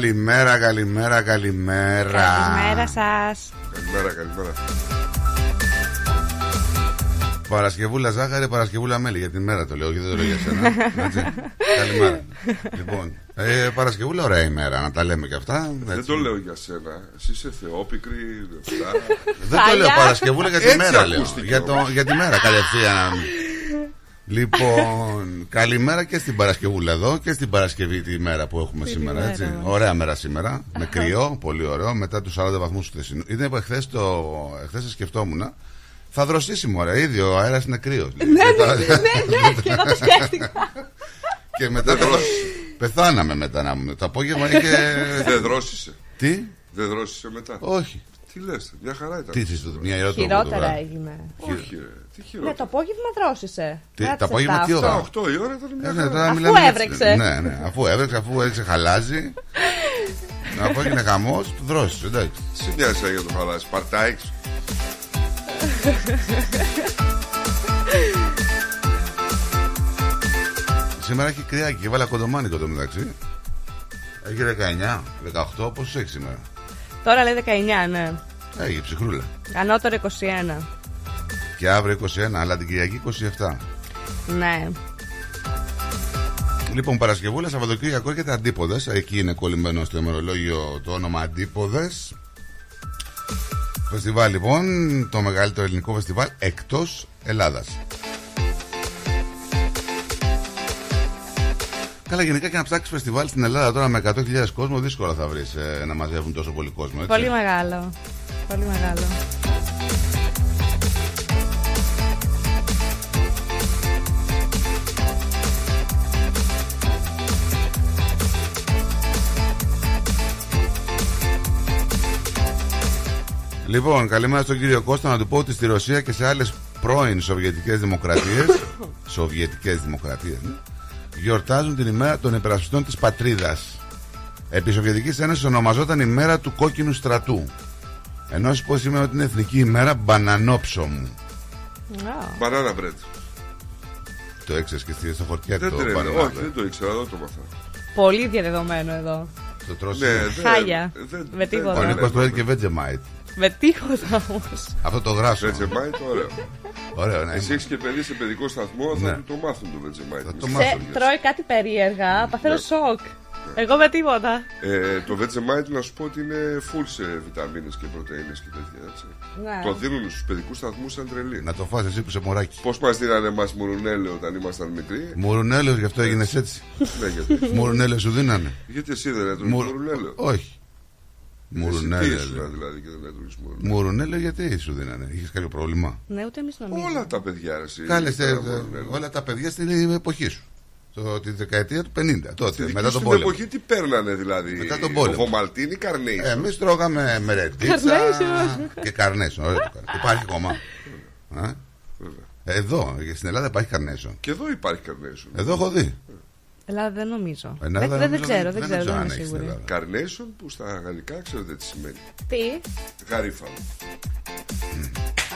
Καλημέρα, καλημέρα, καλημέρα. Καλημέρα σας. Καλημέρα, καλημέρα. Παρασκευούλα ζάχαρη, Παρασκευούλα μέλι. Για την μέρα το λέω, γιατί δεν το λέω για σένα. Έτσι. Καλημέρα. λοιπόν, ε, Παρασκευούλα, ωραία ημέρα, να τα λέμε και αυτά. Δεν έτσι. το λέω για σένα. Εσύ είσαι θεόπικρη, δευτά. Δεν το λέω Παρασκευούλα για τη Έτσι μέρα, λέω. ακούστηκε Για, το, όμως. για τη μέρα, κατευθείαν. Λοιπόν, καλημέρα και στην Παρασκευούλα εδώ και στην Παρασκευή τη μέρα που έχουμε σήμερα. μέρα. Έτσι. Ωραία μέρα σήμερα. Με κρυό, πολύ ωραίο. Μετά τους 40 βαθμούς του χθεσινού. Είναι που εχθές το. Εχθές το σκεφτόμουν. Θα δροσίσει μωρέ, ήδη ο αέρας είναι κρύος. Ναι, ναι, ναι, ναι, και εγώ το σκέφτηκα. Και μετά Δεν το... δρόσησε. Πεθάναμε μετά να μου. Το απόγευμα είχε. Δεν δρόσησε. Τι, Δεν δρόσησε μετά. όχι. Τι λες, μια χαρά ήταν. Τι είσαι μια ώρα το Χειρότερα βράδυ. έγινε. Όχι, ρε. Τι Ναι, το χειρότερο. απόγευμα δρόσησε. Τι, Μετά το τις απόγευμα 7, τι ώρα; 8 η ώρα ήταν μια Ε, ναι, χαρά. τώρα Αφού μιλάμε για- έβρεξε. Ναι, ναι, αφού έβρεξε, αφού έριξε χαλάζι. αφού έγινε χαμός, του δρώσει. Εντάξει. Σε νοιάζει για το χαλάσει. Παρτάκι. Σήμερα έχει κρυάκι και βάλα κοντομάνικο το μεταξύ. Έχει 19, 18, πόσο έχει σήμερα; Τώρα λέει 19, ναι. Έχει ψυχρούλα. Ανώτερο 21. Και αύριο 21, αλλά την Κυριακή 27. Ναι. Λοιπόν, Παρασκευούλα, Σαββατοκύριακο έρχεται αντίποδες. Εκεί είναι κολλημένο στο ημερολόγιο το όνομα Αντίποδες. Φεστιβάλ λοιπόν, το μεγαλύτερο ελληνικό φεστιβάλ εκτός Ελλάδας. Καλά, γενικά και να ψάξεις φεστιβάλ στην Ελλάδα τώρα με 100.000 κόσμο, δύσκολα θα βρεις να μαζεύουν τόσο πολύ κόσμο. Έτσι. Πολύ μεγάλο. Πολύ μεγάλο. Λοιπόν, καλημέρα στον κύριο Κώστα να του πω ότι στη Ρωσία και σε άλλες πρώην Σοβιετικές Δημοκρατίες. Σοβιετικές Δημοκρατίες, ναι, γιορτάζουν την ημέρα των υπερασπιστών της πατρίδας. Επί Σοβιετικής Ένωσης ονομαζόταν ημέρα του κόκκινου στρατού. Ενώ σου πω σήμερα ότι είναι εθνική ημέρα μπανανόψωμου. Α, Μπανάνα μπρετ. Το έξερες και στη- στο χορτιά Δεν το τρέμει. μπανανά. Όχι, δεν το ήξερα, εδώ το μάθα. Πολύ διαδεδομένο εδώ. Το τρώσει. Ναι, δεν- Χάλια. δεν- Με δεν- τίποτα. Ο δεν- Νίκος το έχει και Vegemite. Με τίποτα όμως. Αυτό το γράσο. Βετζεμάιτ, ωραίο. Ωραίο, ναι. Εσύ έχεις και παιδί σε παιδικό σταθμό, Ναι. θα του το μάθουν το Βετζεμάιτ. Θα το Σε μάθουν. τρώει κάτι περίεργα, παθαίνω Ναι. σοκ. Εγώ με τίποτα. Ε, το Vegemite να σου πω ότι είναι full σε βιταμίνες και πρωτεΐνες και τέτοια έτσι. Ναι. Το δίνουν στους παιδικούς σταθμούς σαν τρελή. Να το φας εσύ που είσαι μωράκι. Πώς μας δίνανε μας μουρουνέλαιο όταν ήμασταν μικροί; Μουρουνέλαιος, γι' αυτό έγινες έτσι. ναι, γιατί. Μουρουνέλαιο σου δίνανε. γιατί εσύ δεν έτρωγες Μουρ- μουρουνέλαιο; Όχι. Εσύ τι Μουρουνέλαιο. ήσουν δηλαδή και δεν έτρωγες μουρουνέλαιο. Μουρουνέλαιο γιατί σου δίνανε, είχες κάποιο πρόβλημα; Ναι, ούτε εμείς νομίζουμε. Όλα τα παιδιά ρε, εσύ, Κάλεσε πέρα μουρουνέλαιο. όλα τα παιδιά στην εποχή σου. Το, τη δεκαετία του 50, τότε, Στη δική μετά σου τον την πόλεμο. εποχή τι παίρνανε δηλαδή. Μετά τον πόλεμο. Βομαλτίνη, καρνέι. Εμείς τρώγαμε μερετίτσα Carnation. και καρνέσον. Ωραίο το καρνέσον. Υπάρχει ακόμα. Α; Εδώ, στην Ελλάδα υπάρχει καρνέσον. Και εδώ υπάρχει καρνέι Εδώ έχω δει. Ελλάδα δεν νομίζω. Ελλάδα δεν, δεν, νομίζω ξέρω, δεν ξέρω, δεν αν είμαι έχεις στην σίγουρη. Ελλάδα. Καρνέισον που στα γαλλικά ξέρετε τι σημαίνει. Τι; Γαρίφαλο.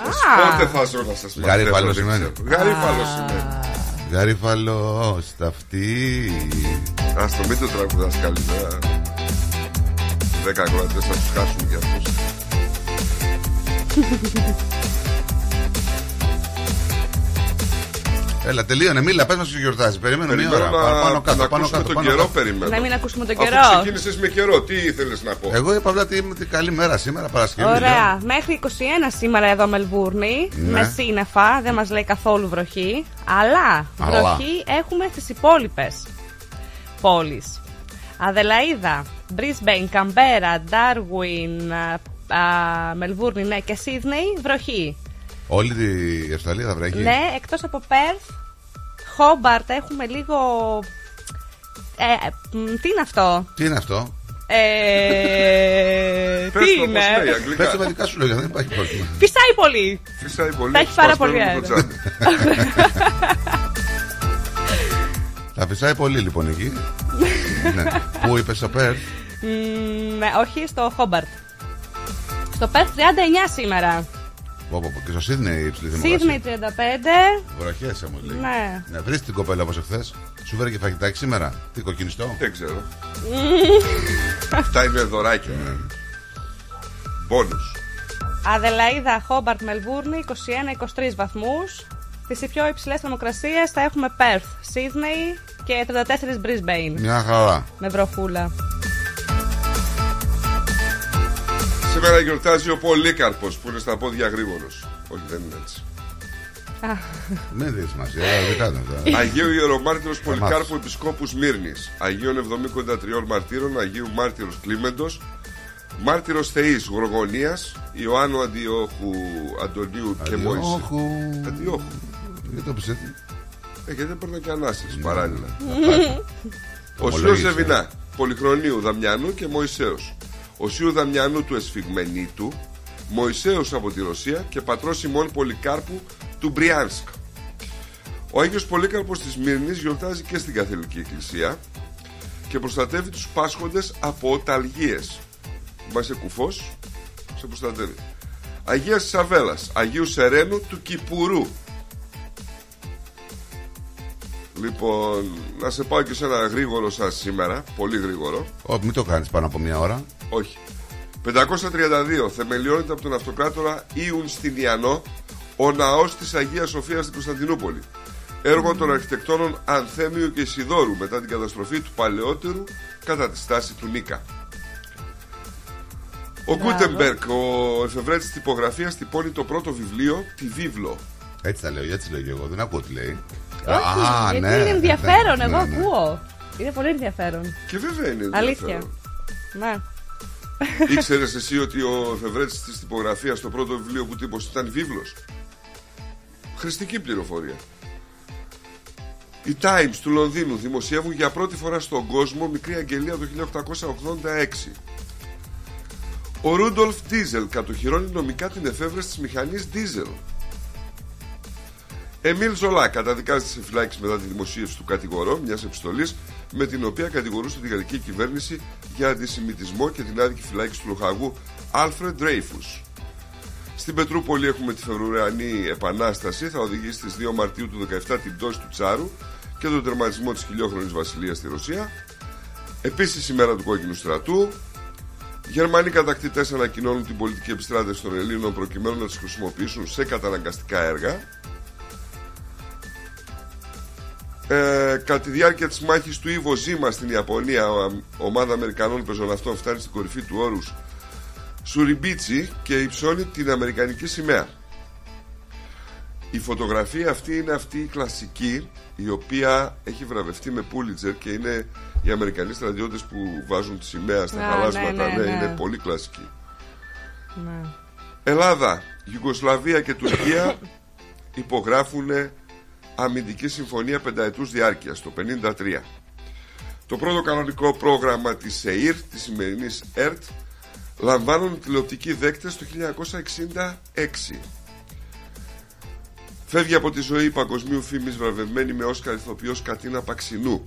Α, Πότε θα ζω να σας μαθαίνω. Γαρίφαλο δεν σημαίνει. ξέρω. Γαρίφαλο σημαίνει. Γαρίφαλο στα αυτή. Ας το μην το τραγουδάς καλύτερα. Δέκα ακροατές θα τους χάσουν για αυτούς. Έλα, τελείωνε, μίλα, πες μας σου γιορτάζει. Περιμένω μία ώρα. Περιμένω Πάνω να, κάτω, να πάνω ακούσουμε κάτω. τον πάνω καιρό κάτω. περιμένω. να μην ακούσουμε τον Αφού καιρό. ξεκίνησες με καιρό, τι ήθελες να πω; Εγώ είπα απλά ότι είναι την καλή μέρα σήμερα, Παρασκευή. Ωραία. Μέχρι 21 σήμερα εδώ Μελβούρνη. Ναι. Με σύννεφα. Δεν μας λέει καθόλου βροχή. Αλλά, Αλλά. βροχή έχουμε στις υπόλοιπες πόλεις. Αδελαίδα, Μπρίσμπεϊν, Καμπέρα, Ντάρουιν, Μελβούρνη ναι, και Σίδνεϊ βροχή. Όλη η Αυστραλία θα βρέχει. Ναι, εκτός από Πέρθ, Χόμπαρτ έχουμε λίγο. Ε, ε, μ, τι είναι αυτό; Τι είναι αυτό; Ε, Πες τι το όπως λέει, είναι. αγγλικά. Πες το με δικά σου λόγια, δεν υπάρχει πρόβλημα. Φυσάει πολύ. Φυσάει πολύ. Τα έχει πάρα μας πολύ παίρνουν το αέρα. τζάμι. Θα φυσάει πολύ λοιπόν εκεί. ναι. Πού είπες στο Πέρθ. Μ, ναι, όχι στο Χόμπαρτ. Στο Πέρθ 39 σήμερα. Πω, πω, πω. Και στο Σίδνεϊ η υψηλή Σίδνεϊ θερμοκρασία. 35. Βροχές όμω λέει. Ναι. Να βρεις την κοπέλα όπως εχθές. Σου φέρε και φαγητάκι σήμερα. Τι κοκκινιστό; Δεν ξέρω. Αυτά είναι δωράκια. Μπόνους. Αδελαίδα, Χόμπαρτ, Μελβούρνη 21-23 βαθμούς. Στις πιο υψηλές θερμοκρασίες θα έχουμε Πέρθ, Σίδνεϊ και 34 Brisbane. Μια χαρά. Με βροχούλα. Σήμερα γιορτάζει ο Πολύκαρπος που είναι στα πόδια γρήγορος. Όχι, δεν είναι έτσι. Μην δει σημασία. Δεν κάνω αυτά. Αγίου Ιερομάρτυρος Πολυκάρπου Επισκόπου Μύρνης Αγίων 73 μαρτύρων Αγίου Μάρτυρος Κλίμεντος Μάρτυρος Θεής Γοργονίας Ιωάννου Αντιόχου Αντωνίου και Μωυσή Όχου. Αντιόχου Γιατί το πεις ε, γιατί παίρνω και ανάσες παράλληλα Ο Σίος Ομολόγησε. Ζεβινά Πολυχρονίου Δαμιανού και Μωυσέως Ο Σίου Δαμιανού του Εσφιγμενίτου Μωυσέως από τη Ρωσία και πατρός Σιμών Πολυκάρπου του Μπριάνσκ ο Άγιος Πολύκαρπος της Μύρνης γιορτάζει και στην Καθολική Εκκλησία και προστατεύει τους πάσχοντες από οταλγίες. Μα είσαι κουφός, σε προστατεύει. Αγίας Σαβέλας, Αγίου Σερένου του Κυπουρού. Λοιπόν, να σε πάω και σε ένα γρήγορο σας σήμερα, πολύ γρήγορο. Ω, μην το κάνεις πάνω από μια ώρα. Όχι. 532 θεμελιώνεται από τον αυτοκράτορα Ιουν Στυλιανό ο ναός της Αγίας Σοφίας στην Κωνσταντινούπολη. Έργο των αρχιτεκτόνων Ανθέμιου και Ισιδόρου μετά την καταστροφή του παλαιότερου κατά τη στάση του Νίκα. Ο Γκούτεμπερκ, ο εφευρέτης της τυπογραφίας, τυπώνει το πρώτο βιβλίο, τη Βίβλο. Έτσι τα λέω, έτσι λέω και εγώ. Δεν ακούω τι λέει. Όχι, γιατί είναι ενδιαφέρον. Εγώ ακούω. Είναι πολύ ενδιαφέρον. Και βέβαια είναι Αλήθεια. ενδιαφέρον. Ναι. Ήξερε εσύ ότι ο εφευρέτη της τυπογραφίας το πρώτο βιβλίο που τύπωσε ήταν βίβλος; Χρηστική πληροφορία. Οι Times του Λονδίνου δημοσιεύουν για πρώτη φορά στον κόσμο μικρή αγγελία το 1886. Ο Ρούντολφ Ντίζελ κατοχυρώνει νομικά την εφεύρεση της μηχανής Ντίζελ. Εμίλ Ζολά καταδικάζεται σε φυλάκιση μετά τη δημοσίευση του κατηγορό μιας επιστολής με την οποία κατηγορούσε τη γαλλική κυβέρνηση για αντισημιτισμό και την άδικη φυλάκιση του λοχαγού Άλφρεντ Ντρέιφου. Στην Πετρούπολη έχουμε τη Φεβρουριανή Επανάσταση, θα οδηγήσει στις 2 Μαρτίου του 17 την πτώση του Τσάρου και τον τερματισμό της χιλιόχρονης βασιλείας στη Ρωσία. Επίσης η μέρα του κόκκινου στρατού. Γερμανοί κατακτητές ανακοινώνουν την πολιτική επιστράτευση των Ελλήνων προκειμένου να τις χρησιμοποιήσουν σε καταναγκαστικά έργα. Ε, κατά τη διάρκεια της μάχης του Ιβο Ζήμα στην Ιαπωνία, ο- ομάδα Αμερικανών πεζοναυτών φτάνει στην κορυφή του όρους Σουριμπίτσι και υψώνει την Αμερικανική σημαία. Η φωτογραφία αυτή είναι αυτή η κλασική η οποία έχει βραβευτεί με Πούλιτζερ και είναι οι Αμερικανοί στρατιώτες που βάζουν τη σημαία στα Α, χαλάσματα. ναι, ναι, ναι. είναι πολύ κλασική. Ναι. Ελλάδα, Ιουγκοσλαβία και Τουρκία υπογράφουν αμυντική συμφωνία πενταετούς διάρκειας το 53. Το πρώτο κανονικό πρόγραμμα της ΕΙΡ, της σημερινής ΕΡΤ, λαμβάνουν τηλεοπτικοί δέκτες το 1966. Φεύγει από τη ζωή παγκοσμίου φήμης βραβευμένη με Όσκαρ ηθοποιός Κατίνα Παξινού.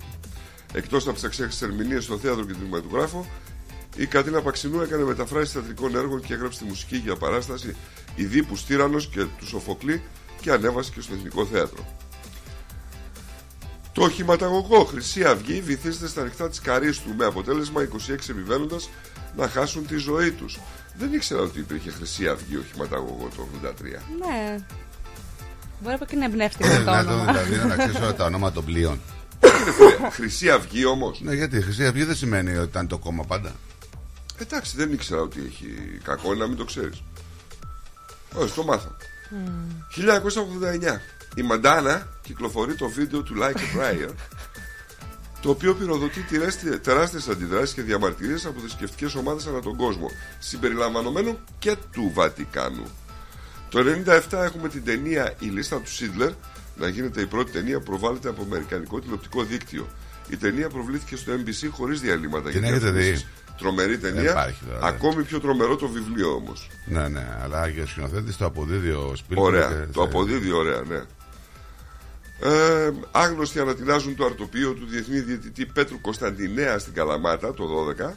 Εκτός από τις αξέχαστες ερμηνείες στο θέατρο και κινηματογράφο, η Κατίνα Παξινού έκανε μεταφράσεις θεατρικών έργων και έγραψε τη μουσική για παράσταση Ιδίπου Τύρανος και τους Σοφοκλή και ανέβασε και στο Εθνικό Θέατρο. Το οχηματαγωγό Χρυσή Αυγή βυθίζεται στα ανοιχτά της Καρίστου με αποτέλεσμα 26 επιβαίνοντας να χάσουν τη ζωή τους. Δεν ήξερα ότι υπήρχε Χρυσή Αυγή οχηματαγωγό το 83. Ναι. Μπορεί από εκεί να εμπνεύστηκε το Να το όνομα. δηλαδή να ξέρει όλα τα ονόματα των πλοίων. Χρυσή Αυγή όμως; Ναι, γιατί η Χρυσή Αυγή δεν σημαίνει ότι ήταν το κόμμα πάντα. Εντάξει, δεν ήξερα ότι έχει κακό, είναι να μην το ξέρεις. Όχι, το μάθα. 1989. Η Μαντάνα κυκλοφορεί το βίντεο του Like a Prayer το οποίο πυροδοτεί τεράστιες αντιδράσεις και διαμαρτυρίες από θρησκευτικές ομάδες ανά τον κόσμο, συμπεριλαμβανομένου και του Βατικάνου. Το 1997 έχουμε την ταινία Η λίστα του Σίτλερ να γίνεται η πρώτη ταινία που προβάλλεται από αμερικανικό τηλεοπτικό δίκτυο. Η ταινία προβλήθηκε στο NBC χωρίς διαλύματα. Την για έχετε δει; διαφημίσεις. Τρομερή ταινία. υπάρχει τώρα, ναι. Ακόμη πιο τρομερό το βιβλίο όμως. Ναι, ναι, αλλά και ο σκηνοθέτη το αποδίδει ο Σπίλμπεργκ. Ωραία. και Το σε- αποδίδει ωραία, ναι. Ε, άγνωστοι ανατινάζουν το αρτοπείο του διεθνή διαιτητή Πέτρου Κωνσταντινέα στην Καλαμάτα το 12.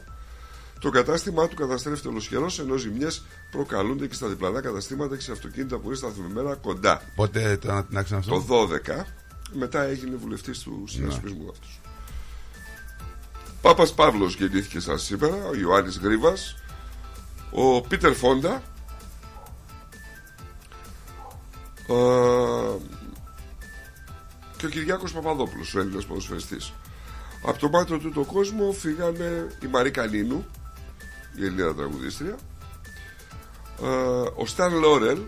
Το κατάστημά του καταστρέφεται ολοσχερός ενώ ζημιές προκαλούνται και στα διπλανά καταστήματα και σε αυτοκίνητα που είναι σταθμευμένα κοντά. Πότε το ανατινάξαν αυτό; Το 12 μετά έγινε βουλευτής του συνασπισμού αυτού. Πάπας Παύλος γεννήθηκε σαν σήμερα, ο Ιωάννης Γρίβας, ο Πίτερ Φόντα, ε, και ο Κυριάκος Παπαδόπουλος, ο Έλληνας ποδοσφαιριστής. Από το μάτιο του το κόσμο φύγανε η Μαρή Κανίνου, η Ελληνίδα τραγουδίστρια, ε, ο Σταν Λόρελ,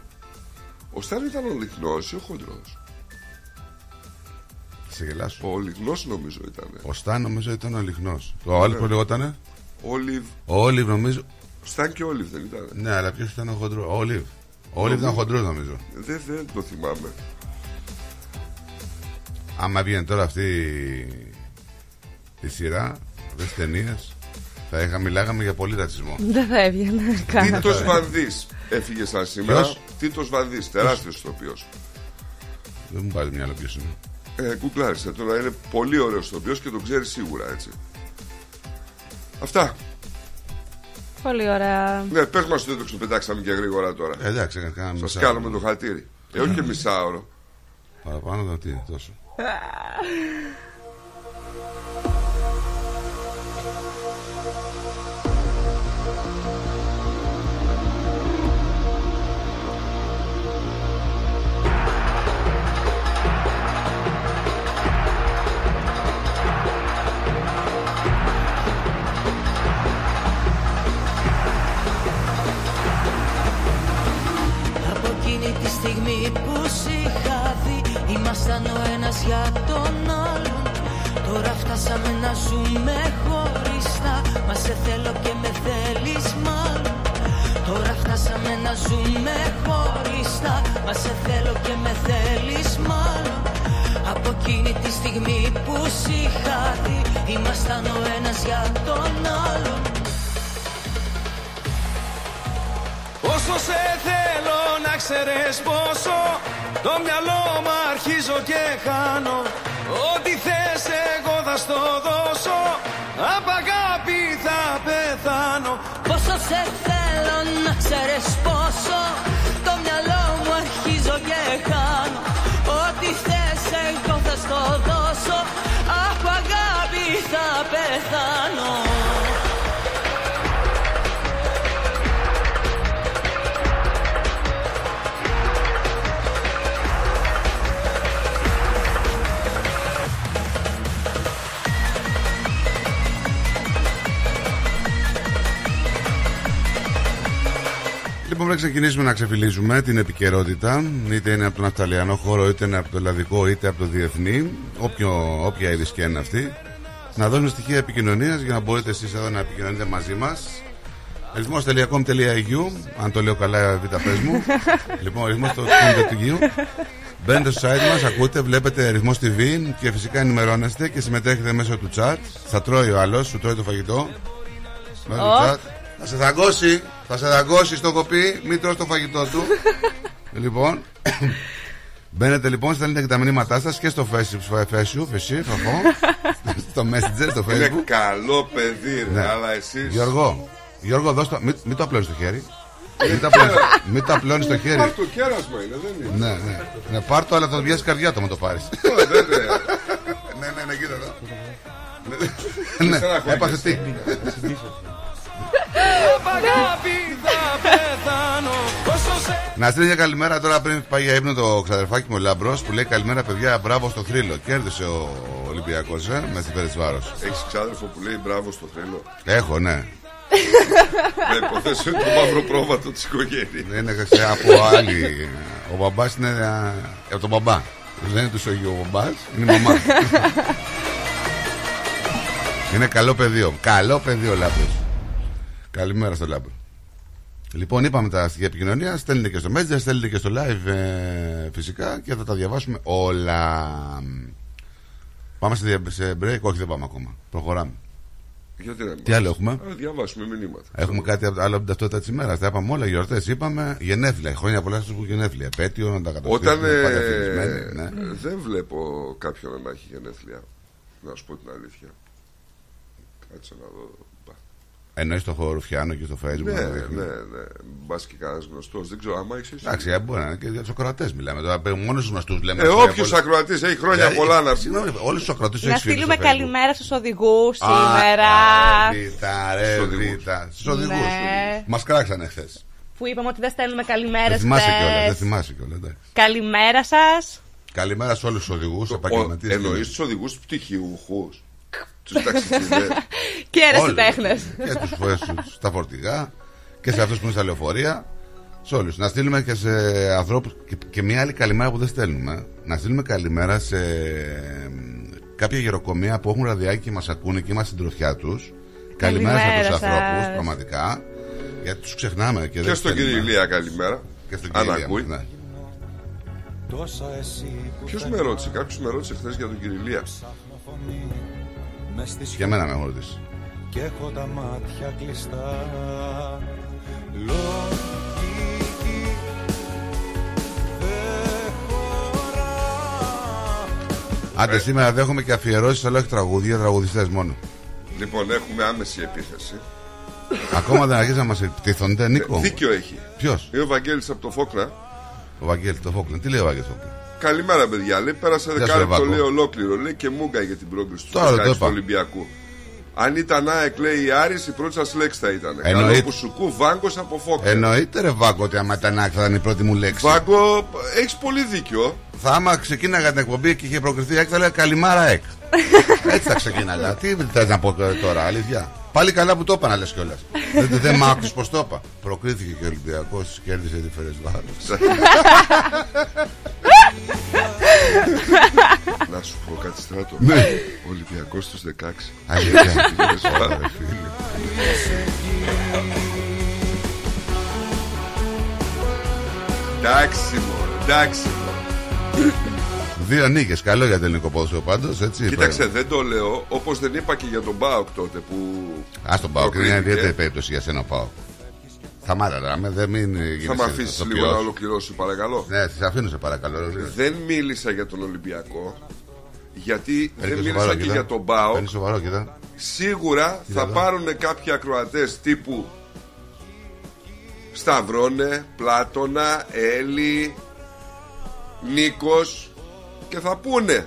ο Σταν ήταν ο λιχνός ή ο χοντρός; Θα σε γελάσω. Ο λιχνός νομίζω ήταν. Ο Σταν νομίζω ήταν ο λιχνό. Ο άλλο που λεγότανε. Όλιβ, Ο Όλιβ νομίζω. Σταν και Όλιβ δεν ήταν. Ναι, αλλά ποιος ήταν ο χοντρός; Ο Όλιβ. Ο Όλιβ ήταν χοντρός νομίζω. Δεν, δεν το θυμάμαι. Άμα έβγαινε τώρα αυτή η σειρά, αυτές τις ταινίες, θα είχα, μιλάγαμε για πολύ ρατσισμό. Δεν θα έβγαινε καν. Τίτος Βανδύς έφυγε σαν σήμερα. Ποιος; Τίτος Βανδύς, τεράστιος ηθοποιός. Δεν μου πάρει το μυαλό ποιος είναι. Ε, κουκλάρισε τώρα, είναι πολύ ωραίος ηθοποιός και τον ξέρει σίγουρα έτσι. Αυτά. Πολύ ωραία. Ναι, πες μας ότι το ξεπετάξαμε και γρήγορα τώρα. Ε, εντάξει, κάναμε Σας μισά κάνουμε ώρα. το χατήρι. Ε, όχι και μισάωρο. Παραπάνω το τι είναι τόσο. Από εκείνη τη στιγμή που σ' είχα δει Ήμασταν ο ένας για τον άλλον. Τώρα φτάσαμε να ζούμε χωριστά. Μας σε θέλω και με θέλεις μάλλον. Τώρα φτάσαμε να ζούμε χωριστά. Μας σε θέλω και με θέλεις μάλλον. Από εκείνη τη στιγμή που σ' είχα δει Ήμασταν ο ένας για τον άλλον. Όσο σε θέλω να ξέρεις πόσο Το μυαλό μου αρχίζω και χάνω. Ό,τι θες εγώ θα στο δώσω. Απ' αγάπη θα πεθάνω. Πόσο σε θέλω να ξέρεις πόσο Το μυαλό μου αρχίζω και χάνω. Ό,τι θες εγώ θα στο δώσω. Από αγάπη θα πεθάνω Λοιπόν, πρέπει να ξεκινήσουμε να ξεφυλίζουμε την επικαιρότητα, είτε είναι από τον Αυστραλιανό χώρο, είτε είναι από το ελλαδικό, είτε από το διεθνή, όποιο, όποια είδηση και είναι αυτή. Να δώσουμε στοιχεία επικοινωνίας για να μπορείτε εσείς εδώ να επικοινωνείτε μαζί μας. ρυθμός.com.au Αν το λέω καλά, β' πες μου. λοιπόν, ρυθμός.com.au Μπαίνετε στο site μας, ακούτε, βλέπετε ρυθμός TV και φυσικά ενημερώνεστε και συμμετέχετε μέσω του chat. Θα τρώει ο άλλος, σου τρώει το φαγητό. Μέσω του Ω. chat. Θα σε δαγκώσει, θα σε δαγκώσει στο κοπί, μην τρως το φαγητό του. λοιπόν, μπαίνετε λοιπόν, στέλνετε και τα μηνύματά σας και στο Facebook, Facebook, Facebook, στο Messenger, στο Είναι Facebook. καλό παιδί, ρε, Ναι. αλλά εσεί. Γιώργο, Γιώργο, δώσ' το, μην, μην το απλώνεις στο χέρι. μην, το απλώνεις, μην το απλώνεις στο χέρι. Πάρ' το κέρασμα είναι, δεν είναι; ναι, ναι. ναι, πάρ' το, αλλά θα το πιάσει καρδιά το με το πάρεις. Ω, δεν είναι. ναι, ναι, ναι, κοίτα εδώ. Σαν να ναι, έχω έπαθε αγγίσει. τι; Να στείλει μια καλημέρα τώρα πριν πάει για ύπνο το ξαδερφάκι μου ο Λάμπρος που λέει καλημέρα παιδιά, μπράβο στο θρύλο. Κέρδισε ο Ολυμπιακός, ε, με την Πέρε Βάρος. Έχεις ξάδερφο που λέει μπράβο στο θέλω. Έχω, ναι. Να υποθέσω είναι το μαύρο πρόβατο της οικογένειας. Είναι σε- από άλλη. Ο μπαμπάς είναι α, από τον μπαμπά. Δεν είναι του σογιού ο μπαμπάς, είναι η μαμά. είναι καλό παιδί. ο- Καλό παιδί ο Λάμπρος. Καλημέρα στο Λάμπρο. Λοιπόν, είπαμε τα στοιχεία επικοινωνία. Στέλνετε και στο Messenger, στέλνετε και στο live ε, φυσικά και θα τα διαβάσουμε όλα. Πάμε σε, δια- σε break, όχι δεν πάμε ακόμα. Προχωράμε. Γιατί να Τι άλλο έχουμε; Α, διαβάσουμε μηνύματα. Έχουμε κάτι άλλο από την ταυτότητα της ημέρας. Τα είπαμε όλα, γιορτές. Είπαμε γενέθλια. Χρόνια πολλά στους που γενέθλια. Επέτειο να τα καταφέρουμε. Όταν ε, πάντα ευτυχισμένοι, ναι. δεν βλέπω κάποιον να έχει γενέθλια. Να σου πω την αλήθεια. Κάτσε να δω. Μπα. Εννοεί στο Ρουφιάνο και στο Facebook. Ναι, να ναι, δείχνεις. ναι. Μπας και κανένας γνωστός. Δεν ξέρω, άμα έχει εσύ. Εντάξει, ε, μπορεί να είναι και για τους ακροατές μιλάμε. Τώρα μόνο του γνωστούς λέμε. Ε, όποιος ακροατής έχει χρόνια πολλά να πει. Συγγνώμη, όλους τους ακροατές Να στείλουμε καλημέρα στους οδηγούς σήμερα. Βίτα, ρε, Στους οδηγούς. βίτα. Στους οδηγούς. Ναι. Μας κράξανε χθες. Που είπαμε ότι δεν στέλνουμε Δεν καλημέρες θυμάσαι κιόλας. Δεν χθες. θυμάσαι κιόλας. εντάξει. Καλημέρα σας. Καλημέρα σε όλους τους οδηγούς, επαγγελματίες. Εννοείς τους οδηγούς πτυχιούχους. Τους ταξιτζίδες. Και ερασιτέχνες. Και τους στα φορτηγά και σε αυτούς που είναι στα λεωφορεία. Σε όλους. Να στείλουμε και σε ανθρώπους. Και, και μια άλλη καλημέρα που δεν στέλνουμε. Να στείλουμε καλημέρα σε μ, κάποια γεροκομεία που έχουν ραδιάκι και μας ακούνε και είμαστε στην τροφιά τους. Καλημέρα σε αυτού τους Καλημέρα σας. ανθρώπους, πραγματικά. Γιατί τους ξεχνάμε και, Και δεν στον κύριο στέλνουμε. Ηλία, καλημέρα. Και στον Αν κύριο Ηλία, ακούει. ναι. Ποιος με ρώτησε, κάποιος με ρώτησε χθες για τον κύριο Ηλία. Για μένα με έχουν ρωτήσει. και έχω τα μάτια κλειστά Λογική δεν χωρά Άντε, σήμερα δεν έχουμε και αφιερώσεις, αλλά όχι τραγούδια, τραγουδιστές μόνο. Λοιπόν, έχουμε άμεση επίθεση. Ακόμα δεν αρχίζει να μας επιτίθονται, Νίκο. Δίκιο έχει. Ποιος, Είναι ο Βαγγέλης από το Φόκνα. ο Βαγγέλης, το Φόκλεν. Τι λέει ο Βαγγέλης Φόκλεν. Καλημέρα, παιδιά. Λέει, πέρασε Γεια σου, δεκάλεπτο Ρεβάκο. λέει ολόκληρο. Λέει και μούγκα για την πρόκληση του Τώρα το 16 του είπα. Ολυμπιακού. Αν ήταν ΑΕΚ, λέει η Άρης, η πρώτη σας λέξη θα ήταν. Εννοείται. Καλό που σου κου βάγκος από Φόκνα. Εννοείται ρε Βάκο ότι άμα ήταν άκρη θα ήταν η πρώτη μου λέξη. Βάγκο, έχεις πολύ δίκιο. Θα άμα ξεκίναγα την εκπομπή και είχε προκριθεί ΑΕΚ θα έλεγα καλημάρα ΑΕΚ. Έτσι θα ξεκίναγα. Τι θες να πω τώρα, αλήθεια. Πάλι καλά που το είπα να λες κιόλας. δεν δεν μ' άκουσες πως το είπα. Προκρίθηκε και ο Ολυμπιακός, κέρδισε τη Φερεσβάρος. Να σου πω κάτι στράτο. Ναι. Ο Ολυμπιακός στους 16. Αλήθεια. Ωραία, φίλε. Εντάξει, μου, εντάξει. μωρέ. Δύο νίκες, καλό για το ελληνικό ποδόσφαιρο πάντως, έτσι. Κοίταξε, δεν το λέω όπως δεν είπα και για τον Μπάουκ τότε που. Α τον πάω, και είναι μια προκρίθηκε. ιδιαίτερη περίπτωση για σένα ο πάω. Θα μάταρα, δεν μην γίνεις Θα με αφήσεις λίγο να ολοκληρώσω, παρακαλώ. Ναι, σε αφήνω σε παρακαλώ. Δεν μίλησα για τον Ολυμπιακό γιατί δεν Παίρνει μίλησα σοβαρό, και κοίτα. για τον Μπάουκ. Παίρνει σοβαρό, κοίτα. Σίγουρα θα εδώ. πάρουν κάποιοι ακροατές τύπου Σταυρώνε, Πλάτωνα, Έλλη, Νίκος και θα πούνε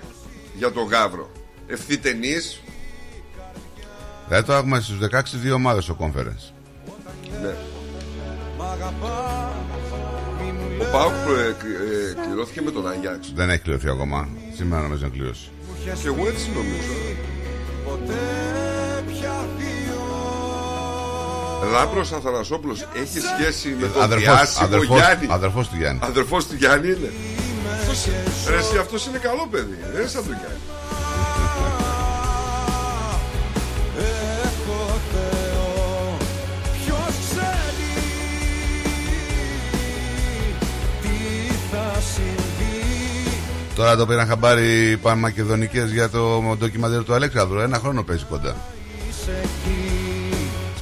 για τον Γαύρο. Ευθύτενής, Δηλαδή τώρα έχουμε στους 16 δύο ομάδες στο conference. ναι. Ο Πάουκ ε, κλη- ε, κληρώθηκε με τον Αγιάξ. Δεν έχει κληρωθεί ακόμα. Σήμερα νομίζω να κληρώσει. Και εγώ έτσι νομίζω. Λάμπρος Αθανασόπουλος έχει σχέση με τον Αδερφός, διάσημο αδερφός, Γιάννη. αδερφός του Γιάννη. Αδερφός του Γιάννη είναι. Αυτός, ρε, εσύ, αυτός είναι καλό παιδί. Δεν είναι σαν τον Γιάννη. Τώρα το πήραν χαμπάρι οι Πανμακεδονικές για το ντοκιμαντέρ του Αλέξανδρου. Ένα χρόνο παίζει κοντά. Είσαι εκεί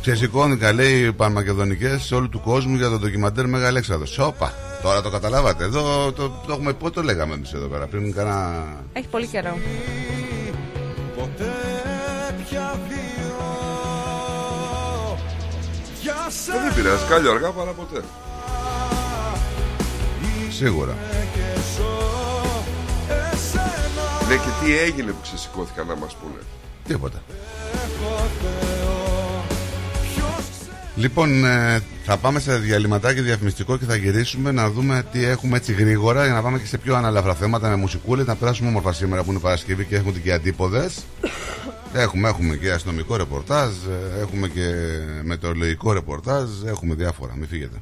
Ξεσηκώνηκα, λέει, οι Πανμακεδονικές σε όλου του κόσμου για το ντοκιμαντέρ Μέγα Αλέξανδρος. Σόπα! Τώρα το καταλάβατε. Εδώ το, το έχουμε πότε το λέγαμε εμείς εδώ πέρα. Πριν κάνα. Έχει πολύ καιρό. Ποτέ πια δύο Για Ε, σένα Δεν πειράζει, κάλλιο αργά παρά ποτέ. Σίγουρα. και ζω Εσένα Ναι, και τι έγινε που ξεσηκώθηκαν να μας πούνε. Τίποτα. έχω Θεό Ποιος ξέρει Λοιπόν, ε, θα πάμε σε διαλυματάκι διαφημιστικό και θα γυρίσουμε να δούμε τι έχουμε έτσι γρήγορα για να πάμε και σε πιο αναλαφρά θέματα με μουσικούλες να περάσουμε όμορφα σήμερα που είναι Παρασκευή και έχουν και αντίποδες. Έχουμε, έχουμε και αστυνομικό ρεπορτάζ, ε, έχουμε και μετεωρολογικό ρεπορτάζ, έχουμε διάφορα, μην φύγετε.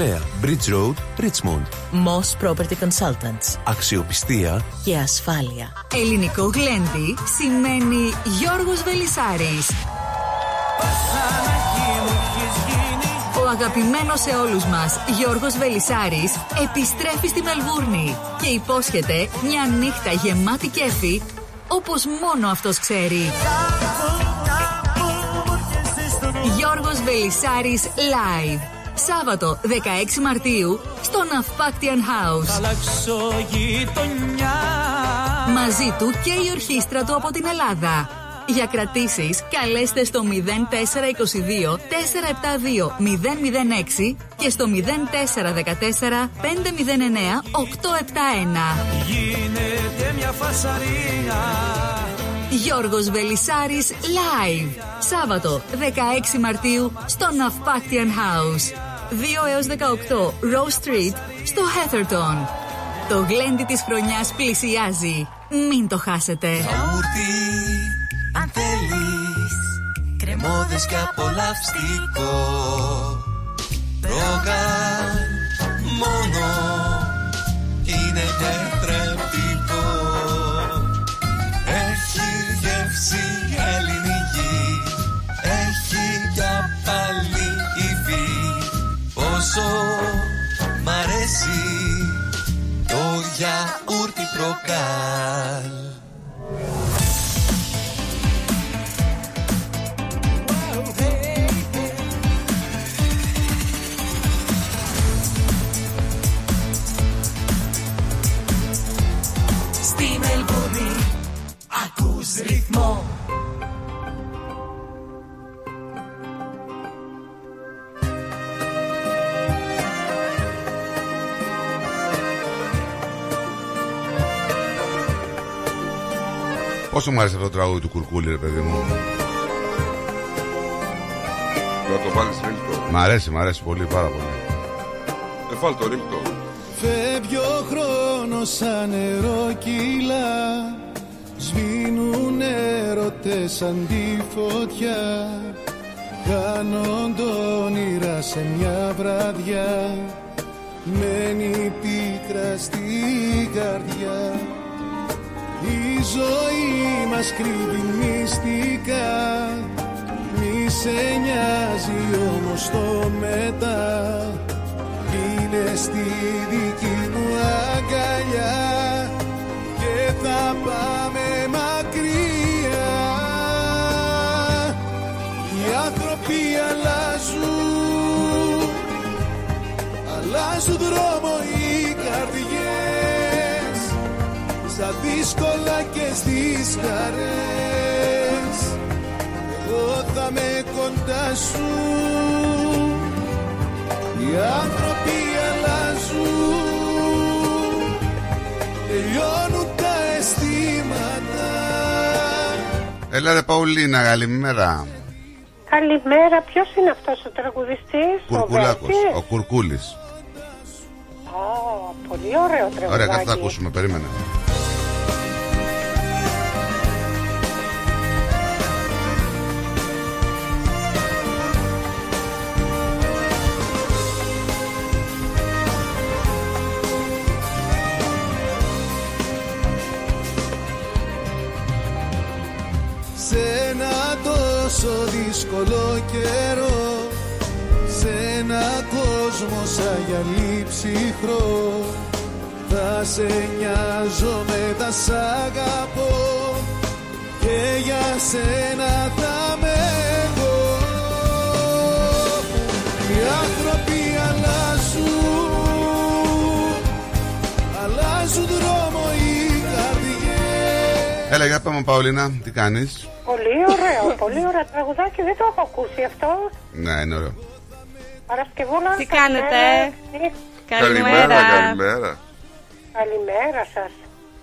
Bridge Road, Richmond. Moss Property Consultants. Αξιοπιστία Και ασφάλεια. Ελληνικό γλέντι σημαίνει Γιώργος Βελισάρης. Ο αγαπημένος σε όλους μας Γιώργος Βελισάρης επιστρέφει στη Μελβούρνη και υπόσχεται μια νύχτα γεμάτη κέφι όπως μόνο αυτός ξέρει. Γιώργος Βελισάρης Live. Σάββατο 16 Μαρτίου στο Ναυπάκτιαν House. αλλάξω γειτονιά Μαζί του και η ορχήστρα του από την Ελλάδα. Για κρατήσεις καλέστε στο 0422 472 006 και στο 0414 509 871. Γίνεται μια φασαρία Γιώργος Βελισάρης Live. Σάββατο 16 Μαρτίου στο Ναυπάκτιαν House. 2 έως 18 Rose Street στο Heatherton. Το γλέντι της χρονιάς πλησιάζει. Μην το χάσετε. Γιαούρτι, αν θέλεις Κρεμόδες και απολαυστικό Ρόγαν μόνο Είναι Πόσο μ' αρέσει. Το γιαούρτι προκάλ. Στη Μελβούνι ακούς ρυθμό Πόσο μου άρεσε αυτό το τραγούδι του Κουρκούλη, ρε παιδί μου. Να το βάλεις ringtone. Μ' αρέσει, μ' αρέσει πολύ, πάρα πολύ. Ε, βάλ το ringtone. Φεύγει ο χρόνος σαν νερό κύλα Σβήνουν έρωτες σαν τη φωτιά Κάνονται όνειρα σε μια βραδιά Μένει πίκρα στην καρδιά Η ζωή μας κρύβει μυστικά. Μη σε νοιάζει όμως το μετά. Είναι στη δική μου αγκαλιά. Και θα πάμε δύσκολα και στις χαρές εγώ θα με κοντά σου οι άνθρωποι αλλάζουν τελειώνουν τα αισθήματα Έλα ρε Παουλίνα, καλημέρα. Καλημέρα, ποιος είναι αυτός ο τραγουδιστής, Κουρκουλάκος, ο Κουρκούλης. Ω, πολύ ωραίο τραγουδάκι. Ωραία, κάτι θα ακούσουμε, περίμενε. Δύσκολο καιρό. Σε ένα κόσμο σαν γυαλί ψυχρό. Θα σε νοιάζομαι, θα σ' αγαπώ. Και για σένα θα με εγώ οι άνθρωποι αλλάζουν. Αλλάζουν δρόμο οι καρδιές. Έλα, για πάμε Παουλίνα, τι κάνεις; Πολύ ωραίο, πολύ ωραίο τραγουδάκι, δεν το έχω ακούσει αυτό. Ναι, είναι ωραίο. Παρασκευούλα. Τι κάνετε; Καλημέρα, καλημέρα. Καλημέρα σας.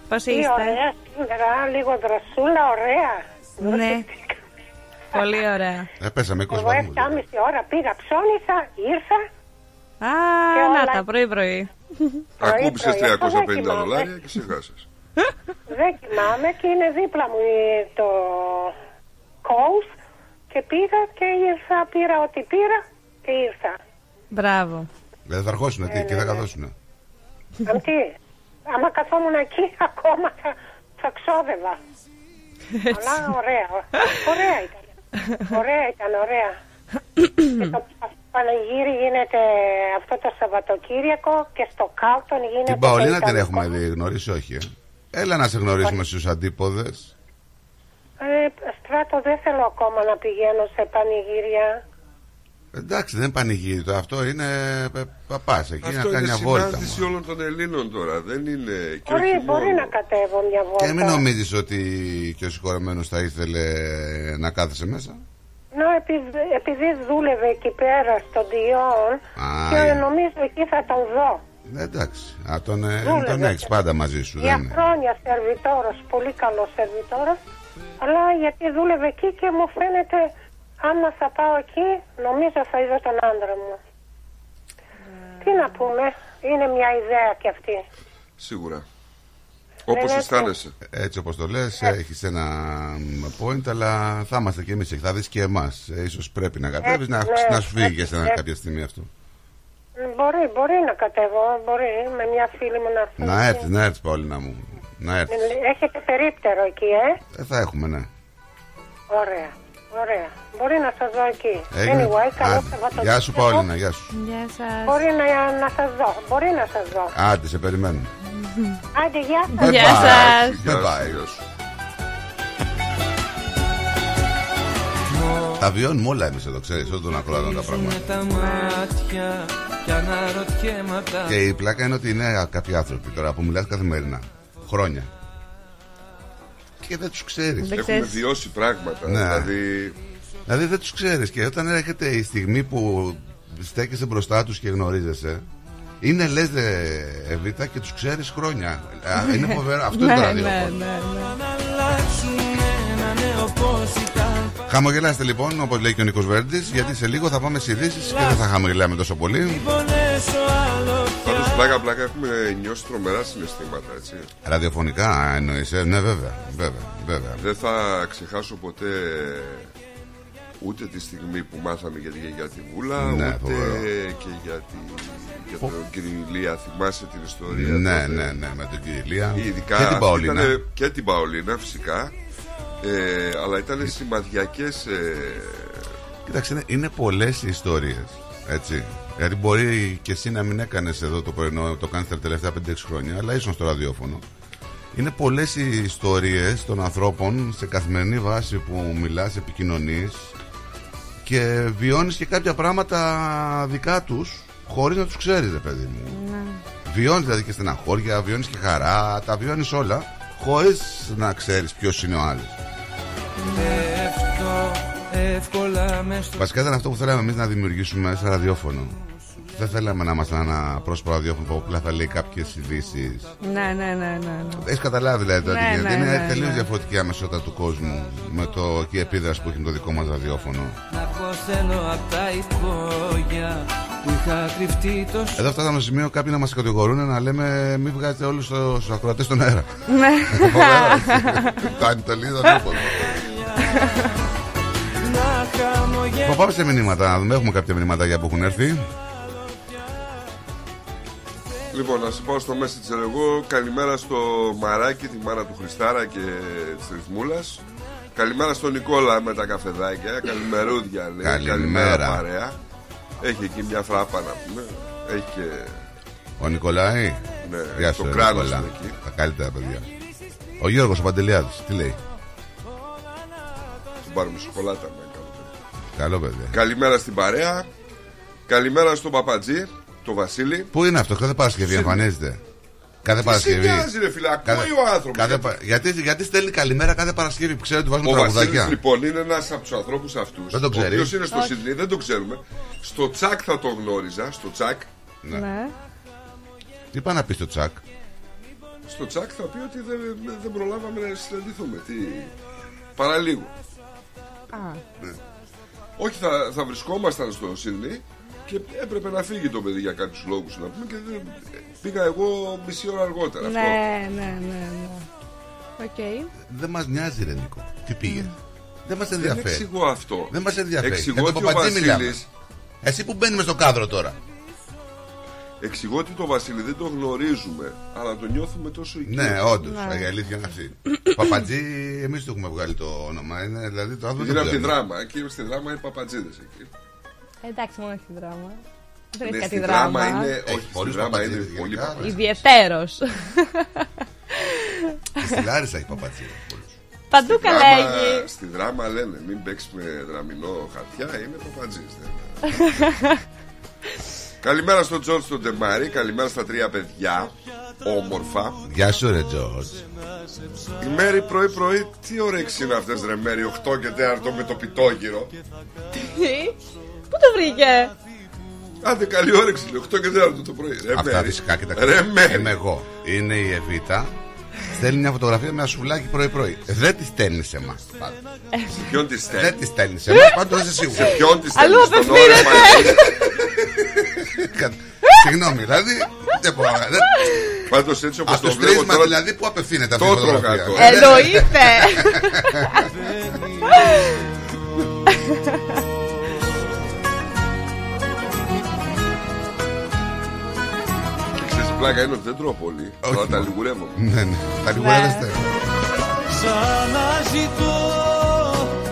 Πώς Τι είστε; ωραία σήμερα, λίγο δροσούλα, ωραία. Ναι. Πολύ ωραία. Ε, πέσαμε 20 Εγώ βαθμούς. 7,5 ώρα πήγα, ψώνισα, ήρθα. Α, Και να όλα- τα, πρωί-πρωί. Ακούμπησες πρωί, αυτό δεν 350 κοιμάμαι. δολάρια και σιγά σας. Δεν κοιμάμαι και είναι δίπλα μου η- το Coast και πήγα και ήρθα, πήρα ό,τι πήρα και ήρθα. Μπράβο. Δεν θα αρχώσουνε, τι, και θα καθόσουνε. Αν τι, άμα καθόμουν εκεί ακόμα θα, θα ξόδευα. Αλλά ωραία, ωραία ήταν. Ωραία ήταν, ωραία. και το πανηγύρι γίνεται αυτό το Σαββατοκύριακο και στο Κάουτον γίνεται... Την Παολίνα και την ήταν- έχουμε δει, γνωρίσει, όχι. Ε; Έλα να σε γνωρίσουμε στους αντίποδες. Ε, στράτο δεν θέλω ακόμα να πηγαίνω σε πανηγύρια. Εντάξει, δεν είναι πανηγύρι το αυτό, είναι ε, παπάς εκεί Αυτό να κάνει είναι μια βόλτα. συνάντηση όλων των Ελλήνων τώρα. Δεν είναι. Και Μπορεί, όχι μπορεί μόνο. να κατέβω μια βόλτα. Και μην νομίζεις ότι και ο συγχωρεμένος θα ήθελε να κάθεσαι μέσα; Ναι, επειδή, επειδή δούλευε εκεί πέρα στον Διόν Α, και είναι. νομίζω εκεί θα τον δω. Ε, εντάξει, Α, τον, ε, Δούλευε. τον έχεις πάντα μαζί σου. Για Δεν είναι. χρόνια σερβιτόρος, πολύ καλός σερβιτόρος, αλλά γιατί δούλευε εκεί και μου φαίνεται άμα θα πάω εκεί, νομίζω θα είδα τον άντρα μου. Τι να πούμε, είναι μια ιδέα κι αυτή. Σίγουρα. Όπως έτσι. αισθάνεσαι. Έτσι όπως το λες, έχεις ένα μ, point, αλλά θα είμαστε και εμείς εκεί, θα δεις και εμάς. Ε, ίσως πρέπει να κατέβεις, να, ναι, να σου φύγει και σε ναι. κάποια στιγμή αυτό. Μπορεί, μπορεί να κατέβω, μπορεί με μια φίλη μου να έρθω. Να εκεί. έρθεις, να έρθεις Παολίνα μου. Να έρθεις. Έχετε περίπτερο εκεί, ε; Ε, θα έχουμε, ναι. Ωραία, ωραία. Μπορεί να σας δω εκεί. Έγινε. Anyway, καλό Άντε. Σαββατοκύριακο. Γεια σου Παολίνα, γεια σου. Γεια σας. Μπορεί να, να σας δω, μπορεί να σας δω. Άντε, σε περιμένουμε. Άντε, γεια σας. Bye Γεια bye. σας. Bye bye. Γεια σου. Τα βιώνουμε όλα εμείς εδώ, ξέρεις, όταν ακροατών τα πράγματα. Με τα μάτια και αναρωτιέμαι απ' τα Και η πλάκα είναι ότι είναι κάποιοι άνθρωποι τώρα που μιλάς καθημερινά. Χρόνια. Και δεν τους ξέρεις. Δεν Έχουμε ξέρεις. βιώσει πράγματα. Ναι. Δηλαδή. Δηλαδή δεν τους ξέρεις και όταν έρχεται η στιγμή που στέκεσαι μπροστά τους και γνωρίζεσαι είναι λες δε Εβίτα και τους ξέρεις χρόνια. Α, Είναι φοβερό. Αυτό είναι το Ναι, ραδιόφωνο. Χαμογελάστε λοιπόν, όπως λέει και ο Νίκος Βέρντης, γιατί σε λίγο θα πάμε σε ειδήσεις και δεν θα χαμογελάμε τόσο πολύ. Πονέσω άλλο Πάντως πλάκα πλάκα έχουμε νιώσει τρομερά συναισθήματα, έτσι. Ραδιοφωνικά εννοείς, ε, ναι, βέβαια, βέβαια, βέβαια. Δεν θα ξεχάσω ποτέ ούτε τη στιγμή που μάθαμε για τη γιαγιά τη Βούλα, Ναι, ούτε φοβερό. και για, τη, για τον κύριο Ηλία. Θυμάσαι την ιστορία Ναι, τότε; ναι, ναι, με τον κύριο Ηλία. Ειδικά Και την Παολίνα. ήτανε- και την Παολίνα φυσικά. Ε, αλλά ήταν σημαδιακές ε, Κοίταξε, είναι, είναι πολλές οι ιστορίες. Έτσι. Γιατί μπορεί και εσύ να μην έκανες εδώ το πρωινό, το κάνεις τα τελευταία 5-6 χρόνια, αλλά ήσουν στο ραδιόφωνο. Είναι πολλές οι ιστορίες των ανθρώπων σε καθημερινή βάση που μιλάς, επικοινωνείς και βιώνεις και κάποια πράγματα δικά τους χωρίς να τους ξέρεις, ρε παιδί μου. Ναι. Βιώνεις δηλαδή και στεναχώρια, βιώνεις και χαρά, τα βιώνεις όλα χωρίς να ξέρεις ποιος είναι ο άλλος. Πέφτω εύκολα μες στο Βασικά ήταν αυτό που θέλαμε εμείς να δημιουργήσουμε σαν ραδιόφωνο. Δεν θέλαμε να είμαστε ένα πρόσωπο ραδιόφωνο που απλά θα λέει κάποιες ειδήσεις. Ναι, ναι, ναι, ναι. ναι. Έχεις καταλάβει δηλαδή το Ναι, τι γίνεται. ναι, Είναι ναι, τελείως ναι. διαφορετική η αμεσότητα του κόσμου με το και η επίδραση που έχει με το δικό μας ραδιόφωνο. Να θέλω απ' τα υπόγεια που είχα κρυφτεί τόσο Εδώ φτάσαμε στο σημείο κάποιοι να μας κατηγορούν να λέμε μην βγάζετε όλους του ακροατές στον αέρα. Ναι. Κάνει το λίγο τίποτα. να χαμογελώ Θα πάμε σε μηνύματα, να δούμε. Έχουμε κάποια μηνύματα που έχουν έρθει. Λοιπόν, να σε πάω στο message εγώ. Καλημέρα στο Μαράκι, τη μάνα του Χριστάρα και της Ρυθμούλας. Καλημέρα στον Νικόλα με τα καφεδάκια. Καλημερούδια λέει. Καλημέρα. παρέα. Έχει εκεί μια φράπα να πούμε. Έχει και. Ο Νικολάη; Ναι, Γεια το σου, ρε κράνος Νικόλα. είναι εκεί. Τα καλύτερα παιδιά. Ο Γιώργος ο Παντελιάδης, τι λέει; Του πάρουμε σοκολάτα με καλό παιδί. Καλό παιδί. Καλημέρα στην παρέα. Καλημέρα στον Παπατζή, τον Βασίλη. Πού είναι αυτό, κάθε Παρασκευή Σε- εμφανίζεται; Κάθε Τι σε Παρασκευή. νοιάζει, ρε φίλε, ακούει ο άνθρωπος; κάθε πα- γιατί, γιατί στέλνει καλημέρα κάθε Παρασκευή που ξέρει ότι βάζουμε Ο Βασίλης τραγουδάκια; λοιπόν είναι ένας από τους ανθρώπους αυτούς. Δεν τον Ο ξέρεις; οποίος είναι στο Σιδνή, δεν το ξέρουμε. Στο τσακ θα το γνώριζα. Στο τσακ. Ναι. Τι πάει να πει στο τσακ. Στο τσακ θα πει ότι δεν, δεν προλάβαμε να συναντηθούμε. Τι... Παραλίγο. Α, Όχι, θα, θα βρισκόμασταν στο Σίδνεϊ και έπρεπε να φύγει το παιδί για κάποιους λόγους να πούμε και δεν... πήγα εγώ μισή ώρα αργότερα. Αυτό. ναι, ναι, ναι, ναι. Οκ. Δεν μας νοιάζει, ρε Νίκο. Τι πήγε. Δεν μας Δεν ενδιαφέρει. εξηγώ αυτό. Δεν μας ενδιαφέρει. Εξηγώ Για τον ότι ο Παπατζή μιλάμε. Βασίλης Εσύ που μπαίνει στο κάδρο τώρα. Εξηγώ ότι το Βασίλη δεν το γνωρίζουμε, αλλά το νιώθουμε τόσο οικείο. Ναι, όντως. Ναι. Η αλήθεια είναι αυτή. Παπατζή, εμείς του έχουμε βγάλει το όνομα. Είναι, δηλαδή το άνθρωπο Είναι δεν από τη ξέρουμε. δράμα. Και στη δράμα είναι παπατζίδες εκεί. Εντάξει, μόνο έχει δράμα. Δεν Ναι, έχει στη κάτι δράμα δράμα. είναι. Έχει Όχι, στη πολλούς δράμα είναι παπατζίδες πολύ γενικά, παπατζίδες. Ιδιαιτέρως. Και Στη Λάρισα έχει παπατζή. πολλούς. Παντού Στη καλά δράμα- έχει. Στη δράμα λένε μην παίξεις με δραμινό χαρτιά, είναι παπατζής. δεν είναι. Καλημέρα στον Τζορτ στον Τεμάρη, καλημέρα στα τρία παιδιά. Όμορφα. Γεια σου, ρε Τζορτζ. Η Μέρη πρωί-πρωί, τι ωρέξει είναι αυτές, ρε Μέρη, 8 και 4 με το πιτόγυρο. Τι; Πού το βρήκε; Άντε, καλή όρεξη, λέει, 8 και 4 το πρωί. Ρε Αυτά Μέρη. φυσικά και τα Ρε Μέρη. Είμαι εγώ. Είναι η Εβίτα. Στέλνει μια φωτογραφία με ένα σουβλάκι πρωί-πρωί. Δεν τη στέλνει σε εμάς. Ποιον τη στέλνει; Δεν τη στέλνει σε εμάς. Πάντως είσαι σίγουρο. Ποιον τη στέλνεις. Αλλού στον απευθύνεται. όρεμα. Συγγνώμη, δηλαδή. Δεν μπορώ. δεν- Πάντως έτσι όπως Από το το βλέπω στρίσμα τώρα. δηλαδή που απευθύνεται αυτή η Το φωτογραφία; τρώγα το. Ε, Εννοείται. πλάκα είναι ότι δεν τρώω πολύ. Όχι Τώρα τα μόνο. λιγουρεύω. Ναι, ναι. Τα λιγουρεύεστε. Ξαναζητώ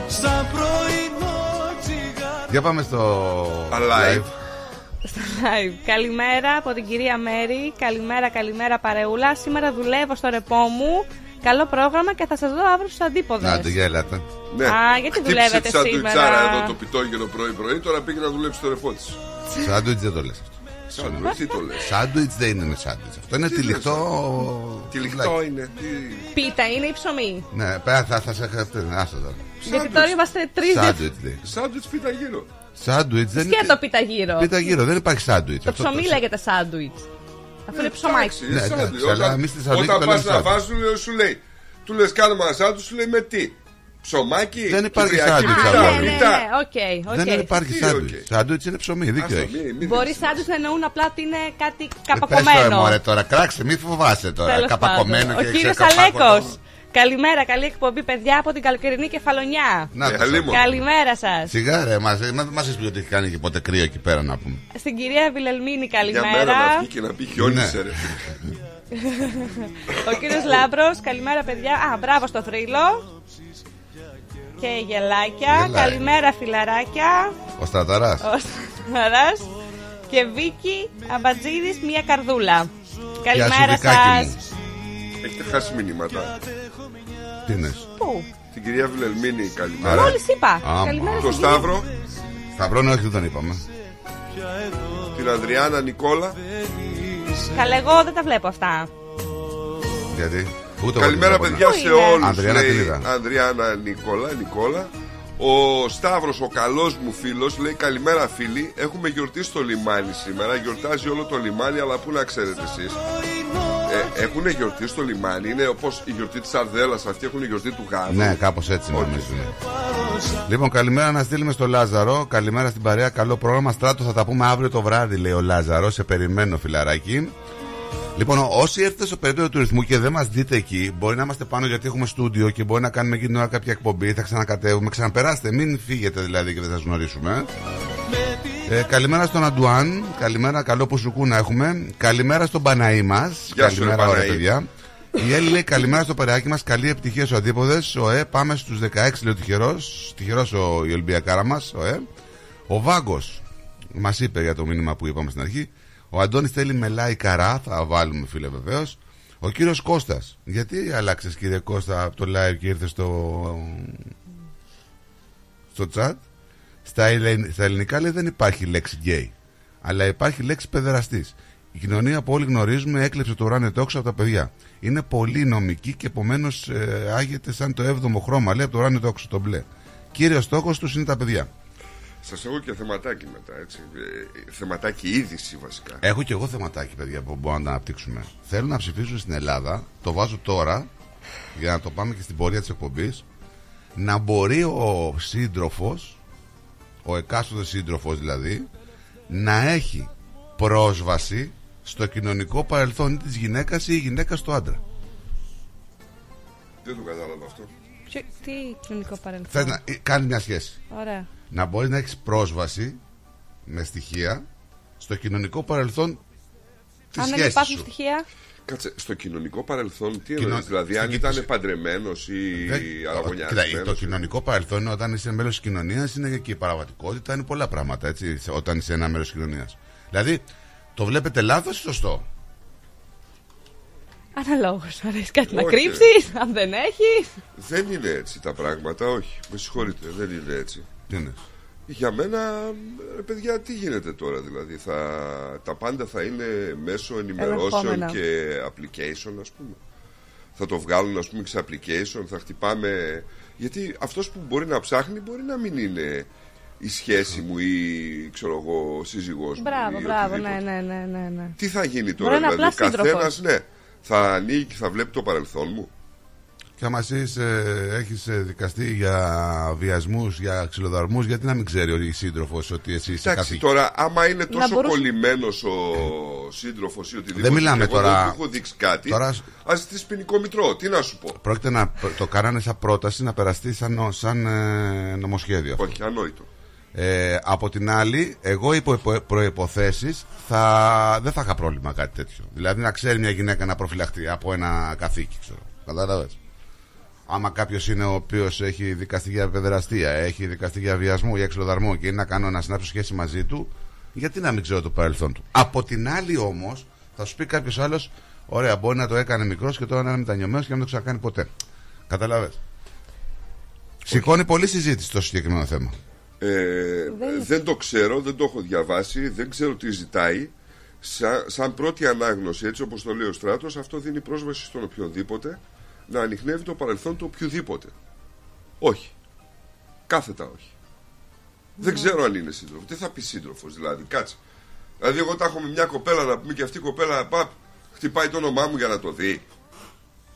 σαν πρωινό τσιγάρο Για πάμε στο Alive. Live. Καλημέρα από την κυρία Μέρη. Καλημέρα, καλημέρα παρεούλα. Σήμερα δουλεύω στο ρεπό μου. Καλό πρόγραμμα και θα σας δω αύριο στους αντίποδες. Να το γέλατε. Ναι. Α, γιατί Χτύπησε δουλεύετε τη σαντουιτσάρα σήμερα; εδώ το πιτόγυρο πρωί-πρωί, τώρα πήγε να δουλέψει το ρεπό της. Σάντουιτ δεν το λε αυτό. Σαντουιτ, τι το λες. Σάντουιτς δεν είναι με σάντουιτς. Αυτό είναι Τι τυλιχτό. Τι λιχτό είναι. τι- Πίτα είναι ή ψωμί; Ναι, πέρα θα, θα σε χαρτί. Άστο τώρα. Γιατί τώρα είμαστε τρεις Σάντουιτς λέει. Σάντουιτς πίτα γύρω. Σάντουιτς δεν Και το πίτα γύρω. Πίτα γύρω, δεν υπάρχει σάντουιτς. Το ψωμί λέγεται σάντουιτς. Αυτό είναι ψωμάκι. Εντάξει, Ναι, σάντουιτ. εντάξει, Όταν- αλλά εμείς στη Θεσσαλονίκη Όταν το πας λέμε να σάντουιτς. φας, σου λέει- σου λέει. Του λες κάνουμε ένα σάντουιτς, σου λέει με τι. Ψωμάκι. Δεν υπάρχει κυπριακή σάντουιτς, πίτα, Α, ναι, αγόρι. ναι, πίτα. ναι, οκ, οκ. Δεν υπάρχει Τι, σάντουιτς. οκ. Σάντουιτς είναι ψωμί, δίκιο Άστο, έχεις. μη- μη Μπορεί δείξεις. σάντουιτς να εννοούν απλά ότι είναι κάτι Ε, πες τώρα, καπακωμένο. μωρέ, τώρα, κράξε, μη φοβάσαι τώρα. Τέλος Καπακωμένο πάντων. και Ο κύριο ξεκαπάκωτο. Αλέκος. Καλημέρα, καλή εκπομπή, παιδιά από την καλοκαιρινή κεφαλονιά. Να Ε, το αλλήμον. σας. Καλημέρα σας. Σιγά ρε, μας, μας, μας έχεις πει ότι έχει κάνει και ποτέ κρύο εκεί πέρα να πούμε. Στην κυρία Βιλελμίνη, Για μέρα να καλημέρα. βγει και να πει χιόνισε Ναι. ρε. Ο κύριος Λάμπρος, καλημέρα, παιδιά. Α, μπράβο στο θρύλο. Και γελάκια. Γελάει. Καλημέρα, φιλαράκια. Ο Στραταράς. Ο- Χαράς και Βίκη Αμπατζίδης μια καρδούλα. Γεια σου, Καλημέρα Βικάκι σας. Έχετε χάσει μηνύματα. Τι είναι. Πού; Την κυρία Βιλελμίνη, καλημέρα. Μόλις είπα. Άμα. Καλημέρα Το στην Σταύρο, Σταυρώνει, όχι, δεν τον είπαμε. την Αδριάνα Νικόλα. κυρία. Καλά, εγώ δεν τα βλέπω αυτά. Γιατί; Ούτε Καλημέρα εγώ την παιδιά βλέπω, σε Πού είναι; όλους Ανδριάνα λέει την είδα. Ανδριάνα Νικόλα, Νικόλα Ο Σταύρος ο καλός μου φίλος λέει καλημέρα φίλοι Έχουμε γιορτή στο λιμάνι σήμερα Γιορτάζει όλο το λιμάνι αλλά πού να ξέρετε εσείς ε, Έχουν γιορτή στο λιμάνι; Είναι όπως η γιορτή της Αρδέλας Αυτοί έχουν γιορτή του γάδου Ναι, κάπως έτσι νομίζουν. Λοιπόν, καλημέρα να στείλουμε στο Λάζαρο. Καλημέρα στην παρέα. Καλό πρόγραμμα. Στράτο θα τα πούμε αύριο το βράδυ, λέει ο Λάζαρος. Σε περιμένω, φιλαράκι. Λοιπόν, όσοι έρθετε στο περίπτωμα του ρυθμού και δεν μας δείτε εκεί, μπορεί να είμαστε πάνω γιατί έχουμε στούντιο και μπορεί να κάνουμε εκείνη την ώρα κάποια εκπομπή. Θα ξανακατεύουμε. Ξαναπεράστε, μην φύγετε δηλαδή και δεν σας γνωρίσουμε. Ε, καλημέρα στον Αντουάν. Καλημέρα, καλό που σου να έχουμε. Καλημέρα στον Παναή μας. Γεια σου, Καλημέρα, ρε, ωραία Παναή. παιδιά. Η Έλλη λέει καλημέρα στο παρεάκι μας. Καλή επιτυχία στους αντίποδες. Ο Ε, πάμε στους 16, λέει ο τυχερός. Τυχερός ο η Ολυμπιακάρα μας. Ο Ε. Ο Βάγκος μας είπε για το μήνυμα που είπαμε στην αρχή. Ο Αντώνης θέλει μελάι καρά. Θα βάλουμε, φίλε, βεβαίως. Ο κύριος Κώστας. Γιατί άλλαξε, κύριε Κώστα, από το live και ήρθες στο. στο chat; Στα, ελλε- στα ελληνικά λέει δεν υπάρχει λέξη γκέι. Αλλά υπάρχει λέξη παιδεραστής. Η κοινωνία που όλοι γνωρίζουμε έκλεψε το ουράνιο τόξο από τα παιδιά. Είναι πολύ νομική και επομένως ε, άγεται σαν το 7ο χρώμα. Λέει από το ουράνιο τόξο το μπλε. Κύριος στόχος τους είναι τα παιδιά. Σας έχω και θεματάκι μετά έτσι ε, Θεματάκι είδηση βασικά Έχω και εγώ θεματάκι, παιδιά, που μπορούμε να τα αναπτύξουμε. Θέλω να ψηφίσουν στην Ελλάδα, το βάζω τώρα, για να το πάμε και στην πορεία της εκπομπής, να μπορεί ο σύντροφος, ο εκάστοτε σύντροφος δηλαδή, να έχει πρόσβαση στο κοινωνικό παρελθόν της γυναίκας ή η γυναίκα στο άντρα. Δεν το κατάλαβα αυτό Ποιο- Τι κοινωνικό παρελθόν; Θες να ε, κάνει μια σχέση. Ωραία. Να μπορείς να έχεις πρόσβαση με στοιχεία στο κοινωνικό παρελθόν της Αν δεν σχέσης υπάρχουν σου. στοιχεία. Κάτσε, στο κοινωνικό παρελθόν τι Κοινο- εννοείς Δηλαδή αν στην- ήταν παντρεμένος ή Δεν- Κοίτα, αραγωνιασμένος το κοινωνικό παρελθόν είναι όταν είσαι μέλος της κοινωνίας, είναι και η παραβατικότητα, είναι πολλά πράγματα έτσι, σε- όταν είσαι ένα μέρο της κοινωνίας. Δηλαδή, το βλέπετε λάθος ή σωστό; Αναλόγως. Αν έχει κάτι να Όχι. κρύψεις, αν δεν έχεις. Δεν είναι έτσι τα πράγματα, όχι. Με συγχωρείτε, δεν είναι έτσι. Τι είναι; Για μένα, ρε παιδιά, τι γίνεται τώρα δηλαδή. Θα, τα πάντα θα είναι μέσω ενημερώσεων Ελεγχόμενα. και application, ας πούμε. Θα το βγάλουν, ας πούμε, σε application, θα χτυπάμε... Γιατί αυτός που μπορεί να ψάχνει μπορεί να μην είναι η σχέση μου ή, ξέρω εγώ, ο σύζυγός μου. Μπράβο, ή μπράβο. οτιδήποτε. Ναι, ναι, ναι, ναι. ναι. Τι θα γίνει τώρα, Μπορεί να είναι δηλαδή, ο απλά καθένας, σύντροφος. ναι, θα ανοίγει και θα βλέπει το παρελθόν μου. Και άμα εσύ ε, έχει δικαστεί για βιασμούς, για ξυλοδαρμούς, γιατί να μην ξέρει ο σύντροφος ότι εσύ είσαι Εντάξει, κάτι. τώρα, άμα είναι τόσο μπορούσε- κολλημένος ο σύντροφος ή οτιδήποτε. Δεν μιλάμε και εγώ τώρα- Δεν του έχω δείξει κάτι. τώρα- Α ζητήσει ποινικό μητρό. Τι να σου πω. Πρόκειται να το κάνανε σαν πρόταση να περαστεί σαν, σαν ε, νομοσχέδιο. αυτό. Όχι, ανόητο. Ε, από την άλλη, εγώ υπό προποθέσει θα, δεν θα είχα πρόβλημα κάτι τέτοιο. Δηλαδή να ξέρει μια γυναίκα να προφυλαχτεί από ένα καθήκη, ξέρω. Κατάλαβες; Άμα κάποιος είναι ο οποίος έχει δικαστεί για παιδεραστία, έχει δικαστεί για βιασμό, για ξυλοδαρμό και είναι να κάνω να συνάψω σχέση μαζί του, γιατί να μην ξέρω το παρελθόν του. Από την άλλη όμως, θα σου πει κάποιος άλλος, ωραία, μπορεί να το έκανε μικρός και τώρα να είναι μετανιωμένος και να μην το ξανακάνει ποτέ. Κατάλαβε. Σηκώνει πολλή συζήτηση το συγκεκριμένο θέμα. Ε, δεν το ξέρω, δεν το έχω διαβάσει, δεν ξέρω τι ζητάει. Σαν, σαν πρώτη ανάγνωση, έτσι όπως το λέει ο στράτος, αυτό δίνει πρόσβαση στον οποιοδήποτε να ανοιχνεύει το παρελθόν του οποιοδήποτε. Όχι. Κάθετα όχι. Δεν ξέρω αν είναι σύντροφος. Τι θα πει σύντροφος, δηλαδή, κάτσε. Δηλαδή, εγώ τα έχω με μια κοπέλα να πούμε και αυτή η κοπέλα παπ, χτυπάει το όνομά μου για να το δει.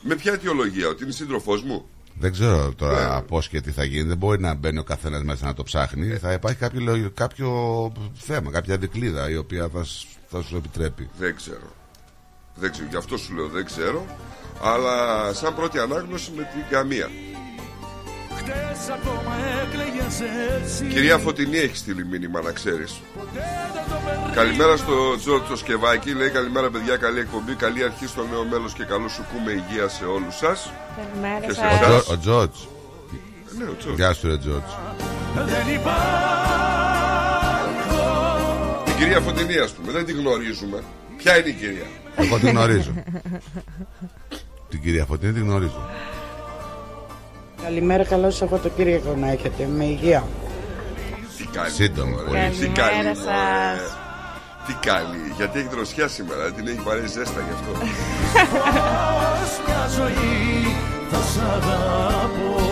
Με ποια αιτιολογία, ότι είναι σύντροφός μου; Δεν ξέρω τώρα Ναι. πώς και τι θα γίνει. Δεν μπορεί να μπαίνει ο καθένας μέσα να το ψάχνει. Θα υπάρχει κάποιο, λογι- κάποιο θέμα, κάποια δικλίδα η οποία θα, σ- θα σου επιτρέπει. Δεν ξέρω. Δεν ξέρω. Γι' αυτό σου λέω δεν ξέρω. Αλλά σαν πρώτη ανάγνωση με την καμία. Χτες ακόμα έκλαιγες έτσι Κυρία Φωτεινή έχει στείλει μήνυμα να ξέρεις. Ποτέ δεν το περνάει Καλημέρα στο Τζόρτζο Σκεβάκη. Λέει καλημέρα παιδιά, καλή εκπομπή. Καλή αρχή στο νέο μέλος και καλό σου κούμε υγεία σε όλους σας. Καλημέρα Και σε Ο, εσάς. σας. Τζο- ο Τζότζ. Ναι, ο Τζόρτζ. Γεια σου, ρε Τζότζ. Δεν υπάρχω κυρία Φωτεινή, ας πούμε, δεν τη γνωρίζουμε. Ποια είναι η κυρία; Εγώ την γνωρίζω. την κυρία Φωτεινή την γνωρίζω. Καλημέρα, καλό Σαββατοκύριακο να έχετε. Με υγεία. Τι κάνει. Σύντομο, ωραία. πολύ. Τι Καλημέρα κάνει. σας. ωραία. Τι κάνει. Γιατί έχει δροσιά σήμερα. Την έχει πάρει ζέστα γι' αυτό. Ως μια ζωή θα σ' αγαπώ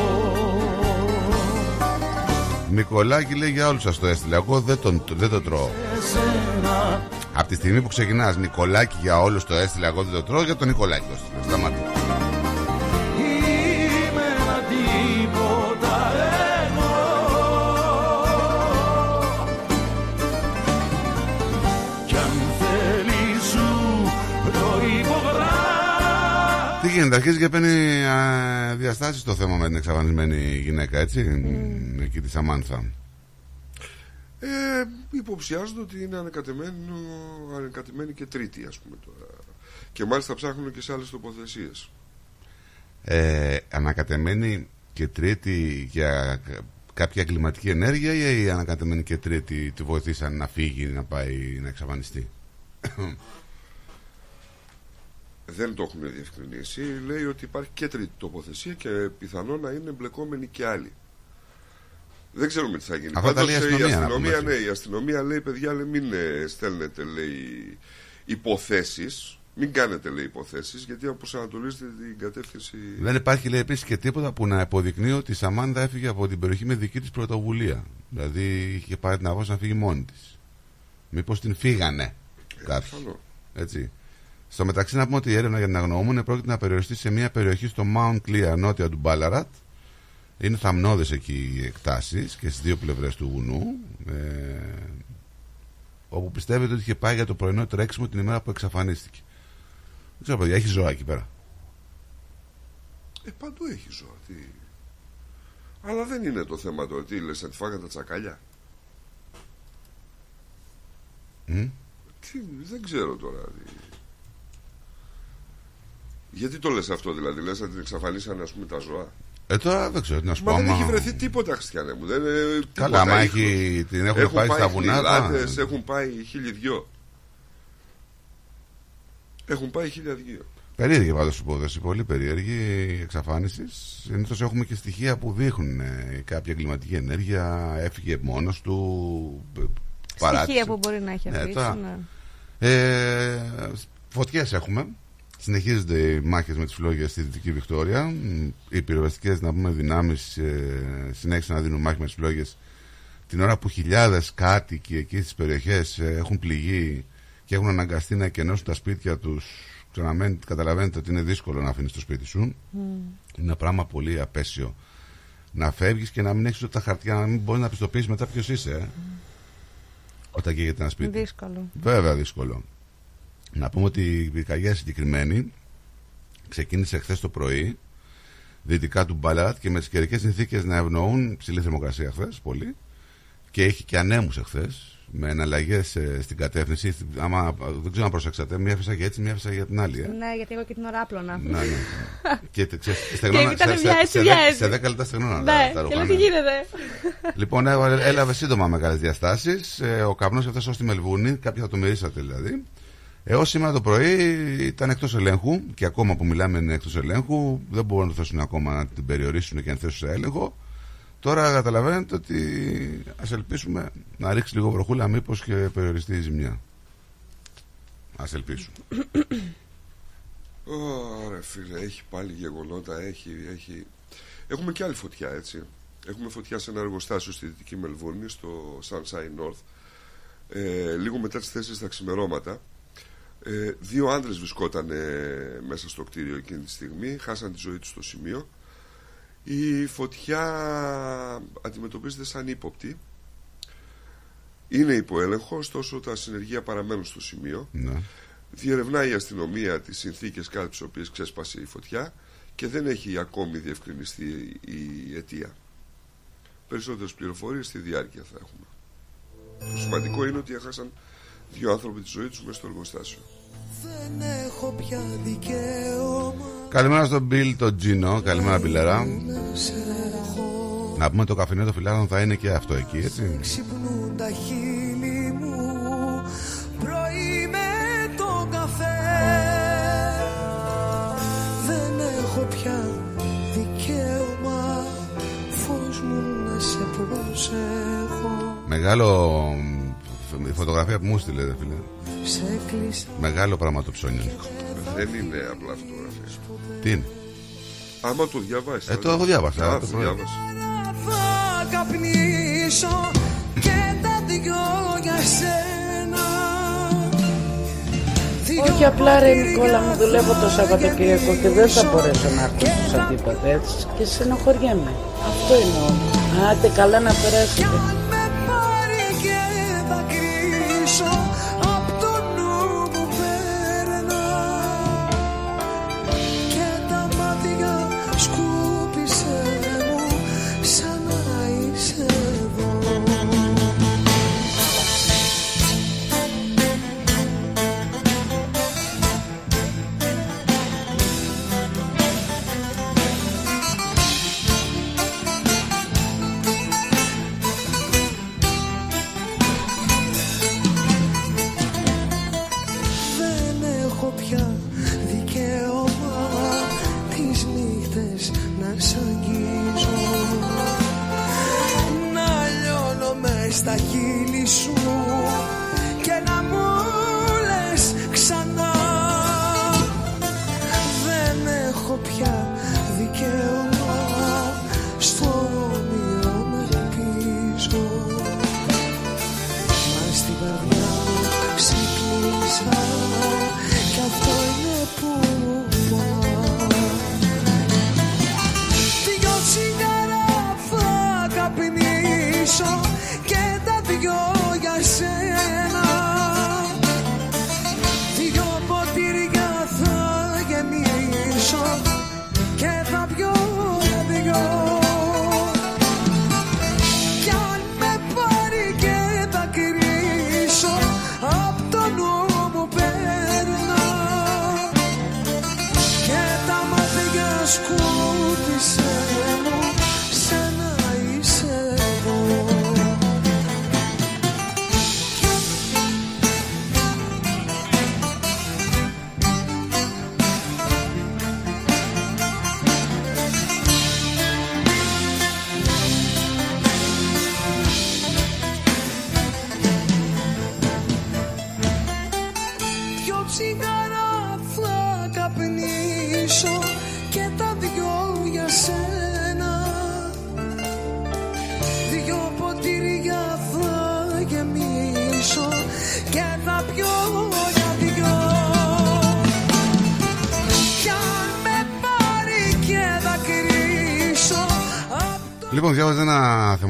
Μικολάκη λέει για όλους σας το έστειλε. Εγώ δεν, τον, δεν το τρώω. Εσένα Από τη στιγμή που ξεκινάς, Νικολάκη για όλους το έστειλε. Εγώ δεν το τρώω. Για τον Νικολάκη το έστειλε. Σταμάτα. Τι γίνεται, αρχίζει και παίρνει α, διαστάσεις το θέμα με την εξαφανισμένη γυναίκα, έτσι. Εκεί της Σαμάνθα. Ε, υποψιάζονται ότι είναι ανακατεμένη, ανακατεμένη και τρίτη, ας πούμε τώρα. Και μάλιστα ψάχνουν και σε άλλες τοποθεσίες. Ε, ανακατεμένη και τρίτη για κα- κάποια κλιματική ενέργεια ή η ανακατεμένη και τρίτη τη βοηθήσαν να φύγει, να πάει να εξαφανιστεί; Δεν το έχουν διευκρινίσει. Λέει ότι υπάρχει και τρίτη τοποθεσία και πιθανό να είναι εμπλεκόμενοι και άλλοι. Δεν ξέρουμε τι θα γίνει. Αυτά τα Πάντως, λέει η ε, αστυνομία, η να αστυνομία, πούμε. ναι, η αστυνομία λέει, παιδιά, λέει, μην ε, στέλνετε, λέει, υποθέσεις. Μην κάνετε, λέει, υποθέσεις, γιατί αποσανατολίζετε την κατεύθυνση... Δεν υπάρχει, λέει, επίσης και τίποτα που να αποδεικνύει ότι η Σαμάνθα έφυγε από την περιοχή με δική της πρωτοβουλία. Δηλαδή είχε πάρει την απόφαση να φύγει μόνη της. Μήπως την φύγανε κάποιοι. πιθανό. Έτσι. Στο μεταξύ, να πούμε ότι η έρευνα για την αγνοούμενη πρόκειται να περιοριστεί σε μια περιοχή στο Mount Clear νότια του Μπάλαρατ. Είναι θαμνώδες εκεί οι εκτάσεις και στις δύο πλευρές του βουνού. Ε, όπου πιστεύετε ότι είχε πάει για το πρωινό τρέξιμο την ημέρα που εξαφανίστηκε. Δεν ξέρω, παιδιά, έχει ζώα εκεί πέρα; Ε, παντού έχει ζώα. Τι... Αλλά δεν είναι το θέμα το ότι λες να τη φάγανε τα τσακάλια. Μμ. Τι, δεν ξέρω τώρα. τι- Γιατί το λες αυτό δηλαδή, λες να την εξαφανίσανε ας πούμε τα ζώα; Ε, τώρα δεν ξέρω τι να σου πω. Μα δεν άμα- έχει βρεθεί τίποτα, Χριστιανέ μου. Δεν, ε, τίποτα. Καλά, άμα Έχουν- έχει, την έχουν, έχουν πάει, πάει στα βουνά. χιλιάδες, τα- έχουν πάει χίλιοι δυο. Έχουν πάει χίλια δυο. Περίεργη πάντως υπόθεση, πολύ περίεργη εξαφάνισης. Συνήθως έχουμε και στοιχεία που δείχνουν ε, κάποια κλιματική ενέργεια, έφυγε μόνος του. ε, παράτησε. Στοιχεία που μπορεί να έχει Ναι, αφήσει. τώρα- ναι. Ε, Φωτιές έχουμε. Συνεχίζονται οι μάχες με τις φλόγες στη Δυτική Βικτόρια. Οι πυροβαστικέ, να πούμε, δυνάμεις ε, συνέχισαν να δίνουν μάχη με τις φλόγες την ώρα που χιλιάδες κάτοικοι εκεί στις περιοχές έχουν πληγεί και έχουν αναγκαστεί να εκενώσουν τα σπίτια τους. Καταλαβαίνετε ότι είναι δύσκολο να αφήνεις το σπίτι σου. Είναι ένα πράγμα πολύ απέσιο. Να φεύγεις και να μην έχεις τα χαρτιά, να μην μπορείς να πιστοποιήσεις μετά ποιος είσαι. Ε. Όταν καίγεται ένα σπίτι. Δύσκολο. Βέβαια δύσκολο. Να πούμε ότι η πυρκαγιά συγκεκριμένη ξεκίνησε χθες το πρωί δυτικά του Μπαλάτ και με τις καιρικές συνθήκες να ευνοούν ψηλή θερμοκρασία χθες πολύ και είχε και ανέμους εχθές με εναλλαγές στην κατεύθυνση. Άμα, δεν ξέρω αν προσέξατε, μία έφυσα για έτσι, μία έφυσα για την άλλη. Ε. Ναι, γιατί εγώ και την ώρα άπλωνα. Ναι, ναι. και τε- ξέρεις, στεγνώνα- ήταν σε- μια σε- έτσι, σε μια δέκα- έτσι. σε 10 λεπτά στεγνώνα. Ναι, τα και ρούχα, λέω ναι. τι γίνεται; Λοιπόν, έβαλε- έλαβε σύντομα μεγάλες διαστάσεις. Ε, ο καπνός αυτό ως τη Μελβούνη, κάποιοι θα το μυρίσατε δηλαδή. Έως σήμερα το πρωί ήταν εκτός ελέγχου και ακόμα που μιλάμε είναι εκτός ελέγχου. Δεν μπορούν να το θέσουν ακόμα να την περιορίσουν και να θέσουν σε έλεγχο. Τώρα καταλαβαίνετε ότι ας ελπίσουμε να ρίξει λίγο βροχούλα, μήπως και περιοριστεί η ζημιά. Α ελπίσουμε. Ωραία φίλε, έχει πάλι γεγονότα, έχει, έχει... Έχουμε και άλλη φωτιά έτσι. Έχουμε φωτιά σε ένα εργοστάσιο στη Δυτική Μελβούρνη, στο Sunshine North. Ε, λίγο μετά τις 4 τα ξημερώματα. Ε, δύο άντρες βρισκόταν μέσα στο κτίριο εκείνη τη στιγμή, χάσαν τη ζωή τους στο σημείο. Η φωτιά αντιμετωπίζεται σαν ύποπτη. Είναι υπό έλεγχο, ωστόσο τα συνεργεία παραμένουν στο σημείο. Ναι. Διερευνάει η αστυνομία τις συνθήκες κάτω από τις οποίες ξέσπασε η φωτιά και δεν έχει ακόμη διευκρινιστεί η αιτία. Περισσότερες πληροφορίες στη διάρκεια θα έχουμε. Το σημαντικό είναι ότι έχασαν δύο άνθρωποι τη ζωή τους μέσα στο εργοστάσιο. Δεν έχω πια δικαίωμα. Καλημέρα στον Μπιλ, τον Τζίνο. Καλημέρα, Μπιλερά. Να πούμε το καφενείο των φιλάρων θα είναι και αυτό εκεί, έτσι. Ξυπνούν τα χείλη μου πρωί με τον καφέ. Δεν έχω πια δικαίωμα φως μου να σε προσέχω. Μεγάλο η φωτογραφία που μου στείλε, ρε φίλε. Σε κλείσει Μεγάλο πράγμα το ψώνιο. Δεν είναι απλά φωτογραφία. Τι είναι; Άμα το διαβάσεις. Ε, το έχω διάβασα, Α, το το πρωί. διάβασα. θα καπνίσω και τα δυο για σένα Όχι απλά ρε Νικόλα μου δουλεύω το Σαββατοκύριακο και δεν θα μπορέσω να έρθω στους αντίπατες και στενοχωριέμαι. Αυτό εννοώ. Άντε καλά να περάσετε.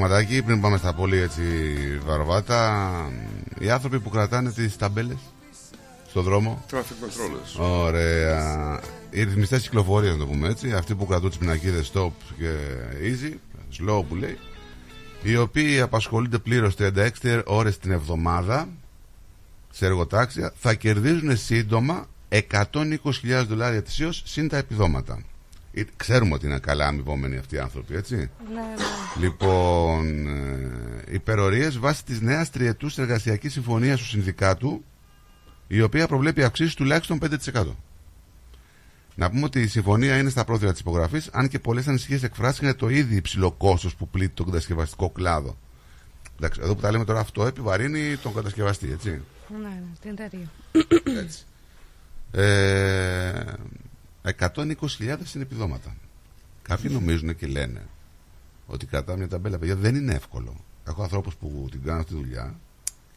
Ένα θεματάκι πριν πάμε στα πολύ έτσι βαρβάτα. Οι άνθρωποι που κρατάνε τις ταμπέλες στον δρόμο. Traffic controllers. Ωραία. Οι ρυθμιστές κυκλοφορίας, να το πούμε έτσι. Αυτοί που κρατούν τις πινακίδες stop και easy, slow που λέει. Οι οποίοι απασχολούνται πλήρως 36 ώρες την εβδομάδα σε εργοτάξια θα κερδίζουν σύντομα 120.000 δολάρια ετησίω συν τα επιδόματα. Ε, Ξέρουμε ότι είναι καλά αμοιβόμενοι αυτοί οι άνθρωποι, έτσι. Ναι, ναι. Λοιπόν, ε, υπερορίες βάσει της νέας τριετούς εργασιακής συμφωνίας του συνδικάτου η οποία προβλέπει αυξήσεις τουλάχιστον 5%. Να πούμε ότι η συμφωνία είναι στα πρόθυρα της υπογραφής, αν και πολλές ανησυχίες εκφράστηκαν για το ήδη υψηλό κόστος που πλήττει τον κατασκευαστικό κλάδο. Εντάξει, εδώ που τα λέμε τώρα, αυτό επιβαρύνει τον κατασκευαστή, έτσι. Ναι, ναι, την εταιρεία. έτσι. Ε, 120.000 είναι επιδόματα. Κάποιοι νομίζουν και λένε ότι κρατάμε μια ταμπέλα, παιδιά, δεν είναι εύκολο. Έχω ανθρώπους που την κάνουν στη δουλειά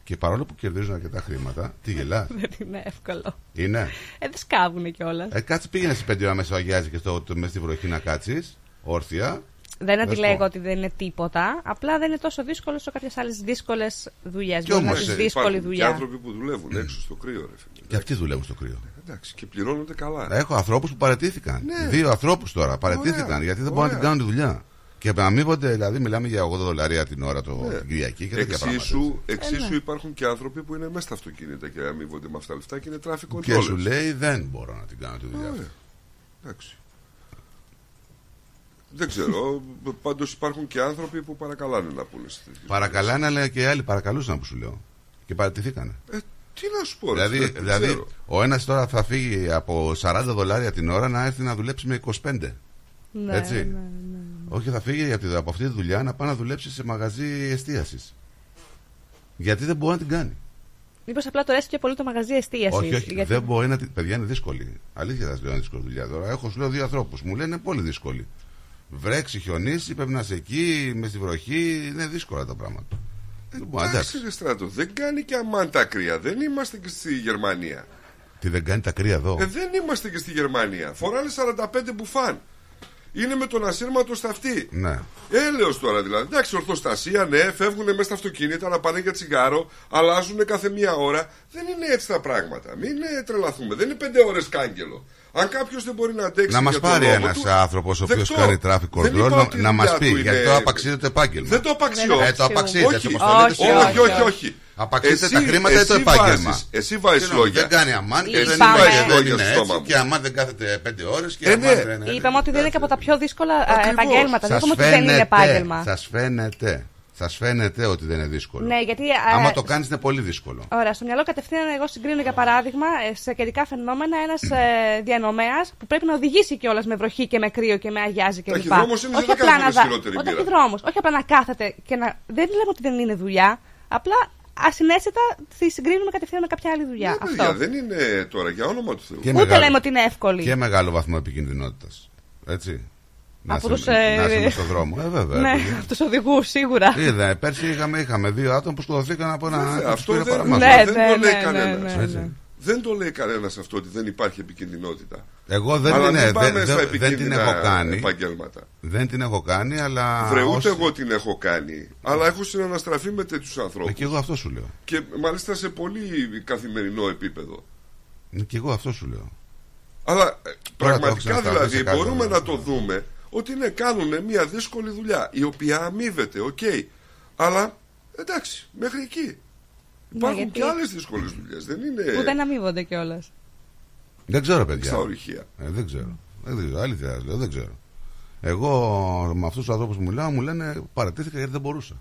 και παρόλο που κερδίζουν αρκετά χρήματα, τι γελά. Δεν είναι εύκολο. Είναι; Ε, δεν σκάβουνε κιόλας. Ε, κάτσε πήγαινε σε πέντε ώρα μέσα αγιάζει και στο, το, μέσα στη βροχή να κάτσεις. Όρθια. Δεν είναι Να ότι σου πω. λέγω ότι δεν είναι τίποτα. Απλά δεν είναι τόσο δύσκολο όσο κάποιες άλλες δύσκολες δουλειές. Κι Μπορεί να όμως, έχει ε, δύσκολη Υπάρχουν και δουλειά. άνθρωποι που δουλεύουν έξω στο κρύο, ρε φίλε. Και αυτοί δουλεύουν στο κρύο. Εντάξει, και πληρώνονται καλά. Έχω ανθρώπους που παρετήθηκαν. Ναι. Δύο ανθρώπους τώρα παρετήθηκαν Ωραία. γιατί δεν μπορούν να την Ωραία. κάνουν τη δουλειά. Και αμείβονται, δηλαδή, μιλάμε για 80 δολάρια την ώρα το Ναι. την Κυριακή και τέτοια πράγματα. Εξίσου, Ε, εξίσου ναι. υπάρχουν και άνθρωποι που είναι μέσα στα αυτοκίνητα και αμείβονται με αυτά τα λεφτά και είναι traffic controllers. Και σου λέει δεν μπορώ να την κάνω τη δουλειά. Ωραία. Εντάξει. Δεν ξέρω. Πάντως υπάρχουν και άνθρωποι που παρακαλάνε να πούνε. στις τέτοιες Παρακαλάνε, αλλά και οι άλλοι παρακαλούσαν που σου λέω. Και παρατηθήκανε. Ε, τι να σου πω, ρε, Δηλαδή, δεν δηλαδή ξέρω. ο ένας τώρα θα φύγει από 40 δολάρια την ώρα να έρθει να δουλέψει με 25. Ναι, Έτσι. ναι, ναι. Όχι, θα φύγει από, τη- από αυτή τη δουλειά να πάει να δουλέψει σε μαγαζί εστίασης. Γιατί δεν μπορεί να την κάνει. Μήπως απλά το έστειλε πολύ το μαγαζί εστίασης. όχι, όχι. Δεν μπορεί να την. Παιδιά είναι δύσκολη. Αλήθεια θα σα λέω είναι δύσκολη δουλειά τώρα. Έχω σου λέω δύο ανθρώπους. Μου λένε πολύ δύσκολη. Βρέξει, χιονίσει, πρέπει να είσαι εκεί, μες στη βροχή. Είναι δύσκολα τα πράγματα. Δεν μπορεί, εντάξει. Εντάξει, ρε στράτο, δεν κάνει και αμάν τα κρύα. Δεν είμαστε και στη Γερμανία. Τι δεν κάνει τα κρύα εδώ; Ε, δεν είμαστε και στη Γερμανία. Φοράνε 45 μπουφάν. Είναι με τον ασύρματο στα αυτή. Ναι. Έλεος τώρα δηλαδή. Εντάξει, ορθοστασία, ναι, φεύγουν μέσα στα αυτοκίνητα να πάνε για τσιγάρο, αλλάζουν κάθε μία ώρα. Δεν είναι έτσι τα πράγματα. Μην ε, τρελαθούμε. Δεν είναι πέντε ώρες κάγκελο. Αν κάποιος δεν μπορεί να αντέξει. Να μας για τον πάρει νόμο ένας του, άνθρωπος ο οποίος δεκτό. κάνει traffic Δεν είπα control να, ότι η να μας δουλειά πει. του Γιατί είναι- το απαξίζει το επάγγελμα. Δεν το απαξιώ. Ε, το απαξίζει. Όχι. όπως το λέτε όχι, εσείς. όχι, όχι, όχι. Απαξίζεται Εσύ- τα χρήματα ή το εσύ επάγγελμα. βάζεις- εσύ βάζεις Συγγνώμη, λόγια. Δεν κάνει αμάν και Εσύ δεν βάζεις είναι, δεν λόγια είναι στο στόμα έτσι. μου. Και αμάν δεν κάθεται πέντε ώρες. Και Ε, αμάν ναι. δεν είναι. Είπαμε ότι δεν είναι και από τα πιο δύσκολα ε, Ακριβώς. επαγγέλματα. Δεν Σας είπαμε ότι δεν είναι επάγγελμα. Σας φαίνεται. Σας φαίνεται ότι δεν είναι δύσκολο. Ναι, γιατί. ε, Άμα το κάνεις είναι πολύ δύσκολο. Ωραία, στο μυαλό κατευθείαν εγώ συγκρίνω για παράδειγμα ε, σε καιρικά φαινόμενα ένας ε, διανομέας που πρέπει να οδηγήσει κιόλας με βροχή και με κρύο και με αγιάζει κλπ. Ταχυδρόμος είναι Όχι δέκα απλά να φορές δα- χειρότερη Ο μοίρα. ταχυδρόμος, όχι απλά να κάθεται και να. Δεν λέμε ότι δεν είναι δουλειά. Απλά ασυναίσθητα τη συγκρίνουμε κατευθείαν με κάποια άλλη δουλειά. Ναι, Αυτό. παιδιά, δεν είναι τώρα για όνομα του Θεού. Και Ούτε μεγάλο- λέμε ότι είναι εύκολη. Και μεγάλο βαθμό επικίνδυνοτητα. Έτσι. Να Από είσαι- τους, ε, να είσαι μες στον δρόμο. Ε, βέβαια. ναι, παιδιά. από τους οδηγούς σίγουρα. Είδα, πέρσι είχαμε, είχαμε δύο άτομα που σκοτωθήκαν από ένα. Βέβαια, από τους αυτό πήρε δεν, παραμάζα. Ναι, δεν ναι, το λέει ναι, κανένας. ναι, ναι. Δεν το λέει κανένας αυτό ότι δεν υπάρχει επικίνδυνοτητα. Εγώ δεν, Αλλά είναι, μην πάμε δεν, στα δεν, δεν την επικίνδυνα έχω κάνει. επαγγέλματα. Δεν την έχω κάνει, αλλά. Βρε, ούτε όσοι- εγώ την έχω κάνει. Αλλά έχω συναναστραφεί με τέτοιους ανθρώπους. Ε, και εγώ αυτό σου λέω. Και μάλιστα σε πολύ καθημερινό επίπεδο. Ε, Και εγώ αυτό σου λέω. Αλλά ε, Τώρα το έχω πραγματικά ξανασταθεί δηλαδή σε κάτι μπορούμε άλλο. να το δούμε ότι ναι, κάνουν μια δύσκολη δουλειά η οποία αμείβεται, οκ. Αλλά εντάξει, μέχρι εκεί. Υπάρχουν γιατί- και άλλες δύσκολες δουλειές. Δεν είναι Που δεν αμείβονται κιόλας. Δεν ξέρω, παιδιά. στα ορυχεία. Ε, δεν ξέρω. Δεν ξέρω. Αλήθεια σας λέω, δεν ξέρω. Εγώ με αυτούς τους ανθρώπους που μιλάω μου λένε παρατήθηκα γιατί δεν μπορούσα.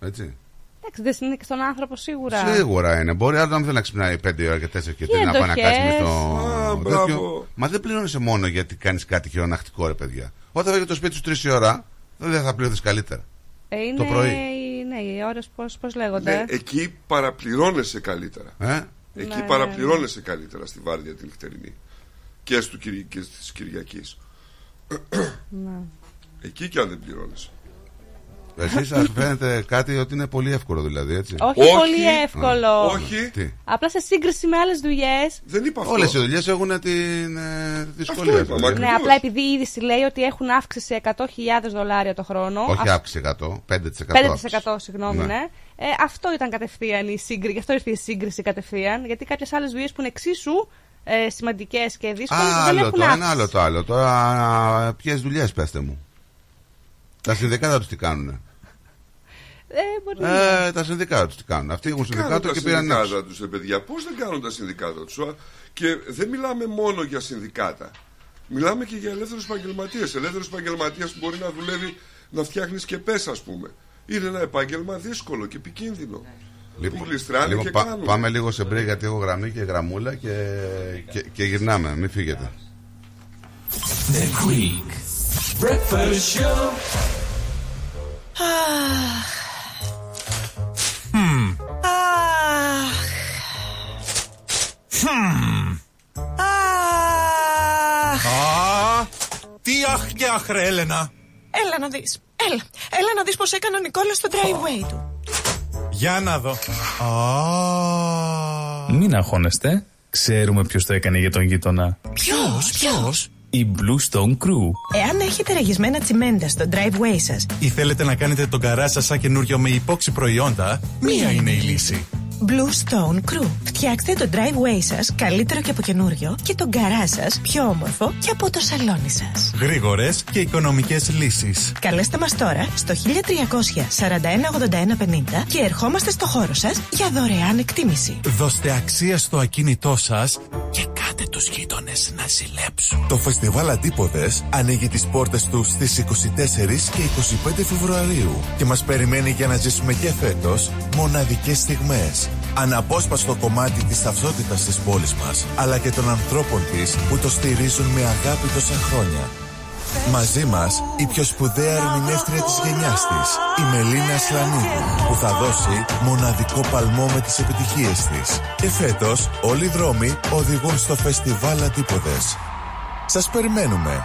Έτσι. Εντάξει, δεν είναι και στον άνθρωπο σίγουρα. Σίγουρα είναι. Μπορεί άλλο να μην θέλει να ξυπνάει 5 ώρα και 4 και Και 3 να πάει να εντοχές. κάτσει με στο. Α, τέτοιο. μπράβο. Μα δεν πληρώνεσαι μόνο γιατί κάνεις κάτι χειρονακτικό, ρε παιδιά. Όταν φεύγει το σπίτι σου 3 η ώρα, δεν θα πληρωθείς καλύτερα. Ε, είναι, Το πρωί. Οι- Ναι, οι ώρες πώς λέγονται; Ναι, εκεί παραπληρώνεσαι καλύτερα. Ε; Εκεί Ναι, παραπληρώνεσαι καλύτερα στη βάρδια την νυχτερινή. Και, στο, Κυρι- και της Κυριακής. Ναι. Εκεί και αν δεν πληρώνεσαι. Εσείς σας φαίνεται κάτι ότι είναι πολύ εύκολο δηλαδή, έτσι; Όχι, Όχι. πολύ εύκολο. Όχι, Τι; Απλά σε σύγκριση με άλλες δουλειές. δεν είπα αυτό. Όλες οι δουλειές έχουν την ε, δυσκολία. είπα, δηλαδή. μα- Ναι, Ακριβώς. απλά επειδή η είδηση λέει ότι έχουν αύξηση 100.000 δολάρια το χρόνο. Όχι αυ- αύξηση 100, 5%. 5% συγγνώμη, Ναι. ναι. Ε, αυτό ήταν κατευθείαν η σύγκριση. Γι' αυτό ήρθε η σύγκριση κατευθείαν. Γιατί κάποιες άλλες δουλειές που είναι εξίσου ε, σημαντικές και δύσκολες δεν Άλλο έχουν το ένα, αύξηση. άλλο το άλλο. Τώρα, ποιες δουλειές πέστε μου; Τα συνδικάτα τους τι κάνουνε; Ε, μπορεί να Ε, τα συνδικάτα τους τι κάνουν. Αυτοί έχουν Κάνουν συνδικάτο τα και πήραν αύξηση. συνδικάτα τους, ρε παιδιά; Πώς δεν κάνουν τα συνδικάτα τους. α; Και δεν μιλάμε μόνο για συνδικάτα. Μιλάμε και για ελεύθερους επαγγελματίες. Ελεύθερος επαγγελματίας που μπορεί να δουλεύει, να φτιάχνει και πες ας πούμε. Είναι ένα επάγγελμα δύσκολο και επικίνδυνο. που γλιστράνε λοιπόν, και πα- κάνουν. πάμε λίγο σε μπρέι γιατί έχω γραμμή και γραμμούλα και, και, και γυρνάμε. Μην φύγετε. The Greek Breakfast Show. Α, τι αχ και αχ ρε Έλενα. Έλα να δεις. Έλα. Έλα να δεις πως έκανε ο Νικόλας στο driveway του. Για να δω. Α, Μην αγχώνεστε. Ξέρουμε ποιος το έκανε για τον γείτονα. Ποιος, ποιος; Η Blue Stone Crew. Εάν έχετε ραγισμένα τσιμέντα στο driveway σας, ή θέλετε να κάνετε τον καρά σας σαν καινούριο με υπόξη προϊόντα, μία είναι η λύση. Blue Stone Crew. Φτιάξτε το driveway σας καλύτερο και από καινούριο και τον καρά σας πιο όμορφο και από το σαλόνι σας. Γρήγορες και οικονομικές λύσεις. Καλέστε μας τώρα στο 1300 41 81 50 και ερχόμαστε στο χώρο σας για δωρεάν εκτίμηση. Δώστε αξία στο ακίνητό σας και κάτε τους γείτονες να ζηλέψουν. Το φεστιβάλ Αντίποδες ανοίγει τις πόρτες τους στις 24 και 25 Φεβρουαρίου και μας περιμένει για να ζήσουμε και φέτος μοναδικές στιγμές. Αναπόσπαστο κομμάτι της ταυτότητας της πόλης μας, αλλά και των ανθρώπων της που το στηρίζουν με αγάπη τόσα χρόνια. Μαζί μας η πιο σπουδαία ερμηνεύτρια της γενιάς της, η Μελίνα Σλανίδου, που θα δώσει μοναδικό παλμό με τις επιτυχίες της. Και φέτος όλοι οι δρόμοι οδηγούν στο φεστιβάλ Αντίποδες. Σας περιμένουμε.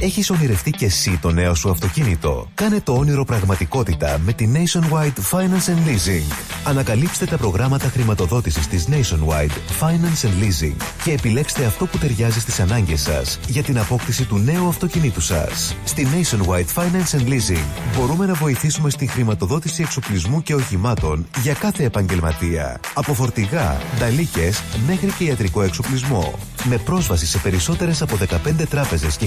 Έχεις ονειρευτεί και εσύ το νέο σου αυτοκίνητο. Κάνε το όνειρο πραγματικότητα με τη Nationwide Finance and Leasing. Ανακαλύψτε τα προγράμματα χρηματοδότησης της Nationwide Finance and Leasing και επιλέξτε αυτό που ταιριάζει στις ανάγκες σας για την απόκτηση του νέου αυτοκινήτου σας. Στη Nationwide Finance and Leasing μπορούμε να βοηθήσουμε στη χρηματοδότηση εξοπλισμού και οχημάτων για κάθε επαγγελματία. Από φορτηγά, νταλίκες μέχρι και ιατρικό εξοπλισμό. Με πρόσβαση σε περισσότερες από 15 τράπεζες και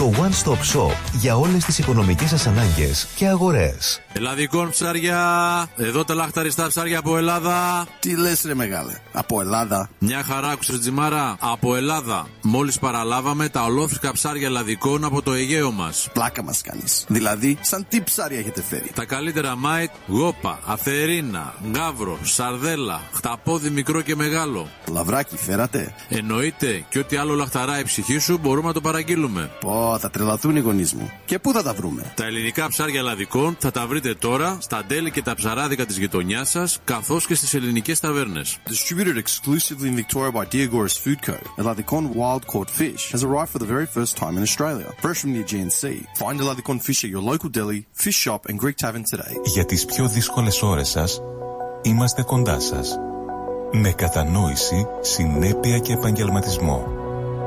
Το One Stop Shop για όλες τις οικονομικές σας ανάγκες και αγορές. Ελλαδικόν ψάρια. Εδώ τα λαχταριστά ψάρια από Ελλάδα. Τι λες, ρε μεγάλε. Από Ελλάδα. Μια χαρά, άκουσες τζιμάνι. Από Ελλάδα. Μόλις παραλάβαμε τα ολόφρεσκα ψάρια Ελλαδικόν από το Αιγαίο μας. Πλάκα μας κάνεις. Δηλαδή, σαν τι ψάρια έχετε φέρει. Τα καλύτερα mate, γόπα, αθερίνα, γάβρο, σαρδέλα, χταπόδι μικρό και μεγάλο. Λαβράκι, φέρατε. Εννοείται και ό,τι άλλο λαχταρά η ψυχή σου μπορούμε να το παραγγείλουμε. Πω, θα τρελαθούν οι γονείς μου. Και πού θα τα βρούμε; Τα ελληνικά ψάρια Ελλαδικόν θα τα βρείτε τώρα στα deli και τα ψαράδικα της γειτονιάς σας, καθώς και στις ελληνικές ταβέρνες. Distributed exclusively in Victoria by Diagoras Food Co. Eladicon wild caught fish has arrived for the very first time in Australia. Fresh from the Aegean Sea. Find Eladicon fish at your local deli, fish shop and Greek tavern today. Για τις πιο δύσκολες ώρες σας, είμαστε κοντά σας. Με κατανόηση, συνέπεια και επαγγελματισμό.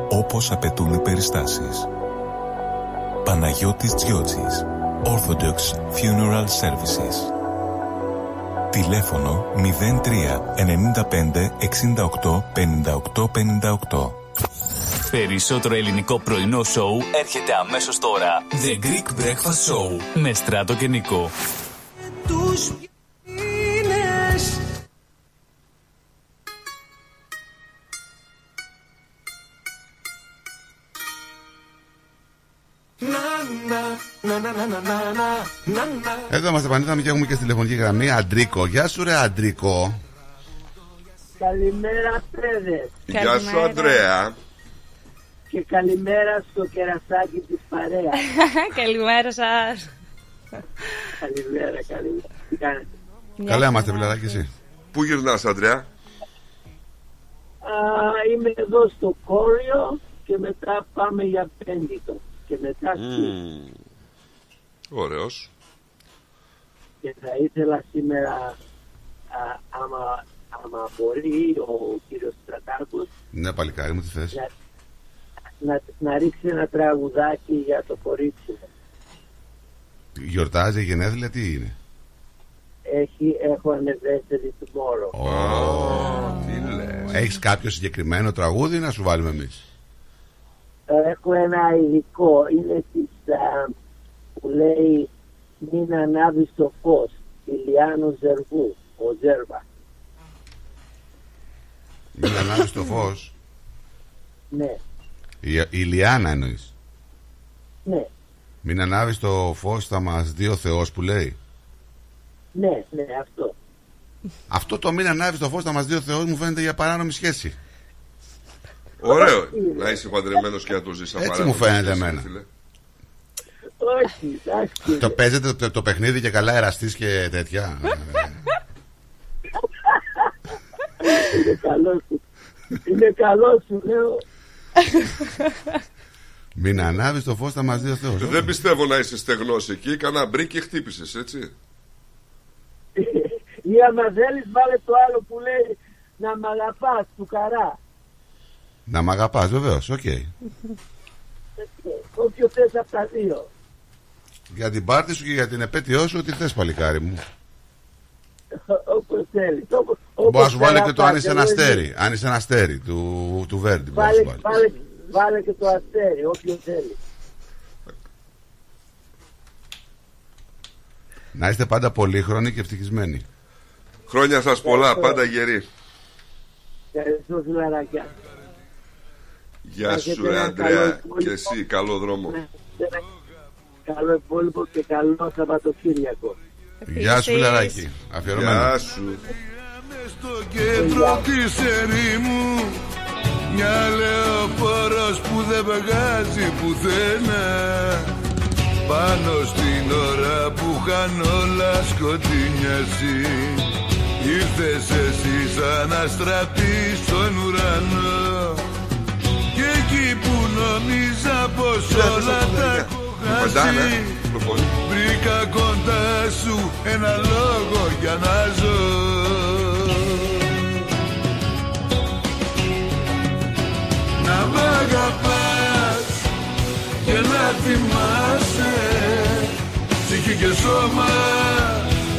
Όπως απαιτούν οι περιστάσεις. Παναγιώτης Τζιότσης. Orthodox Funeral Services. Τηλέφωνο 03 95 68 58 58. Περισσότερο ελληνικό πρωινό σοου έρχεται αμέσως τώρα. The Greek Breakfast Show με Στράτο και Νικό. Εδώ είμαστε πανίδαμε και έχουμε και στη τηλεφωνική γραμμή Αντρίκο. Γεια σου ρε Αντρίκο. Καλημέρα παιδες Γεια σου Ανδρέα. και καλημέρα στο κερασάκι της παρέας. Καλημέρα σας. καλημέρα, καλημέρα. Τι κάνετε; Καλά είμαστε φιλαράκι εσύ. Πού γυρνάς Ανδρέα. Α, είμαι εδώ στο Κόριο και μετά πάμε για πέντικο. Και μετά σπίτι. Ωραίος. Και θα ήθελα σήμερα, α, άμα, άμα μπορεί ο κύριος Στρατάκος Ναι παλικάρι μου τι θες; να, να, να ρίξει ένα τραγουδάκι για το κορίτσι μου. Γιορτάζει γενέθλια τι είναι; Έχει, έχω ανεβέστερη tomorrow. τι λες. Έχεις κάποιο συγκεκριμένο τραγούδι να σου βάλουμε εμείς; Έχω ένα ειδικό, είναι της, α, που λέει μην ανάβεις το φως, Ηλιάνος Ζερβού, ο Ζέρβα. Μην ανάβεις το φως. Ναι, Η, η Λιάννα εννοείς. ναι, Μην ανάβεις το φως θα μας δει ο Θεός που λέει. ναι, ναι, αυτό. Αυτό το μην ανάβεις το φως θα μας δει ο Θεός μου φαίνεται για παράνομη σχέση. Ωραίο. Να είσαι παντρεμένος και να το ζεις Έτσι απαραίτητα. μου φαίνεται εμένα. Ω, όχι, εντάξει. Το παίζετε το, το παιχνίδι και καλά εραστής και τέτοια. Είναι καλός σου. Είναι καλός σου, λέω. Μην ανάβεις το φως θα μας δει ο Θεός. Δεν πιστεύω να είσαι στεγνός εκεί. Κανένα μπρικ και χτύπησες, έτσι. Ή άμα θέλεις βάλε το άλλο που λέει να μ' αγαπάς του Καρρά. Να μ' αγαπάς βεβαίως, οκ. Όποιο θες από τα δύο. Για την πάρτη σου και για την επέτειό σου, ό,τι θες παλικάρι μου. Όπως θέλεις. Όπως, Μπορεί να σου βάλει θέλεις και το να αν είσαι πας, ένα εγώ αστέρι. Αν είσαι ένα αστέρι του, του Βέρντι. μπορεί να Βάλε, σου βάλει. βάλε, βάλε και το αστέρι, όποιος θέλει. Να είστε πάντα πολύχρονοι και ευτυχισμένοι. Χρόνια σας πολλά, πάντα γεροί. Ευχαριστώ φιλαράκια. Γεια Έχετε σου, ρε ένα Αντρέα. καλό Και υπόλοιπο. εσύ, καλό δρόμο. Καλό υπόλοιπο και καλό Σαββατοκύριακο. Γεια σου, φιλαράκι. Αφιερωμένο. Γεια σου. Στο κέντρο της ερήμου Μια λεωφόρος που δεν βγάζει πουθενά Πάνω στην ώρα που είχαν όλα σκοτεινιάσει Ήρθες εσύ σαν αστραπή στον ουρανό Και εκεί που νόμιζα πως όλα τα έχω χάσει. Βρήκα κοντά σου ένα λόγο για να ζω. Να μ' αγαπάς και να θυμάσαι. Ψυχή και σώμα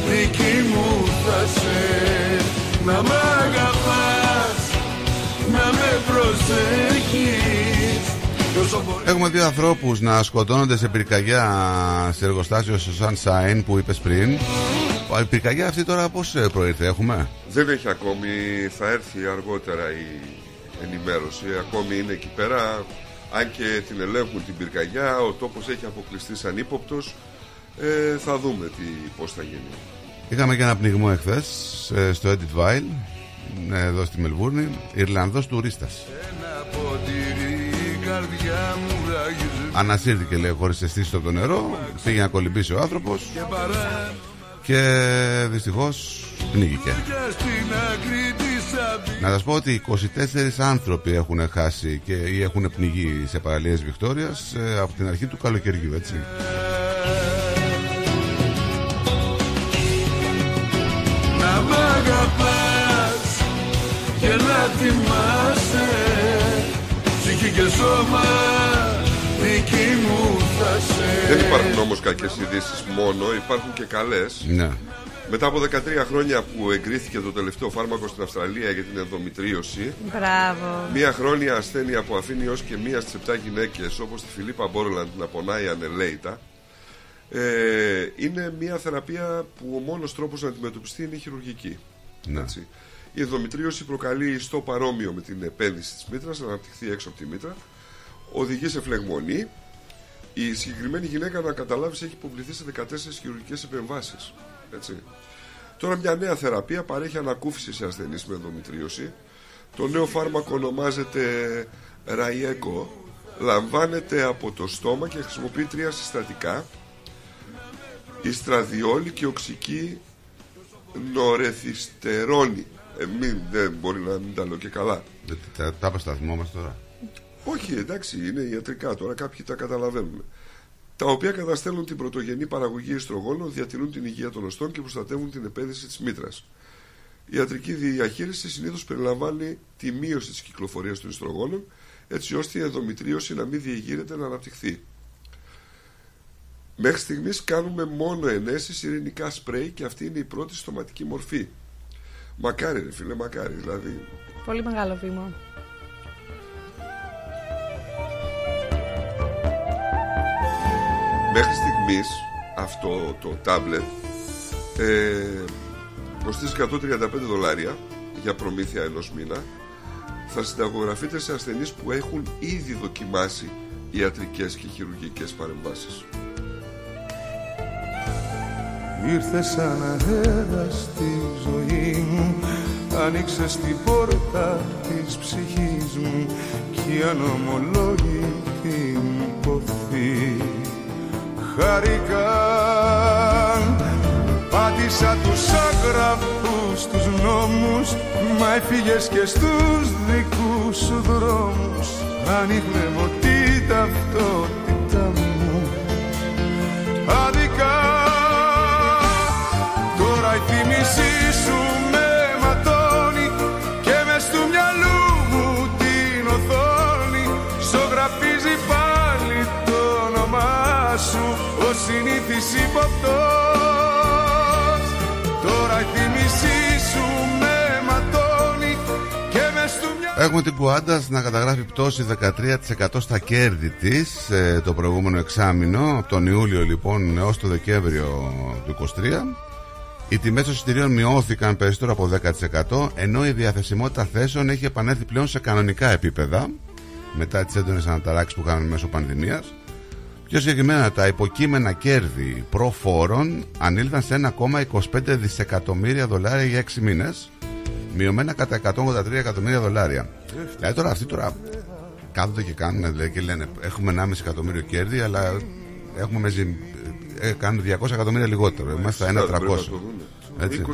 δική μου θα σε. Να μ' αγαπάς, να με προσέχεις. και όσο μπορεί Έχουμε δύο ανθρώπους να σκοτώνονται σε πυρκαγιά σε εργοστάσιο στο Sunshine που είπες πριν. Η πυρκαγιά αυτή τώρα πώς προήρθε, έχουμε; Δεν έχει ακόμη, θα έρθει αργότερα η ενημέρωση. Ακόμη είναι εκεί πέρα. Αν και την ελέγχουν την πυρκαγιά, ο τόπος έχει αποκλειστεί σαν ύποπτος. Ε, θα δούμε τι, πώς θα γίνει. Είχαμε και ένα πνιγμό εχθές στο Edit Vile, ε, εδώ στη Μελβούρνη. Ιρλανδός τουρίστας. ποτήρι Ανασύρθηκε, λέει, χωρίς αισθήσεις στο νερό. Πήγε να κολυμπήσει ο άνθρωπος και παρά και δυστυχώς πνίγηκε. για στην άκρη της αυλής Να σας πω ότι 24 άνθρωποι έχουν χάσει και ή έχουν πνιγεί σε παραλίες Βικτόριας ε, από την αρχή του καλοκαιριού, έτσι. Να μ' αγαπάς και να θυμάσαι Ψυχή και σώμα δική μου θα σε Δεν υπάρχουν όμως κακές ειδήσεις μόνο, υπάρχουν και καλές. Ναι. Μετά από 13 χρόνια που εγκρίθηκε το τελευταίο φάρμακο στην Αυστραλία για την ενδομητρίωση, Μπράβο. Μία χρόνια ασθένεια που αφήνει ως και μία στις 7 γυναίκες όπως τη Φιλίπα Μπόρλαντ να πονάει ανελέητα ε, είναι μία θεραπεία που ο μόνος τρόπος να αντιμετωπιστεί είναι η χειρουργική. Ναι. Έτσι. Η ενδομητρίωση προκαλεί στο παρόμοιο με την επένδυση της μήτρας να αναπτυχθεί έξω από τη μήτρα οδηγεί σε φλεγμονή. Η συγκεκριμένη γυναίκα να καταλάβεις έχει υποβληθεί σε 14 χειρουργικές επεμβάσεις έτσι. Τώρα μια νέα θεραπεία παρέχει ανακούφιση σε ασθενείς με ενδομητρίωση το νέο φάρμακο ονομάζεται Ραϊέκο λαμβάνεται από το στόμα και χρησιμοποιεί τρία συστατικά ιστραδιόλη και οξική νορεθιστερόνη ε, μην, δεν μπορεί να μην τα λέω και καλά Τα, τα, τα είπα σταθμό μας τώρα. όχι, εντάξει, είναι ιατρικά τώρα, κάποιοι τα καταλαβαίνουν. Τα οποία καταστέλνουν την πρωτογενή παραγωγή ιστρογόνων, διατηρούν την υγεία των οστών και προστατεύουν την επένδυση της μήτρας. Η ιατρική διαχείριση συνήθως περιλαμβάνει τη μείωση της κυκλοφορίας των ιστρογόνων, έτσι ώστε η ενδομητρίωση να μην διεγείρεται να αναπτυχθεί. Μέχρι στιγμής κάνουμε μόνο ενέσεις ειρηνικά σπρέι και αυτή είναι η πρώτη στοματική μορφή. Μακάρι, ρε φίλε, μακάρι. Δηλαδή, Πολύ μεγάλο βήμα. Μέχρι στιγμής αυτό το τάμπλετ ε, κοστίζει 135 δολάρια για προμήθεια ενός μήνα θα συνταγογραφείτε σε ασθενείς που έχουν ήδη δοκιμάσει ιατρικές και χειρουργικές παρεμβάσεις. Ήρθε σαν αέρα στη ζωή μου Άνοιξε την πόρτα της ψυχής μου Κι η ανομολόγητη μου ποθή χαρήκαν Πάτησα τους άγραφους τους νόμους Μα έφυγες και στους δικούς σου δρόμους. Ανοίγνε τη ταυτότητα Έχουμε την Κουάντα να καταγράφει πτώση 13% στα κέρδη της ε, το προηγούμενο εξάμεινο, από τον Ιούλιο λοιπόν έως το Δεκέμβριο του 23. Οι τιμές των εισιτηρίων μειώθηκαν περισσότερο από 10%, ενώ η διαθεσιμότητα θέσεων έχει επανέλθει πλέον σε κανονικά επίπεδα μετά τις έντονες αναταράξεις που είχαμε μέσω πανδημίας. Πιο συγκεκριμένα, τα υποκείμενα κέρδη προφόρων ανήλθαν σε 1,25 δισεκατομμύρια δολάρια για 6 μήνες, μειωμένα κατά 183 εκατομμύρια δολάρια. Δηλαδή τώρα αυτοί τώρα κάθονται και κάνουν δηλαδή, και λένε έχουμε 1,5 εκατομμύριο κέρδη, αλλά έχουμε μεζι, ε, κάνουν 200 εκατομμύρια λιγότερο. Είμαστε στα 1,300. Πρέπει να το δούνε. Έτσι. 20%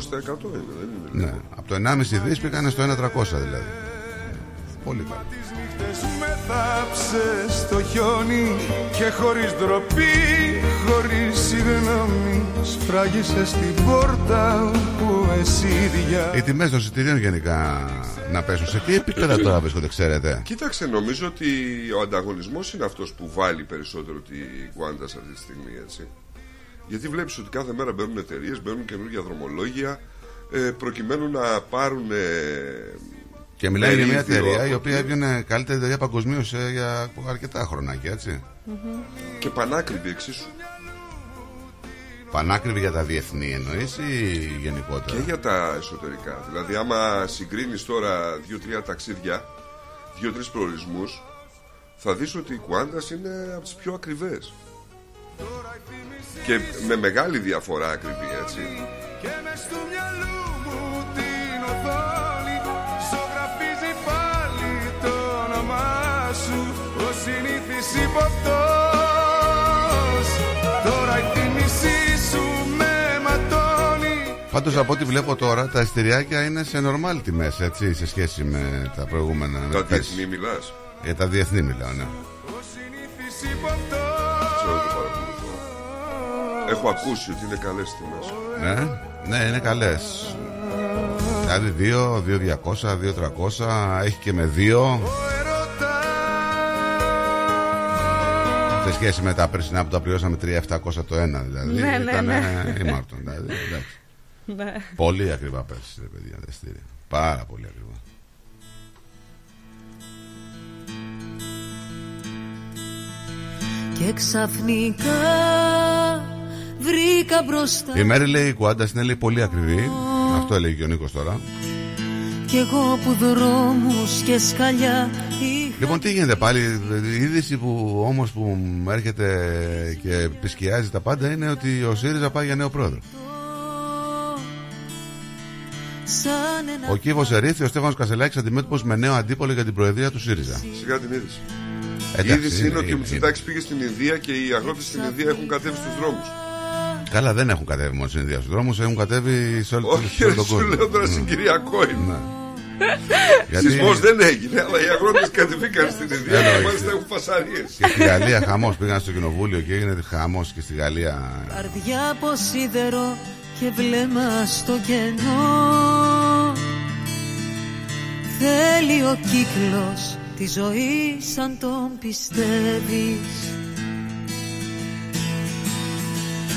είναι, δεν είναι. Ναι, από το 1,5 δις πήγανε στο 1,300 δηλαδή. Πολύ καλά. νύχτες με θάψες στο χιόνι Και χωρίς ντροπή, χωρίς συγγνώμη Σφράγισες την πόρτα που εσύ διά Οι τιμές των εισιτηρίων γενικά να πέσουν. Σε τι επίπεδα τώρα βρίσκονται, ξέρετε; Κοίταξε, νομίζω ότι ο ανταγωνισμός είναι αυτός που βάλει περισσότερο τη Κουάντα σε αυτή τη στιγμή, έτσι. Γιατί βλέπεις ότι κάθε μέρα μπαίνουν εταιρείες, μπαίνουν καινούργια δρομολόγια, ε, προκειμένου να πάρουν. Ε, Και μιλάει για μια μερίδιο εταιρεία η από οποία έβγαινε καλύτερη εταιρεία παγκοσμίως για αρκετά χρονάκια, έτσι. Και πανάκριβη εξίσου. Πανάκριβη για τα διεθνή εννοείς ή γενικότερα; Και για τα εσωτερικά. Δηλαδή, άμα συγκρίνεις τώρα δύο-τρία ταξίδια, δύο-τρεις προορισμούς, θα δεις ότι η Κουάντας είναι από τις πιο ακριβές. Και με μεγάλη διαφορά ακριβή, έτσι. Ο συνήθις υποπτός Τώρα η θύμησή σου με ματώνει Πάντως από ό,τι βλέπω τώρα τα εισιτηριάκια είναι σε νορμάλ τιμές, έτσι, σε σχέση με τα προηγούμενα. Τα με πέρσι. διεθνή μιλάς; Για τα διεθνή μιλάω, ναι. Ξέρω το παρακολουθώ. Έχω ακούσει ότι είναι καλές τιμές. Ναι, ναι, είναι καλές. Δηλαδή 2, 2, 200, 2, 300, έχει και με 2. Σε σχέση με τα περσινά που τα πληρώσαμε 3.700 το ένα, δηλαδή. Ναι, ναι, ήταν ναι. ήμαρτον, δηλαδή. εντάξει. Ναι. Πολύ ακριβά πέρσι, ρε παιδιά, τα εισιτήρια. Πάρα πολύ ακριβά. Και ξαφνικά βρήκα μπροστά Η Μέρη λέει η κουάντα είναι λέει, πολύ ακριβή. Αυτό έλεγε και ο Νίκος τώρα. Κι εγώ που δρόμους και σκαλιά είχα Λοιπόν, τι γίνεται πάλι. Η είδηση που όμως που μου έρχεται και επισκιάζει τα πάντα είναι ότι ο ΣΥΡΙΖΑ πάει για νέο πρόεδρο. σαν ένα Ο Κίβος Ερήθη, ο Στέφανος Κασελάκης αντιμέτωπος με νέο αντίπολο για την προεδρία του ΣΥΡΙΖΑ. Σιγά την είδηση. Η Εντάξει, είδηση είναι- είναι ότι ο είναι- Μητσοτάκης πήγε στην Ινδία και οι αγρότες στην Ινδία έχουν κατέβει στους δρόμους. Καλά, δεν έχουν κατέβει μόνο στην Ινδία στους δρόμους, έχουν κατέβει σε όλο, Όχι, σε όλο ρε, τον σου κόσμο. λέω τώρα Ναι. συγκυριακό είναι. Ναι. Γιατί- Σεισμός δεν έγινε, αλλά οι αγρότες κατεβήκαν στην Ινδία Έλα, και όχι. μάλιστα έχουν φασαρίες. Και στη Γαλλία χαμός. Πήγαν στο κοινοβούλιο και έγινε χαμός και στη Γαλλία. καρδιά από σίδερο και βλέμμα στο κενό Θέλει ο κύκλος τη ζωή σαν τον πιστεύεις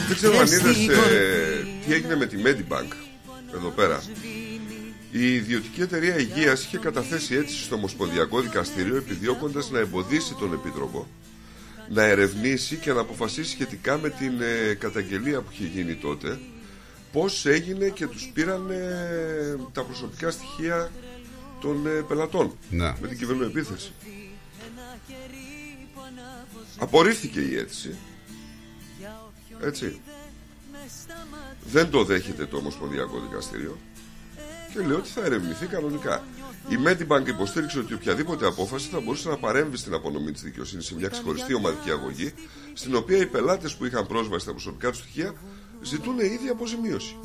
Δεν ξέρω αν Και είδες στην ε, κορυφή τι έγινε με τη Medibank εδώ πέρα. Η ιδιωτική εταιρεία υγείας είχε καταθέσει αίτηση στο Ομοσπονδιακό Δικαστήριο επιδιώκοντας να εμποδίσει τον Επίτροπο να ερευνήσει και να αποφασίσει σχετικά με την ε, καταγγελία που είχε γίνει τότε πώς έγινε και τους πήραν ε, τα προσωπικά στοιχεία των ε, πελατών Ναι. με την κυβερνοεπίθεση. Απορρίφθηκε η αίτηση. Έτσι. Δεν το δέχεται το Ομοσπονδιακό Δικαστήριο και λέει ότι θα ερευνηθεί κανονικά. Η Medibank υποστήριξε ότι οποιαδήποτε απόφαση θα μπορούσε να παρέμβει στην απονομή της δικαιοσύνης σε μια ξεχωριστή ομαδική αγωγή, στην οποία οι πελάτες που είχαν πρόσβαση στα προσωπικά τους στοιχεία ζητούν ίδια αποζημίωση.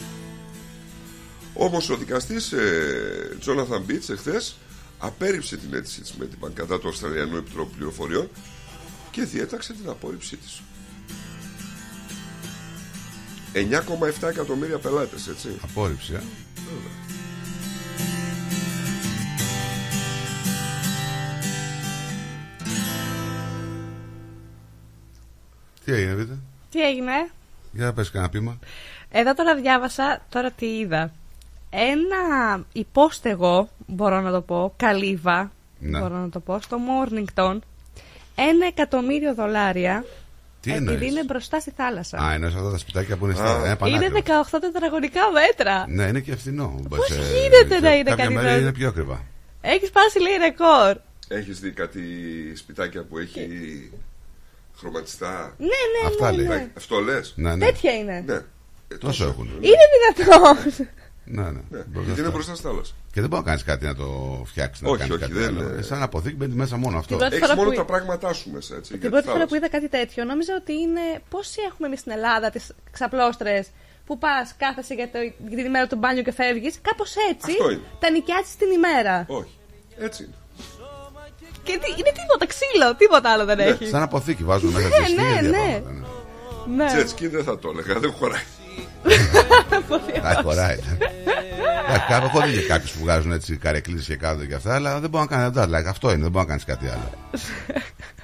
Όμως ο δικαστής ε, Τζόναθαν Μπίτς εχθές απέρριψε την αίτηση της Medibank κατά του Αυστραλιανού Επιτρόπου Πληροφοριών και διέταξε την απόρριψή της. 9,7 εκατομμύρια πελάτες, έτσι. Απόρριψη, ε. Τι έγινε, Βίτα. Τι έγινε. Για να πες κανένα πείμα. Εδώ τώρα διάβασα, τώρα τι είδα. Ένα υπόστεγο, μπορώ να το πω, καλύβα, Ναι. μπορώ να το πω, στο Mornington. Ένα εκατομμύριο δολάρια Τι επειδή εννοείς; είναι μπροστά στη θάλασσα. Α, εννοείς αυτά τα σπιτάκια που είναι Α. στα. Είναι είναι πανάκριβα. 18 τετραγωνικά μέτρα. Ναι, είναι και φθηνό. Πώς γίνεται να είναι Κάποια κάτι μέρη τέτοιο; είναι πιο ακριβά. Έχεις πάσει λέει ρεκόρ. Έχεις δει κάτι σπιτάκια που έχει χρωματιστά. Ναι, ναι, Αυτά ναι, λέει. ναι. Αυτό λες; Ναι, ναι. Τέτοια είναι. Ναι. Τόσο έχουν. Είναι δυνατόν. Ναι, ναι. Ναι, Μπροστά γιατί είναι στα- μπροστά στη θάλασσα. Και δεν μπορεί να κάνεις κάτι να το φτιάξεις. Να Όχι, κάνεις όχι, κάτι δεν- άλλο. Ε, Σαν αποθήκη μπαίνει μέσα μόνο αυτό. Την πρώτη Έχεις φορά μόνο που- τα πράγματά σου μέσα, έτσι. για Την τη πρώτη φορά θάλασσα. που είδα κάτι τέτοιο, νόμιζα ότι είναι. Πόσοι έχουμε εμείς στην Ελλάδα τις ξαπλώστρες που πας, κάθεσαι για, το, για την ημέρα του μπάνιου και φεύγεις. Κάπως έτσι Αυτό είναι. τα νοικιάζει την ημέρα. Όχι. Έτσι είναι. Και τι, είναι τίποτα ξύλο, τίποτα άλλο δεν έχει. Σαν αποθήκη βάζουν μέσα Ναι, τη ναι, σκηνή. ναι. Ναι. Τζέτσκι δεν θα το έλεγα, δεν χωράει. Α, χωράει. Εντάξει, κάπου έχω δει και κάποιους που βγάζουν έτσι καρεκλήσει και κάτω και αυτά, αλλά δεν μπορεί να κάνει αυτό. Δηλαδή, αυτό είναι, δεν μπορεί να κάνεις κάτι άλλο.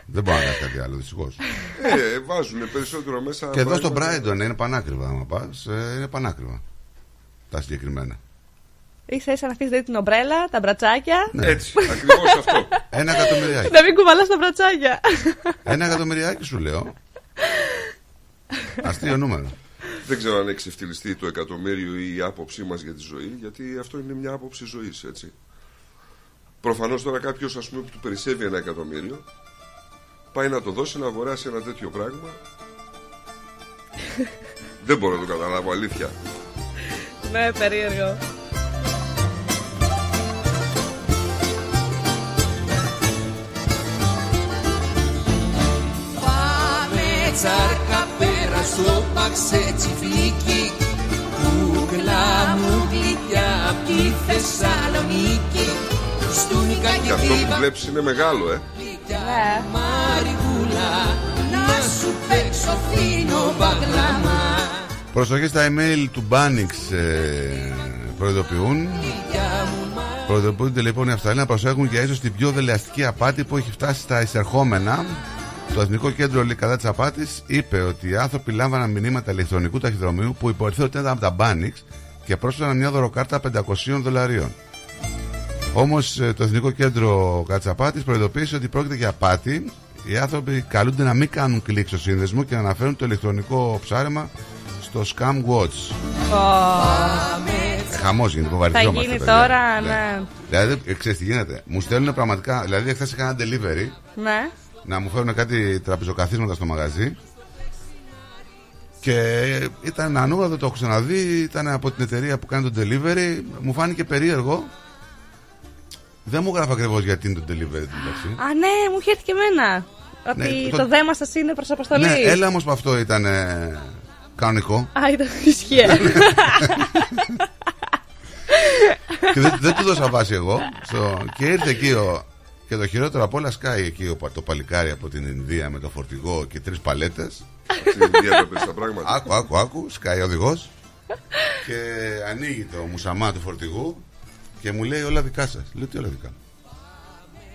δεν μπορεί να κάνεις κάτι άλλο, δυστυχώς. Ε, βάζουν περισσότερο μέσα. και εδώ στο πράγματα- Brighton είναι πανάκριβα. Άμα πας, είναι πανάκριβα. Τα συγκεκριμένα. Ίσα ίσα να αφήσεις δηλαδή την ομπρέλα, τα μπρατσάκια. Ναι. Έτσι, ακριβώς αυτό. Ένα εκατομμυριάκι. Να μην κουβαλάς τα μπρατσάκια. Ένα εκατομμυριάκι σου λέω. Αστείο νούμερο. Δεν ξέρω αν έχει ξεφτυλιστεί το εκατομμύριο ή η άποψή μας για τη ζωή, γιατί αυτό είναι μια άποψη ζωής, έτσι. Προφανώς τώρα κάποιος, ας πούμε, που του περισσεύει ένα εκατομμύριο, πάει να το δώσει να αγοράσει ένα τέτοιο πράγμα. Δεν μπορώ να το καταλάβω, αλήθεια. ναι, περίεργο. Πάμε τσάρκα πέρα στο παξέ τσιφλίκι Κούκλα μου γλυκιά απ' τη Θεσσαλονίκη Στούνικα Και και αυτό που κύβα βλέπεις είναι μεγάλο, ε. Ναι. Μαριγούλα Να σου παίξω φίνο μπαγλαμά Προσοχή στα email του Μπάνιξ ε, προειδοποιούν. Προειδοποιούνται λοιπόν οι Αυστραλοί να προσέχουν για ίσως την πιο δελεαστική απάτη που έχει φτάσει στα εισερχόμενα. Το Εθνικό Κέντρο λέει κατά τη απάτη είπε ότι οι άνθρωποι λάμβαναν μηνύματα ηλεκτρονικού ταχυδρομείου που υποθέτει ότι ήταν από τα Μπάνιξ και πρόσφεραν μια δωροκάρτα 500 δολαρίων. Όμως το Εθνικό Κέντρο Κατσαπάτης προειδοποίησε ότι πρόκειται για απάτη. Οι άνθρωποι καλούνται να μην κάνουν κλικ στο σύνδεσμο και να αναφέρουν το ηλεκτρονικό ψάρεμα στο Scam Watch. Χαμός γίνεται, Θα βομβαρδιζόμαστε. γίνει παιδιά. τώρα, ναι. Δηλαδή, ε, ξέρεις τι γίνεται. Μου στέλνουν πραγματικά. Δηλαδή, χθε είχα ένα delivery Ναι. Να μου φέρουν κάτι τραπεζοκαθίσματα στο μαγαζί. Και ήταν ανώδυνο, δεν το έχω ξαναδεί. Ήταν από την εταιρεία που κάνει το delivery. Μου φάνηκε περίεργο. Δεν μου γράφει ακριβώς γιατί είναι το delivery του μεταξύ. Α, ναι, μου είχε έρθει και εμένα. Ότι Ναι, το... το- δέμα σας είναι προς αποστολή. Ναι, έλα όμως που αυτό ήταν ε, κανονικό. Α, ήταν ισχύει. και δεν, δεν του δώσα βάση εγώ. Στο, και ήρθε εκεί ο, και το χειρότερο απ' όλα σκάει εκεί ο, το παλικάρι από την Ινδία με το φορτηγό και τρεις παλέτες. Στην Ινδία έπαιζε τα πράγματα. Άκου, άκου, άκου, σκάει ο οδηγός. και ανοίγει το μουσαμά του φορτηγού και μου λέει όλα δικά σας. Λέω τι όλα δικά μου.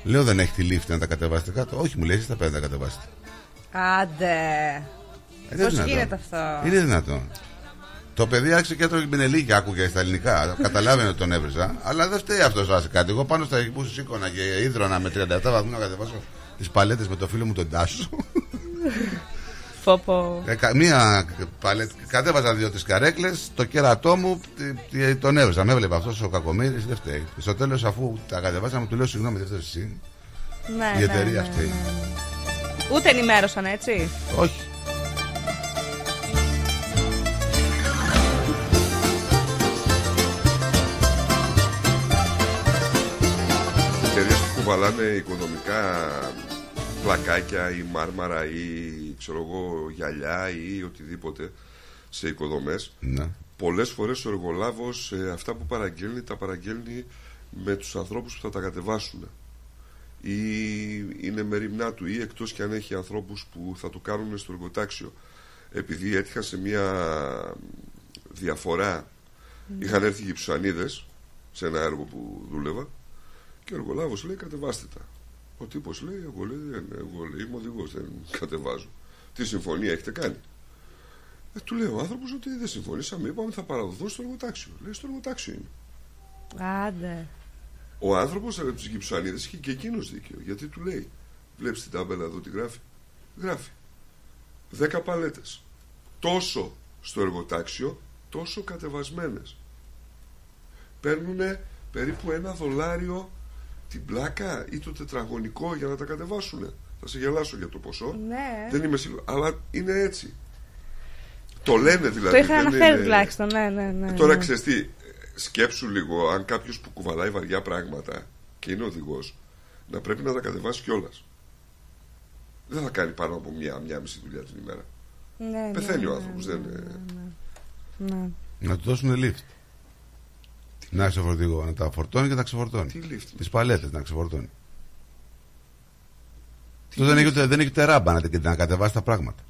Λέω δεν έχει τη λίφτη να τα κατεβάσετε κάτω. Όχι, μου λέει εσείς τα πρέπει να τα κατεβάσετε. Άντε. Ε, δεν Πώς είναι γίνεται δυνατόν. αυτό; Είναι δυνατόν. Το παιδί άρχισε και έτρωγε μπινελί και άκουγε στα ελληνικά. Καταλάβαινε ότι τον έβριζα. Αλλά δεν φταίει αυτός άσε κάτι. Εγώ πάνω στα εκεί που σήκωνα και ίδρωνα με 37 βαθμού να κατεβάσω τις παλέτες με το φίλο μου τον Τάσο. Φόπο. Ε, κα- Μία παλέτα. Κατέβαζα δύο-τρει καρέκλες. Το κέρατό μου τι- τι- τον έβριζα. Με έβλεπε αυτός ο κακομοίρης. Δεν φταίει. Στο τέλος, αφού τα κατεβάσαμε, του λέω συγγνώμη, δεν φταίεις εσύ. Ναι, Η ναι, εταιρεία ναι, αυτή. ναι. Ούτε ενημέρωσαν, έτσι; Όχι. Κουβαλάνε οικονομικά πλακάκια ή μάρμαρα ή ξέρω εγώ γυαλιά ή οτιδήποτε σε οικοδομές. Ναι. πολλές φορές ο εργολάβος ε, αυτά που παραγγέλνει τα παραγγέλνει με τους ανθρώπους που θα τα κατεβάσουν. Ή είναι μεριμνά του ή εκτός και αν έχει ανθρώπους που θα το κάνουν στο εργοτάξιο. Επειδή έτυχα σε μια διαφορά είχαν έρθει γυψανίδες σε ένα έργο που δούλευα και ο εργολάβος λέει κατεβάστε τα ο τύπος λέει εγώ λέει, δεν, εγώ λέει είμαι οδηγός δεν κατεβάζω τι συμφωνία έχετε κάνει; Ε, του λέει ο άνθρωπος ότι δεν συμφωνήσαμε. Είπαμε θα παραδοθούν στο εργοτάξιο. Λέει στο εργοτάξιο είναι. Άντε. Ο άνθρωπος από τους Κυψανίδες είχε και εκείνος δίκιο. Γιατί του λέει, Βλέπεις την τάμπελα εδώ τι γράφει. Γράφει. Δέκα παλέτες. Τόσο στο εργοτάξιο, τόσο κατεβασμένες. Παίρνουν περίπου ένα δολάριο την πλάκα ή το τετραγωνικό για να τα κατεβάσουν. Θα σε γελάσω για το ποσό. Ναι. Δεν είμαι σίγουρο. Αλλά είναι έτσι. Το λένε δηλαδή. το είχαν δεν αναφέρει είναι- τουλάχιστον. Ναι, ναι, ναι. Τώρα ναι. ξέρεις τι, σκέψου λίγο αν κάποιος που κουβαλάει βαριά πράγματα και είναι οδηγός, να πρέπει να τα κατεβάσει κιόλας. Δεν θα κάνει πάνω από μία, μία μισή δουλειά την ημέρα. Ναι, Πεθαίνει ναι, ο ναι, άνθρωπος. ναι, δεν... ναι. Να του δώσουν lift. Να έχει το φορτηγό, να τα φορτώνει και τα ξεφορτώνει. Τι lift? Τις παλέτες να ξεφορτώνει. Αυτό δεν έχει, ούτε- δεν έχει ούτε ράμπα να, να κατεβάσει τα πράγματα.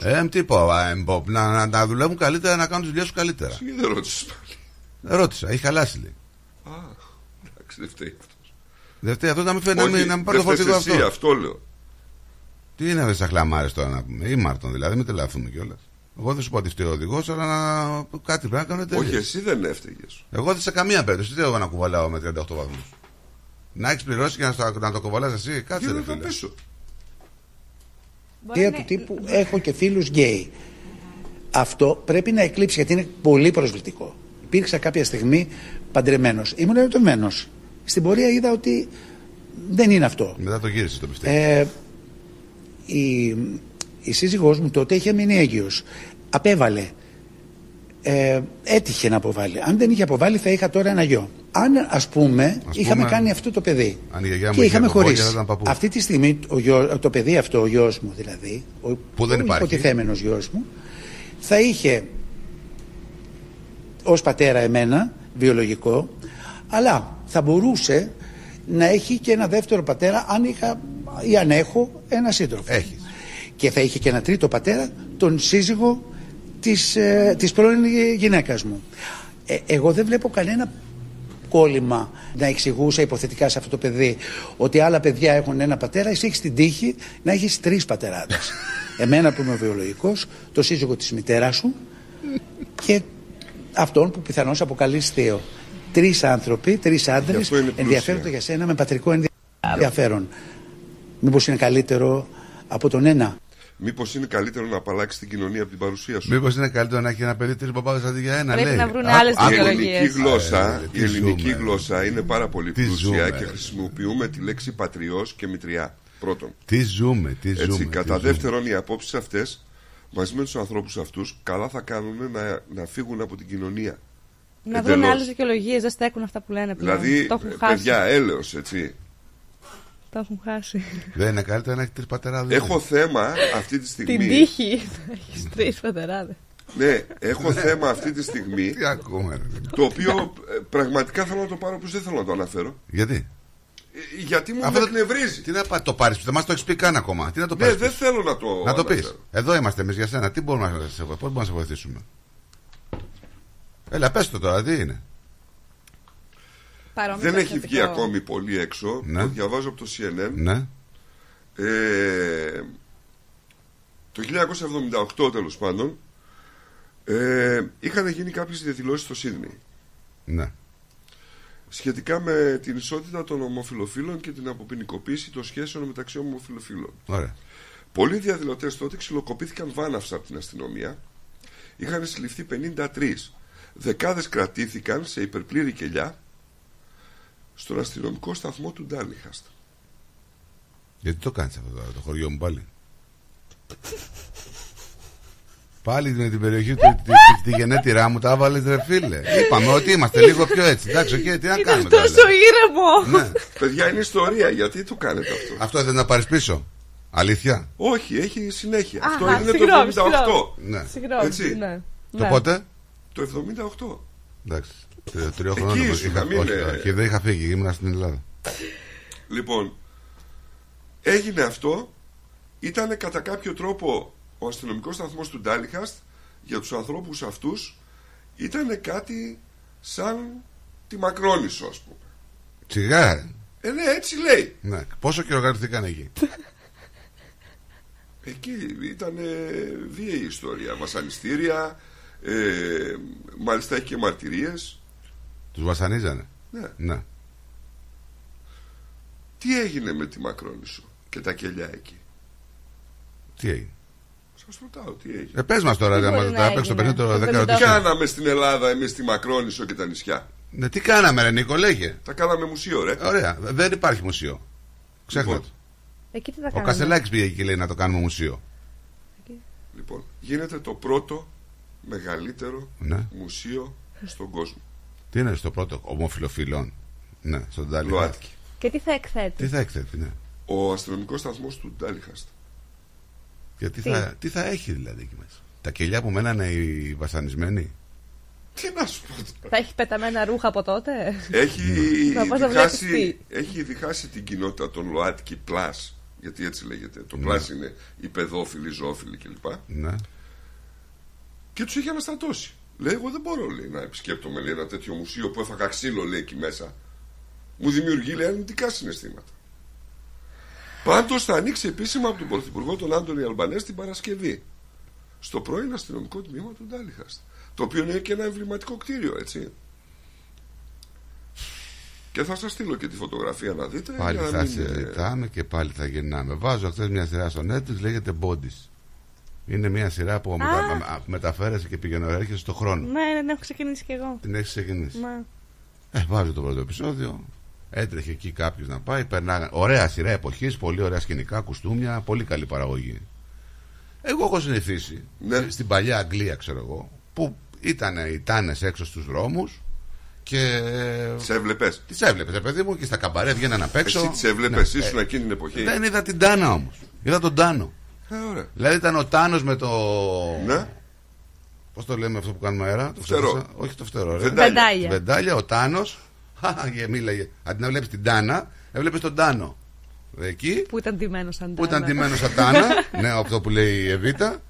Ε, τι πω, α, εμ, πω, να, να, να δουλεύουν καλύτερα, να κάνουν τις δουλειές τους καλύτερα. Εσύ δεν ρώτησες πάλι. Ρώτησα, έχει χαλάσει λέει. Α, εντάξει, δεν φταίει αυτός. Δεν φταίει αυτός να μην, φέρει- να Όχι, μην, να μην πάρει το δεν φταίς φορτηγό εσύ, αυτό. αυτό λέω. Τι είναι αυτέ τι αχλαμάρε τώρα να πούμε. Ή Μάρτον δηλαδή, μην τελαθούμε κιόλας. Εγώ δεν σου πω ότι φταίει ο οδηγός, αλλά να... κάτι πρέπει να κάνουν τελείως. Όχι, εσύ δεν έφταιγες. Εγώ δεν σε καμία περίπτωση. Τι εγώ να κουβαλάω με 38 βαθμούς. Να έχεις πληρώσει και να, στο- να το κουβαλάς εσύ. Κάτσε ρε φίλε. Ιδέα του τύπου έχω και φίλους γκέι. Αυτό πρέπει να εκλείψει γιατί είναι πολύ προσβλητικό. Υπήρξα κάποια στιγμή παντρεμένος. Ήμουν ερωτευμένος. Στην πορεία είδα ότι δεν είναι αυτό. Μετά το γύρισες το πιστεύω. Ε, η, η σύζυγός μου τότε είχε μείνει έγκυος. Απέβαλε. Ε, έτυχε να αποβάλει. Αν δεν είχε αποβάλει θα είχα τώρα ένα γιο. Αν ας πούμε Ας είχαμε πούμε, κάνει αυτό το παιδί αν η γιαγιά μου και είχε είχαμε κοκκόγια, χωρίσει. θα ήταν παππού. Αυτή τη στιγμή ο γιο, το παιδί αυτό, ο γιος μου δηλαδή, ο, Που δεν ο υπάρχει. υποτιθέμενος γιος μου, θα είχε ως πατέρα εμένα, βιολογικό, αλλά θα μπορούσε να έχει και ένα δεύτερο πατέρα αν είχα ή αν έχω ένα σύντροφο. Έχεις. Και θα είχε και ένα τρίτο πατέρα, τον σύζυγο της, ε, της πρώην γυναίκας μου. Ε, εγώ δεν βλέπω κανένα κόλλημα να εξηγούσα υποθετικά σε αυτό το παιδί ότι άλλα παιδιά έχουν ένα πατέρα, εσύ έχεις την τύχη να έχεις τρεις πατεράδες. Εμένα που είμαι βιολογικός, το σύζυγο της μητέρας σου και αυτόν που πιθανώς αποκαλείς θείο. Τρεις άνθρωποι, τρεις άντρες αυτό είναι πλούσια. ενδιαφέρονται για σένα με πατρικό ενδιαφέρον. Μήπως είναι καλύτερο από τον ένα. Μήπως είναι καλύτερο να απαλλάξεις την κοινωνία από την παρουσία σου; Μήπως είναι καλύτερο να έχει ένα παιδί τρει παπάδε αντί για ένα, Πρέπει λέει. να βρουν Άκου- άλλες άκου- Η δικαιολογίες. ελληνική γλώσσα, Ε, η τι ελληνική ζούμε. γλώσσα είναι πάρα πολύ Τι πλούσια ζούμε, και ρε. χρησιμοποιούμε τη λέξη πατριός και μητριά. Πρώτον. Τι ζούμε, τι Έτσι, ζούμε. κατά τι δεύτερον, οι απόψεις αυτές μαζί με τους ανθρώπους αυτούς καλά θα κάνουν να, να φύγουν από την κοινωνία. Να βρουν Εντελώς. άλλες δικαιολογίες, δεν στέκουν αυτά που λένε πλέον. Δηλαδή, το έχουν ε, χάσει. παιδιά, έλεος, έτσι. Το έχουν χάσει. ζούμε. Δεν είναι καλύτερο να έχεις τρεις πατεράδες. Έχω θέμα αυτή τη στιγμή. Την τύχη να έχεις τρεις πατεράδες. Ναι, έχω θέμα αυτή τη στιγμή. Τι ακούμε, ρε. Το οποίο ε, πραγματικά θέλω να το πάρω που δεν θέλω να το αναφέρω. Γιατί; Ε, Γιατί μου Αυτό με δεν- εκνευρίζει. Τι να πα- το πάρεις, δεν μας το έχεις πει καν ακόμα. Τι να το Ναι, πάρεις; δεν θέλω να το. Να το πεις. αναφέρω. Εδώ είμαστε εμείς για σένα. Τι μπορούμε να σε, πώς μπορούμε να σε βοηθήσουμε; Έλα, πες το τώρα, τι είναι; Παρόμοιο Δεν έχει θετικό. βγει ακόμη πολύ έξω. Ναι. Το διαβάζω από το CNN. Ναι. Ε, το 1978 τέλος πάντων ε, είχαν γίνει κάποιες διαδηλώσεις στο Σίδνεϊ Ναι. σχετικά με την ισότητα των ομοφιλοφίλων και την αποποινικοποίηση των σχέσεων μεταξύ ομοφιλοφίλων. Ωραία. Πολλοί διαδηλωτές τότε ξυλοκοπήθηκαν βάναυσα από την αστυνομία. Είχαν συλληφθεί 53. Δεκάδες κρατήθηκαν σε υπερπλήρη κελιά στον αστυνομικό σταθμό του Ντάλιχαστ. Γιατί το κάνεις αυτό τώρα, το χωριό μου πάλι; Πάλι με την περιοχή του, τη, τη, τη γενέτειρά μου τα έβαλες ρε φίλε. Είπαμε ότι είμαστε λίγο πιο έτσι. Εντάξει, οκ, τι να κάνουμε. τώρα, Τόσο ήρεμο. Ναι. Παιδιά, είναι ιστορία. Γιατί το κάνετε αυτό; Αυτό δεν να πάρεις πίσω; Αλήθεια; Όχι, έχει συνέχεια. Αχα, αυτό είναι συγγνώμη, το 78. συγγνώμη. Ναι. Συγγνώμη. Έτσι. Ναι. Το Ναι. πότε; Το 78. Εντάξει. Τρι- Τριών Εκεί χρόνων. ήσουν, είχα- να μην όχι, είναι- όχι, δεν είχα φύγει, ήμουν στην Ελλάδα. Λοιπόν, έγινε αυτό. Ήταν κατά κάποιο τρόπο ο αστυνομικός σταθμός του Ντάλιχαστ για τους ανθρώπους αυτούς ήταν κάτι σαν τη Μακρόνισσο ας πούμε. Σιγά. ε. Ε, ναι, έτσι λέει. Ναι. Πόσο χειροκρατηθήκαν εκεί; Εκεί ήταν βίαιη ιστορία. Βασανιστήρια, ε, μάλιστα έχει και μαρτυρίες. Τους βασανίζανε. Ναι. Ναι. Τι έγινε με τη Μακρόνισσο και τα κελιά εκεί; Τι έγινε; Σας ρωτάω τι έγινε; Ε, πες μας τώρα, Τι δεν μπορεί μας να θα παίξω το έγινε; παιχνίδι το Το 10 Τι ρωτήσω. κάναμε στην Ελλάδα εμείς τη Μακρόνισσο και τα νησιά. Ναι, τι κάναμε, ρε Νίκο, λέγε. Τα κάναμε μουσείο, ρε. Ωραία, δεν υπάρχει μουσείο. Ξέχνατε. Λοιπόν, Εκεί τι θα Ο κάνουμε. Κασελάκης πήγε εκεί και λέει να το κάνουμε μουσείο. Λοιπόν, γίνεται το πρώτο μεγαλύτερο Ναι. μουσείο στον κόσμο. Τι είναι στο πρώτο, ομοφιλοφιλών; Ναι, στον Τάλι. ΛΟΑΤΚΙ. Και τι θα εκθέτει; Τι θα εκθέτει, ναι. Ο αστυνομικός σταθμός του Ντάλιχαστ. Και τι, Τι; θα, τι θα έχει δηλαδή εκεί μέσα. Τα κελιά που μένανε οι βασανισμένοι; Τι να σου πω. τώρα. Θα έχει πεταμένα ρούχα από τότε; Έχει, Να πας να διχάσει, βλέπεις έχει διχάσει την κοινότητα των ΛΟΑΤΚΙ Plus. Γιατί έτσι λέγεται. Το Ναι. Plus είναι οι παιδόφιλοι, ζώφιλοι κλπ. Ναι. Και τους έχει αναστατώσει. Λέει, εγώ δεν μπορώ λέει, να επισκέπτομαι λέει, ένα τέτοιο μουσείο που έφαγα ξύλο λέει, εκεί μέσα. Μου δημιουργεί λέει, αρνητικά συναισθήματα. Πάντως θα ανοίξει επίσημα από τον Πρωθυπουργό τον Άντωνη Αλμπανές την Παρασκευή. Στο πρώην αστυνομικό τμήμα του Ντάλιχαστ. Το οποίο είναι και ένα εμβληματικό κτίριο, έτσι. Και θα σας στείλω και τη φωτογραφία να δείτε. Πάλι για να θα μην, ε, συζητάμε και πάλι θα γυρνάμε. Βάζω χθες μια σειρά στο Netflix, λέγεται Bodies. Είναι μια σειρά που μετα... με- μεταφέρεσαι και πηγαίνω έρχεσαι στο χρόνο. Ναι, ναι, ναι, έχω ξεκινήσει κι εγώ. Την έχεις ξεκινήσει. Μα. Ε, βάζω το πρώτο επεισόδιο. Έτρεχε εκεί κάποιος να πάει. Περνάγαν. Ωραία σειρά εποχής, πολύ ωραία σκηνικά, κουστούμια, πολύ καλή παραγωγή. Εγώ έχω συνηθίσει Ναι. στην παλιά Αγγλία, ξέρω εγώ, που ήταν οι τάνες έξω στους δρόμους και. Τις έβλεπες. Τις έβλεπες, παιδί μου, και στα καμπαρέ βγαίναν απ' έξω. Εσύ τις έβλεπες, Ναι. ήσουν Ε, εκείνη την εποχή. Δεν είδα την Τάνα όμως. Είδα τον Τάνο. Ε, ωραία. Δηλαδή ήταν ο Τάνος με το. Ναι. Πώς το λέμε αυτό που κάνουμε αέρα, το Φτερό. ξέχασα. Όχι το φτερό, ρε. Βεντάλια. Βεντάλια. Βεντάλια, ο Τάνος. μίλαγε. Αντί να βλέπεις την Τάνα, έβλεπες τον Τάνο. Εκεί Που ήταν ντυμένος σαν που ήταν τάνα. ντυμένος σαν Τάνα. ναι, αυτό που λέει η Εβίτα.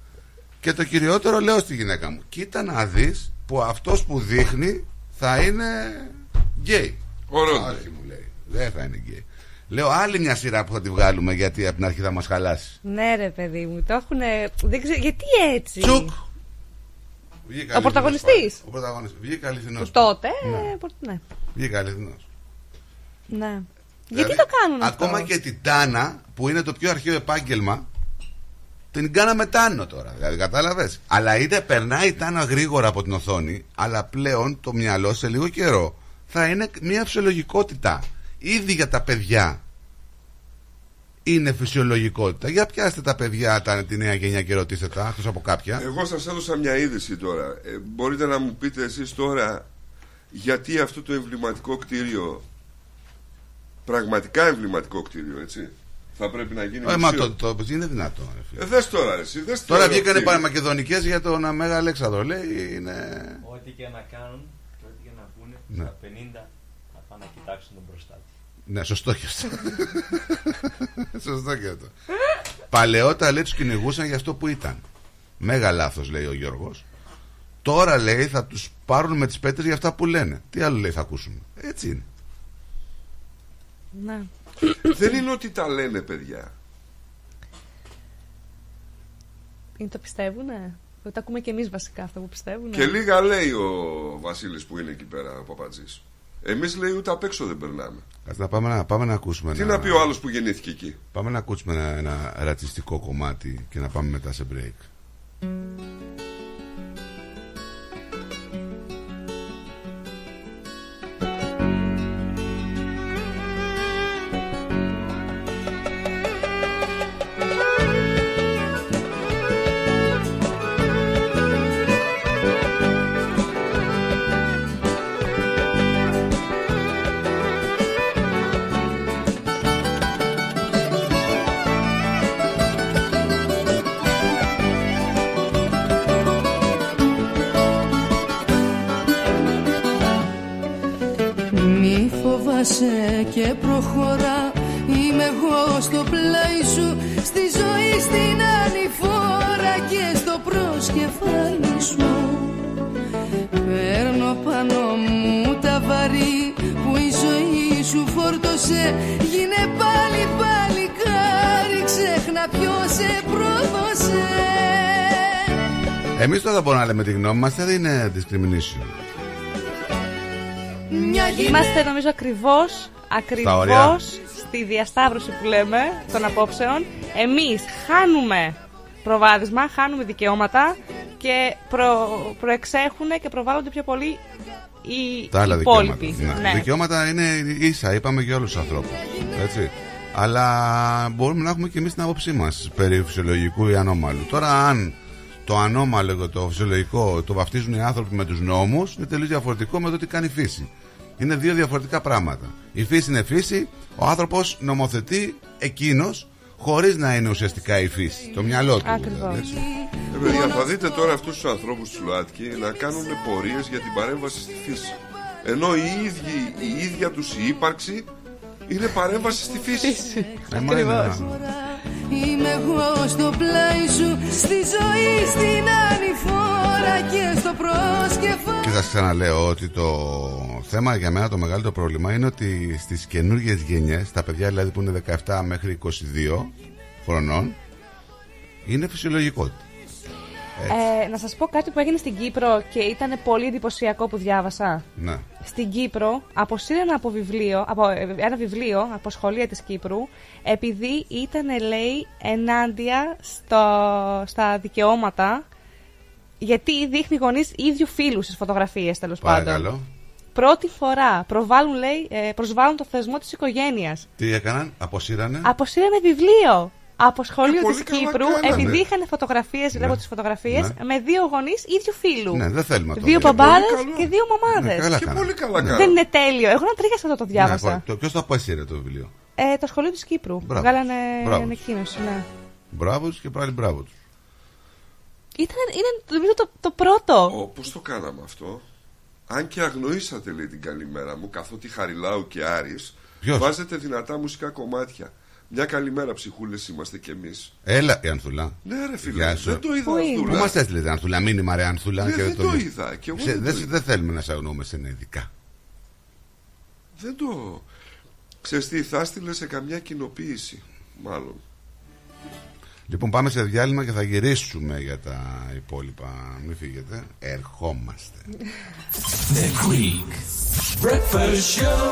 Και το κυριότερο λέω στη γυναίκα μου: Κοίτα να δεις που αυτός που δείχνει θα είναι γκέι. Ωραίος. Όχι, μου λέει. Δεν θα είναι γκέι. Λέω άλλη μια σειρά που θα τη βγάλουμε γιατί από την αρχή θα μας χαλάσει. Ναι, ρε παιδί μου, το έχουν. Δεν ξέρω, γιατί έτσι; Τσουκ! Βγήκα Ο πρωταγωνιστής. αληθινός. Ο πρωταγωνιστής. Βγήκα αληθινός. Τότε. Ναι. ε, προ- Ναι. Βγήκα αληθινός. ναι. Δηλαδή, Γιατί το κάνουν αυτό; Ακόμα και την Τάνα που είναι το πιο αρχαίο επάγγελμα την κάναμε Τάνο τώρα. Δηλαδή κατάλαβες; Αλλά είτε περνάει η Τάνα γρήγορα από την οθόνη, αλλά πλέον το μυαλό σε λίγο καιρό θα είναι μια φυσιολογικότητα. Ήδη για τα παιδιά είναι φυσιολογικότητα. Για πιάστε τα παιδιά τα, τη νέα γενιά και ρωτήστε τα, εκτός από κάποια. Εγώ σας έδωσα μια είδηση τώρα. Ε, μπορείτε να μου πείτε εσείς τώρα γιατί αυτό το εμβληματικό κτίριο, πραγματικά εμβληματικό κτίριο, έτσι, θα πρέπει να γίνει Ε, μα μουσείο; το, το, είναι δυνατό. ρε φίλε. Ε, δες τώρα, ρε, εσύ, δες Τώρα το βγήκανε κτίριο. παραμακεδονικές για τον Μέγα Αλέξανδρο. Λέει είναι. Ό,τι και να κάνουν και ό,τι και να πούνε, Ναι. στα 50 θα πάνε να κοιτάξουν τον μπροστά του. Ναι, σωστό και αυτό. σωστό και αυτό. Παλαιότερα λέει τους κυνηγούσαν για αυτό που ήταν. Μέγα λάθος λέει ο Γιώργος. Τώρα λέει θα τους πάρουν με τις πέτρες για αυτά που λένε. Τι άλλο λέει θα ακούσουμε. Έτσι είναι. Ναι. Δεν είναι ότι τα λένε, παιδιά. Είναι το πιστεύουνε; Το ακούμε και εμείς βασικά αυτό που πιστεύουν. Και λίγα λέει ο Βασίλης που είναι εκεί πέρα, ο Παπατζής. Εμείς λέει ούτε απ' έξω δεν περνάμε. Ας να πάμε να, πάμε να ακούσουμε Τι ένα, να πει ο άλλος που γεννήθηκε εκεί; Πάμε να ακούσουμε ένα, ένα ρατσιστικό κομμάτι και να πάμε μετά σε break. Σήκωσε και προχωρά Είμαι εγώ στο πλάι σου Στη ζωή στην ανηφόρα Και στο προσκεφάλι σου. Παίρνω πάνω μου τα βαρύ Που η ζωή σου φόρτωσε. Γίνε πάλι πάλι κάρι Ξέχνα ποιος σε πρόδωσε. Εμείς τώρα μπορούμε να λέμε τη γνώμη μας, δεν είναι discrimination. Είμαστε νομίζω ακριβώς Στα όρια. Ακριβώς στη διασταύρωση που λέμε των απόψεων Εμείς χάνουμε προβάδισμα, χάνουμε δικαιώματα Και προ, προεξέχουν και προβάλλονται πιο πολύ οι Τα άλλα δικαιώματα. υπόλοιποι Ναι. Ναι. Δικαιώματα είναι ίσα, είπαμε για όλους τους ανθρώπους. Έτσι. Αλλά μπορούμε να έχουμε και εμείς την άποψή μας περί φυσιολογικού ή ανώμαλου. Τώρα, αν το ανώμαλο και το φυσιολογικό το βαφτίζουν οι άνθρωποι με τους νόμους, είναι τελείως διαφορετικό με το τι κάνει η φύση. Είναι δύο διαφορετικά πράγματα. Η φύση είναι φύση, ο άνθρωπος νομοθετεί εκείνος χωρίς να είναι ουσιαστικά η φύση. Το μυαλό του. Ακριβώς. δηλαδή, έτσι. Ε, παιδιά, θα δείτε τώρα αυτούς τους ανθρώπους του ΛΟΑΤΚΙ να κάνουν πορείες για την παρέμβαση στη φύση. Ενώ η, ίδια, η ίδια τους η ύπαρξη είναι παρέμβαση στη φύση. Ε, μα είναι- Είμαι εγώ στο πλάι σου Στη ζωή στην ανηφόρα Και στο προσκεφάλι Και σα ξαναλέω ότι το θέμα για μένα το μεγάλο πρόβλημα είναι ότι στις καινούργιες γενιές, τα παιδιά δηλαδή που είναι 17 μέχρι 22 χρονών, είναι φυσιολογικότητα. Ε, να σας πω κάτι που έγινε στην Κύπρο και ήταν πολύ εντυπωσιακό που διάβασα. Ναι. Στην Κύπρο αποσύρανε από, βιβλίο, από ε, ένα βιβλίο από σχολεία της Κύπρου επειδή ήταν, λέει, ενάντια στο, στα δικαιώματα γιατί δείχνει γονείς ίδιου φίλου στις φωτογραφίες τέλος πάντων. Παρακαλώ. Πρώτη φορά προβάλλουν, λέει, ε, προσβάλλουν το θεσμό της οικογένειας. Τι έκαναν, αποσύρανε; Αποσύρανε βιβλίο από σχολείο πολύ της καλά Κύπρου κάνανε. επειδή είχαν φωτογραφίες, βλέπω τις φωτογραφίες, Ναι. με δύο γονείς ίδιου φίλου. Ναι, δεν θέλουμε το Δύο δούμε. μπαμπάδες Και πολύ και δύο μαμάδες. Ναι, καλά Και κάνανε. πολύ καλά κάνανε. Δεν είναι τέλειο. Εγώ να τρίγασα αυτό το διάβασα. Ναι, το, ποιος το απέσυρε το βιβλίο; Ε, το σχολείο της Κύπρου. Μπράβος. Βγάλανε Μπράβος. ανακοίνωση, ναι. Μπράβος τους και πάλι μπράβος του. Ήταν, είναι νομίζω το, το πρώτο. Ω, πώς το κάναμε αυτό; Αν και αγνοήσατε λέει την καλημέρα μου, καθότι Χαριλάου και Άρης Ποιος; βάζετε δυνατά μουσικά κομμάτια. Μια καλημέρα ψυχούλες είμαστε κι εμείς. Έλα, η Ανθούλα. Ναι, ρε φίλε, Γεια σου. δεν το είδα Πού Ανθούλα. Πού μας έστειλες, Ανθούλα, μήνυμα, ρε Ανθούλα. Ναι, και δεν το το λες. είδα, και εγώ Σε- δεν το δεν είδα. δεν θέλουμε να σε αγνοούμε σε ειδικά. Δεν το... Ξέρεις τι, θα έστειλε σε καμιά κοινοποίηση, μάλλον. Λοιπόν, πάμε σε διάλειμμα και θα γυρίσουμε για τα υπόλοιπα. Μην φύγετε. Ερχόμαστε. The Greek Breakfast Show.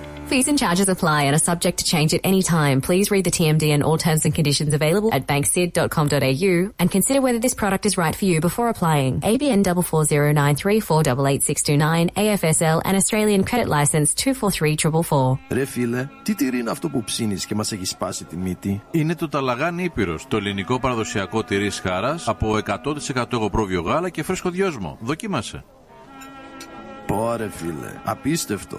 Fees and charges apply and are subject to change at any time. Please read the TMD and all terms and conditions available at banksid.com.au and consider whether this product is right for you before applying. ABN 44093488629 AFSL and Australian Credit License 243444. Ρε φίλε, τι τυρί είναι αυτό που ψήνεις και μας έχει σπάσει τη μύτη. Είναι το Ταλαγάνι Ήπειρος, το ελληνικό παραδοσιακό τυρί σχάρας από 100% εγωπρόβιο γάλα και φρέσκο δυόσμο. Δοκίμασε. Πόρε φίλε, απίστευτο.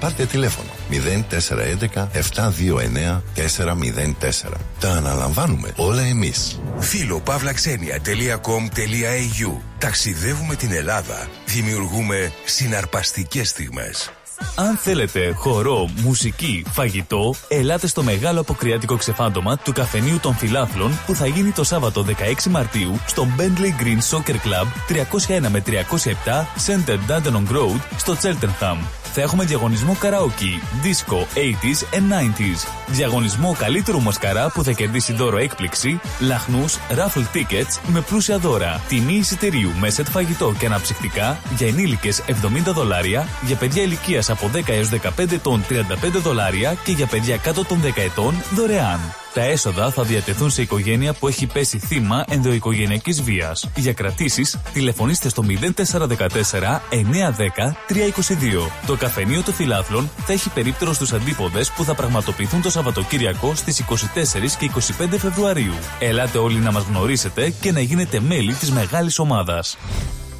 Πάρτε τηλέφωνο 0411 729 404. Τα αναλαμβάνουμε όλα εμείς. Φίλο παύλαξενια.com.au Ταξιδεύουμε την Ελλάδα. Δημιουργούμε συναρπαστικές στιγμές. Αν θέλετε χορό, μουσική, φαγητό, ελάτε στο μεγάλο αποκριάτικο ξεφάντωμα του καφενείου των φιλάθλων που θα γίνει το Σάββατο 16 Μαρτίου στο Bentley Green Soccer Club 301 με 307 Center Dandenong Road στο Cheltenham. Θα έχουμε διαγωνισμό καραόκι, disco, 80s and 90s. Διαγωνισμό καλύτερου μασκαρά που θα κερδίσει δώρο έκπληξη, λαχνούς, raffle tickets με πλούσια δώρα. Τιμή εισιτηρίου με σετ φαγητό και αναψυκτικά για ενήλικες 70 δολάρια, για παιδιά ηλικίας από 10 έως 15 ετών 35 δολάρια και για παιδιά κάτω των 10 ετών δωρεάν. Τα έσοδα θα διατεθούν σε οικογένεια που έχει πέσει θύμα ενδοοικογενειακής βίας. Για κρατήσεις, τηλεφωνήστε στο 0414 910 322. Το καφενείο των φιλάθλων θα έχει περίπτερο στους αντίποδες που θα πραγματοποιηθούν το Σαββατοκύριακο στις 24 και 25 Φεβρουαρίου. Ελάτε όλοι να μας γνωρίσετε και να γίνετε μέλη της μεγάλης ομάδας.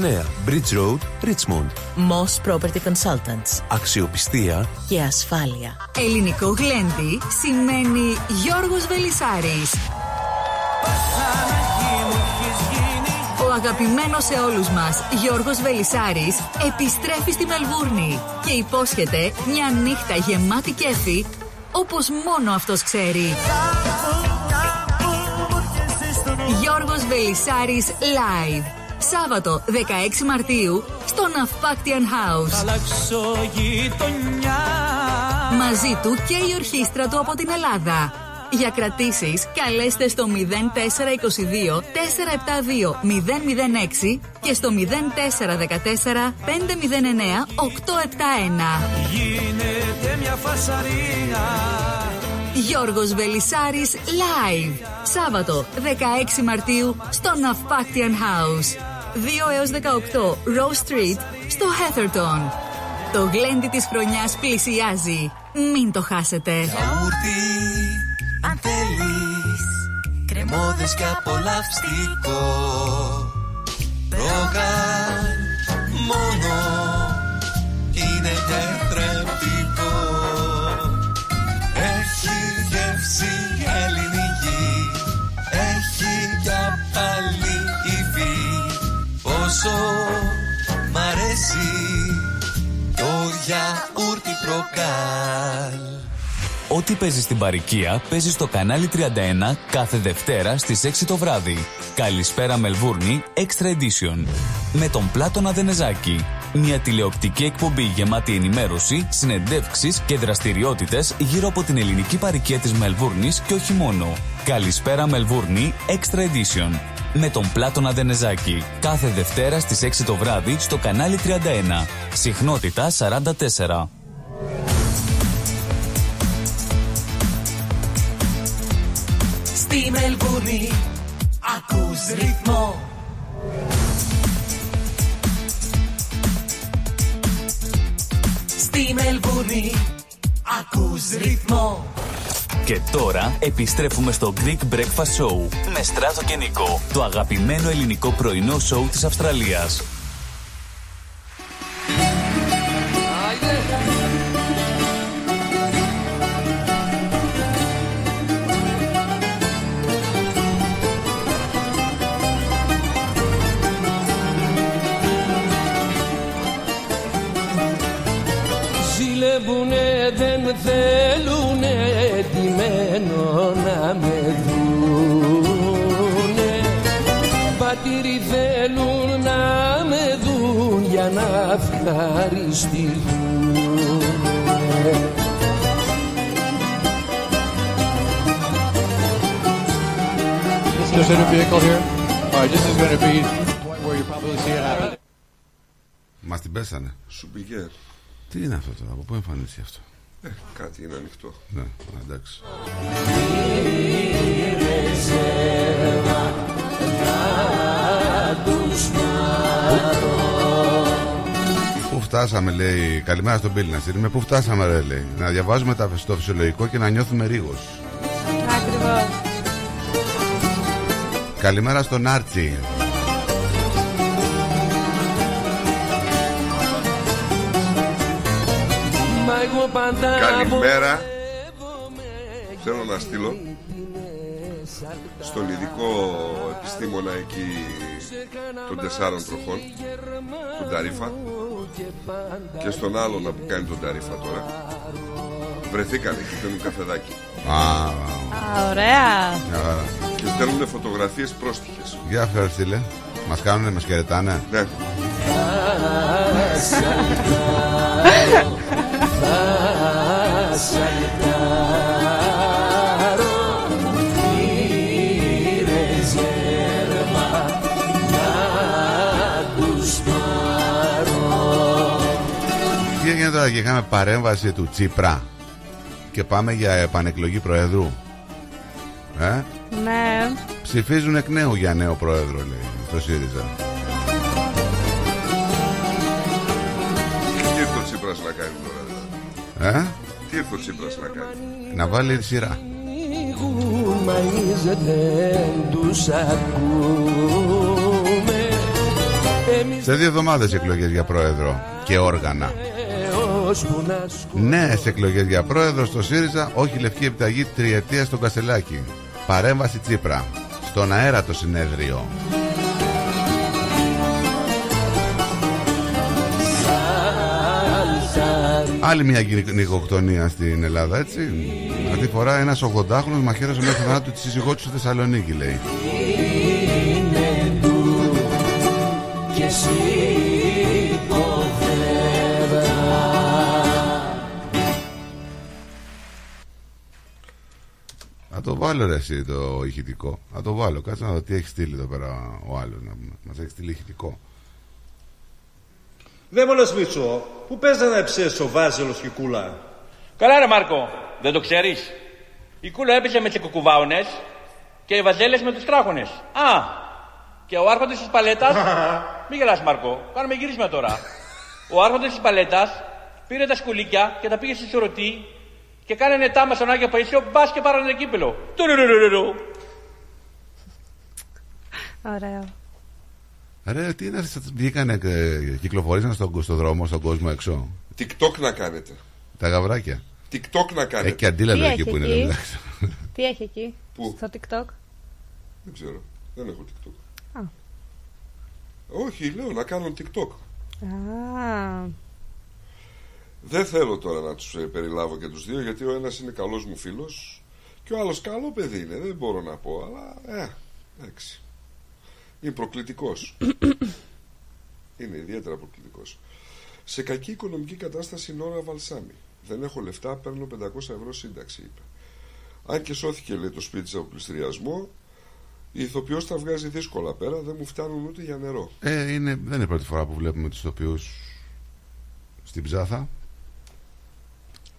Bridge Road, Richmond. Moss Property Consultants. Αξιοπιστία Και ασφάλεια. Ελληνικό γλέντι σημαίνει Γιώργος Βελισάρης. Ο αγαπημένος σε όλους μας Γιώργος Βελισάρης επιστρέφει στη Μελβούρνη και υπόσχεται μια νύχτα γεμάτη κέφι όπως μόνο αυτός ξέρει. Γιώργος Βελισάρης Live. Σάββατο 16 Μαρτίου στο Ναυπάκτιαν House. Μαζί του και η ορχήστρα του από την Ελλάδα. Για κρατήσεις καλέστε στο 0422 472 006 και στο 0414 509 871. Γίνεται μια φασαρία Γιώργος Βελισάρης Live. Σάββατο 16 Μαρτίου στο Ναυπάκτιαν House. 2 έως 18 Rose Street στο Heatherton. Το γλέντι της χρονιάς πλησιάζει. Μην το χάσετε. Γιαούρτι, αν θέλεις Κρεμόδες και απολαυστικό Ρόγαν μόνο Είναι τετρεπτικό Πόσο μ' αρέσει Το γιαούρτι προκάλ Ό,τι παίζεις στην παροικία παίζεις στο κανάλι 31 κάθε Δευτέρα στις 6 το βράδυ. Καλησπέρα Μελβούρνη Extra Edition. Με τον Πλάτωνα Δενεζάκη. Μια τηλεοπτική εκπομπή γεμάτη ενημέρωση, συνεντεύξεις και δραστηριότητες γύρω από την ελληνική παροικία της Μελβούρνης και όχι μόνο. Καλησπέρα Μελβούρνη Extra Edition. Με τον Πλάτωνα Δενεζάκη. Κάθε Δευτέρα στις 6 το βράδυ στο κανάλι 31. Συχνότητα 44. Στη Μελβούνι ακούς ρυθμό Στη Μελβούνι ακούς ρυθμό Και τώρα επιστρέφουμε στο Greek Breakfast Show με Στράτο και Νικό, το αγαπημένο ελληνικό πρωινό σοου της Αυστραλίας. Μα την πέσανε. Σουμπιγέρ. Τι είναι αυτό τώρα, από πού εμφανίστηκε αυτό; Ε, κάτι είναι ανοιχτό. Ναι, εντάξει. Πού φτάσαμε, λέει. Καλημέρα στον Πύλη να στείλουμε. Πού φτάσαμε, ρε, λέει. Να διαβάζουμε τα, το φυσιολογικό και να νιώθουμε ρίγος. Ακριβώς. Καλημέρα στον Άρτσι. Καλημέρα. Θέλω να στείλω στον ειδικό επιστήμονα εκεί των τεσσάρων τροχών, τον Ταρίφα, και στον άλλον που κάνει τον Ταρίφα τώρα. Βρεθήκανε και πίνουν καφεδάκι. Α, Α, ωραία. μια χαρά. Και στέλνουν φωτογραφίες πρόστιχες. Για φέρε, στείλε. Μας κάνουνε, μας χαιρετάνε. Ναι. Θα σ' αλυτάρω Πήρε ζέρμα να τους πάρω Τι έγινε τώρα και είχαμε παρέμβαση του Τσίπρα και πάμε για επανεκλογή Προέδρου. Ε; Ναι. Ψηφίζουν εκ νέου για νέο Πρόεδρο, λέει, στο ΣΥΡΙΖΑ. Τι ήρθε ο Τσίπρας να κάνει τώρα δηλαδή. Ε; Τι ήρθε ο Τσίπρας να κάνει. Να βάλει σειρά. ανοίγουν μα εμείς δεν τους ακούμε Εμείς Σε δύο εβδομάδες εκλογές για Πρόεδρο και όργανα. ώσπου να σκοτώσουμε Νέες εκλογές για Πρόεδρο στο ΣΥΡΙΖΑ, όχι λευκή επιταγή τριετία στον Κασελάκη. Παρέμβαση Τσίπρα. Στον αέρα το συνέδριο. Άλλη μια γυναικοκτονία στην Ελλάδα, έτσι. Αυτή τη φορά ένας 80χρονο μαχαίρωσε μέχρι θανάτου τη σύζυγό του στη Θεσσαλονίκη, λέει. είναι του και σηκωθέρα Θα το βάλω ρε εσύ το ηχητικό. Θα το βάλω. Κάτσε να δω τι έχει στείλει εδώ πέρα ο άλλος. Να μας έχει στείλει ηχητικό. Δεν μου λες Μίτσο, πού παίζει να ψέσει ο Βάζελος και η Κούλα; Καλά ρε Μάρκο, δεν το ξέρεις. Η κούλα έπαιζε με τις κουκουβάουνες και οι βαζέλες με τους τράχονες. Α, και ο άρχοντας της παλέτας... Μη γελάς Μάρκο, κάνουμε γύρισμα τώρα. Ο άρχοντας της παλέτας πήρε τα σκουλίκια και τα πήγε στη σωρωτή και κάνανε τάμα στον Άγιο Παϊσίο, μπας και πάρανε κύπελο. Τουρουρουρουρου. Ωραίο. Ρε, τι είναι αυτέ βγήκανε και κυκλοφορήσαν στον, στον δρόμο, στον κόσμο έξω; TikTok να κάνετε. Τα γαβράκια. TikTok να κάνετε. Έχει και αντίλαλο Τι εκεί έχει που είναι. εκεί; εντάξει. Τι έχει εκεί, Πού; στο TikTok; Δεν ξέρω. Δεν έχω TikTok. Α. Όχι, λέω να κάνω TikTok. Α, Δεν θέλω τώρα να τους ε, περιλάβω και τους δύο γιατί ο ένας είναι καλός μου φίλος και ο άλλος καλό παιδί είναι, δεν μπορώ να πω, αλλά ε, εντάξει. Είναι προκλητικός. είναι ιδιαίτερα προκλητικός. Σε κακή οικονομική κατάσταση είναι ώρα Βαλσάμι. Δεν έχω λεφτά, παίρνω 500 ευρώ σύνταξη, είπε. Αν και σώθηκε, λέει, το σπίτι της από πληστηριασμό, η ηθοποιός τα βγάζει δύσκολα πέρα, δεν μου φτάνουν ούτε για νερό. Ε, είναι, δεν είναι η πρώτη φορά που βλέπουμε τους τοπιού στην ψάθα.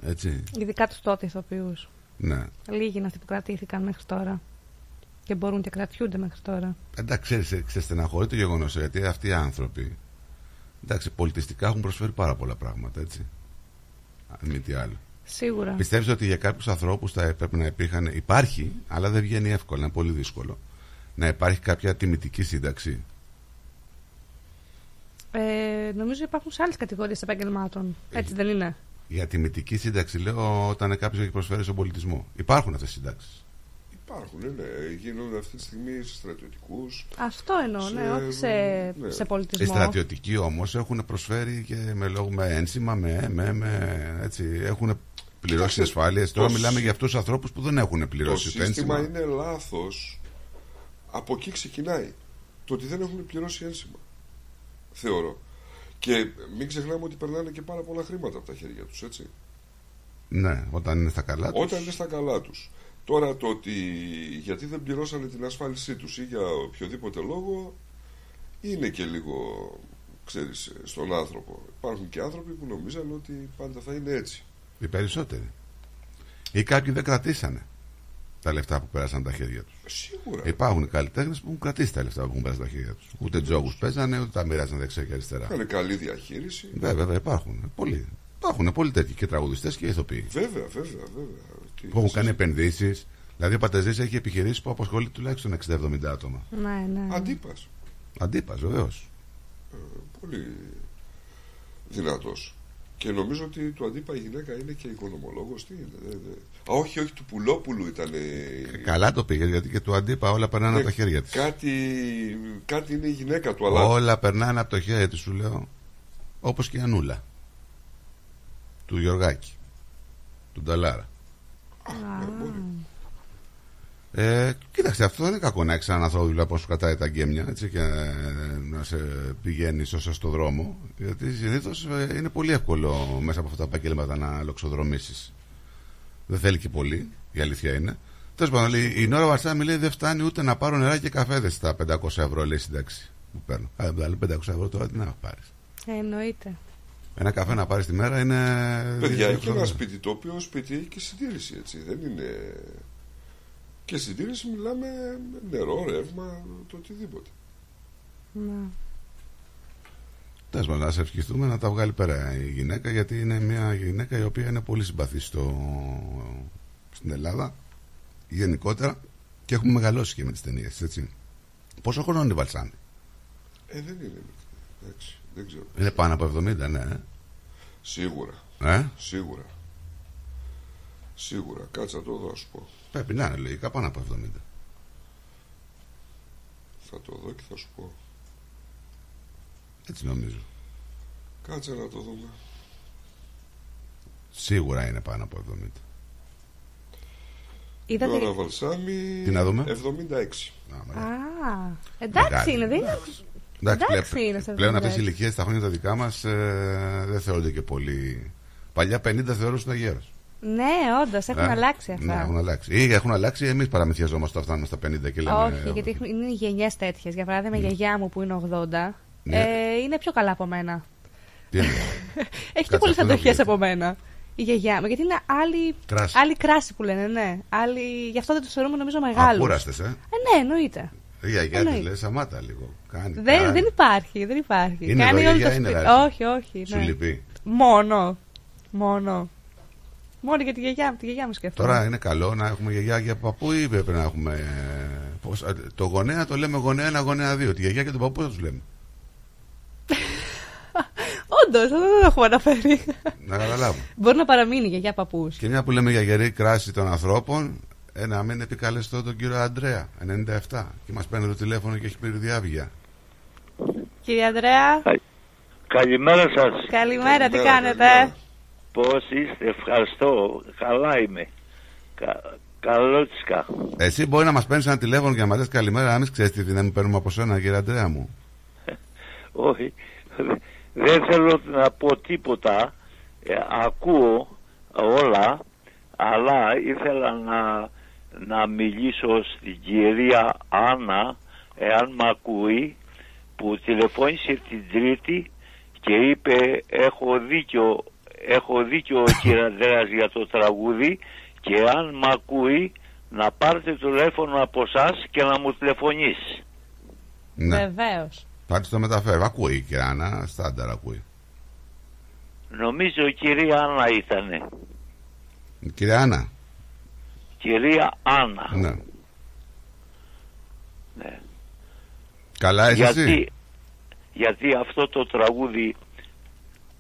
Έτσι. ειδικά τους τότε ηθοποιούς. Ναι. Λίγοι είναι αυτοί που κρατήθηκαν μέχρι τώρα. Και μπορούν και κρατιούνται μέχρι τώρα. Εντάξει, ξέρεις, σε στεναχωρεί το γεγονός γιατί αυτοί οι άνθρωποι εντάξει, πολιτιστικά έχουν προσφέρει πάρα πολλά πράγματα, έτσι. Αν μη τι άλλο. Σίγουρα. Πιστεύεις ότι για κάποιους ανθρώπους θα έπρεπε να υπήρχαν. Υπάρχει, αλλά δεν βγαίνει εύκολα, είναι πολύ δύσκολο. Να υπάρχει κάποια τιμητική σύνταξη; Ε, νομίζω υπάρχουν σε άλλες κατηγορίες επαγγελμάτων. Έτσι δεν είναι; Για τιμητική σύνταξη λέω όταν κάποιος έχει προσφέρει στον πολιτισμό. Υπάρχουν αυτές οι συντάξεις. Υπάρχουν, ναι, γίνονται αυτή τη στιγμή σε στρατιωτικούς. Αυτό εννοώ, ναι, σε- όχι σε, ναι. σε Οι πολιτισμό. στρατιωτικοί όμως έχουν προσφέρει και με λόγο με ένσημα, με, με, με έτσι. Έχουν πληρώσει ασφάλειες. Τώρα Το μιλάμε σ- για αυτούς τους ανθρώπους που δεν έχουν Το πληρώσει το σύστημα ένσημα. είναι λάθος Από εκεί ξεκινάει Το ότι δεν έχουν πληρώσει ένσημα Θεωρώ Και μην ξεχνάμε ότι περνάνε και πάρα πολλά χρήματα από τα χέρια τους έτσι Ναι, όταν είναι στα καλά τους. Όταν είναι στα καλά τους Τώρα το ότι γιατί δεν πληρώσανε την ασφάλισή τους ή για οποιοδήποτε λόγο είναι και λίγο, ξέρεις, στον άνθρωπο. Υπάρχουν και άνθρωποι που νομίζαν ότι πάντα θα είναι έτσι. Οι περισσότεροι. Ή κάποιοι δεν κρατήσανε τα λεφτά που πέρασαν από τα χέρια τους. Σίγουρα. Υπάρχουν καλλιτέχνες που έχουν κρατήσει τα λεφτά που έχουν πέρασει από τα χέρια τους. Ούτε τζόγους παίζανε, ούτε τα μοιράζαν δεξιά και αριστερά. Είχαν καλή διαχείριση. Βέβαια, βέβαια, υπάρχουν. Πολλοί. Υπάρχουν πολλοί τέτοιοι και τραγουδιστές και ηθοποιοί. Βέβαια, βέβαια, βέβαια. Τι Που έχουν θα κάνει σας- επενδύσεις. Δηλαδή, ο Πατεζής έχει επιχειρήσεις που απασχολεί τουλάχιστον 60-70 άτομα. Ναι, ναι. Αντίπας. Αντίπας, βεβαίως. Πολύ δυνατός. Και νομίζω ότι του αντίπα η γυναίκα είναι και οικονομολόγος. Τι είναι, δε- δε- Α, όχι, όχι, του Πουλόπουλου ήταν. Καλά το πήγε, γιατί και του Αντίπα όλα περνάνε από τα χέρια της. Κάτι, κάτι είναι η γυναίκα του, αλλά. Όλα περνάνε από το χέρι της, σου λέω. Όπως και η Ανούλα. Του Γιωργάκη. Του Νταλάρα. Ε, κοίταξε, αυτό δεν είναι κακό να έχεις έναν άνθρωπο δηλαδή, που σου κρατάει τα γκέμια έτσι, και ε, να σε πηγαίνει σωστά στο δρόμο. Γιατί συνήθως είναι πολύ εύκολο μέσα από αυτά τα επαγγέλματα να λοξοδρομήσεις. Δεν θέλει και πολύ, η αλήθεια είναι. Τέλος πάντων, λέει, η Νόρα Βαρσάμι λέει δεν φτάνει ούτε να πάρω νερά και καφέδε στα 500 ευρώ, λέει σύνταξη που παίρνω. Α, δηλαδή 500 ευρώ τώρα τι να πάρεις. Ε, εννοείται. Ένα καφέ να πάρεις τη μέρα είναι. Παιδιά, δύο έχει ένα ευρώ. σπίτι το οποίο σπίτι έχει και συντήρηση, έτσι. Δεν είναι. Και συντήρηση μιλάμε με νερό, ρεύμα, το οτιδήποτε. Ναι. Τέλος πάντων, να σε ευχηθούμε να τα βγάλει πέρα η γυναίκα, γιατί είναι μια γυναίκα η οποία είναι πολύ συμπαθή στο... στην Ελλάδα γενικότερα και έχουμε μεγαλώσει και με τις ταινίες, έτσι. Πόσο χρόνο είναι η Βαλσάνη, Ε, δεν είναι. Εντάξει, δεν ξέρω. Είναι πάνω από 70, ναι. Ε. Σίγουρα. Ε; Σίγουρα. Σίγουρα. Κάτσε να το δω, να σου πω. Πρέπει να είναι λογικά πάνω από 70. Θα το δω και θα σου πω. Έτσι νομίζω. Κάτσε να το δούμε. Σίγουρα είναι πάνω από 70. Είδατε... Τώρα Βαλσάμι. Τι να δούμε; 76. Α, εντάξει Μεγάλη. είναι, δεν είναι. Εντάξει, Εντάξει πλέον, είναι στα πλέον 76. αυτές οι ηλικίες τα χρόνια τα δικά μας ε, δεν θεωρούνται και πολύ. Παλιά 50 θεωρούσαν γέρος. Ναι, όντως, έχουν αλλάξει αυτά. Ναι, έχουν αλλάξει. Ή έχουν αλλάξει, εμείς παραμυθιαζόμαστε όταν φτάνουμε στα 50 και λέμε. Όχι, γιατί έχουν- είναι οι γενιές τέτοιες. Για παράδειγμα, η γιαγιά μου που είναι 80 Ναι. ε, είναι πιο καλά από μένα. Τι εννοείς; Έχει αυτό και πολλές δεν αντοχές βγαίνει. από μένα. Η γιαγιά μου, γιατί είναι άλλη Κράση. άλλη κράση που λένε, ναι. Άλλη... Γι' αυτό δεν τους θεωρούμε νομίζω μεγάλους. Ακούραστε, ε. Ε, ναι, εννοείται. Η γιαγιά της Εννοείται. λέει, σταμάτα λίγο. Κάνει. Δεν, κάνει. δεν υπάρχει, δεν υπάρχει. Είναι Κάνει εδώ, η όλος γιαγιά το είναι σπίτι. δηλαδή. Όχι, όχι. Σου ναι. λυπεί. Μόνο. Μόνο. Μόνο για τη γιαγιά, τη γιαγιά μου σκέφτομαι. Τώρα είναι καλό να έχουμε γιαγιά και παππού ή πρέπει να έχουμε. ε, Πώς, ε, το γονέα το λέμε γονέα ένα, γονέα δύο. Τη γιαγιά και τον παππού δεν τους λέμε. Όντως, αυτό δεν το έχουμε αναφέρει. Να καταλάβουμε. Μπορεί να παραμείνει η γιαγιά παππούς. Και μια που λέμε για γερή κράση των ανθρώπων, ε, να μην επικαλεστώ τον κύριο Αντρέα, 97, και μας παίρνει το τηλέφωνο και έχει πει διάβγεια. Κύριε Ανδρέα, Καλημέρα σας. καλημέρα, τι κάνετε; Πώς είστε, ευχαριστώ. Καλά είμαι. Κα... Καλότσικα. Εσύ μπορεί να μας παίρνεις ένα τηλέφωνο και να μας λες καλημέρα, αν ξέρεις τι δεν παίρνουμε από σένα, κύριε Αντρέα μου. Όχι, δεν θέλω να πω τίποτα. Ε, ακούω όλα, αλλά ήθελα να, να μιλήσω στην κυρία Άννα, εάν μ' ακούει, που τηλεφώνησε την Τρίτη και είπε έχω δίκιο, έχω δίκιο ο κύριε Ανδρέας για το τραγούδι και αν μ' ακούει να πάρετε το τηλέφωνο από εσά και να μου τηλεφωνήσει. Ναι. Βεβαίως. Θα τη το μεταφέρω. Ακούει η κυρία Άννα, στάνταρ ακούει. Νομίζω η κυρία Άννα ήτανε. Η κυρία Άννα. Κυρία Άννα. Ναι. Ναι. Καλά, είσαι γιατί, εσύ; γιατί αυτό το τραγούδι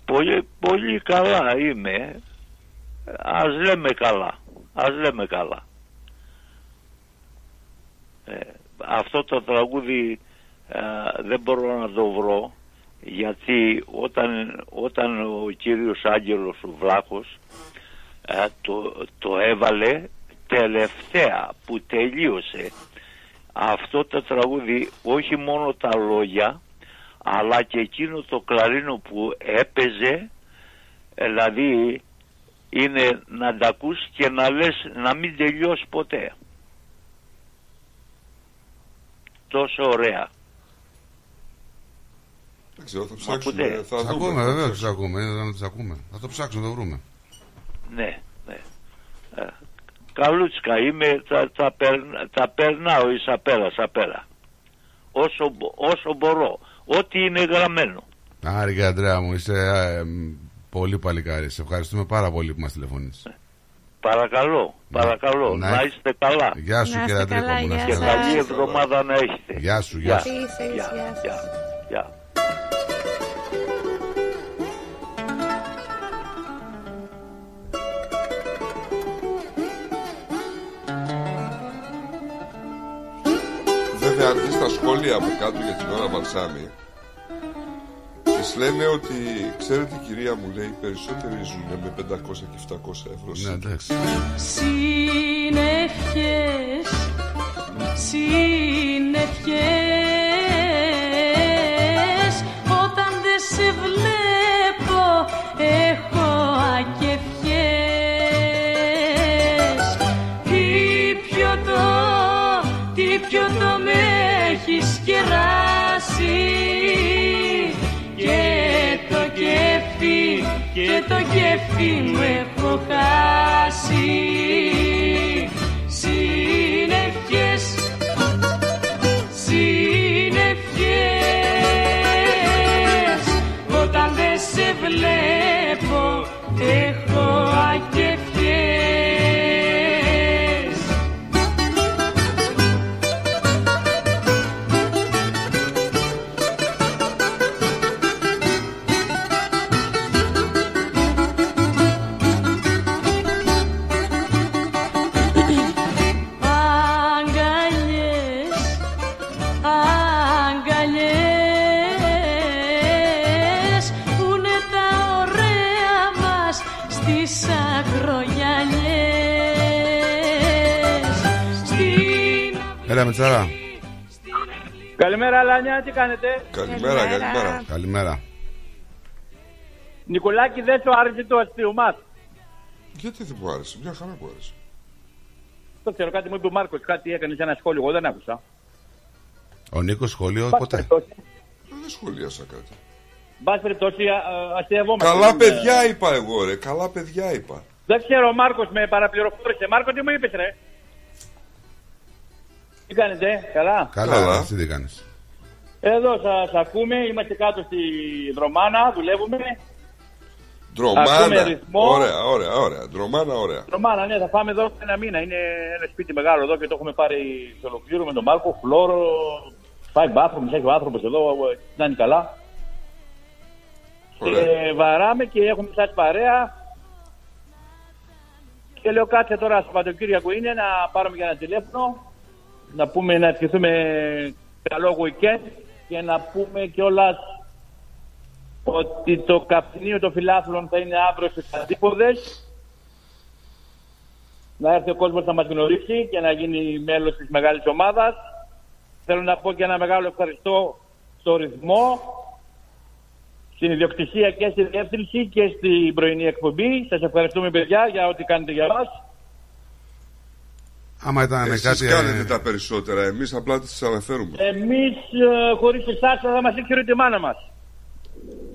πολύ, πολύ καλά είμαι. Ας λέμε καλά. Ας λέμε καλά. Ε, αυτό το τραγούδι ε, δεν μπορώ να το βρω γιατί όταν, όταν ο κύριος Άγγελος ο Βλάχος ε, το, το έβαλε τελευταία που τελείωσε αυτό το τραγούδι όχι μόνο τα λόγια αλλά και εκείνο το κλαρίνο που έπαιζε δηλαδή είναι να τα ακούς και να λες να μην τελειώσει ποτέ τόσο ωραία Δεν ξέρω, θα Μα ψάξουμε. ακούτε. Θα Τις δούμε. ακούμε, βεβαίω τι ακούμε. Είναι να τι ακούμε. Θα το ψάξουμε, να το βρούμε. ναι ναι Ε, καλούτσικα είμαι τα, τα, περ- τα περνάω εις απέρα απέρα όσο, μπο- όσο μπορώ ό,τι είναι γραμμένο Άρη Αντρέα μου, είσαι ε, μ, πολύ παλικάρι. Σε ευχαριστούμε πάρα πολύ που μας τηλεφωνείς. παρακαλώ παρακαλώ να να, έχ- είστε καλά Γεια σου, Να κύριε είστε Αντρίκο καλά, μου, να και είστε καλά. καλή εβδομάδα να έχετε Γεια σου, γεια σου. γεια, γεια, γεια. Βέβαια, αν δεις τα σχόλια από κάτω για την ώρα Βαλσάμι, της λένε ότι, ξέρετε κυρία μου, λέει, οι περισσότεροι ζουν με 500 και 700 ευρώ. Ναι, εντάξει. Συννεφιές, συννεφιές Όταν δεν σε βλέπω έχω κέφι, και το κέφι μου έχω χάσει. Συννεφιές, συννεφιές Όταν δεν σε βλέπω έχω Στην Έλα, Μετσάρα. Καλημέρα Λάνια, τι κάνετε; Καλημέρα, καλημέρα. Καλημέρα. Νικολάκη δεν σου άρεσε το αστείωμά. Γιατί δεν μου άρεσε, μια χαρά μου άρεσε. Το ξέρω, κάτι μου είπε ο Μάρκος, κάτι έκανες σε ένα σχόλιο. Εγώ δεν άκουσα. Ο Νίκος σχολείο Πάση ποτέ; περιπτώσει, Δεν σχολίασα κάτι. πάση περιπτώσει, α, α, αστειευόμαστε. Καλά Δεν- παιδιά είπα εγώ, ρε. Καλά παιδιά είπα. Δεν ξέρω, ο Μάρκος με παραπληροφόρησε. Μάρκο, τι μου είπες, ρε; Τι κάνετε, καλά; Καλά, Καλά. εσύ τι κάνεις; Εδώ σας ακούμε, είμαστε κάτω στη Δρομάνα, δουλεύουμε. Ακούμε Ντρομάνα. ρυθμό. Ωραία, ωραία, ωραία. Ντρομάνα, ωραία. Δρομάνα, ναι, θα πάμε εδώ ένα μήνα. Είναι ένα σπίτι μεγάλο εδώ και το έχουμε πάρει σε ολοκλήρω με τον Μάρκο. Φλόρο, five bathrooms, έχει ο άνθρωπο εδώ, να είναι καλά. Και βαράμε και έχουμε σαν παρέα. Και λέω κάτσε τώρα Σαββατοκύριακο είναι να πάρουμε για ένα τηλέφωνο. Να πούμε να ευχηθούμε καλό weekend και να πούμε κιόλας ότι το καπνίο των φιλάθλων θα είναι αύριο στις αντίποδες. Να έρθει ο κόσμος να μας γνωρίσει και να γίνει μέλος της μεγάλης ομάδας. Θέλω να πω και ένα μεγάλο ευχαριστώ στο ρυθμό, στην ιδιοκτησία και στη διεύθυνση και στην πρωινή εκπομπή. Σας ευχαριστούμε παιδιά για ό,τι κάνετε για μας. Άμα ήταν Εσείς κάτι. κάνετε ε, τα περισσότερα. Εμείς απλά τις αναφέρουμε. Εμείς ε, χωρίς εσάς θα μας έχει τη μάνα μας.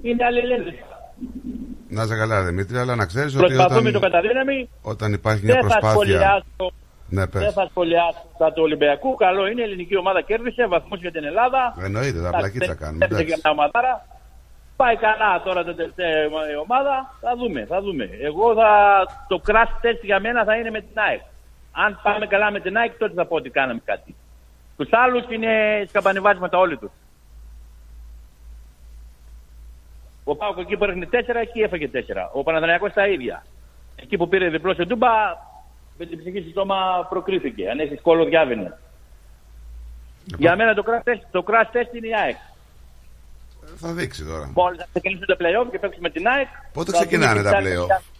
Είναι αλληλένδες. Να είσαι καλά, Δημήτρη, αλλά να ξέρεις ότι Προσπαθούμε το όταν, καταδύναμη. όταν υπάρχει μια Δεν θα προσπάθεια. σχολιάσω Ναι, πες. Δεν θα σχολιάσω τα του Ολυμπιακού. Καλό είναι, η ελληνική ομάδα κέρδισε βαθμούς για την Ελλάδα. Εννοείται, τα Εντάξει, πλακίτσα δεν κάνουμε. κέρδισε εντάξει. και μια ομαδάρα. Πάει καλά τώρα το τελευταίο η ομάδα. Θα δούμε, θα δούμε. Εγώ θα, το crash test για μένα θα είναι με την ΑΕΚ. Αν πάμε καλά με την ΑΕΚ, τότε θα πω ότι κάναμε κάτι. Τους άλλους είναι σκαμπανεβάσματα όλοι τους. Ο Πάουκ εκεί που έρχεται 4, εκεί έφαγε 4. Ο Παναδριακός τα ίδια. Εκεί που πήρε διπλό σε ντούμπα, με την ψυχή στο στόμα προκρίθηκε. Αν έχεις κόλλο διάβαινε. Για μένα το crash test, το crash test είναι η ΑΕΚ. Θα δείξει τώρα. Μόλις θα ξεκινήσουν τα playoff και παίξουμε την ΑΕΚ. Πότε θα ξεκινάνε δούμε τα τι playoff?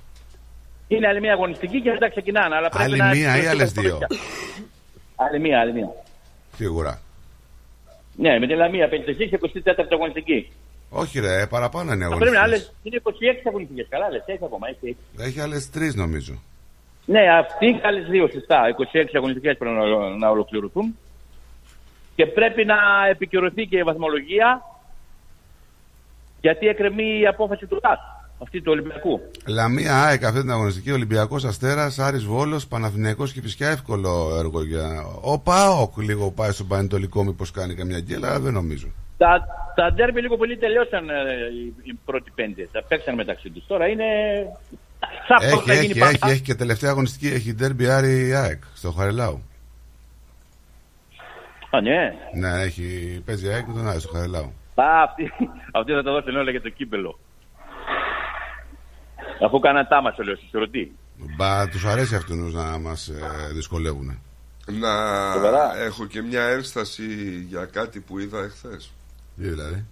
Θα- Είναι άλλη μία αγωνιστική και μετά ξεκινάνε. Αλλά πρέπει Άλλη να μία ή άλλες δύο; Άλλη μία, άλλη μία. Σίγουρα. Ναι, με τη Λαμία 56 24 αγωνιστική. Όχι, ρε, παραπάνω είναι Θα πρέπει να αγωνιστές. άλλες, είναι 26 αγωνιστικές. Καλά, λες, έχει ακόμα, έχει. έχει. Έχει άλλες τρεις νομίζω. Ναι, αυτοί οι άλλες δύο σωστά. 26 αγωνιστικές πρέπει να, να ολοκληρωθούν. Και πρέπει να επικυρωθεί και η βαθμολογία γιατί εκκρεμεί η απόφαση του ΤΑΣ, αυτή του Ολυμπιακού. Λαμία ΑΕΚ αυτή την αγωνιστική Ολυμπιακός Αστέρας, Άρης Βόλος, Παναθηναϊκός και φυσικά εύκολο έργο για. Ο Πάοκ λίγο πάει στον Πανετολικό, μήπως κάνει καμιά γκέλα, αλλά δεν νομίζω. Τα, τα ντέρμπι λίγο πολύ τελειώσαν ε, οι, οι πρώτοι πέντε. Τα παίξαν μεταξύ τους. Τώρα είναι. Σαν Έχει, θα γίνει έχει, πάντα. έχει, έχει και τελευταία αγωνιστική. Έχει ντέρμπι Άρη ΑΕΚ στο Χαρελάου. Α, ναι. Ναι, έχει, παίζει ΑΕΚ με τον Άρη στο Χαρελάου. Α, αυτή, αυτή θα το δώσουν όλα για το κύπελο. Αφού κάναν τάμα, σου λέω, συσσωρωτή. Μπα, τους αρέσει αυτούς να μας ε, δυσκολεύουν. Να Σοβαρά. έχω και μια ένσταση για κάτι που είδα εχθές. Τι δηλαδή;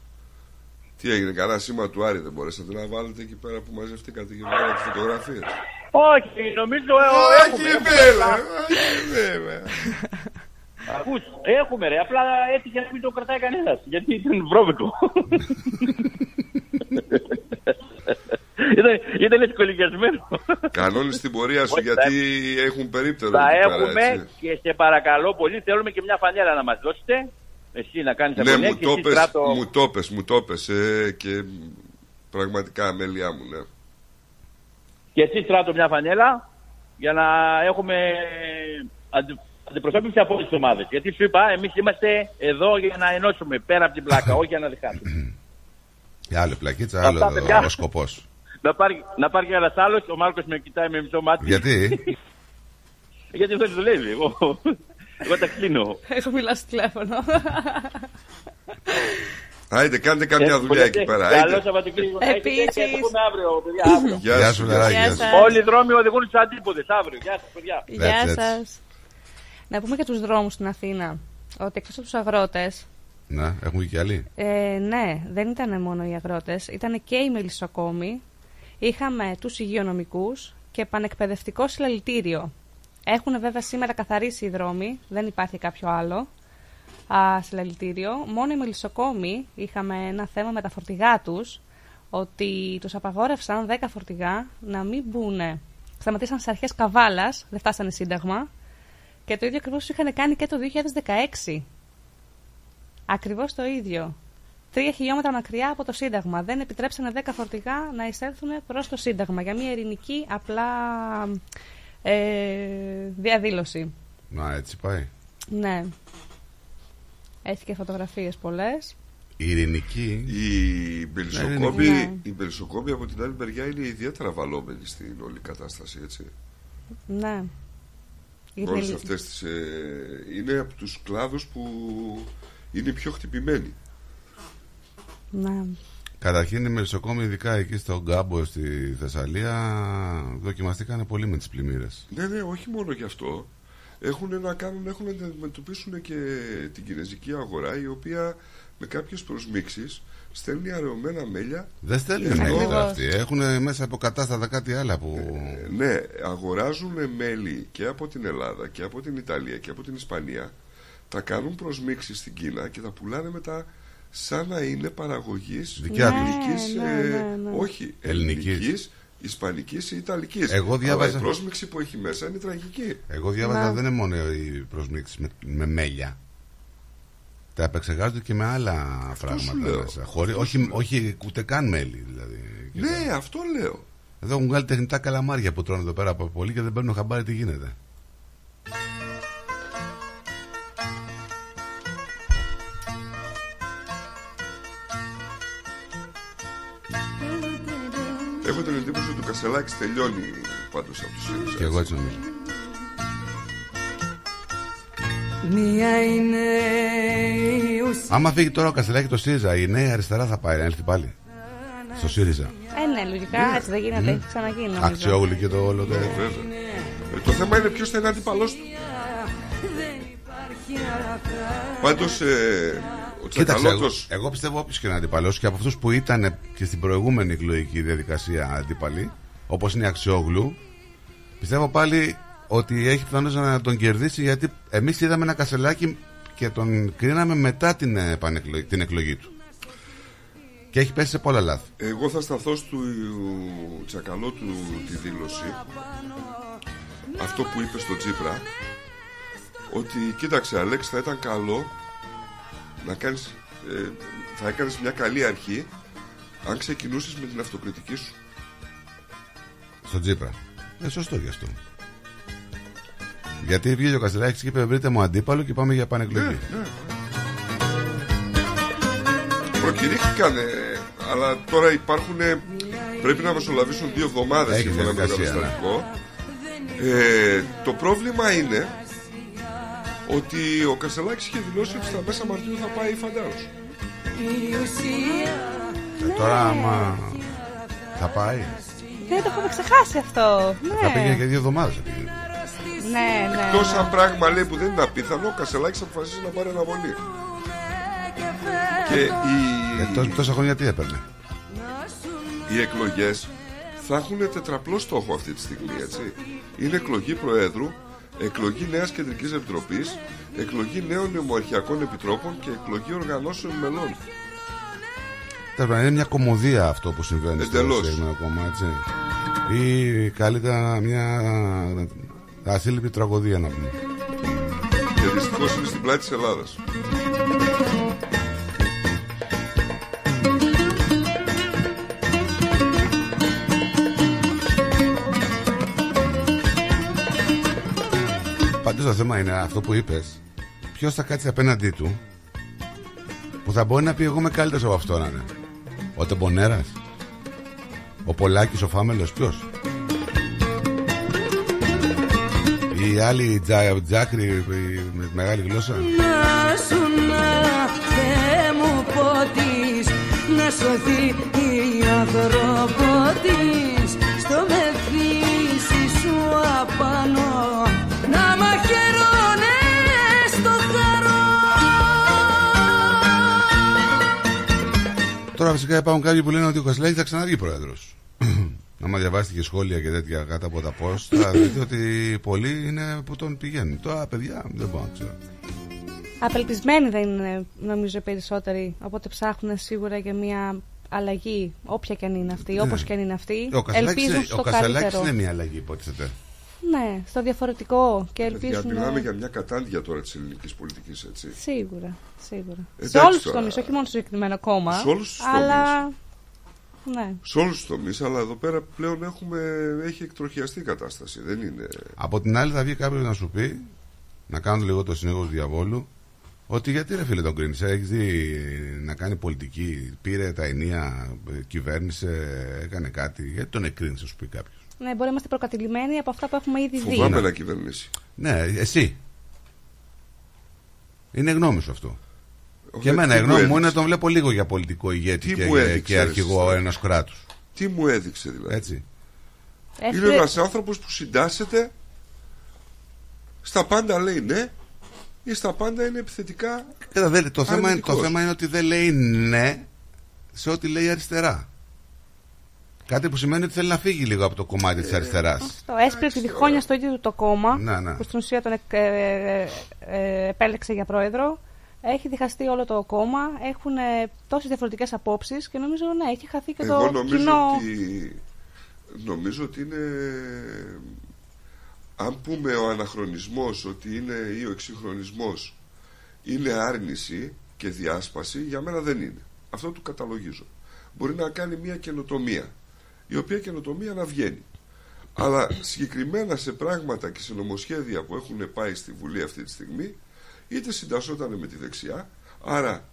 Τι έγινε, κανένα σήμα του Άρη δεν μπορέσατε να βάλετε εκεί πέρα που μαζευτήκατε και βγάλατε φωτογραφίες; Όχι, νομίζω ε, Όχι, έχουμε. έχουμε. βέβαια, Α, όχι, βέβαια. Ακούς, έχουμε ρε, απλά έτυχε να μην το κρατάει κανένας, γιατί ήταν βρώμικο. ήταν, ήταν ευκολυγιασμένο. Κανόνες την πορεία σου Όχι, γιατί θα- έχουν περίπτερο Θα εκεί πέρα, έχουμε έτσι. και σε παρακαλώ πολύ, θέλουμε και μια φανέλα να μας δώσετε. Εσύ να κάνεις Ναι, αγωνία μου και το εσύ πες, στράτο... μου το πες, μου το πες, ε, και πραγματικά αμέλειά μου, ναι. Και εσύ στράτο μια φανέλα για να έχουμε αντι... αντιπροσώπηση από όλες τις ομάδες. Γιατί σου είπα, εμείς είμαστε εδώ για να ενώσουμε πέρα από την πλάκα, όχι για να διχάσουμε. Και άλλο πλακίτσα, Αυτά, άλλο παιδιά. ο σκοπός. Να, πάρει, να πάρει και ένας άλλος, ο Μάρκος με κοιτάει με μισό μάτι. Γιατί; Γιατί δεν δουλεύει, εγώ, εγώ τα κλείνω. Έχω μιλάσει στο τηλέφωνο. Άιντε, κάντε καμιά Ε, δουλειά εκεί μπορείτε. πέρα. Καλό Άιντε. Σαββατοκύριακο. Επίσης. Και θα πούμε αύριο, παιδιά, αύριο. Γεια σου, Λεράκη, γεια σου. Όλοι οι δρόμοι οδηγούν στους αντίποδες, αύριο. Γεια σας, παιδιά. Γεια Έτσι, έτσι. σας. Να πούμε για τους δρόμους στην Αθήνα. Ότι εκτός από τους αγρότες, Να, έχουμε και άλλοι. ε, ναι, δεν ήταν μόνο οι αγρότες, ήταν και οι μελισσοκόμοι. Είχαμε τους υγειονομικούς και πανεκπαιδευτικό συλλαλητήριο. Έχουν βέβαια σήμερα καθαρίσει οι δρόμοι, δεν υπάρχει κάποιο άλλο α, συλλαλητήριο. Μόνο οι μελισσοκόμοι είχαμε ένα θέμα με τα φορτηγά τους, ότι τους απαγόρευσαν 10 φορτηγά να μην μπουν. Σταματήσαν σε αρχές καβάλας, δεν φτάσανε σύνταγμα. Και το ίδιο ακριβώς είχαν κάνει και το 2016. Ακριβώς το ίδιο. Τρία χιλιόμετρα μακριά από το Σύνταγμα. Δεν επιτρέψανε 10 φορτηγά να εισέλθουν προς το Σύνταγμα για μια ειρηνική απλά ε, διαδήλωση. Να, έτσι πάει. Ναι. Έχει και φωτογραφίες πολλές. Η ειρηνική. Η Μπελισσοκόμη, Ναι. η Μπελισσοκόμη από την άλλη μεριά είναι ιδιαίτερα βαλόμενη στην όλη κατάσταση, έτσι. Ναι. Η Όλες Βελ- αυτές τις, ε, είναι από τους κλάδους που είναι πιο χτυπημένοι. Ναι. Καταρχήν οι μελισσοκόμοι, ειδικά εκεί στον Κάμπο στη Θεσσαλία, δοκιμαστήκαν πολύ με τις πλημμύρες. Ναι, ναι, όχι μόνο γι' αυτό. Έχουν να κάνουν, έχουν να αντιμετωπίσουν και την κινέζικη αγορά, η οποία με κάποιες προσμίξεις στέλνει αραιωμένα μέλια. Δεν στέλνουν Ενώ- μέλη τώρα αυτοί. Έχουν μέσα υποκατάστατα κάτι άλλα που. Ναι, αγοράζουν μέλι και από την Ελλάδα και από την Ιταλία και από την Ισπανία. Τα κάνουν προσμίξεις στην Κίνα και τα πουλάνε μετά σαν να είναι παραγωγής Δικιά τους. ελληνικής, Ναι, ε, ναι, ναι. όχι, Ελληνικής. ελληνικής, ισπανικής ή ιταλικής. Εγώ διάβαζα- Αλλά η πρόσμιξη που έχει μέσα είναι τραγική. Εγώ διάβαζα Να. δεν είναι μόνο οι προσμίξει με, με μέλια. Τα επεξεργάζονται και με άλλα σου πράγματα λέω. μέσα. Χωρί, Αυτό όχι, σου λέω. όχι ούτε καν μέλι δηλαδή. Ναι, αυτό λέω. Εδώ έχουν βγάλει τεχνητά καλαμάρια που τρώνε εδώ πέρα από πολύ και δεν παίρνουν χαμπάρι τι γίνεται. Την εντύπωση ότι το Κασελάκης τελειώνει πάντως από τους ΣΥΡΙΖΑ. Και εγώ έτσι νομίζω. Μία είναι η ουσία Άμα φύγει τώρα ο Καστελάκη το ΣΥΡΙΖΑ, η νέα αριστερά θα πάει να έλθει πάλι. Στο ΣΥΡΙΖΑ. Ε, ναι, λογικά έτσι δεν γίνεται. Έχει ξαναγίνει. νομίζω. Αξιόγλου και το όλο το. Βέβαια. Ε, το θέμα είναι ποιος θα είναι αντίπαλός του. Πάντως ε, ο Κοίταξε, εγώ, Τσακαλώτος εγώ πιστεύω όποιος και να αντιπαλό και από αυτούς που ήταν και στην προηγούμενη εκλογική διαδικασία αντίπαλοι, όπως είναι η Αξιόγλου, Πιστεύω πάλι ότι έχει πιθανότητα να τον κερδίσει γιατί εμείς είδαμε ένα κασελάκι και τον κρίναμε μετά την, ε, επανεκλογή- την εκλογή του. Και έχει πέσει σε πολλά λάθη. Εγώ θα σταθώ στο τσακαλό του τη δήλωση αυτό που είπε στο Τζίπρα ότι κοίταξε Αλέξη θα ήταν καλό να κάνεις ε, θα έκανες μια καλή αρχή αν ξεκινούσες με την αυτοκριτική σου Στον Τζίπρα. Ε, σωστό γι' αυτό. Γιατί βγήκε ο Καστεράκη και είπε: Βρείτε μου αντίπαλο και πάμε για επανεκλογή. Προκηρύχθηκαν, ε, αλλά τώρα υπάρχουν. ε, πρέπει να μεσολαβήσουν δύο εβδομάδες Έχει σύμφωνα με το διαδικασία, ναι. καταστατικό. Ε, το πρόβλημα είναι ότι ο Κασελάκης είχε δηλώσει ότι στα μέσα Μαρτίου θα πάει φαντάρος. Ε, τώρα, άμα θα πάει. Δεν το έχουμε ξεχάσει αυτό. Θα Ναι, πήγαινε και δύο εβδομάδες. ναι, ναι. Εκτός αν πράγμα λέει που δεν είναι απίθανο, ο Κασελάκης αποφασίζει να πάρει αναβολή. Και οι, Ε, τόσα- τόσα χρόνια τι έπαιρνε; οι εκλογές θα έχουν τετραπλό στόχο αυτή τη στιγμή, έτσι. Είναι εκλογή Προέδρου, εκλογή νέας Κεντρικής Επιτροπής, εκλογή νέων νομοαρχιακών επιτρόπων και εκλογή οργανώσεων μελών. Τέλος πάντων, είναι μια κομμωδία αυτό που συμβαίνει στο Εντελώς. Συγκεκριμένο κόμμα, έτσι. Ή καλύτερα μια ασύλληπτη τραγωδία να πούμε. Και δυστυχώς είναι στην πλάτη της Ελλάδας. Πάντως το θέμα είναι αυτό που είπες. Ποιος θα κάτσει απέναντί του Που θα μπορεί να πει εγώ είμαι καλύτερος από αυτό να είναι. Ο Τεμπονέρας. Ο Πολάκης ο Φάμελος Ποιος. Η άλλη τζα, τζάκρη η- με τη μεγάλη γλώσσα. Να σου να Θεέ μου πότης Να σωθεί η ανθρωπότης Στο μεθύσι σου απάνω Να μαχαιρώνες στο χαρό Τώρα φυσικά υπάρχουν κάποιοι που λένε ότι ο Κασλάκης θα ξαναβγεί πρόεδρος Άμα διαβάσετε και σχόλια και τέτοια κάτω από τα post Θα δείτε ότι πολλοί είναι που τον πηγαίνουν Τώρα παιδιά δεν μπορώ να ξέρω Απελπισμένοι δεν είναι, νομίζω, οι περισσότεροι. Οπότε ψάχνουν σίγουρα για μια αλλαγή, όποια και αν είναι αυτή, Ναι. όπως και αν είναι αυτή. Ο Κασελάκης, ελπίζουν είναι- στο ο Κασελάκης καλύτερο. είναι μια αλλαγή υποτίθεται Ναι, στο διαφορετικό και Γιατί ελπίζουν. μιλάμε για μια κατάντια τώρα της ελληνικής πολιτικής, έτσι. Σίγουρα, σίγουρα. σε Εντάξει όλους τους τώρα. τομείς, όχι μόνο στο συγκεκριμένο κόμμα. Σε όλους τους αλλά. Ναι. Σε όλους τους τομείς, αλλά εδώ πέρα πλέον έχουμε, έχει εκτροχιαστεί η κατάσταση. Δεν είναι... Από την άλλη θα βγει κάποιος να σου πει Να κάνω λίγο το συνήγορο του διαβόλου Ότι γιατί ρε φίλε τον κρίνεις Έχεις δει να κάνει πολιτική Πήρε τα ενία, ε, κυβέρνησε Έκανε κάτι Γιατί τον εκκρίνεις θα σου πει κάποιος; Ναι, μπορεί να είμαστε προκατηλημένοι από αυτά που έχουμε ήδη δει. Φοβάμαι να κυβερνήσει. Ναι εσύ Είναι γνώμη σου αυτό Όχι, Και εμένα τι η μου γνώμη μου έδειξε. είναι να τον βλέπω λίγο για πολιτικό ηγέτη Τι και, μου έδειξες, και αρχηγό ρε, ενός κράτους Τι μου έδειξε δηλαδή. Έτσι Είναι ένας άνθρωπος που συντάσσεται στα πάντα λέει ναι ή στα πάντα είναι επιθετικά Κοίτα, δεν- το, θέμα, είναι- το αρνητικός. θέμα είναι ότι δεν λέει ναι σε ό,τι λέει αριστερά. Κάτι που σημαίνει ότι θέλει να φύγει λίγο από το κομμάτι της αριστεράς. Το έσπηρε τη διχόνοια στο ίδιο του το κόμμα, Ναι, ναι. που στην ουσία τον εκ- ε, ε, ε, επέλεξε για πρόεδρο. Έχει διχαστεί όλο το κόμμα, έχουν ε, τόσες διαφορετικές απόψεις και νομίζω ναι, έχει χαθεί και Εγώ το νομίζω κοινό. ότι νομίζω ότι είναι αν πούμε ο αναχρονισμός ότι είναι ή ο εξυγχρονισμός είναι άρνηση και διάσπαση για μένα δεν είναι αυτό του καταλογίζω μπορεί να κάνει μια καινοτομία η οποία καινοτομία να βγαίνει αλλά συγκεκριμένα σε πράγματα και σε νομοσχέδια που έχουν πάει στη Βουλή αυτή τη στιγμή είτε συντασσόταν με τη δεξιά άρα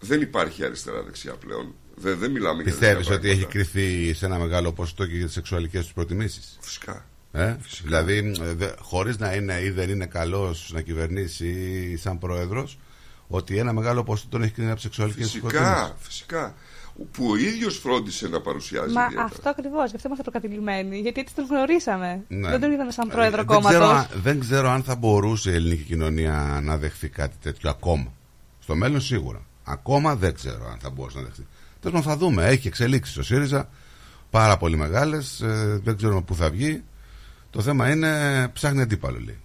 δεν υπάρχει αριστερά-δεξιά πλέον. Δεν, δεν μιλάμε για Πιστεύεις τέτοια ότι έχει πράγματα. κρυθεί σε ένα μεγάλο ποσοστό και για τις σεξουαλικές τους προτιμήσεις; Φυσικά. Ε; Δηλαδή, ε, δε- χωρίς να είναι ή δεν είναι καλός να κυβερνήσει ή σαν πρόεδρος, ότι ένα μεγάλο ποσοστό τον έχει κρίνει από σεξουαλικές τους προτιμήσεις. Φυσικά, φυσικά. Που ο ίδιος φρόντισε να παρουσιάζει Μα ιδιαίτερα. αυτό ακριβώς, γι' αυτό είμαστε προκατηλημένοι. Γιατί έτσι τον γνωρίσαμε. Ναι. Δεν τον είδαμε σαν πρόεδρο Ε, δεν, ξέρω, κόμματος. αν- δεν ξέρω αν θα μπορούσε η ελληνική κοινωνία να δεχθεί κάτι τέτοιο ακόμα. Στο μέλλον σίγουρα. Ακόμα δεν ξέρω αν θα μπορούσε να δεχθεί. Τέλος πάντων θα δούμε. Έχει εξελίξεις ο ΣΥΡΙΖΑ πάρα πολύ μεγάλες. δεν ξέρουμε πού θα βγει. Το θέμα είναι ψάχνει αντίπαλο, λέει.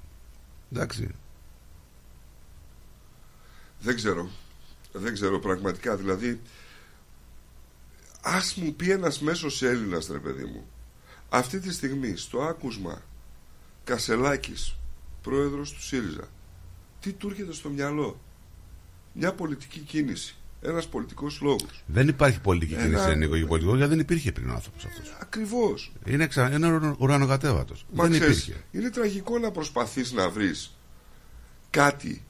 Εντάξει. Δεν ξέρω. Δεν ξέρω πραγματικά. Δηλαδή, ας μου πει ένας μέσος Έλληνας, ρε παιδί μου, αυτή τη στιγμή στο άκουσμα Κασελάκης, πρόεδρος του ΣΥΡΙΖΑ, τι του έρχεται στο μυαλό; Μια πολιτική κίνηση. Ένας πολιτικός λόγος. Δεν υπάρχει πολιτική Ένα- κίνηση Νίκο για πολιτικό, γιατί δεν υπήρχε πριν ο άνθρωπος αυτός. Ακριβώς. Είναι, ξα... είναι ουρα- ουρανοκατέβατος. Μα Δεν ξέρεις, υπήρχε. είναι τραγικό να προσπαθείς να βρεις κάτι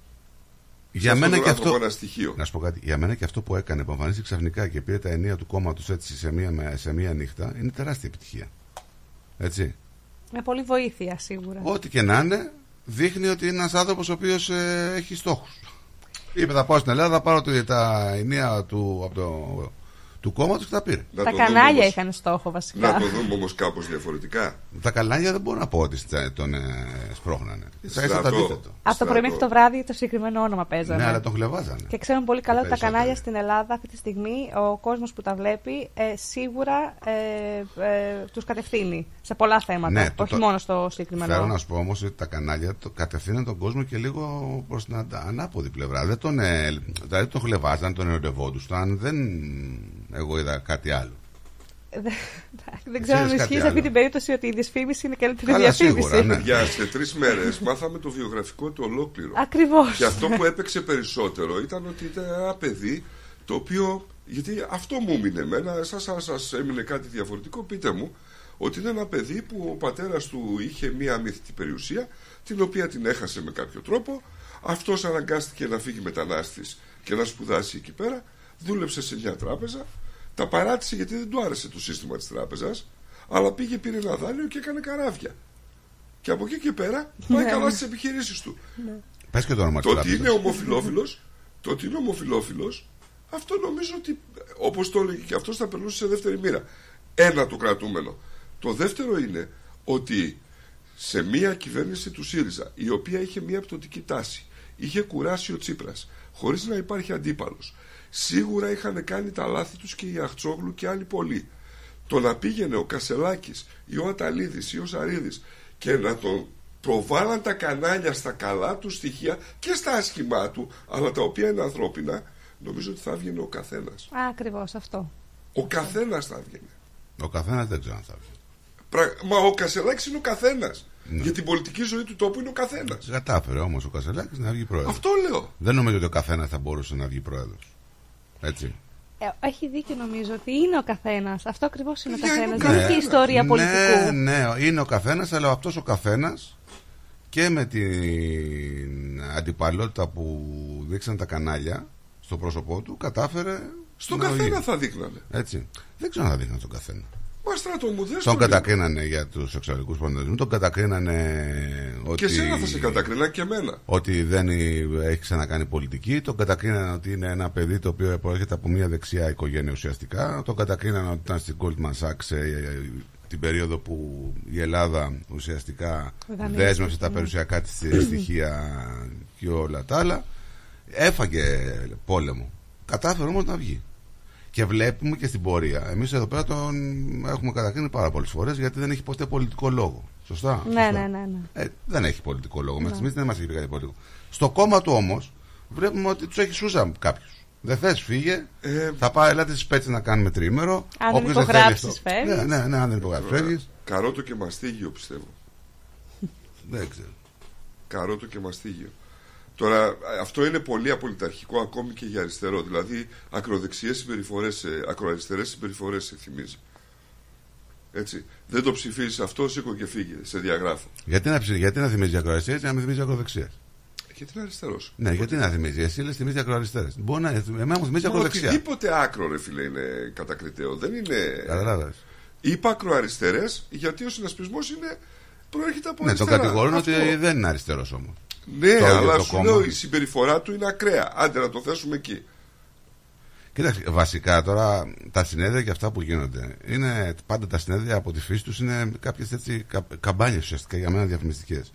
Για σε μένα αυτόν και τον άνθρωπο αυτό. ένα στοιχείο. Να σου πω κάτι. Για μένα και αυτό που έκανε, που εμφανίστηκε ξαφνικά και πήρε τα ενία του κόμματος έτσι σε μία, με- σε μία νύχτα, είναι τεράστια επιτυχία. Έτσι. Με πολύ βοήθεια σίγουρα. Ό,τι και να είναι, δείχνει ότι είναι ένας άνθρωπος ο οποίος έχει στόχους. Είπε θα πάω στην Ελλάδα, θα πάρω τη- τα ενία του, από το, του κόμματος και τα πήρε. Να Τα το δούμε κανάλια όμως- είχαν στόχο βασικά. Να το δούμε όμως κάπως διαφορετικά. Τα καλάνια δεν μπορώ να πω ότι στε- τον ε, σπρώχνανε. Ίσα ίσα το Στρατό. αντίθετο. Από το πρωί μέχρι το βράδυ το συγκεκριμένο όνομα παίζανε. Ναι, αλλά τον χλεβάζανε. Και ξέρουμε πολύ καλά ότι τα Περισσότερο. κανάλια στην Ελλάδα αυτή τη στιγμή, ο κόσμος που τα βλέπει, ε, σίγουρα ε, ε, τους κατευθύνει σε πολλά θέματα. Ναι, το- όχι το- μόνο στο συγκεκριμένο. Θέλω να σου πω όμως ότι τα κανάλια το κατευθύνουν τον κόσμο και λίγο προς την αντα- ανάποδη πλευρά. Δεν τον, ε, δηλαδή τον χλεβάζαν, τον ερωτευόντουσαν. Δεν εγώ είδα κάτι άλλο. Δεν ξέρω αν Ξέρεις κάτι ισχύει σε αυτή άλλο. την περίπτωση ότι η δυσφήμιση είναι καλύτερη Καλά, διαφήμιση. σίγουρα, ναι. Για σε τρεις μέρες μάθαμε το βιογραφικό του ολόκληρο. Ακριβώς. Και αυτό που έπαιξε περισσότερο ήταν ότι ήταν ένα παιδί το οποίο. Γιατί αυτό μου έμεινε εμένα, εσάς αν σας έμεινε κάτι διαφορετικό, πείτε μου ότι είναι ένα παιδί που ο πατέρας του είχε μία αμύθιτη περιουσία, την οποία την έχασε με κάποιο τρόπο. Αυτός αναγκάστηκε να φύγει μετανάστης και να σπουδάσει εκεί πέρα. Δούλεψε σε μια τράπεζα. Τα παράτησε γιατί δεν του άρεσε το σύστημα της τράπεζας. Αλλά πήγε, πήρε ένα δάνειο και έκανε καράβια. Και από εκεί και πέρα πάει Ναι. καλά στις επιχειρήσεις του. Πες και το όνομα Το της ότι τράπεζας. είναι ομοφιλόφιλος, το ότι είναι ομοφιλόφιλος, αυτό νομίζω ότι, όπως το έλεγε και αυτός, θα περνούσε σε δεύτερη μοίρα. Ένα το κρατούμενο. Το δεύτερο είναι ότι σε μία κυβέρνηση του ΣΥΡΙΖΑ, η οποία είχε μία πτωτική τάση, είχε κουράσει ο Τσίπρας, χωρίς να υπάρχει αντίπαλος. Σίγουρα είχαν κάνει τα λάθη τους και οι Αχτσόγλου και άλλοι πολλοί. Το να πήγαινε ο Κασελάκης ή ο Αταλίδης ή ο Σαρίδης και να τον προβάλλαν τα κανάλια στα καλά τους στοιχεία και στα άσχημά του, αλλά τα οποία είναι ανθρώπινα, νομίζω ότι θα έβγαινε ο καθένας. Ακριβώς αυτό. Ο καθένας θα έβγαινε. Ο καθένας δεν ξέρω αν θα βγει. Πρα- Μα ο Κασελάκης είναι ο καθένας. Ναι. Για την πολιτική ζωή του τόπου είναι ο καθένας. Κατάφερε όμως ο Κασελάκης να βγει πρόεδρος. Αυτό λέω. Δεν νομίζω ότι ο καθένας θα μπορούσε να βγει πρόεδρος. Έτσι. Ε, έχει δίκιο νομίζω ότι είναι ο καθένας. Αυτό ακριβώς είναι ο Παιδιά, είναι καθένα. ο Δεν έχει καθένας. ιστορία ναι, πολιτικού. Ναι, είναι ο καθένας, αλλά αυτός ο καθένας και με την αντιπαλότητα που δείξαν τα κανάλια στο πρόσωπό του κατάφερε. Στον να καθένα βγει. θα δείχνανε. Έτσι. Δεν ξέρω αν θα δείχναν στον καθένα. Μα στράτο μου δεν Τον κατακρίνανε για τους σεξουαλικού παντρεματισμού, τον κατακρίνανε ότι. Και εσένα θα σε κατακρινά και εμένα. ότι δεν έχει ξανακάνει πολιτική. Τον κατακρίνανε ότι είναι ένα παιδί το οποίο προέρχεται από μια δεξιά οικογένεια ουσιαστικά. Τον κατακρίνανε ότι ήταν στην Goldman Sachs ε, την περίοδο που η Ελλάδα ουσιαστικά Δανείστηκε, δέσμευσε τα ναι. περιουσιακά της στοιχεία και όλα τα άλλα. Έφαγε πόλεμο. Κατάφερε όμως να βγει. Και βλέπουμε και στην πορεία. Εμείς εδώ πέρα τον έχουμε κατακρίνει πάρα πολλές φορές γιατί δεν έχει ποτέ πολιτικό λόγο. Σωστά. Ναι, Σωστά. ναι, ναι. ναι. Ε, δεν έχει πολιτικό λόγο. Μέχρι Ναι. στιγμής δεν μας έχει πει κάτι πολιτικό. Στο κόμμα του όμως βλέπουμε ότι τους έχει σούζα κάποιου. Δεν θες, φύγε. Ε, θα πάει, ελάτε στις πέτσε να κάνουμε τρίμερο. Αν δεν Όποιος θέλει υπογράψεις, αυτό- φεύγεις. Ναι, ναι, ναι, αν δεν υπογράψεις, φεύγεις. Καρότο και μαστίγιο πιστεύω. Δεν ξέρω. Καρότο και μαστίγιο. Τώρα, αυτό είναι πολύ απολυταρχικό ακόμη και για αριστερό. Δηλαδή, ακροδεξιές συμπεριφορές, ε, ακροαριστερές συμπεριφορές σε θυμίζει. Έτσι. Δεν το ψηφίζεις αυτό, σήκω και φύγε. Σε διαγράφω. Γιατί να, ψη- γιατί να θυμίζει ακροαριστερές και να μην θυμίζει ακροδεξιές; Γιατί είναι αριστερός. Ναι, γιατί να θυμίζει. Εσύ λες θυμίζει ακροαριστερές. Μπορεί να. Εμένα μου θυμίζει ακροδεξιά. Οτιδήποτε άκρο, ρε φίλε, είναι κατακριτέο. Δεν είναι. Καταλάβες. Είπα ακροαριστερές γιατί ο συνασπισμός είναι. προέρχεται από Ναι, τον αριστερά. κατηγορούν Αυτό. ότι δεν είναι αριστερός όμως. Ναι, Το ίδιο αλλά το σου κόμμα. λέω η συμπεριφορά του είναι ακραία. Άντε να το θέσουμε εκεί. Κοίταξε, βασικά τώρα τα συνέδρια και αυτά που γίνονται είναι πάντα τα συνέδρια από τη φύση τους είναι κάποιες έτσι κα, καμπάνιες ουσιαστικά για μένα διαφημιστικές.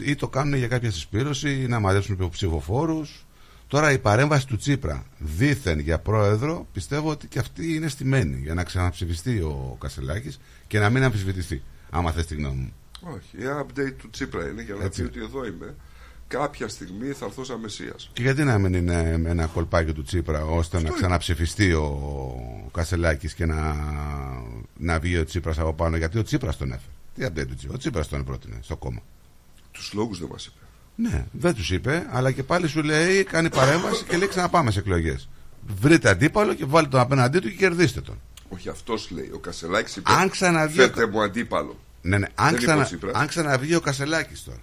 Ή το κάνουν για κάποια συσπήρωση ή να μαζέψουν ψηφοφόρους. Τώρα η παρέμβαση του Τσίπρα δήθεν για πρόεδρο πιστεύω ότι και αυτή είναι στημένη για να ξαναψηφιστεί ο Κασελάκης και να μην αμφισβητηθεί. Άμα θες τη γνώμη μου. Όχι, η update του Τσίπρα είναι για να Έτσι. πει ότι εδώ είμαι. Κάποια στιγμή θα έρθω σαν Μεσσίας. Και γιατί να μην είναι με ένα κολπάκι του Τσίπρα ώστε να ξαναψηφιστεί ο Κασελάκης και να, να βγει ο Τσίπρας από πάνω. Γιατί ο Τσίπρας τον έφερε. Τι update του Τσίπρα. Ο Τσίπρας τον πρότεινε στο κόμμα. Τους λόγους δεν μας είπε. Ναι, δεν τους είπε, αλλά και πάλι σου λέει, κάνει παρέμβαση και λέει ξαναπάμε σε εκλογές. Βρείτε αντίπαλο και βάλτε τον απέναντί του και κερδίστε τον. Όχι, αυτός λέει. Ο Κασελάκης είπε. Αν ξαναβγεί. ο Φέρτε Κα- μου αντίπαλο. Ναι, ναι. Αν, Δεν είπε ο ξανα... Τσίπρας. αν ξαναβγεί ο Κασελάκης τώρα.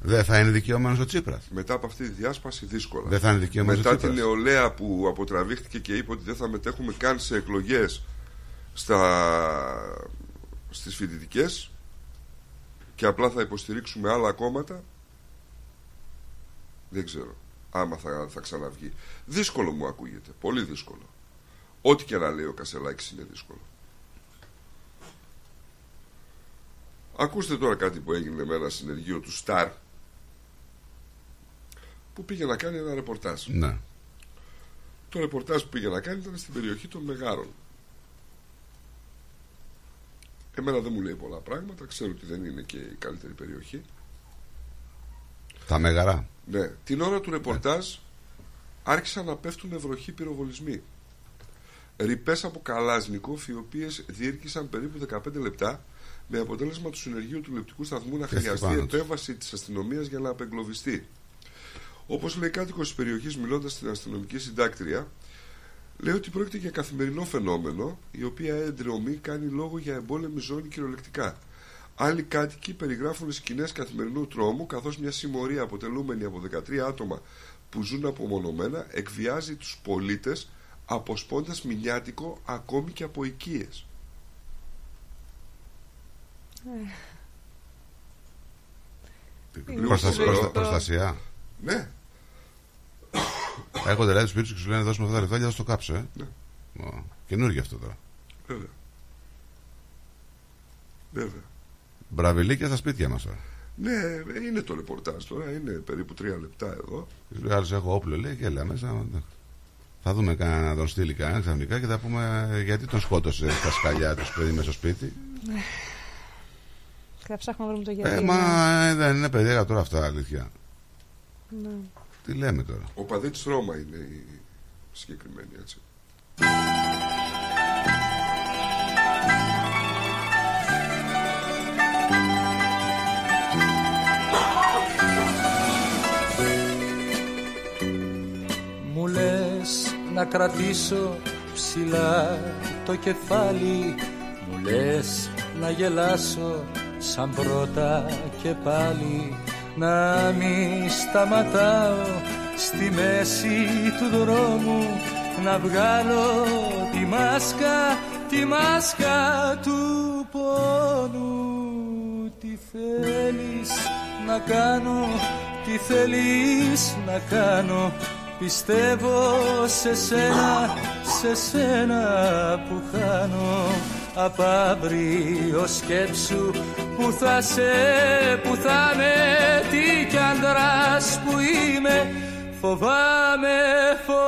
Δεν θα είναι δικαιωμένος ο Τσίπρας. Μετά από αυτή τη διάσπαση δύσκολα. Δεν θα είναι δικαιωμένος Μετά ο την Τσίπρας. νεολαία που αποτραβήχτηκε και είπε ότι δεν θα μετέχουμε καν σε εκλογές στα... στις φοιτητικές και απλά θα υποστηρίξουμε άλλα κόμματα δεν ξέρω άμα θα, θα ξαναβγεί. Δύσκολο μου ακούγεται. Πολύ δύσκολο. Ό,τι και να λέει ο Κασελάκης είναι δύσκολο. Ακούστε τώρα κάτι που έγινε με ένα συνεργείο του Σταρ που πήγε να κάνει ένα ρεπορτάζ. Ναι. Το ρεπορτάζ που πήγε να κάνει ήταν στην περιοχή των Μεγάρων. Εμένα δεν μου λέει πολλά πράγματα, ξέρω ότι δεν είναι και η καλύτερη περιοχή. Τα μεγαρά. Ναι, την ώρα του ρεπορτάζ άρχισαν να πέφτουν βροχή πυροβολισμοί. Ρηπές από καλάζνικοφ οι οποίες διήρκησαν περίπου 15 λεπτά με αποτέλεσμα του συνεργείου του λεπτικού σταθμού να Πέφτει χρειαστεί πάνω τους. επέμβαση της αστυνομίας για να απεγκλωβιστεί. Όπως λέει κάτοικος της περιοχής μιλώντας στην αστυνομική συντάκτρια, λέει ότι πρόκειται για καθημερινό φαινόμενο, η οποία εντρεωμή κάνει λόγο για εμπόλεμη ζώνη κυριολεκτικά. Άλλοι κάτοικοι περιγράφουν σκηνές καθημερινού τρόμου, καθώς μια συμμορία αποτελούμενη από 13 άτομα που ζουν απομονωμένα εκβιάζει τους πολίτες αποσπώντας μηνιάτικο ακόμη και από οικίες. Λίγο Προστα- φοβερό. προστα- προστασία. Ναι. Έχω δηλαδή του σπίτι και σου λένε δώσουμε αυτά τα λεφτά και θα στο κάψω, ε. Ναι. Ω, Καινούργιο αυτό τώρα. Βέβαια. Βέβαια. Μπραβιλίκια στα σπίτια μας τώρα. Ναι, είναι το ρεπορτάζ τώρα, είναι περίπου τρία λεπτά εδώ. Λέει άλλος έχω όπλο, λέει και έλα μέσα. Θα δούμε κανένα να τον στείλει κανένα ξαφνικά και θα πούμε γιατί τον σκότωσε τα σκαλιά τους παιδί μέσα στο σπίτι. Και θα ψάχνουμε να βρούμε το γιατί. Ε, μα ε, δεν είναι παιδιά τώρα αυτά αλήθεια. Ναι. Τι λέμε τώρα; Ο παδί της Ρώμα είναι η συγκεκριμένη, έτσι. Μου λες να κρατήσω ψηλά το κεφάλι Μου λες να γελάσω σαν πρώτα και πάλι Να μη σταματάω στη μέση του δρόμου Να βγάλω τη μάσκα, τη μάσκα του πόνου. Τι θέλεις να κάνω, τι θέλεις να κάνω Πιστεύω σε σένα, σε σένα που χάνω Απ' αύριο σκέψου που θα σε, που θα με Τι κι άντρας που είμαι. Φοβάμαι, φοβάμαι.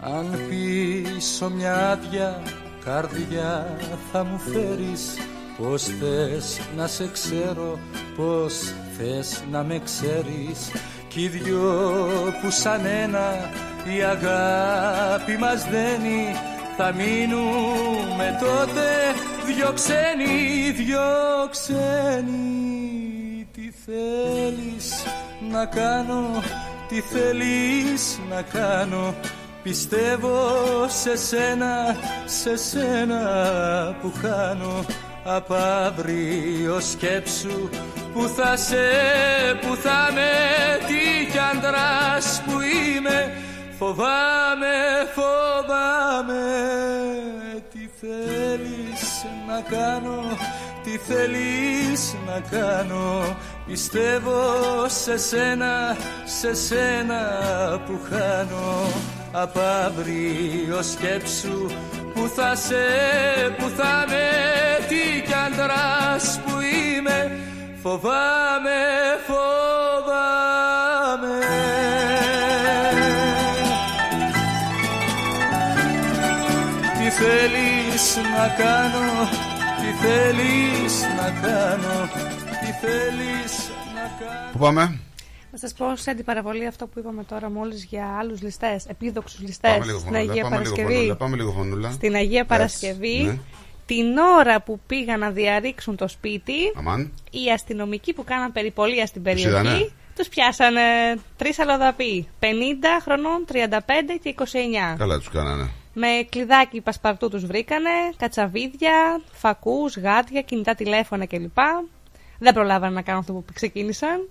Αν πίσω μια άδεια καρδιά θα μου φέρεις Πώς θες να σε ξέρω, πώς θες να με ξέρεις Κι οι δυο που σαν ένα η αγάπη μας δένει Θα μείνουμε τότε δυο ξένοι, δυο ξένοι. Τι θέλεις να κάνω, τι θέλεις να κάνω Πιστεύω σε σένα, σε σένα που χάνω Απ' αύριο σκέψου που θα σε, που θα με Τι κι άντρας που είμαι. Φοβάμαι, φοβάμαι. Τι θέλεις να κάνω, τι θέλεις να κάνω. Πιστεύω σε σένα, σε σένα που χάνω. Απ' αύριο σκέψου που θα σε, που θα με τι κι αντράς που είμαι. Φοβάμαι, φοβάμαι. Τι θέλεις να κάνω, τι θέλεις να κάνω, τι θέλεις να κάνω Πού πάμε; Να σας πω σε αντιπαραβολή αυτό που είπαμε τώρα μόλις για άλλους ληστές, επίδοξους ληστές Πάμε λίγο στην φωνούλα, Αγία πάμε λίγο Παρασκευή. φωνούλα, πάμε λίγο φωνούλα. Στην Αγία Έτσι, Παρασκευή, ναι. την ώρα που πήγαν να διαρρήξουν το σπίτι, Αμάν. οι αστυνομικοί που κάναν περιπολία στην είδανε; περιοχή τους πιάσανε τρεις αλλοδαποί. 50 χρονών, 35 και 29. Καλά τους κάνανε. Με κλειδάκι πασπαρτού τους βρήκανε, κατσαβίδια, φακούς, γάτια, κινητά τηλέφωνα κλπ. Δεν προλάβανε να κάνουν αυτό που ξεκίνησαν.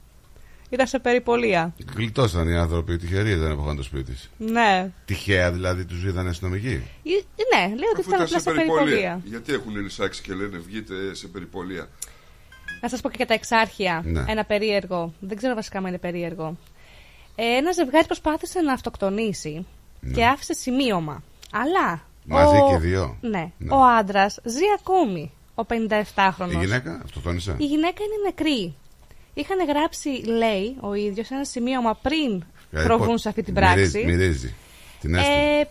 Ήταν σε περιπολία. Γλιτώσαν οι άνθρωποι, τυχεροί ήταν που είχαν το σπίτι. Ναι. Τυχαία δηλαδή τους είδανε αστυνομικοί; Ε, Ναι, λέω ότι Αφού ήταν ήταν απλά σε σε περιπολία. περιπολία. Γιατί έχουν λυσάξει και λένε βγείτε σε περιπολία. Να σας πω και για τα εξάρχεια. Ναι. Ένα περίεργο. Δεν ξέρω βασικά αν είναι περίεργο. Ε, ένα ζευγάρι προσπάθησε να αυτοκτονήσει και άφησε σημείωμα. Αλλά. Ναι. Μαζί ο... και δύο. Ναι. Ναι. Ο άντρας ζει ακόμη. Ο 57χρονο. Η γυναίκα αυτοκτόνησε. Η γυναίκα είναι νεκρή. Είχαν γράψει, λέει ο ίδιος, ένα σημείωμα πριν Δηλαδή, προβούν πο- σε αυτή την μυρίζει- πράξη. Μυρίζει. Την έστειλε. Ε,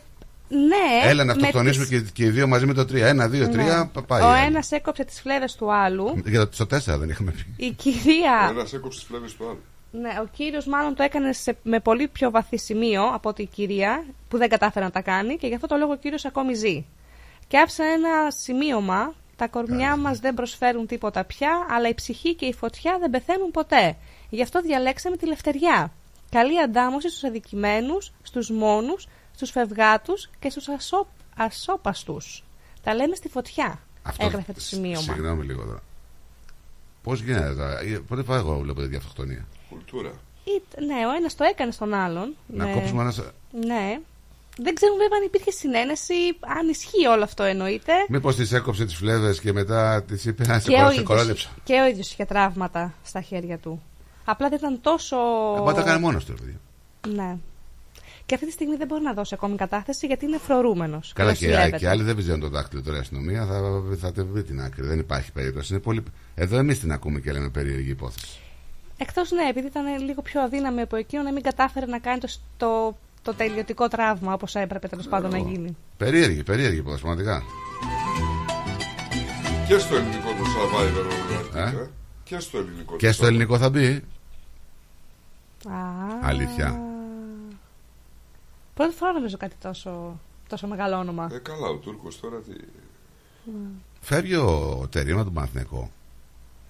ναι. Έλα να με αυτοκτονήσουμε τις- και, και οι δύο μαζί με το τρία. Ένα, δύο, Ναι. τρία, πα- πάει. Ο ένας έκοψε τις φλέβες του άλλου. Για το, στο τέσσερα δεν είχαμε πει. Η κυρία. Ένας έκοψε τις φλέβες του άλλου. Ναι, ο κύριος μάλλον το έκανε σε, με πολύ πιο βαθύ σημείο από ότι η κυρία που δεν κατάφερε να τα κάνει και γι' αυτό το λόγο ο κύριος ακόμη ζει. Και άφησε ένα σημείωμα «Τα κορμιά μας δεν προσφέρουν τίποτα πια, αλλά η ψυχή και η φωτιά δεν πεθαίνουν ποτέ. Γι' αυτό διαλέξαμε τη λευτεριά. Καλή αντάμωση στους αδικημένους, στους μόνους, στους φευγάτους και στους ασώ, ασώπαστους. Τα λέμε στη φωτιά», έγραφε το σημείωμα. Συγγνώμη λίγο τώρα. Πώς γίνεται τώρα. Ε, Πρώτη φορά εγώ βλέπω τέτοια αυτοκτονία. Κουλτούρα. Ή- ναι, ο ένας το έκανε στον άλλον. Να Ναι. κόψουμε ένα. Ναι. Δεν ξέρουμε βέβαια αν υπήρχε συνένεση, αν ισχύει όλο αυτό εννοείται. Μήπως της έκοψε τις φλέβες και μετά της είπε να σε Και ο, κορώ- σε ίδιος, κορόλεψα. και ο ίδιος είχε τραύματα στα χέρια του. Απλά δεν ήταν τόσο... Μα τα έκανε μόνος του, ρε παιδί. Ναι. Και αυτή τη στιγμή δεν μπορεί να δώσει ακόμη κατάθεση γιατί είναι φρορούμενος. Καλά και, νοσηλεύεται. και άλλοι δεν βυζένουν το δάχτυλο τώρα η αστυνομία, θα, θα te βρει την άκρη. Δεν υπάρχει περίπτωση. Είναι πολύ... Εδώ εμείς την ακούμε και λέμε περίεργη υπόθεση. Εκτός ναι, επειδή ήταν λίγο πιο αδύναμη από εκείνο να μην κατάφερε να κάνει το, το, το τελειωτικό τραύμα όπως έπρεπε τέλος πάντων να γίνει. Περίεργη, περίεργη υπόθεση, πραγματικά. Και στο ελληνικό το Survivor όλα Ε; αυτά, ε; Και στο ελληνικό. Και το στο Survivor. ελληνικό θα μπει. Α, Αλήθεια. Πρώτη φορά νομίζω κάτι τόσο, τόσο μεγάλο όνομα. Ε, καλά, ο Τούρκος τώρα τι... Φεύγει ο Τερίμα του Παναθηναϊκό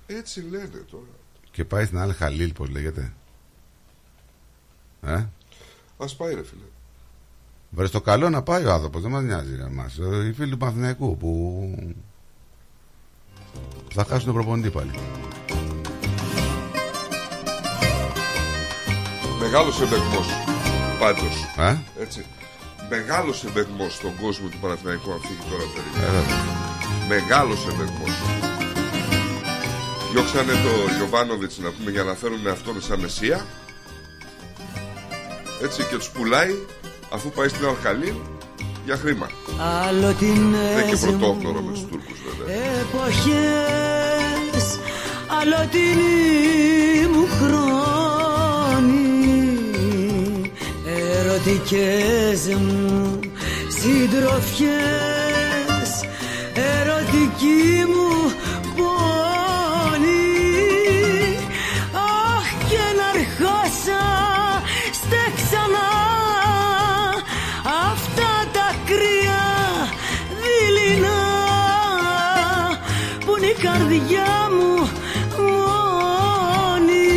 Έτσι λένε τώρα. Και πάει στην άλλη Χαλίλ, πώς λέγεται. Ε; Ας πάει ρε φίλε. Βρε στο καλό να πάει ο άνθρωπος, δεν μας νοιάζει εμάς. Οι φίλοι του Παναθηναϊκού που θα χάσουν τον προπονητή πάλι. Μεγάλος εμπεγμός. Πάντως. Ε; Έτσι. Μεγάλος εμπεγμός στον κόσμο του Παναθηναϊκού αν φύγει τώρα ο Τερίμ. Διώξανε το Γιωβάνοβιτς να πούμε για να φέρουν αυτόν σαν μεσία. Έτσι και τους πουλάει αφού πάει στην Αλχαλή για χρήμα. Άλλο Δεν είναι και την πρωτόκνωρο με τους Τούρκους βέβαια. εποχές άλλο την μου χρόνη ερωτικές μου συντροφιές ερωτική μου πόνη καρδιά μου μόνη.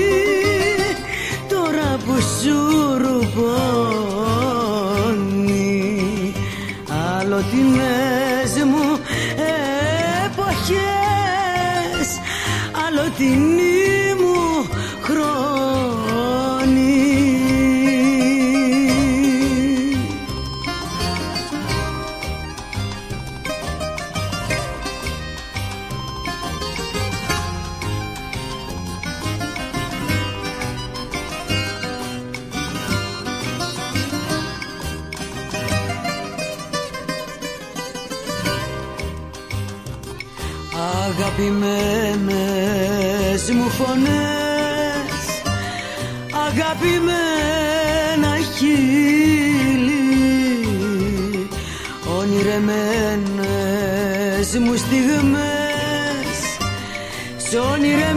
Τώρα που σου ρουπώνει αλλοτινές μου εποχές αλλοτινή φωνές. Αγαπημένα χείλη Ονειρεμένες μου στιγμές. Σ' ονειρεμένο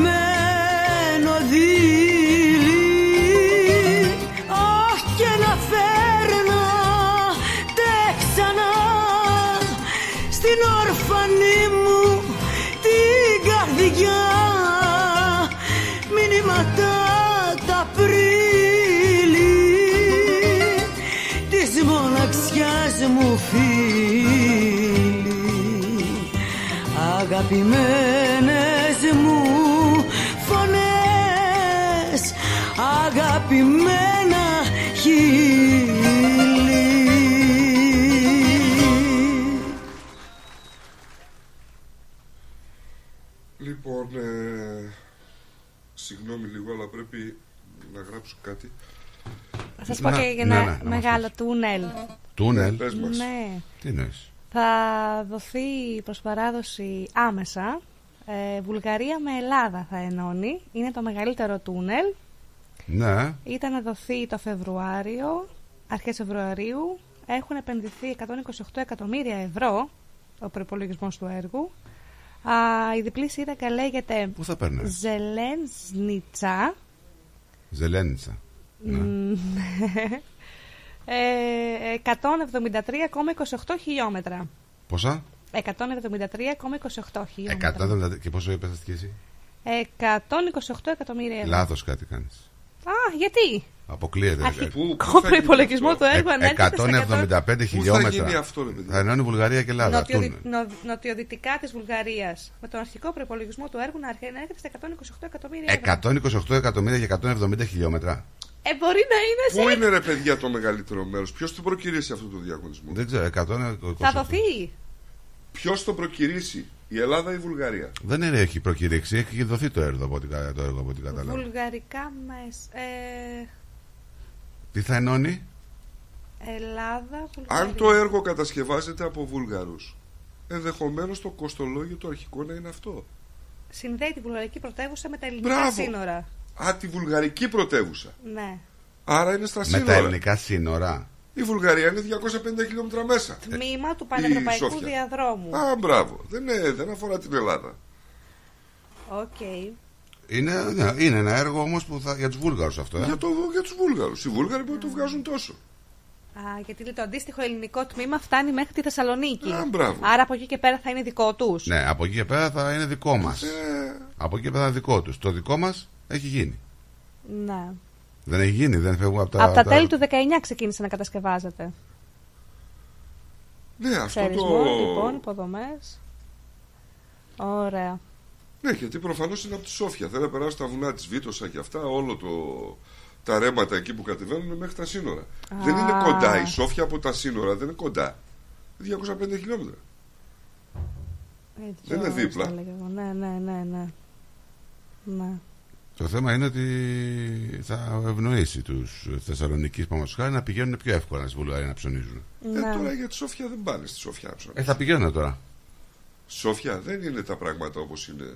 αλλά πρέπει να γράψω κάτι. Θα σας πω Να, και για ναι, ένα ναι, να μας μεγάλο τούνελ. Τούνελ; Πες μας. Ναι. Τι εννοείς; Θα δοθεί προς παράδοση άμεσα. Ε, Βουλγαρία με Ελλάδα θα ενώνει. Είναι το μεγαλύτερο τούνελ. Ναι. Ήταν να δοθεί το Φεβρουάριο, αρχές Φεβρουαρίου. Έχουν επενδυθεί 128 εκατομμύρια ευρώ ο προπολογισμός του έργου. Α, η διπλή σύραγγα λέγεται Πού θα παίρνε. Ζελένσνιτσα. Ζελένιτσα. Ναι. Μμμ, ε, 173,28 χιλιόμετρα. Πόσα; 173,28 χιλιόμετρα. 170 και πόσο είπες και εσύ. 128 εκατομμύρια ευρώ. Λάθος κάτι κάνεις. Α, γιατί; Αποκλείεται. Αρχικό προπολογισμό του έργου ανέρχεται στα 175 χιλιόμετρα. γίνει αυτό, ρε παιδί; Θα ενώνει Βουλγαρία και Ελλάδα. Νοτιοδυ... Τούνελ. νο- νοτιοδυτικά της Βουλγαρίας με τον αρχικό προπολογισμό του έργου να αρχέ- να έρχεται στα 128 εκατομμύρια ευρώ. 128 εκατομμύρια και 170 χιλιόμετρα. Ε, μπορεί να είναι σε... Πού είναι ρε παιδιά το μεγαλύτερο μέρος, ποιος το προκυρήσει αυτό το διαγωνισμό; Δεν ξέρω, 128. Θα δοθεί. Ποιος το προκυρήσει, η Ελλάδα ή η Βουλγαρία; Δεν είναι, έχει προκηρύξει, έχει δοθεί το έργο από ό,τι, κα- το έργο από ό,τι κατάλαβα. Βουλγαρικά μες... Ε, Τι θα ενώνει, Ελλάδα, Βουλγαρία. Αν το έργο κατασκευάζεται από Βουλγαρούς, ενδεχομένως το κοστολόγιο το αρχικό να είναι αυτό. Συνδέει τη βουλγαρική πρωτεύουσα με τα ελληνικά Μπράβο. σύνορα. Α, τη βουλγαρική πρωτεύουσα. Ναι. Άρα είναι στα με σύνορα. τα ελληνικά σύνορα. Η Βουλγαρία είναι 250 χιλιόμετρα μέσα. Τμήμα του πανευρωπαϊκού Σόφια. διαδρόμου. Α, μπράβο. Δεν, είναι, δεν αφορά την Ελλάδα. Οκ. Είναι, ναι, είναι ένα έργο όμως που θα, για τους Βούλγαρους αυτό. Ε; Για, το, για τους Βούλγαρους. Οι Βούλγαροι μπορεί να το βγάζουν τόσο. Α, γιατί λέει, το αντίστοιχο ελληνικό τμήμα φτάνει μέχρι τη Θεσσαλονίκη. Α, μπράβο. Άρα από εκεί και πέρα θα είναι δικό τους. Ναι, από εκεί και πέρα θα είναι δικό μας. Ε, Από εκεί και πέρα θα είναι δικό τους. Το δικό μας έχει γίνει. Ναι. Δεν έχει γίνει, δεν φεύγουν από τα... από τα τέλη του 19 ξεκίνησε να κατασκευάζεται. ναι, αυτό Ξερισμό, το... λοιπόν, υποδομές. Ωραία. Ναι, γιατί προφανώς είναι από τη Σόφια. Θέλει να περάσουν στα βουνά της Βίτωσα και αυτά, όλο το... τα ρέματα εκεί που κατεβαίνουν μέχρι τα σύνορα. Δεν είναι κοντά. Η Σόφια από τα σύνορα δεν είναι κοντά. 205 χιλιόμετρα. Έτσι, Δεν είναι όπως δίπλα. το έλεγα εγώ. Ναι, ναι, ναι, ναι. ναι. Το θέμα είναι ότι θα ευνοήσει τους Θεσσαλονικείς χάρη να πηγαίνουν πιο εύκολα στη Βουλγαρία να ψωνίζουν. Ε, Ναι. τώρα για τη Σόφια δεν πάνε στη Σόφια να ψωνίσουν. Ε, θα πηγαίνουν τώρα. Σόφια δεν είναι τα πράγματα όπως είναι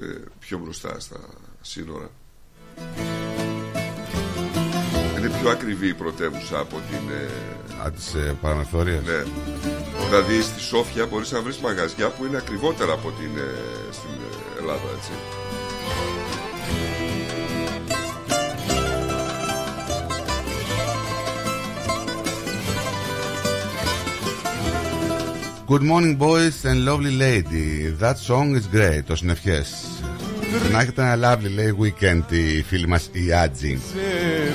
ε, πιο μπροστά στα σύνορα. Είναι πιο ακριβή η πρωτεύουσα από την... Ε, Α, τις ε, παραμεθόριες. ναι. Δηλαδή στη Σόφια μπορείς να βρεις μαγαζιά που είναι ακριβότερα από την, ε, στην ε, Ελλάδα, έτσι. Good morning boys and lovely lady. That song is great. Το συνευχές. Να έχετε ένα lovely λέει weekend η φίλη μας η Άτζη. σε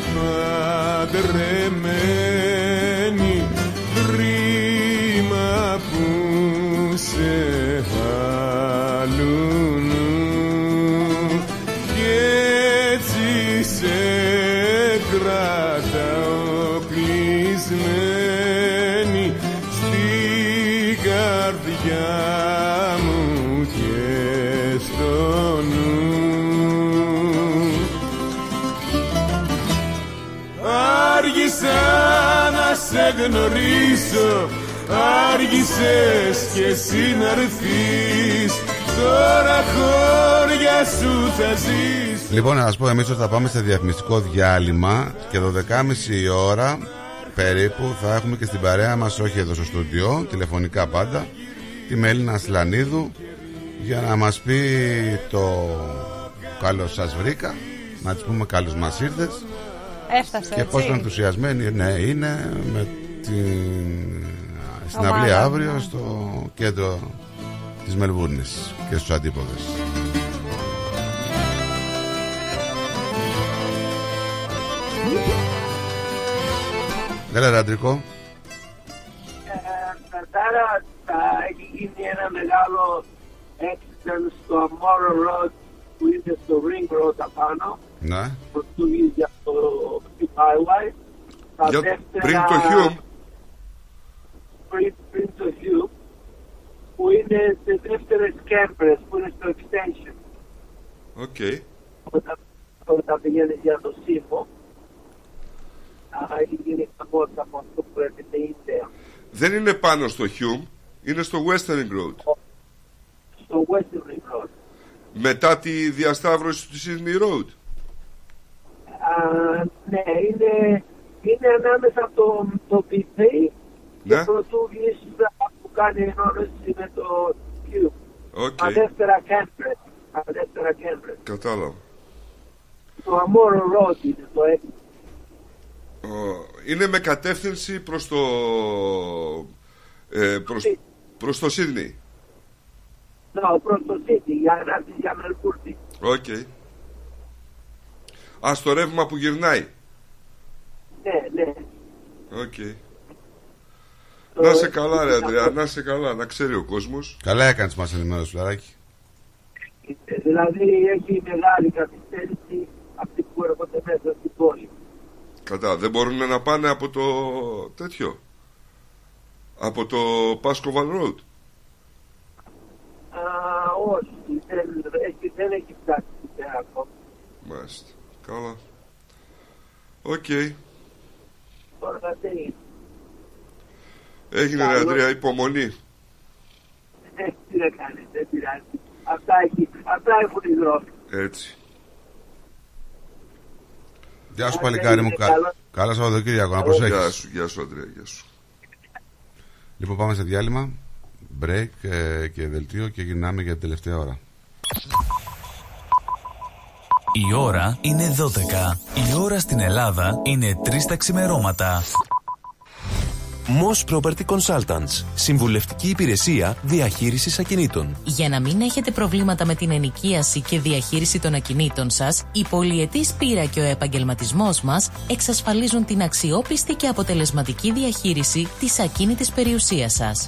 παντρεμένη κρίμα που σε Άργησα να σε γνωρίσω Άργησες και εσύ να έρθεις Τώρα χώρια σου θα ζεις. Λοιπόν, να σα πω, εμείς θα πάμε σε διαφημιστικό διάλειμμα και 12.30 η ώρα περίπου θα έχουμε και στην παρέα μας, όχι εδώ στο στούντιο, τηλεφωνικά πάντα, τη Μέλινα Σλανίδου για να μας πει το καλώς σας βρήκα, να της πούμε καλώς μας ήρθες Έφτασε, και έτσι. πόσο ενθουσιασμένη ναι, είναι με την συναυλία Ομάδα. αύριο στο κέντρο της Μελβούρνης και στους αντίποδες. Έλα ρε Αντρικό. Κατάρα θα έχει γίνει ένα μεγάλο accident στο Amoro Road που είναι στο Ring Road απάνω Ναι. προτού βγεις για το Hugh Highway. Τα Για- δεύτερα- πριν το Hume. Πριν, πριν το Hume που είναι σε δεύτερες κέμπρες που είναι στο extension Οκ. όταν, όταν πηγαίνεις για το Σίμω θα έχει γίνει χαμός από αυτό που έρχεται η ιδέα. Δεν είναι πάνω στο Hume, είναι στο Western Road. στο Western Ring Road. Μετά τη διασταύρωση του Sydney Road. Α, ναι, είναι, είναι ανάμεσα από το, το BP Ναι. και πρωτού βγεις που κάνει ενώνωση με το Q. Οκ. Τα δεύτερα Cambridge. Τα δεύτερα Cambridge. Κατάλαβα. Το Amoro Road είναι το έξι. Ω, Είναι με κατεύθυνση προς το... Ε, προς, προς το Sydney. Ναι, προς το City, για να έρθεις για Μελβούρνη. Οκ. Α, στο ρεύμα που γυρνάει. Ναι, ναι. Οκ. Να σε καλά ρε Αντρέα, να 'σαι καλά, να ξέρει ο κόσμος. Καλά έκανες μας ενημέρωση φιλαράκι. Δηλαδή έχει μεγάλη καθυστέρηση αυτοί που έρχονται μέσα στην πόλη. Κατά, δεν μπορούν να πάνε από το τέτοιο. Από το Pascoe Vale Road. Α, όχι, δεν, έχει, δεν έχει φτάσει στην ακόμα. Μάλιστα. Καλά. Οκ. Τώρα δεν είναι. Έγινε ρε Αντρέα, υπομονή. Ε, Τι να κάνεις, δεν πειράζει. Αυτά, έχει, αυτά έχουν οι δρόμοι. Έτσι. Γεια σου Α, παλικάρι δεν μου. είναι Κα... καλό. Καλά Σαββατοκύριακο, να Γεια προσέχεις. σου, γεια σου Αντρέα, γεια σου. Λοιπόν πάμε σε διάλειμμα, break ε, και δελτίο και γυρνάμε για την τελευταία ώρα. Η ώρα είναι 12. Η ώρα στην Ελλάδα είναι 3 τα ξημερώματα. Moss Property Consultants. Συμβουλευτική υπηρεσία διαχείρισης ακινήτων. Για να μην έχετε προβλήματα με την ενοικίαση και διαχείριση των ακινήτων σας, η πολυετής πείρα και ο επαγγελματισμός μας εξασφαλίζουν την αξιόπιστη και αποτελεσματική διαχείριση της ακίνητης περιουσίας σας.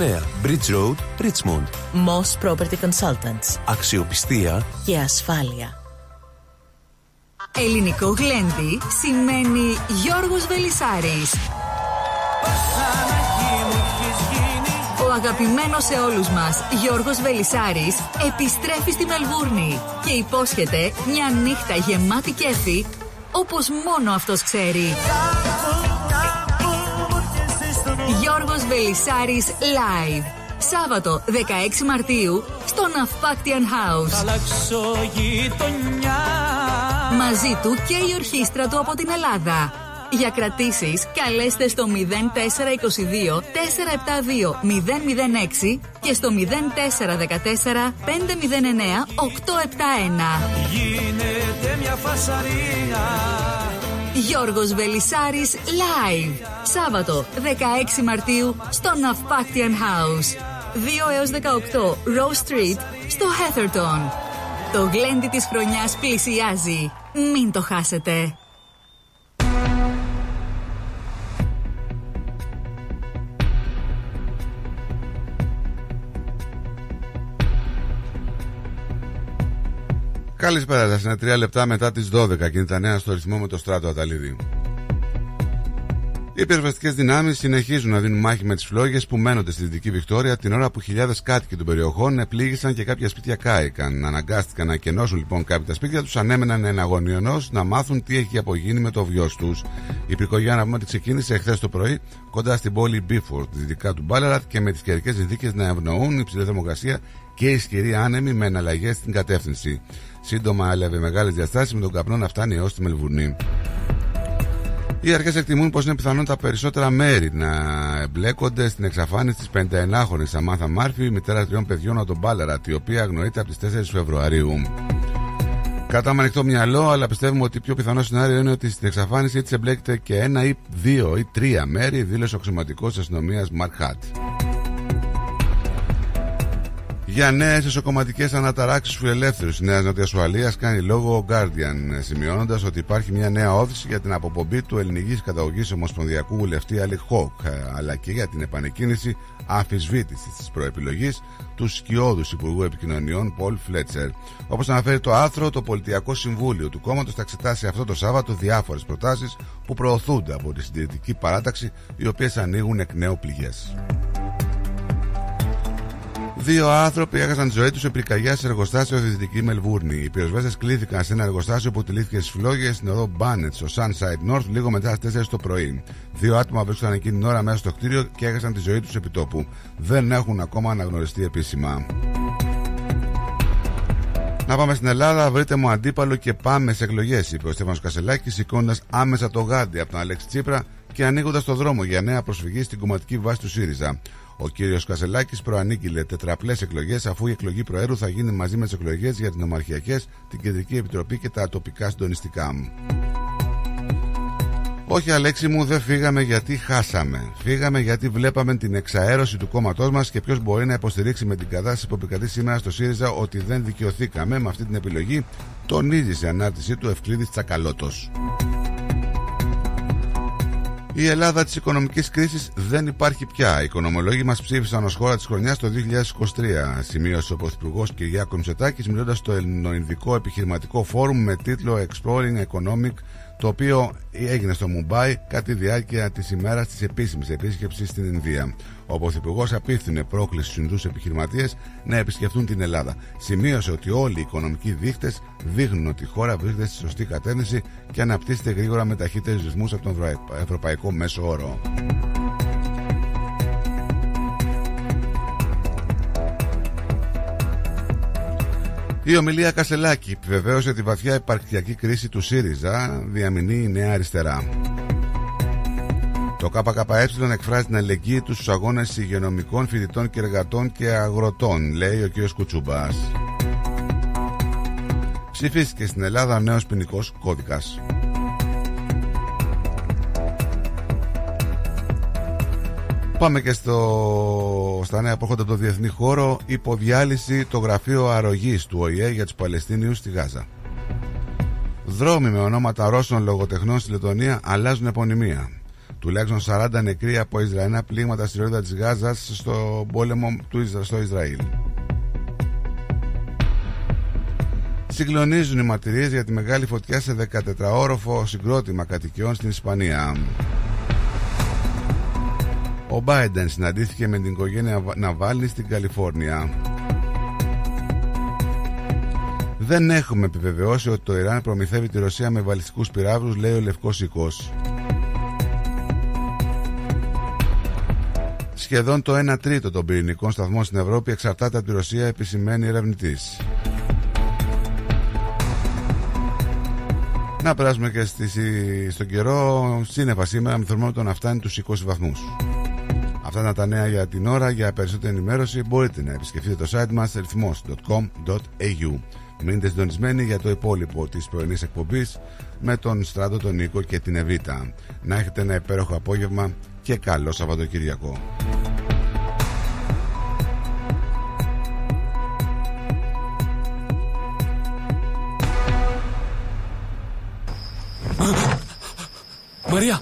Bridge Road, Richmond. Moss Property Consultants. Αξιοπιστία Και ασφάλεια. Ελληνικό γλέντι σημαίνει Γιώργος Βελισάρης. Ο αγαπημένος σε όλους μας Γιώργος Βελισάρης επιστρέφει στη Μελβούρνη και υπόσχεται μια νύχτα γεμάτη κέφι όπως μόνο αυτός ξέρει. Γιώργος Βελισάρης Live. Σάββατο 16 Μαρτίου στο Ναυπάκτιαν House. αλλάξω γειτονιά Μαζί του και η ορχήστρα του από την Ελλάδα. Για κρατήσεις καλέστε στο 0422 472 006 και στο 0414 509 871. Γίνεται μια φασαρία Γιώργος Βελισάρης Live. Σάββατο 16 Μαρτίου στο Ναυπάκτιαν House. 2 έως 18 Rose Street στο Heatherton. Το γλέντι της χρονιάς πλησιάζει. Μην το χάσετε. Καλησπέρα σα. Είναι τρία λεπτά μετά τις 12 και είναι τα νέα στο ρυθμό με το στράτο Αταλίδη. Οι πυροσβεστικές δυνάμεις συνεχίζουν να δίνουν μάχη με τις φλόγες που μένονται στη Δυτική Βικτόρια την ώρα που χιλιάδες κάτοικοι των περιοχών επλήγησαν και κάποια σπίτια κάηκαν. Αναγκάστηκαν να κενώσουν λοιπόν κάποια τα σπίτια τους, ανέμεναν ένα αγωνιονό να μάθουν τι έχει απογίνει με το βιός τους. Η πυρκογιά να πούμε ότι ξεκίνησε εχθές το πρωί κοντά στην πόλη Μπίφορτ, δυτικά του Μπάλαρατ και με τις καιρικές συνθήκες να ευνοούν υψηλή θερμοκρασία και ισχυρή άνεμη με εναλλαγές στην κατεύθυνση. Σύντομα έλαβε μεγάλες διαστάσεις με τον καπνό να φτάνει έως τη Μελβουρνή. Οι αρχές εκτιμούν πως είναι πιθανόν τα περισσότερα μέρη να εμπλέκονται στην εξαφάνιση της 51χρονη Σαμάθα Μάρφη, μητέρα τριών παιδιών από τον Μπάλαρατ, η οποία αγνοείται από τις 4 Φεβρουαρίου. Κατά με ανοιχτό μυαλό, αλλά πιστεύουμε ότι πιο πιθανό σενάριο είναι ότι στην εξαφάνιση έτσι εμπλέκεται και ένα ή δύο ή τρία μέρη, δήλωσε ο αξιωματικός τη αστυνομίας Μαρκ Χάτ. Για νέες εσωκομματικές αναταράξεις στου ελεύθερου της Νέας Νότιας Ουαλίας κάνει λόγο ο Guardian, σημειώνοντας ότι υπάρχει μια νέα όθηση για την αποπομπή του ελληνικής καταγωγής ομοσπονδιακού βουλευτή Αλι Χόκ, αλλά και για την επανεκκίνηση αμφισβήτηση της προεπιλογής του σκιώδους Υπουργού Επικοινωνιών Πολ Φλέτσερ. Όπως αναφέρει το άρθρο, το Πολιτιακό Συμβούλιο του κόμματος θα εξετάσει αυτό το Σάββατο διάφορες προτάσεις που προωθούνται από τη συντηρητική παράταξη, οι οποίες ανοίγουν εκ νέου πληγές. Δύο άνθρωποι έχασαν τη ζωή τους σε πυρκαγιά σε εργοστάσιο στη Δυτικής Μελβούρνη. Οι πυροσβέστες κλήθηκαν σε ένα εργοστάσιο που τηλήθηκε στις φλόγες στην οδό Μπάνετ, στο Sunside North, λίγο μετά στις 4 το πρωί. Δύο άτομα βρίσκονταν εκείνη την ώρα μέσα στο κτίριο και έχασαν τη ζωή τους επί τόπου. Δεν έχουν ακόμα αναγνωριστεί επίσημα. Να πάμε στην Ελλάδα, βρείτε μου αντίπαλο και πάμε σε εκλογές, είπε ο Στέφανος Κασελάκης, σηκώνοντας άμεσα το γάντι από τον Αλέξη Τσίπρα και ανοίγοντας το δρόμο για νέα προσφυγή στην κομματική βάση του ΣΥΡΙΖΑ. Ο κύριος Κασελάκης προανήγγειλε τετραπλές εκλογές, αφού η εκλογή Προέδρου θα γίνει μαζί με τις εκλογές για τι νομαρχιακέ, την Κεντρική Επιτροπή και τα τοπικά συντονιστικά. Όχι, Αλέξη μου, δεν φύγαμε γιατί χάσαμε. Φύγαμε γιατί βλέπαμε την εξαέρωση του κόμματός μας και ποιος μπορεί να υποστηρίξει με την κατάσταση που επικρατεί σήμερα στο ΣΥΡΙΖΑ ότι δεν δικαιωθήκαμε με αυτή την επιλογή, τονίζει σε ανάρτησή του Ευκλήδης Τσακαλώτος. Η Ελλάδα της οικονομικής κρίσης δεν υπάρχει πια. Οι οικονομολόγοι μας ψήφισαν ως χώρα της χρονιάς το 2023, σημείωσε ο Πρωθυπουργός Κυριάκο Μητσοτάκη, μιλώντας στο Ελληνοϊνδικό Επιχειρηματικό Φόρουμ με τίτλο Exploring Economic το οποίο έγινε στο Μουμπάι κατά τη διάρκεια της ημέρας της επίσημης επίσκεψης στην Ινδία. Ο Πρωθυπουργός απίθυνε πρόκληση στους Ινδούς επιχειρηματίες να επισκεφτούν την Ελλάδα. Σημείωσε ότι όλοι οι οικονομικοί δείκτε δείχνουν ότι η χώρα βρίσκεται στη σωστή κατεύθυνση και αναπτύσσεται γρήγορα με ταχύτερους ρυθμούς από τον Ευρωπαϊκό Μέσο Όρο. Η ομιλία Κασελάκη επιβεβαίωσε τη βαθιά υπαρκτιακή κρίση του ΣΥΡΙΖΑ, διαμηνεί η Νέα Αριστερά. Το ΚΚΕ εκφράζει την αλληλεγγύη τους στους αγώνες υγειονομικών φοιτητών και εργατών και αγροτών, λέει ο κ. Κουτσούμπας. Ψηφίστηκε στην Ελλάδα ο νέος ποινικός κώδικας. Πάμε και στο, στα νέα που έρχονται από το διεθνή χώρο. Υποδιάλυση το γραφείο αρρωγής του ΟΗΕ για τους Παλαιστίνιους στη Γάζα. Δρόμοι με ονόματα Ρώσων λογοτεχνών στη Λετωνία αλλάζουν επωνυμία. Τουλάχιστον 40 νεκροί από Ισραηλινά πλήγματα στη ρόδα της Γάζας στο πόλεμο του Ισρα... στο Ισραήλ. Συγκλονίζουν οι μαρτυρίες για τη μεγάλη φωτιά σε 14όροφο συγκρότημα κατοικιών στην Ισπανία. Ο Μπάιντεν συναντήθηκε με την οικογένεια Ναβάλνη στην Καλιφόρνια. Δεν έχουμε επιβεβαιώσει ότι το Ιράν προμηθεύει τη Ρωσία με βαλιστικούς πυράβλους, λέει ο Λευκός Οικός. Σχεδόν το 1 τρίτο των πυρηνικών σταθμών στην Ευρώπη εξαρτάται από τη Ρωσία, επισημαίνει ερευνητής. Να περάσουμε και στη, στον καιρό. Σύννεφα σήμερα με θερμόμετρο να φτάνει τους 20 βαθμούς. Αυτά ήταν τα νέα για την ώρα. Για περισσότερη ενημέρωση μπορείτε να επισκεφτείτε το site μας ρυθμός.com.au Μείνετε συντονισμένοι για το υπόλοιπο της πρωινής εκπομπής με τον Στράτο, τον Νίκο και την Εβίτα. Να έχετε ένα υπέροχο απόγευμα και καλό Σαββατοκύριακο. Μαρία,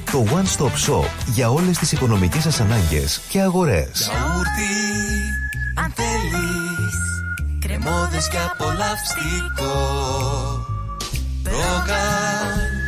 Το One Stop Shop για όλες τις οικονομικές σας ανάγκες και αγορές. Γιαούρτι, αν θέλεις Κρεμόδες και απολαυστικό Ρόγαν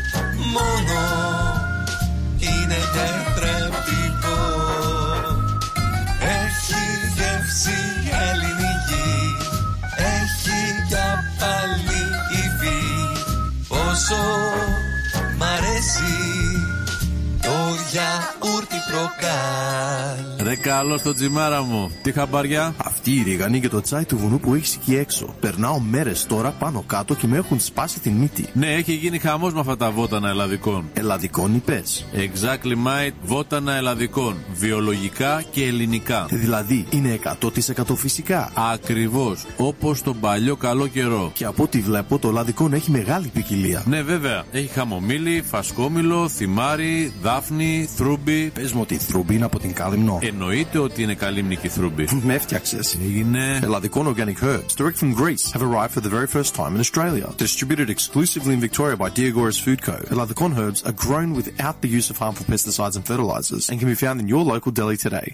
καλό στο τσιμάρα μου. Τι χαμπαριά. Αυτή η ρίγανη και το τσάι του βουνού που έχεις εκεί έξω. Περνάω μέρες τώρα πάνω κάτω και με έχουν σπάσει την μύτη. Ναι, έχει γίνει χαμός με αυτά τα βότανα ελλαδικών. Ελλαδικών είπε. Exactly mate, βότανα ελλαδικών. Βιολογικά και ελληνικά. Δηλαδή είναι 100% φυσικά. Ακριβώς. Όπως τον παλιό καλό καιρό. Και από ό,τι βλέπω το ελλαδικό έχει μεγάλη ποικιλία. Ναι, βέβαια. Έχει χαμομήλι, φασκόμηλο, θυμάρι, δάφνη, θρούμπι. Πες μου ότι η θρούμπι είναι από την κάλυμνο. Εννοείται ότι είναι καλύμνικη θρούμπι. Με έφτιαξες. Έγινε. Ελλαδικών organic herbs, direct from Greece, have arrived for the very first time in Australia. Distributed exclusively in Victoria by Diagoras Food Co. Eladicon herbs are grown without the use of harmful pesticides and fertilizers and can be found in your local deli today.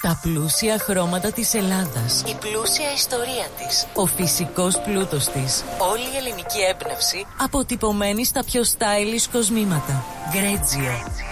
Τα πλούσια χρώματα της Ελλάδας. Η πλούσια ιστορία της. Ο φυσικός πλούτος της. Όλη η ελληνική έμπνευση αποτυπωμένη στα πιο stylish κοσμήματα. Γκρέτζιο.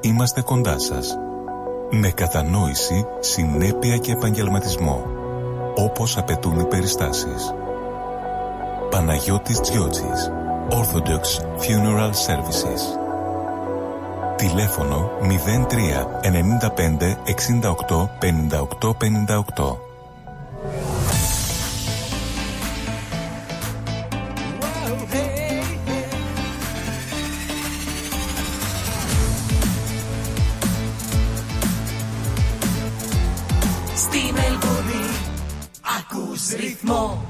είμαστε κοντά σας. Με κατανόηση, συνέπεια και επαγγελματισμό. Όπως απαιτούν οι περιστάσεις. Παναγιώτης Τζιότσης. Orthodox Funeral Services. Τηλέφωνο 03 95 68 58 58. Ρυθμό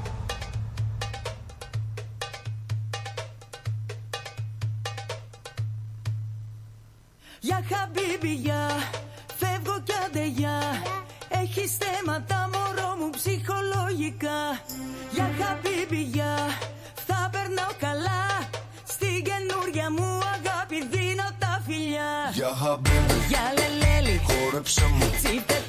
Για χαμπίμπι, για φεύγω κι άντε για. Έχεις θέματα μωρό μου ψυχολογικά. Για χαμπίμπι, για θα περνάω καλά. Στην καινούρια μου αγάπη δίνω τα φιλιά. Για χαμπίμπι, Για λελέλη, χόρεψε μου. Τσίφτε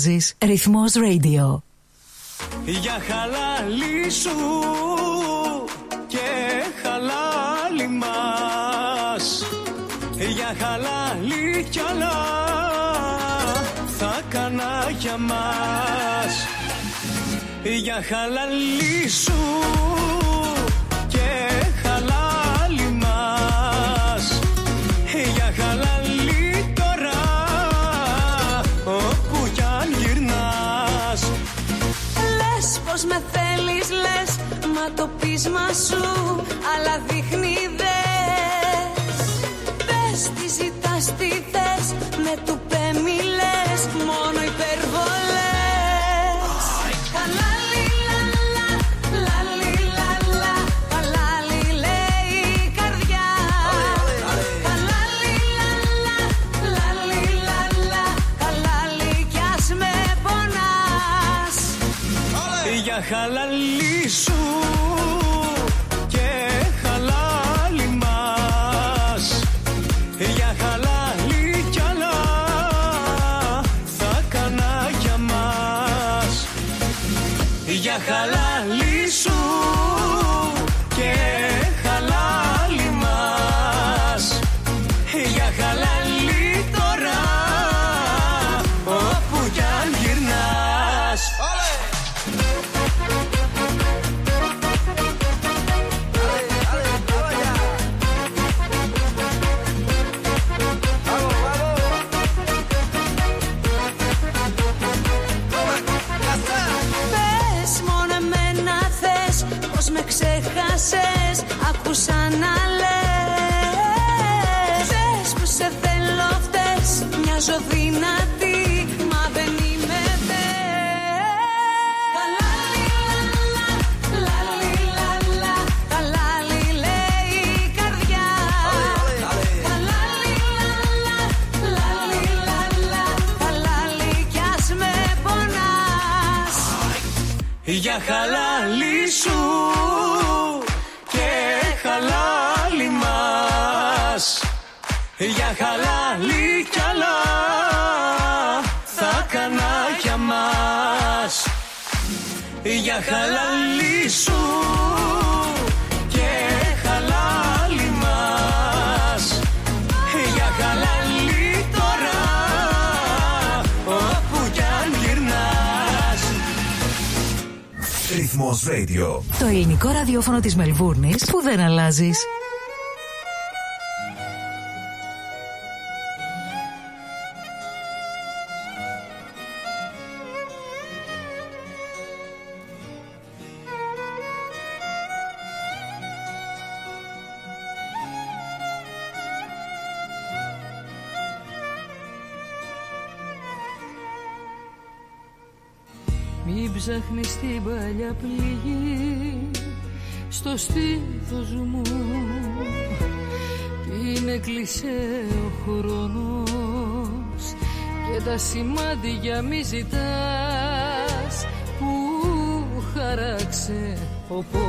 Διασκεδάζεις Ρυθμός Radio. Για χαλάλι σου και χαλάλι μας. Για χαλάλι κι άλλα θα κάνα για μας. Για χαλάλι σου Αλλά δείχνει δες, δες τις ιταστίτες με του πεμίλες μόνοι περβολές. Καλάλι λαλά, λαλί λαλά, καλάλι καρδιά. Καλάλι λαλά, λαλί καλάλι με βοηθάς. Για καλάλι σου. Το ελληνικό ραδιόφωνο της μελβούρνης που δεν αλλάζεις. στην παλιά πληγή στο στήθος μου. Την έκλεισε ο χρόνος και τα σημάδια μη ζητάς που χαράξε ο πόνος.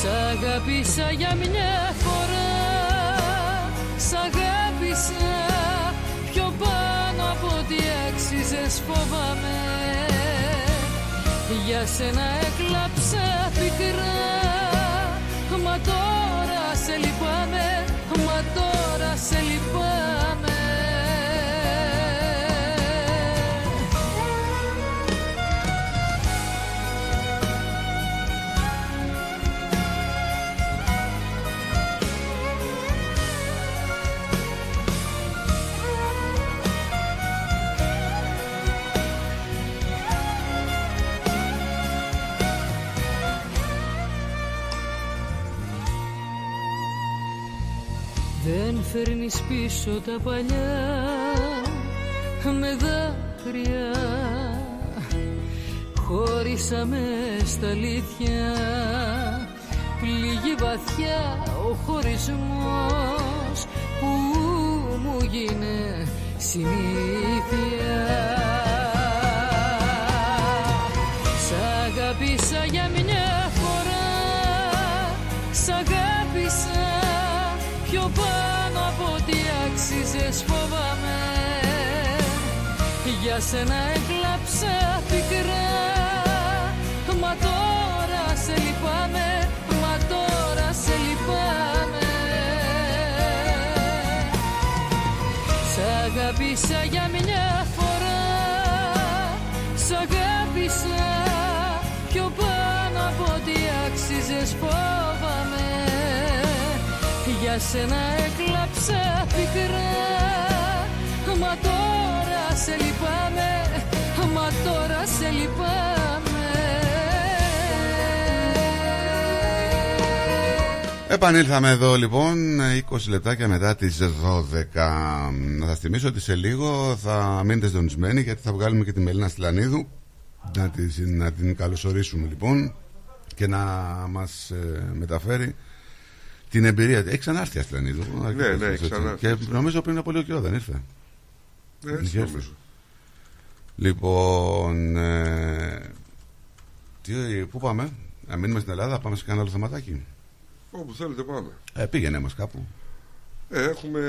Σ' αγάπησα για μια άξιζες φοβάμαι Για σένα έκλαψα πικρά φέρνεις πίσω τα παλιά με δάκρυα Χώρισαμε στα αλήθεια. Πληγή βαθιά ο χωρισμός που μου γίνε συνήθεια. Σ' αγάπησα για από ό,τι άξιζες φοβάμαι. Για σένα έκλαψα πικρά. Μα τώρα σε λυπάμαι Μα τώρα σε λυπάμαι. Σ' αγάπησα για μια φορά Σ' αγάπησα. Πιο πάνω από ό,τι άξιζες φοβάμαι. για σένα έκλαψα πικρά. Μα τώρα σε λυπάμαι Μα τώρα σε λυπάμαι. Επανήλθαμε εδώ λοιπόν 20 λεπτάκια μετά τις 12 Να σας θυμίσω ότι σε λίγο θα μείνετε συντονισμένοι Γιατί θα βγάλουμε και τη Μελίνα Στυλανίδου. Να, τη, να την καλωσορίσουμε λοιπόν Και να μας ε, μεταφέρει την εμπειρία Έχει ξανάρθει η Αστυλανίδου Ναι, ναι, έχει ξανάρθει. Και νομίζω πριν από λίγο καιρό δεν ήρθε Ναι, έτσι Είχε έρθει. νομίζω. Λοιπόν ε, τι, Πού πάμε; Να μείνουμε στην Ελλάδα Πάμε σε κανένα άλλο θεματάκι Όπου θέλετε πάμε. ε, Πήγαινε μας κάπου Ε, έχουμε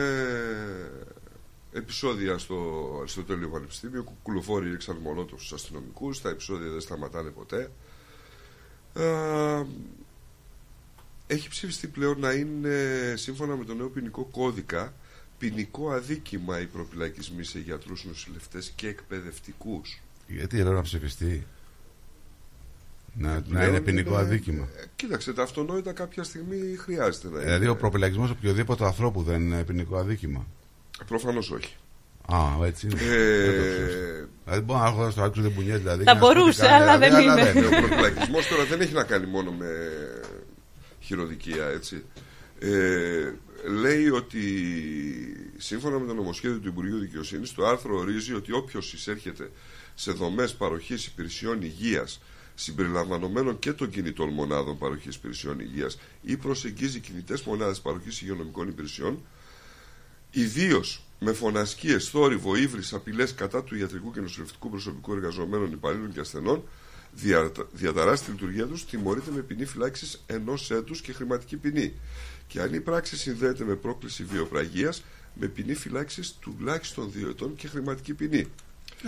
επεισόδια στο Αριστοτέλειο Πανεπιστήμιο. Κουκουλοφόροι ρίξαν μονότοφου στους αστυνομικούς. Τα επεισόδια δεν σταματάνε ποτέ. Ε, έχει ψηφιστεί πλέον να είναι σύμφωνα με τον νέο ποινικό κώδικα ποινικό αδίκημα οι προπυλακισμοί σε γιατρούς, νοσηλευτές και εκπαιδευτικούς. Γιατί ρε να ψηφιστεί; Να, να Πλέον είναι ποινικό αδίκημα ε, Κοίταξε, τα αυτονόητα κάποια στιγμή χρειάζεται να είναι. Δηλαδή ο προπυλακισμός οποιοδήποτε ανθρώπου δεν είναι ποινικό αδίκημα Προφανώς όχι. Α, έτσι είναι. Ε, Δεν το ξέρω. Δηλαδή μπορεί να έχω στο άκρη δεν μπουνιές δηλαδή. Θα και να σου πει μπορούσε, κανένα, αλλά δηλαδή, δεν είναι. Ο προπυλακισμό τώρα δεν έχει να κάνει μόνο με χειροδικία, έτσι. Ε, λέει ότι σύμφωνα με το νομοσχέδιο του Υπουργείου Δικαιοσύνης, το άρθρο ορίζει ότι όποιος εισέρχεται σε δομές παροχής υπηρεσιών υγείας συμπεριλαμβανομένων και των κινητών μονάδων παροχής υπηρεσιών υγείας ή προσεγγίζει κινητές μονάδες παροχής υγειονομικών υπηρεσιών, ιδίως με φωνασκίες, θόρυβο, ύβρις, απειλές κατά του ιατρικού και νοσηλευτικού προσωπικού εργαζομένων, υπαλλήλων και ασθενών, δια, διαταράσει τη λειτουργία τους, τιμωρείται με ποινή φυλάξης ενός έτους και χρηματική ποινή. Και αν η πράξη συνδέεται με πρόκληση βιοπραγίας, με ποινή φυλάξης τουλάχιστον δύο ετών και χρηματική ποινή.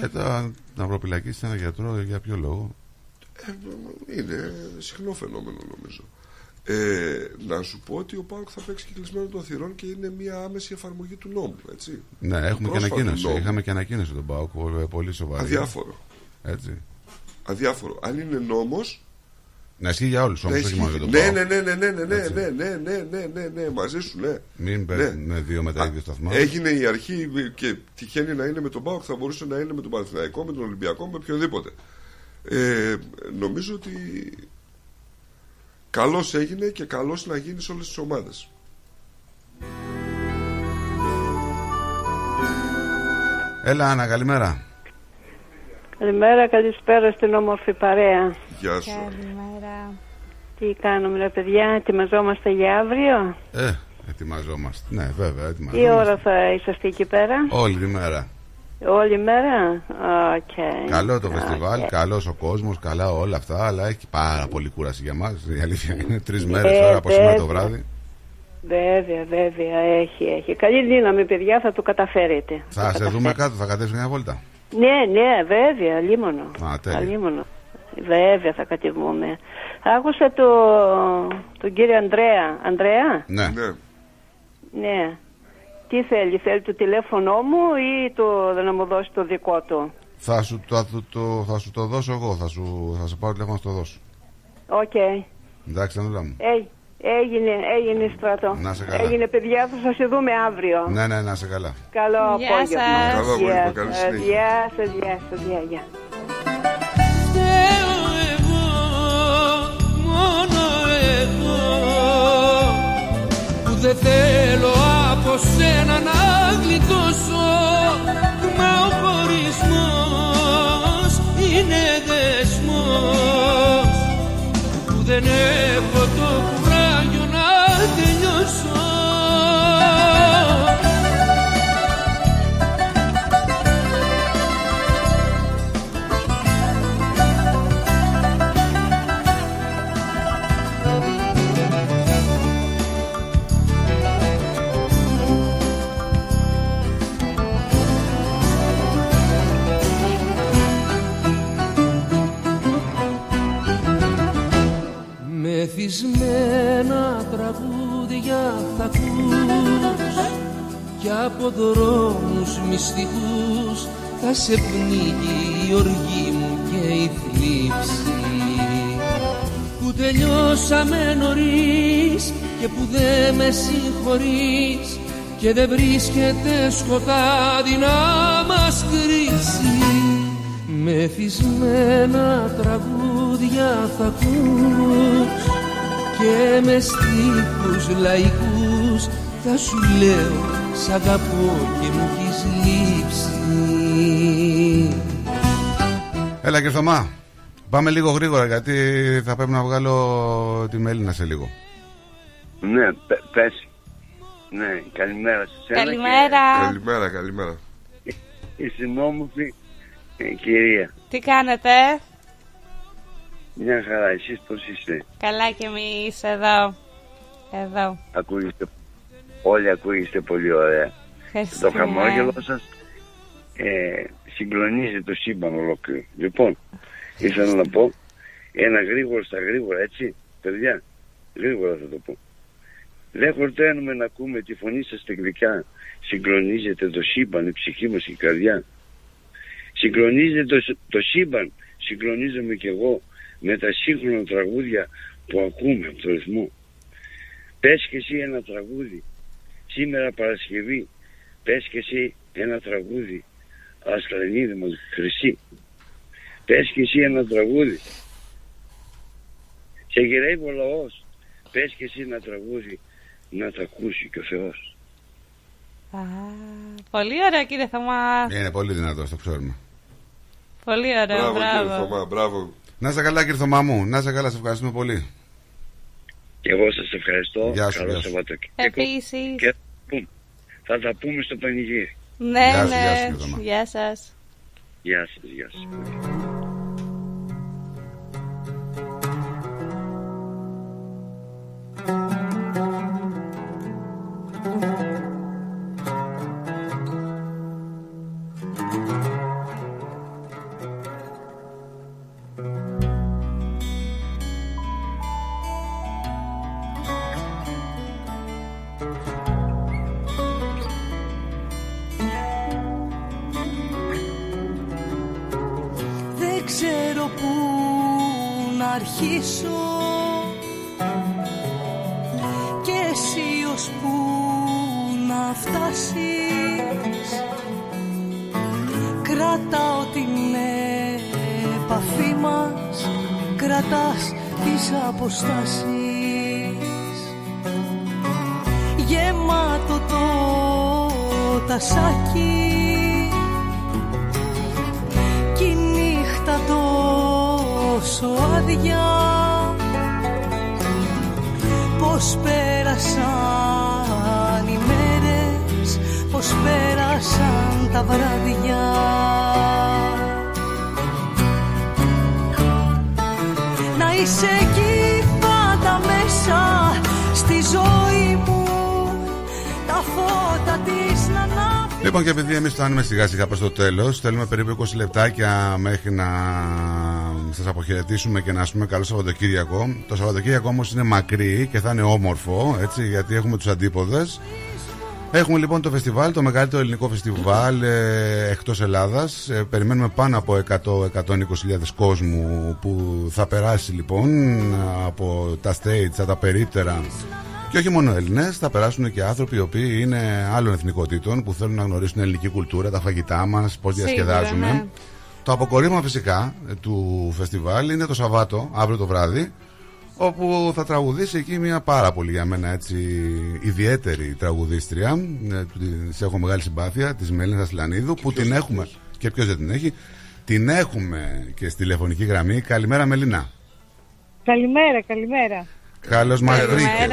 Ε, τα, να προπυλακίσει ένα γιατρό για ποιο λόγο; Ε, είναι συχνό φαινόμενο νομίζω. Ε, να σου πω ότι ο ΠΑΟΚ θα παίξει κυκλισμένο των θυρών και είναι μια άμεση εφαρμογή του νόμου. Έτσι. Ναι, έχουμε και Πρόσφατου ανακοίνωση. νόμου. Είχαμε και ανακοίνωση τον Πάοκ, πολύ- πολύ σοβαρή. Αδιάφορο. Έτσι. Αδιάφορο. Αν είναι νόμος. Να ισχύει για όλους όμως, να όχι ισχύει. μόνο για τον ναι, Πάοκ. ναι, ναι, ναι, ναι, ναι, ναι, Έτσι. ναι, ναι, ναι, ναι, ναι, ναι, μαζί σου, ναι. Μην Ναι. παίρνουμε δύο με τα ίδια σταθμά. Έγινε η αρχή και τυχαίνει να είναι με τον ΠΑΟΚ, θα μπορούσε να είναι με τον Παναθηναϊκό, με τον Ολυμπιακό, με οποιονδήποτε. Ε, νομίζω ότι καλώς έγινε και καλώς να γίνει σε όλες τις ομάδες. Έλα, Άννα, καλημέρα. Καλημέρα, καλησπέρα στην όμορφη παρέα. Γεια σου. Καλημέρα. Τι κάνουμε, ρε παιδιά, ετοιμαζόμαστε για αύριο; Ε, ετοιμαζόμαστε. Ναι, βέβαια, Τι ετοιμαζόμαστε. ώρα θα είσαστε εκεί πέρα; Όλη τη μέρα. Όλη μέρα; Οκ. Καλό το φεστιβάλ, καλός ο κόσμος, καλά όλα αυτά, αλλά έχει πάρα πολύ κούραση για μας. Η αλήθεια είναι τρεις μέρες Ε, τώρα από σήμερα το βέβαια. βράδυ. Βέβαια, βέβαια, έχει, έχει. Καλή δύναμη, παιδιά, θα το καταφέρετε. Θα σε δούμε κάτω, θα κατέβεις μια βόλτα. Ναι, ναι, βέβαια, αλίμονο. Α, τέλεια. Αλίμονο. Βέβαια θα κατεβούμε. Άκουσα το, τον κύριο Ανδρέα. Ανδρέα, Ναι. ναι. Τι θέλει, θέλει το τηλέφωνό μου ή το, να μου δώσει το δικό του; Θα σου, το, το, το- θα σου το δώσω εγώ, θα σου, θα σου πάρω τηλέφωνο να σου το δώσω. Οκ. Εντάξει, Ανδρέα μου. Ε, έγινε, έγινε Στράτο. Να 'σαι καλά. Έγινε παιδιά, θα σας δούμε αύριο. Ναι, ναι, να είσαι καλά. Καλό Γεια απόγευμα. σας. Καλό απόγευμα, Γεια καλή σας, συνέχεια. Γεια σας, γεια σας, γεια, γεια. Φταίω εγώ, μόνο εγώ που δεν θέλω από σένα να γλιτώσω μα ο χωρισμός είναι δεσμός που δεν έχω το κουράγιο να τελειώσω Μεθυσμένα τραγούδια θα ακούς Κι από δρόμους μυστικούς θα σε πνίγει η οργή μου και η θλίψη. Που τελειώσαμε νωρίς και που δεν με συγχωρείς Και δεν βρίσκεται σκοτάδι να μας κρίσει Μεθυσμένα τραγούδια θα ακούς και με στίχους λαϊκούς θα σου λέω σ' αγαπώ και μου έχεις λείψει Έλα κύριε Θωμά, πάμε λίγο γρήγορα γιατί θα πρέπει να βγάλω τη Μέλινα σε λίγο. Ναι, πε- πες. Ναι, καλημέρα σε σένα. Καλημέρα. Καλημέρα, καλημέρα. Και... Είσαι όμορφη ε, κυρία. Τι κάνετε, Μια χαρά, εσείς πώς είστε; καλά και εμείς εδώ. Εδώ. Ακούγεστε, όλοι ακούγεστε πολύ ωραία. Το Ευχαριστούμε. χαμόγελο σας ε, συγκλονίζει το σύμπαν ολόκληρο. Λοιπόν, ήθελα να πω ένα γρήγορο στα γρήγορα, έτσι, παιδιά, γρήγορα θα το πω. Δεν χορταίνουμε να ακούμε τη φωνή σας στα γλυκιά. Συγκλονίζεται το σύμπαν, η ψυχή μας και η καρδιά. Συγκλονίζεται το, το σύμπαν, συγκλονίζομαι κι εγώ με τα σύγχρονα τραγούδια που ακούμε από το ρυθμό. Πες και εσύ ένα τραγούδι, σήμερα Παρασκευή, πες και εσύ ένα τραγούδι, Αστρανίδη μου χρυσή. Πες και εσύ ένα τραγούδι. Σε γυρεύει ο λαός. Πες και εσύ ένα τραγούδι να τα ακούσει και ο Θεός. Α, πολύ ωραίο κύριε Θωμά. Είναι πολύ δυνατό, το ξέρουμε. Πολύ ωραίο, Μπράβο, κύριε μπράβο. Θωμά, μπράβο. Να είσαι καλά κύριε Θωμά μου, να είσαι καλά, σε ευχαριστούμε πολύ. Και εγώ σας ευχαριστώ. Γεια σου, Καλό γεια σου. Σαββατοκύριακο. Επίσης. Και θα πούμε- θα τα πούμε στο πανηγύρι. Ναι, Γεια σου, γεια σου, ναι. κύριε Θωμά. Γεια σας. Γεια σας, γεια σας. Δεν τασάκι κι η νύχτα τόσο άδεια. Πώς πέρασαν οι μέρες, πώς πέρασαν τα βράδια. Να είσαι εκεί Λοιπόν, και επειδή εμείς φτάνουμε σιγά σιγά προς το τέλος, θέλουμε περίπου 20 λεπτάκια μέχρι να σας αποχαιρετήσουμε και να πούμε καλό Σαββατοκύριακο. Το Σαββατοκύριακο όμως είναι μακρύ και θα είναι όμορφο, έτσι, γιατί έχουμε τους αντίποδες. Έχουμε λοιπόν το φεστιβάλ, το μεγαλύτερο ελληνικό φεστιβάλ ε, εκτός Ελλάδας. Ε, περιμένουμε πάνω από 100-120 κόσμου που θα περάσει λοιπόν από τα states, από τα περίπτερα και όχι μόνο Έλληνες, θα περάσουν και άνθρωποι οι οποίοι είναι άλλων εθνικότητων που θέλουν να γνωρίσουν ελληνική κουλτούρα, τα φαγητά μας, πώς Σίγουρα, διασκεδάζουμε. ναι. Το αποκορύφωμα φυσικά ε, του φεστιβάλ είναι το Σαββάτο, αύριο το βράδυ, όπου θα τραγουδήσει εκεί μια πάρα πολύ για μένα έτσι ιδιαίτερη τραγουδίστρια. ε, Της έχω μεγάλη συμπάθεια, της Μέλινας Ασλανίδου, που την έχουμε. Και ποιος δεν την έχει. Την έχουμε και στη τηλεφωνική γραμμή. Καλημέρα, Μελίνα. Καλημέρα, καλημέρα. Καλώς μας βρήκες.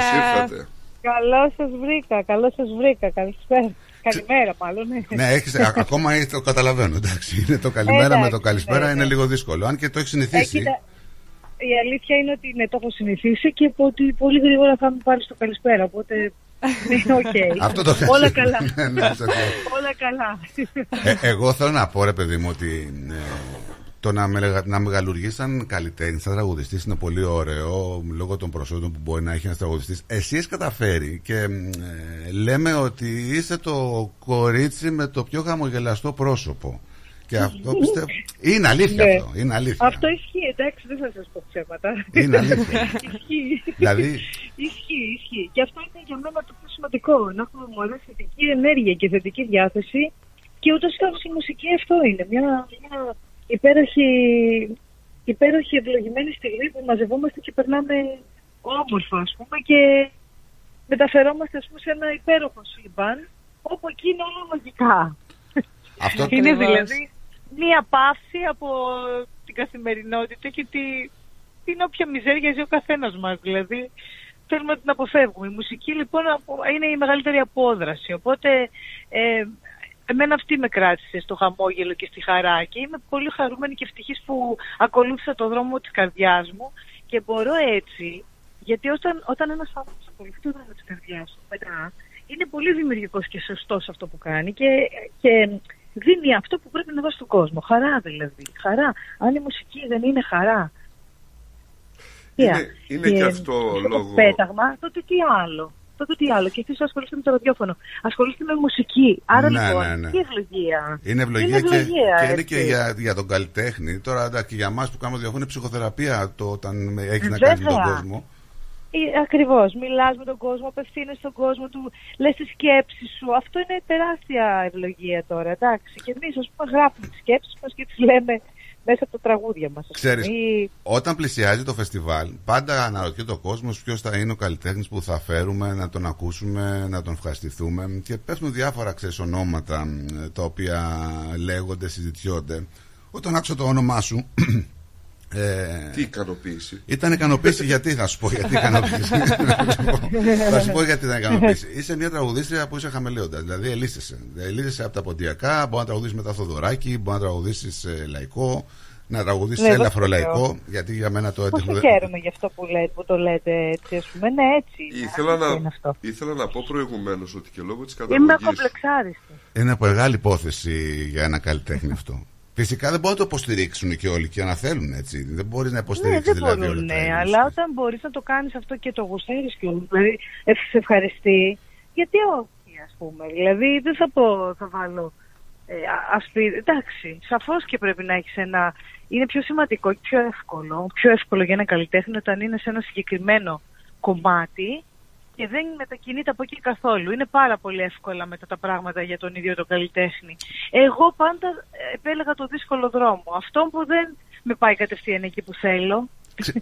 Καλώς σας βρήκα, καλώς σας βρήκα. Καλησπέρα. Καλημέρα, μάλλον. ναι. Ναι, έχεις, α- ακόμα έχεις- το καταλαβαίνω. Εντάξει. Είναι το καλημέρα Εντάξει, με το καλησπέρα ναι, είναι ναι. λίγο δύσκολο. Αν και το έχεις Ε, συνηθίσει. κοίτα, η αλήθεια είναι ότι ναι, το έχω συνηθίσει και ότι πολύ γρήγορα θα μου πάρεις το καλησπέρα. Οπότε. Ναι, οκ. Αυτό το θες. Όλα καλά. Ναι, ναι, σε λέω. Όλα καλά. Ε, εγώ θέλω να πω, ρε παιδί μου, ότι ε, το να, με, να μεγαλουργείς σαν καλλιτέχνη, σαν τραγουδιστής είναι πολύ ωραίο λόγω των προσόντων που μπορεί να έχει ένας τραγουδιστής. Εσύ έχεις καταφέρει και ε, λέμε ότι είσαι το κορίτσι με το πιο χαμογελαστό πρόσωπο. Και αυτό πιστεύω. Είναι αλήθεια Ναι. αυτό. Είναι αλήθεια. Αυτό ισχύει, εντάξει, δεν θα σας πω ψέματα. Είναι αλήθεια. ισχύει. Δηλαδή- Ισχύει, ισχύει. Και αυτό είναι για μένα το πιο σημαντικό. Να έχουμε μωρέ θετική ενέργεια και θετική διάθεση. Και ούτως ή άλλως η μουσική αυτό είναι. Μια, μια υπέροχη, υπέροχη ευλογημένη στιγμή που μαζευόμαστε και περνάμε όμορφα, ας πούμε, και μεταφερόμαστε ας πούμε, σε ένα υπέροχο σύμπαν, όπου εκεί είναι όλα λογικά. Αυτό Είναι Ακριβώς. δηλαδή μία παύση από την καθημερινότητα και τη, την όποια μιζέρια ζει ο καθένας μας. Δηλαδή θέλουμε να την αποφεύγουμε. Η μουσική λοιπόν απο- είναι η μεγαλύτερη απόδραση. Οπότε ε, εμένα αυτή με κράτησε στο χαμόγελο και στη χαρά και είμαι πολύ χαρούμενη και ευτυχής που ακολούθησα το δρόμο της καρδιάς μου και μπορώ έτσι, γιατί όταν, όταν ένας άνθρωπος ακολουθεί το δρόμο της καρδιάς του μετά, είναι πολύ δημιουργικός και σωστός αυτό που κάνει και, και δίνει αυτό που πρέπει να δώσει στον κόσμο. Χαρά δηλαδή. Χαρά. Αν η μουσική δεν είναι χαρά. Είναι, Yeah. είναι και αυτό το λόγω. πέταγμα, τότε τι άλλο. Τότε τι άλλο. Και εσείς ασχολείστε με το ραδιόφωνο. Ασχολείστε με μουσική. Άρα Ναι, λοιπόν, ναι, ναι. τι ευλογία. Είναι ευλογία, Είναι ευλογία, και, και είναι έτσι. και για, για τον καλλιτέχνη. Τώρα εντάξει, και για εμάς που κάνουμε διαφωνία, είναι ψυχοθεραπεία το όταν έχει να Βέβαια. κάνει με τον κόσμο. Ακριβώς. Μιλάς με τον κόσμο, απευθύνεσαι στον κόσμο του, λες τις σκέψεις σου. Αυτό είναι τεράστια ευλογία τώρα. Εντάξει. Και εμείς, ας πούμε, γράφουμε τις σκέψεις μας και τις λέμε μέσα από τα τραγούδια μας. Ξέρεις, όταν πλησιάζει το φεστιβάλ, πάντα αναρωτιέται ο κόσμος ποιος θα είναι ο καλλιτέχνης που θα φέρουμε να τον ακούσουμε, να τον ευχαριστηθούμε. Και πέφτουν διάφορα ξέρεις, ονόματα μ, τα οποία λέγονται, συζητιόνται. Όταν άκουσα το όνομά σου. Ε, Τι ικανοποίηση. Ήταν ικανοποίηση γιατί, θα σου πω γιατί ικανοποίηση. θα σου πω γιατί ήταν ικανοποίηση. Είσαι μια τραγουδίστρια που είσαι χαμελέοντας. Δηλαδή, ελίσσεσαι. Ελίσσεσαι από τα ποντιακά, μπορεί να τραγουδήσεις μετά Θοδωράκι, μπορεί να τραγουδήσεις λαϊκό, να τραγουδήσεις Ναι, έλαφρο βέβαια. λαϊκό. Γιατί για μένα το έντεχνο. Πόσο χαίρομαι γι' αυτό που, λέτε, που το λέτε έτσι, ας πούμε. Ναι, έτσι. Ήθελα αλήθεια να, είναι αυτό. ήθελα να πω προηγουμένως ότι και λόγω της Είμαι καταγωγή. κομπλεξάριστη. Είναι μεγάλη υπόθεση για ένα καλλιτέχνη αυτό. Φυσικά δεν μπορούν να το υποστηρίξουν και όλοι και να θέλουν έτσι. Δεν μπορείς να Ναι, υποστηρίξει δεν δηλαδή όλα μπορούν, τα ναι, έργα. αλλά όταν μπορείς να το κάνεις αυτό και το γουστάρεις και δηλαδή ε, σε ευχαριστεί, γιατί όχι, ας πούμε. Δηλαδή δεν θα πω, θα βάλω ε, α- ασπί- Εντάξει, σαφώς και πρέπει να έχεις ένα. Είναι πιο σημαντικό και πιο εύκολο, πιο εύκολο για ένα καλλιτέχνη όταν είναι σε ένα συγκεκριμένο κομμάτι και δεν μετακινείται από εκεί καθόλου. Είναι πάρα πολύ εύκολα μετά τα πράγματα για τον ίδιο τον καλλιτέχνη. Εγώ πάντα ε, επέλεγα το δύσκολο δρόμο. Αυτό που δεν με πάει κατευθείαν εκεί που θέλω.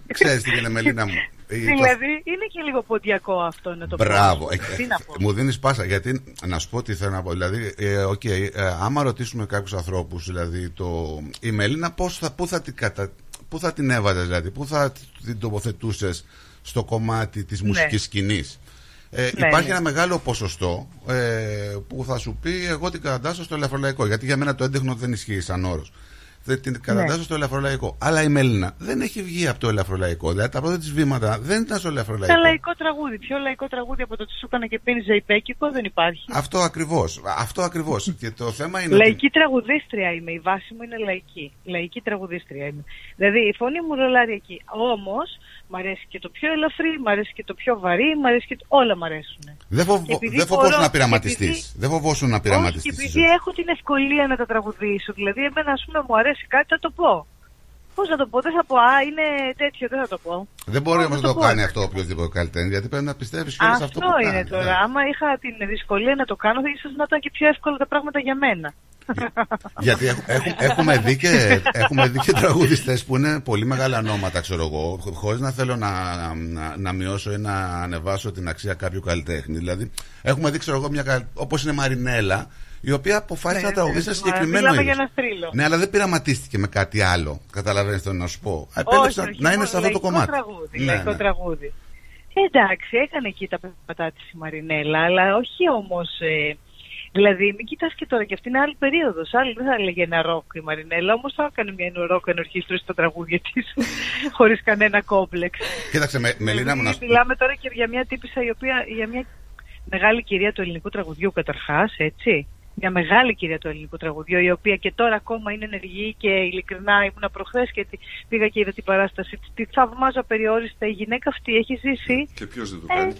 Ξέρεις τι γίνεται, Μελίνα μου; Ε, το- Δηλαδή είναι και λίγο ποντιακό αυτό να το πω. Μπράβο. Ε, Τι να πω. Μου δίνεις πάσα. Γιατί να σου πω τι θέλω να πω. Δηλαδή, ε, οκ, ε, άμα ρωτήσουμε κάποιους ανθρώπους, δηλαδή το, η Μελίνα, πώς θα, πού, θα την κατα... πού θα την έβαζες, δηλαδή, πού θα την τοποθετούσες στο κομμάτι της Ναι. μουσικής σκηνής; Ε, Ναι, υπάρχει ναι. ένα μεγάλο ποσοστό ε, που θα σου πει εγώ την κατατάσσω στο ελαφρολαϊκό. Γιατί για μένα το έντεχνο δεν ισχύει σαν όρος. Την κατατάσσω Ναι. στο ελαφρολαϊκό. Αλλά η Μέλινα δεν έχει βγει από το ελαφρολαϊκό. Δηλαδή τα πρώτα της βήματα δεν ήταν στο ελαφρολαϊκό. Ένα λαϊκό τραγούδι. Πιο λαϊκό τραγούδι από το τι σου έκανα και πίνει υπέκικο δεν υπάρχει. Αυτό ακριβώς. Αυτό ακριβώς. και το θέμα είναι. ότι- Λαϊκή τραγουδίστρια είμαι. Η βάση μου είναι λαϊκή. Λαϊκή τραγουδίστρια είμαι. Δηλαδή η φωνή μου ρολάρει εκεί. Όμως μ' αρέσει και το πιο ελαφρύ, μ' αρέσει και το πιο βαρύ, μ' αρέσει και. το- Όλα μ' αρέσουν. Δεν, φοβ... Και επειδή δεν φοβόσουν μπορώ- να πειραματιστεί. επειδή- Δεν φοβόσουν να Όχι, πειραματιστείς. και επειδή έχω την ευκολία να τα τραγουδήσω. Δηλαδή, εμένα, ας πούμε, μου αρέσει κάτι, θα το πω. Πώς να το πω, δεν θα πω, Α, είναι τέτοιο, δεν θα το πω. Δεν μπορεί Πώς όμως να να το πω, κάνει ρε. αυτό οποιοδήποτε καλλιτέχνη, γιατί πρέπει να πιστεύεις και σε αυτό Αυτό που είναι κάνει. τώρα. ναι. Άμα είχα την δυσκολία να το κάνω, θα ίσως να ήταν και πιο εύκολα τα πράγματα για μένα. Γιατί έχ- έχ- έχουμε δει και, έχουμε δει και τραγουδιστές που είναι πολύ μεγάλα ονόματα, ξέρω εγώ, χωρίς να θέλω να, να, να μειώσω ή να ανεβάσω την αξία κάποιου καλλιτέχνη. Δηλαδή, έχουμε δει, ξέρω εγώ, μια, καλ- όπως είναι η Μαρινέλα, η οποία αποφάσισε Ναι, να τραγουδήσει ένα ναι, συγκεκριμένο μιλάμε είδος. για ένα θρύλο. Ναι, αλλά δεν πειραματίστηκε με κάτι άλλο. Καταλαβαίνεις το να σου πω. όχι, Επέλεξε όχι, να είναι μόνο σε αυτό το λαϊκό κομμάτι. Τραγούδι, Ναι, λαϊκό ναι. τραγούδι. Εντάξει, έκανε εκεί τα πέμπατά της η Μαρινέλα, αλλά όχι όμως. Ε, δηλαδή, μην κοιτάς και τώρα, και αυτή είναι άλλη περίοδος. Άλλη δεν θα έλεγε ένα ροκ η Μαρινέλα, όμως θα έκανε μια ροκ ενορχήστρωση στα τραγούδια της, χωρίς κανένα κόμπλεξ. Κοίταξε, με, Μελίνα μου να σου πω. Μιλάμε τώρα και για μια τύπησα η οποία, για μια μεγάλη κυρία του ελληνικού τραγουδιού καταρχάς, έτσι. Μια μεγάλη κυρία του ελληνικού τραγουδιού, η οποία και τώρα ακόμα είναι ενεργή και ειλικρινά ήμουνα προχθές και τη- πήγα και είδα την παράσταση. της. Τη θαυμάζω απεριόριστα. Η γυναίκα αυτή έχει ζήσει Και ποιος δεν το ε, κάνει;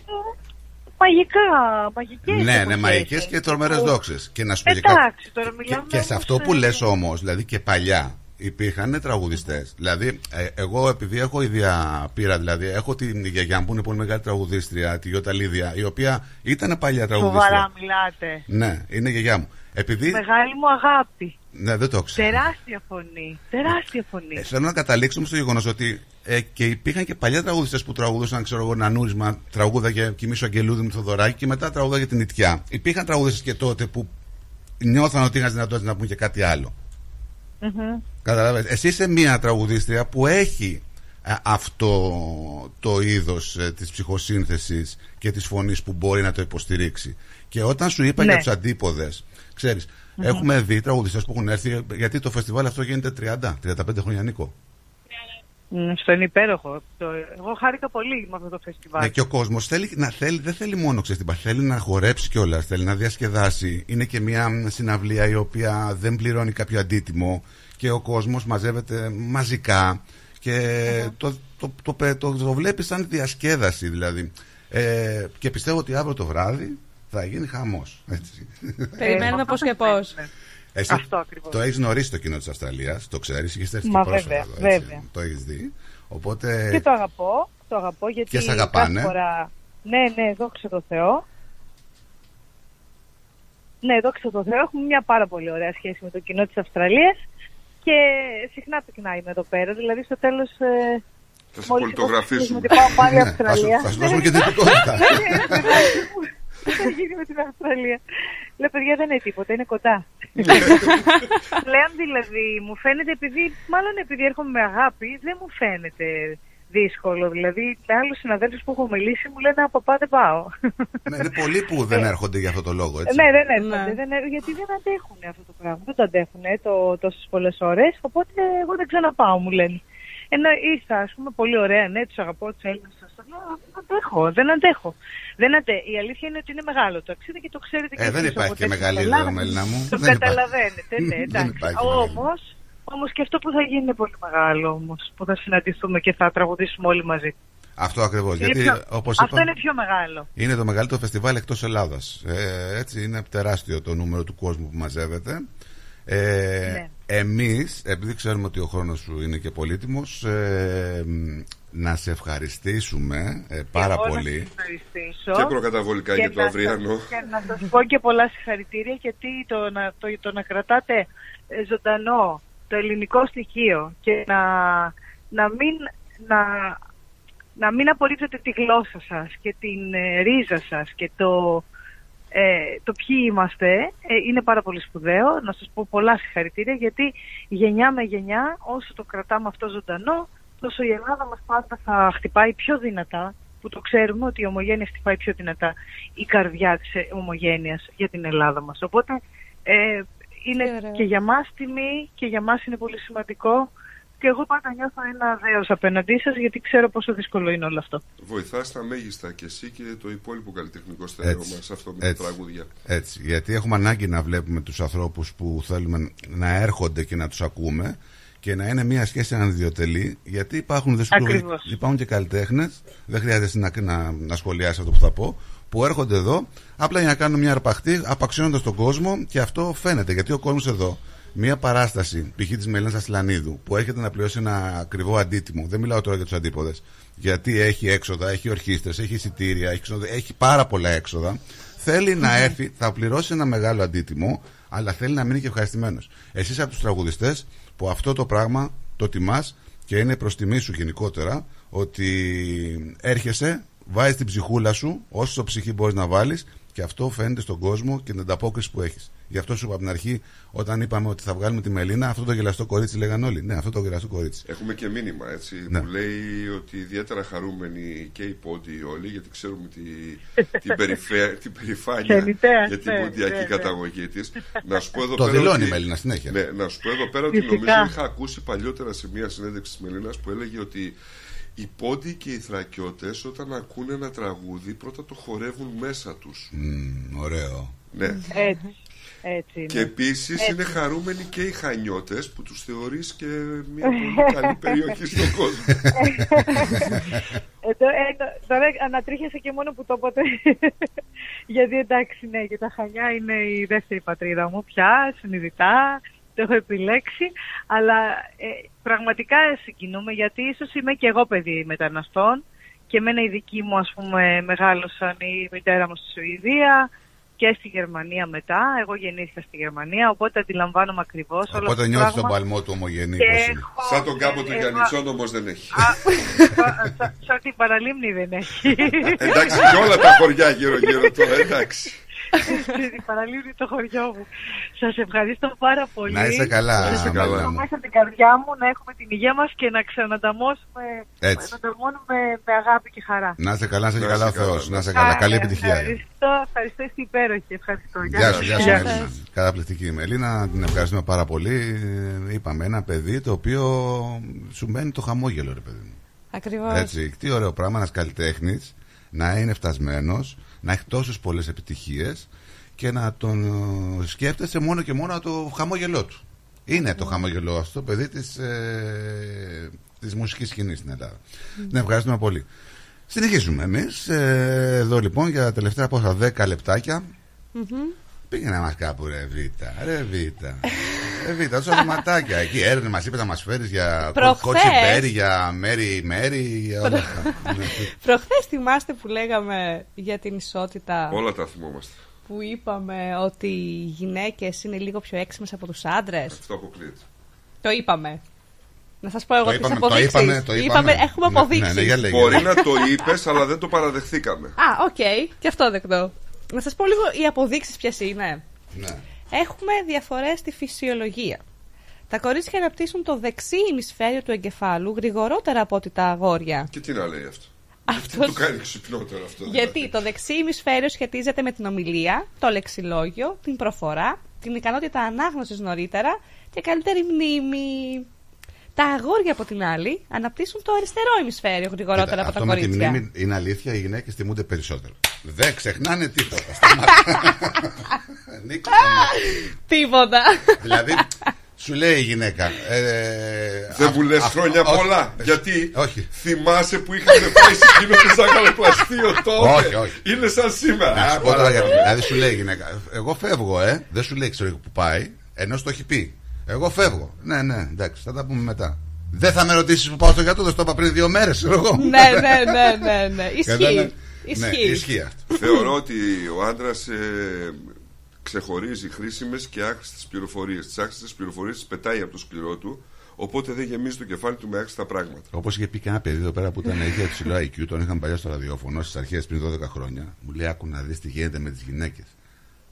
Μαγικά, μαγικές Ναι, ναι, εποχές, μαγικές έτσι. και τρομερές δόξες. Και να σου πω και κάτι. Εντάξει, τώρα μιλάμε. Και, και σε όμως, αυτό που ε, λες όμως, δηλαδή και παλιά υπήρχαν τραγουδιστές. Δηλαδή, ε, εγώ επειδή έχω ίδια πείρα, δηλαδή έχω την γιαγιά μου που είναι πολύ μεγάλη τραγουδίστρια, τη Γιώτα Λίδια, η οποία ήταν παλιά τραγουδίστρια. Σοβαρά μιλάτε. Ναι, είναι η γιαγιά μου. Επειδή. Μεγάλη μου αγάπη. Ναι, δεν το ξέρω. Τεράστια φωνή. Τεράστια φωνή. Ε, θέλω να καταλήξουμε στο γεγονός ότι ε, και υπήρχαν και παλιά τραγουδιστές που τραγουδούσαν, ξέρω εγώ, ένα νούρισμα, τραγούδαγε Κοιμήσου Αγγελούδη με Θοδωράκη και μετά τραγούδαγε την Ιτιά. Υπήρχαν τραγουδιστές και τότε που νιώθαν ότι είχαν δυνατότητα να πούν και κάτι άλλο. Μμμ. Καταλαβαίνεις. Εσύ είσαι μια τραγουδίστρια που έχει ε, αυτό το είδος ε, της ψυχοσύνθεσης και της φωνής που μπορεί να το υποστηρίξει. Και όταν σου είπα Ναι. για τους αντίποδες, ξέρεις, Μμμ. έχουμε δει τραγουδιστές που έχουν έρθει, γιατί το φεστιβάλ αυτό γίνεται 30-35 χρόνια Νίκο. Μ, Αυτό είναι υπέροχο. Το- Εγώ χάρηκα πολύ με αυτό το φεστιβάλ. Ναι, και ο κόσμος θέλει, να θέλει, δεν θέλει μόνο ξέρεις, τι είπα, θέλει να χορέψει κιόλας, θέλει να διασκεδάσει. Είναι και μια μ, συναυλία η οποία δεν πληρώνει κάποιο αντίτιμο και ο κόσμος μαζεύεται μαζικά και το, το, το, το, το, το βλέπεις σαν διασκέδαση δηλαδή. Ε, και πιστεύω ότι αύριο το βράδυ θα γίνει χαμός. Περιμένουμε Ε, πώς και πώς. Εσύ Αυτό ακριβώς. το έχεις γνωρίσει το κοινό της Αυστραλίας, το ξέρεις, είχες έρθει και Μα πρόσφατα βέβαια, εδώ, έτσι. βέβαια. Το έχεις δει. Οπότε. Και το αγαπώ. Το αγαπώ γιατί Και σ' αγαπάνε. κάθε φορά... Ναι, ναι, δόξα τω Θεώ. Ναι, δόξα τω Θεώ. Έχουμε μια πάρα πολύ ωραία σχέση με το κοινό της Αυστραλίας και συχνά πυκνά είμαι εδώ πέρα. Δηλαδή στο τέλος... Ε, Θα σε μόλις πολιτογραφήσουμε. ότι πάω πάλι Ναι, Αυστραλία. θα σου- θα σου δώσουμε και την υπηκότητα. Ναι, ναι, ναι, ναι. Τι θα γίνει με την Αυστραλία; Λέω, παιδιά, δεν είναι τίποτα, είναι κοντά. Πλέον δηλαδή, μου φαίνεται επειδή, μάλλον επειδή έρχομαι με αγάπη, δεν μου φαίνεται δύσκολο. Δηλαδή, με άλλους συναδέλφους που έχω μιλήσει μου λένε Από πάτε πάω. Ναι, είναι πολλοί που δεν έρχονται για αυτό το λόγο, έτσι. ναι, δεν έρχονται. Δεν, έρ- γιατί δεν αντέχουν αυτό το πράγμα. Δεν το αντέχουν ε, το, τόσες πολλές ώρες. Οπότε εγώ δεν ξαναπάω, μου λένε. Ενώ είστε, ας πούμε, πολύ ωραία, ναι, τους αγαπώ, τους Έλληνες. Δεν αντέχω, δεν αντέχω. Δεν αντε... Η αλήθεια είναι ότι είναι μεγάλο το ταξίδι και το ξέρετε και Ε, δεν εσείς, υπάρχει οπότε και μεγαλύτερο, καταλάβετε. Μελίνα μου. Το Δεν υπάρχει. καταλαβαίνετε, ναι, Δεν εντάξει. υπάρχει μεγαλύτερο. Όμως, όμως και αυτό που θα γίνει είναι πολύ μεγάλο όμως, που θα συναντηθούμε και θα τραγουδήσουμε όλοι μαζί. Αυτό ακριβώς. Είναι Γιατί, πιο- όπως Αυτό είπα, είναι πιο μεγάλο. είναι το μεγαλύτερο φεστιβάλ εκτός Ελλάδας. Ε, έτσι είναι τεράστιο το νούμερο του κόσμου που μαζεύεται. Ε, Ναι. Εμείς, επειδή ξέρουμε ότι ο χρόνος σου είναι και πολύτιμος, ε, μ, να σε ευχαριστήσουμε ε, πάρα Εγώ να πολύ. σας ευχαριστήσω. Και προκαταβολικά για το να αυριανό. σας- Και να σας πω και πολλά συγχαρητήρια γιατί το να, το, το να κρατάτε ε, ζωντανό το ελληνικό στοιχείο και να, να μην να, να μην απορρίπτετε τη γλώσσα σας και την ε, ρίζα σας και το, ε, το ποιοι είμαστε ε, είναι πάρα πολύ σπουδαίο. Να σας πω πολλά συγχαρητήρια γιατί γενιά με γενιά όσο το κρατάμε αυτό ζωντανό τόσο η Ελλάδα μας πάντα θα χτυπάει πιο δυνατά που το ξέρουμε ότι η ομογένεια χτυπάει πιο δυνατά η καρδιά της ε, ομογένειας για την Ελλάδα μας. Οπότε ε, είναι και για μας τιμή και για μας είναι πολύ σημαντικό και εγώ πάντα νιώθω ένα δέος απέναντί σας γιατί ξέρω πόσο δύσκολο είναι όλο αυτό. Βοηθάς στα μέγιστα και εσύ και το υπόλοιπο καλλιτεχνικό στερεό Έτσι. μας αυτό με τα Έτσι. τραγούδια. Έτσι. Γιατί έχουμε ανάγκη να βλέπουμε τους ανθρώπους που θέλουμε να έρχονται και να τους ακούμε και να είναι μια σχέση ανιδιοτελή. Γιατί υπάρχουν, δεν σου λέω, Ακριβώς. υπάρχουν και καλλιτέχνες, δεν χρειάζεται να, να, να σχολιάσεις αυτό που θα πω, που έρχονται εδώ απλά για να κάνουν μια αρπαχτή, απαξιώνοντας τον κόσμο και αυτό φαίνεται. Γιατί ο κόσμος εδώ, μια παράσταση, π.χ. της Μελίνας Ασλανίδου, που έρχεται να πληρώσει ένα ακριβό αντίτιμο, δεν μιλάω τώρα για τους αντίποδες, γιατί έχει έξοδα, έχει ορχήστρες, έχει εισιτήρια, έχει, ξενοδε- έχει πάρα πολλά έξοδα. Θέλει να έρθει, θα πληρώσει ένα μεγάλο αντίτιμο, αλλά θέλει να μείνει και ευχαριστημένος. Εσύ από τους τραγουδιστές που αυτό το πράγμα το τιμάς και είναι προς τιμή σου γενικότερα ότι έρχεσαι, βάζεις την ψυχούλα σου, όσο ψυχή μπορείς να βάλεις και αυτό φαίνεται στον κόσμο και την ανταπόκριση που έχεις. Γι' αυτό σου είπα από την αρχή, όταν είπαμε ότι θα βγάλουμε τη Μελίνα, αυτό το γελαστό κορίτσι λέγαν όλοι. Ναι, αυτό το γελαστό κορίτσι. Έχουμε και μήνυμα έτσι, Ναι. που λέει ότι ιδιαίτερα χαρούμενοι και οι πόντιοι όλοι, γιατί ξέρουμε τη, την, περιφέ, την περηφάνεια Ξενιτέα, για την ναι, ποντιακή ναι, ναι. καταγωγή της. Να σου πω εδώ Το πέρα. δηλώνει ότι- η Μελίνα συνέχεια. Ναι, να σου πω εδώ πέρα ότι Φυσικά. νομίζω είχα ακούσει παλιότερα σε μια συνέντευξη της Μελίνας που έλεγε ότι οι πόντιοι και οι θρακιώτες όταν ακούνε ένα τραγούδι πρώτα το χορεύουν μέσα τους. Μμμ, ωραίο. Ναι. Έτσι. Έτσι είναι. Και επίσης Έτσι. είναι χαρούμενοι και οι χανιώτες που τους θεωρείς και μια πολύ καλή περιοχή στον κόσμο. Ε, το- ε, το- τώρα ανατρίχιασα και μόνο που το είπατε. Γιατί εντάξει, ναι, και τα Χανιά είναι η δεύτερη πατρίδα μου πια, συνειδητά, το έχω επιλέξει. Αλλά ε, πραγματικά συγκινούμε γιατί ίσως είμαι και εγώ παιδί μεταναστών και εμένα οι δικοί μου ας πούμε μεγάλωσαν η μητέρα μου στη Σουηδία και στη Γερμανία μετά. Εγώ γεννήθηκα στη Γερμανία, οπότε αντιλαμβάνομαι ακριβώς όλο αυτό Οπότε το νιώθεις τον πράγμα. παλμό του ομογενή. Και πώς είναι. Σαν τον κάμπο του Ε, Γιάννητσόν όμως δεν έχει. Σα- Σαν την παραλίμνη δεν έχει. Εντάξει, και όλα τα χωριά γύρω-γύρω τώρα, εντάξει. Την παραλίμνη το χωριό μου. Σας ευχαριστώ πάρα πολύ. Να είστε καλά, Σας Μελίνα ευχαριστώ μου. μέσα από την καρδιά μου να έχουμε την υγεία μας και να ξανανταμώσουμε. Έτσι. Να ανταμώνουμε με αγάπη και χαρά. Να είστε καλά, να είστε Να καλά ο είστε καλά, Θεός. να Να είστε είστε καλά, καλά. καλή επιτυχία. Ευχαριστώ, ευχαριστώ, είστε υπέροχοι. Ευχαριστώ. Γεια σου, γεια σου, Γεια Μελίνα. Καταπληκτική η Μελίνα, την ευχαριστούμε πάρα πολύ. Ε, Είπαμε ένα παιδί το οποίο σου μένει το χαμόγελο, ρε παιδί μου. Ακριβώς. Έτσι, τι ωραίο πράγμα ένας καλλιτέχνης να είναι φτασμένος, να έχει τόσες πολλές επιτυχίες και να τον ε, σκέφτεσαι μόνο και μόνο το χαμόγελό του. Είναι το χαμόγελό αυτό το παιδί της, ε, της μουσικής σκηνής στην Ελλάδα. Την ευχαριστούμε πολύ. Συνεχίζουμε εμείς ε, εδώ λοιπόν για τα τελευταία πόσα 10 λεπτάκια. Πήγαινε μας κάπου ρε Βίτα, ρε Βίτα. Ρε Βίτα, τόσα βηματάκια. Εκεί έρευνα μας είπε να μας φέρεις για Προχθές. κότσι για μέρι μέρι, για όλα αυτά. Ναι. Προχθές θυμάστε που λέγαμε για την ισότητα Όλα τα θυμόμαστε. που είπαμε ότι οι γυναίκες είναι λίγο πιο έξιμες από τους άντρες; Αυτό αποκλείεται. Το είπαμε. Να σας πω εγώ Το τις είπαμε, το αποδείξεις. είπαμε, το είπαμε. Έχουμε Ναι, αποδείξεις. ναι, ναι, για λέγε. Μπορεί να το είπες, αλλά δεν το παραδεχθήκαμε. Α, οκ. Και αυτό δεκτό. Να σας πω λίγο οι αποδείξεις ποιες είναι. Ναι. Έχουμε διαφορές στη φυσιολογία. Τα κορίτσια αναπτύσσουν το δεξί ημισφαίριο του εγκεφάλου γρηγορότερα από ότι τα αγόρια. Και τι να λέει αυτό; Αυτός- Τι του κάνει ξυπνότερο αυτό. δηλαδή; Γιατί το δεξί ημισφαίριο σχετίζεται με την ομιλία, το λεξιλόγιο, την προφορά, την ικανότητα ανάγνωσης νωρίτερα και καλύτερη μνήμη. Τα αγόρια από την άλλη αναπτύσσουν το αριστερό ημισφαίριο γρηγορότερα Κοίτα, από τα αυτό με τη κορίτσια. μνήμη είναι αλήθεια, οι γυναίκες τιμούνται περισσότερο. Δεν ξεχνάνε τίποτα. Σταμάτα. Νίκο, σταμάτα. Τίποτα. δηλαδή, σου λέει η γυναίκα. Ε, Δεν α- μου λες αυτό- χρόνια όχι, πολλά. Γιατί όχι. θυμάσαι που είχαμε πάει σε εκείνο το ζαχαροπλαστείο τότε; Όχι, όχι. Είναι σαν σήμερα. Να σου Α, πω τώρα γιατί. παρακαλώ. Δηλαδή σου λέει η γυναίκα. Εγώ φεύγω, ε. Δεν σου λέει ξέρω που πάει. Ενώ στο έχει πει. Εγώ φεύγω. Ναι, ναι, εντάξει, θα τα πούμε μετά. Δεν θα με ρωτήσεις που πάω στο γιατρό, δεν στο είπα πριν δύο μέρες, εγώ. ναι, ναι, ναι, ναι, ναι. Ισχύει. Κατάλαβες; Ναι, Ισχύει. ισχύει αυτό. Θεωρώ ότι ο άντρας ε, ξεχωρίζει χρήσιμες και άχρηστες πληροφορίες. Τις άχρηστες πληροφορίες τις πετάει από το σκληρό του, οπότε δεν γεμίζει το κεφάλι του με άχρηστα πράγματα. Όπως είχε πει και ένα παιδί εδώ πέρα που ήταν είχε υψηλό IQ, τον είχαν παλιά στο ραδιόφωνο στις αρχές πριν 12 χρόνια. Μου λέει: Άκου να δεις τι γίνεται με τις γυναίκες.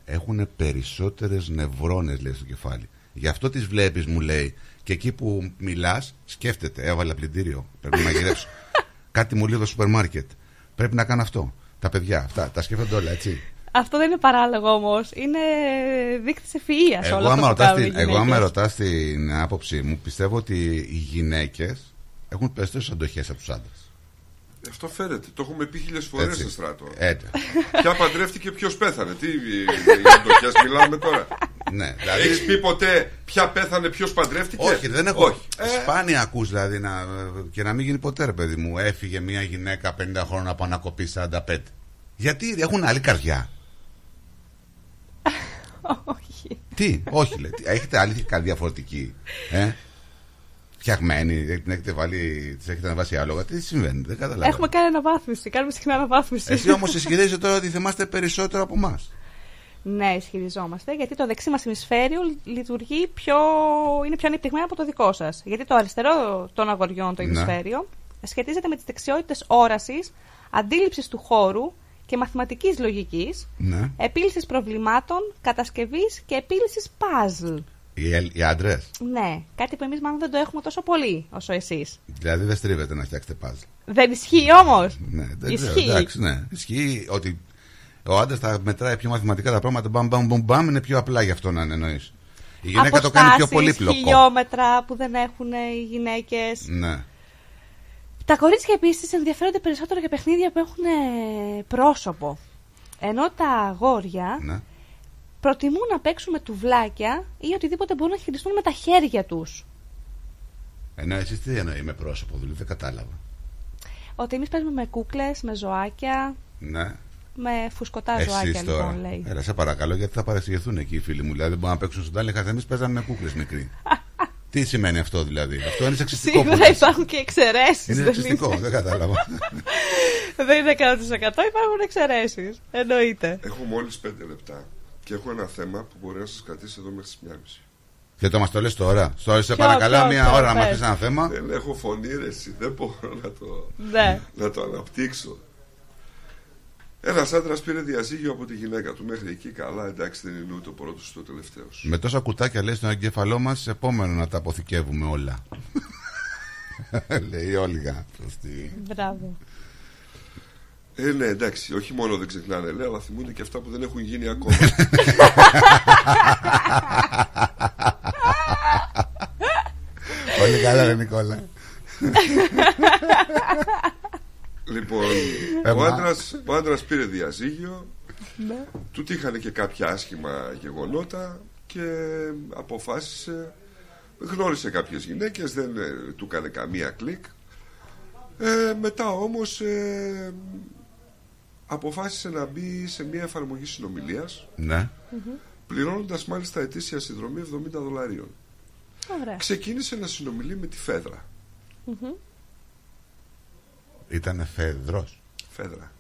Έχουν περισσότερες νευρώνες, λέει, στο κεφάλι. Γι' αυτό τις βλέπεις, μου λέει, και εκεί που μιλάς, σκέφτεται. Έβαλα πλυντήριο. Πρέπει να μαγειρέψω. Κάτι μου λέει το σούπερ μάρκετ. Πρέπει να κάνω αυτό. Τα παιδιά, αυτά, τα σκέφτονται όλα, έτσι. Αυτό δεν είναι παράλογο όμως. Είναι δείκτης ευφυα Εγώ, όλα άμα αυτά που ρωτάς κάνουν οι την, εγώ, άμα γυναίκες. ρωτάς την άποψή μου, πιστεύω ότι οι γυναίκες έχουν περισσότερες αντοχές από τους άντρες. Αυτό φαίνεται. Το έχουμε πει χίλιες φορές Έτσι. στο στράτο. Έτσι. Ποια παντρεύτηκε, ποιος πέθανε. Τι για αντοχέ μιλάμε τώρα. Ναι, δηλαδή- Έχεις πει ποτέ ποια πέθανε, ποιος παντρεύτηκε; Όχι, δεν έχω. Όχι. Ε, Σπάνια ακούς δηλαδή να, και να μην γίνει ποτέ, ρε παιδί μου. Έφυγε μια γυναίκα 50 χρόνια από ανακοπή 45. Γιατί έχουν άλλη καρδιά. Όχι. Τι, όχι λέει. Τι, Έχετε άλλη καρδιά διαφορετική. Ε; Φτιαγμένη, την έχετε βάλει, τις έχετε αναβάσει άλογα. Τι συμβαίνει, δεν καταλαβαίνω. Έχουμε κάνει αναβάθμιση. Κάνουμε συχνά αναβάθμιση. Εσύ όμως ισχυρίζεσαι τώρα ότι θυμάστε περισσότερο από εμάς. Ναι, ισχυριζόμαστε, γιατί το δεξί μας ημισφαίριο λειτουργεί πιο. είναι πιο ανεπτυγμένο από το δικό σας. Γιατί το αριστερό των αγοριών, το Ναι. ημισφαίριο, σχετίζεται με τις δεξιότητες όρασης, αντίληψης του χώρου και μαθηματικής λογικής, Ναι. επίλυσης προβλημάτων, κατασκευής και επίλυσης puzzle. Οι, οι άντρες. Ναι, κάτι που εμείς μάλλον δεν το έχουμε τόσο πολύ όσο εσείς. Δηλαδή δεν στρίβεται να φτιάξετε puzzle. Δεν ισχύει όμως. Ναι, δεν ξέρω, Ισχύει. εντάξει, ναι. Ισχύει ότι ο άντρας θα μετράει πιο μαθηματικά τα πράγματα. Μπαμ, μπαμ, μπαμ, μπαμ, είναι πιο απλά γι' αυτό να εννοείς. Η γυναίκα το κάνει πιο Αποστάσεις, πολύπλοκο. χιλιόμετρα που δεν έχουν οι γυναίκες. Ναι. Τα κορίτσια επίσης ενδιαφέρονται περισσότερο για παιχνίδια που έχουν ε, πρόσωπο. Ενώ τα αγόρια Ναι. Προτιμούν να παίξουν με τουβλάκια ή οτιδήποτε μπορούν να χειριστούν με τα χέρια τους. Ενώ εσείς τι εννοεί με πρόσωπο, δηλαδή δεν κατάλαβα. Ότι εμείς παίζουμε με κούκλες, με ζωάκια, Ναι. με φουσκωτά ζωάκια Εσεί τώρα. λοιπόν λέει. Έλα, σε παρακαλώ, γιατί θα παρεξηγηθούν εκεί οι φίλοι μου. Δηλαδή δεν μπορούν να παίξουν στον τάλιχα. Εμείς παίζαμε με κούκλες μικροί. τι σημαίνει αυτό δηλαδή; Αυτό είναι σεξιστικό. που Σίγουρα λες. υπάρχουν και εξαιρέσεις. Είναι σεξιστικό, δεν κατάλαβα. δεν είναι 100%. Υπάρχουν εξαιρέσεις. Εννοείται. Έχω μόλις 5 λεπτά και έχω ένα θέμα που μπορεί να σας κρατήσει εδώ μέχρι τις 1.30. Και το μας το λες τώρα. Στο σε Ποιο, παρακαλώ ποιο, μία ποιο, ώρα να μα πες. πει ένα θέμα. Δεν έχω φωνή, ρε, εσύ. Δεν μπορώ να το, Ναι. να το αναπτύξω. Ένας άντρας πήρε διαζύγιο από τη γυναίκα του. Μέχρι εκεί καλά, εντάξει, δεν είναι ούτε ο πρώτος ούτε ο τελευταίος. Με τόσα κουτάκια λέει στον εγκέφαλό μας, επόμενο να τα αποθηκεύουμε όλα. λέει η Όλγα. Σωστή. Μπράβο. Ε, ναι, εντάξει, όχι μόνο δεν ξεχνάνε, λέει, αλλά θυμούνται και αυτά που δεν έχουν γίνει ακόμα. Πολύ καλά, ρε Νικόλα. λοιπόν, Ε, ο μα. άντρας, ο άντρας πήρε διαζύγιο, Ναι. του τύχανε και κάποια άσχημα γεγονότα και αποφάσισε, γνώρισε κάποιες γυναίκες, δεν ε, του έκανε καμία κλικ. Ε, μετά όμως ε, αποφάσισε να μπει σε μια εφαρμογή συνομιλίας Ναι. πληρώνοντας μάλιστα ετήσια συνδρομή 70 δολαρίων. Ωραία. Ξεκίνησε να συνομιλεί με τη Φέδρα. Μμμ. Ήταν φεδρό. Φέδρα.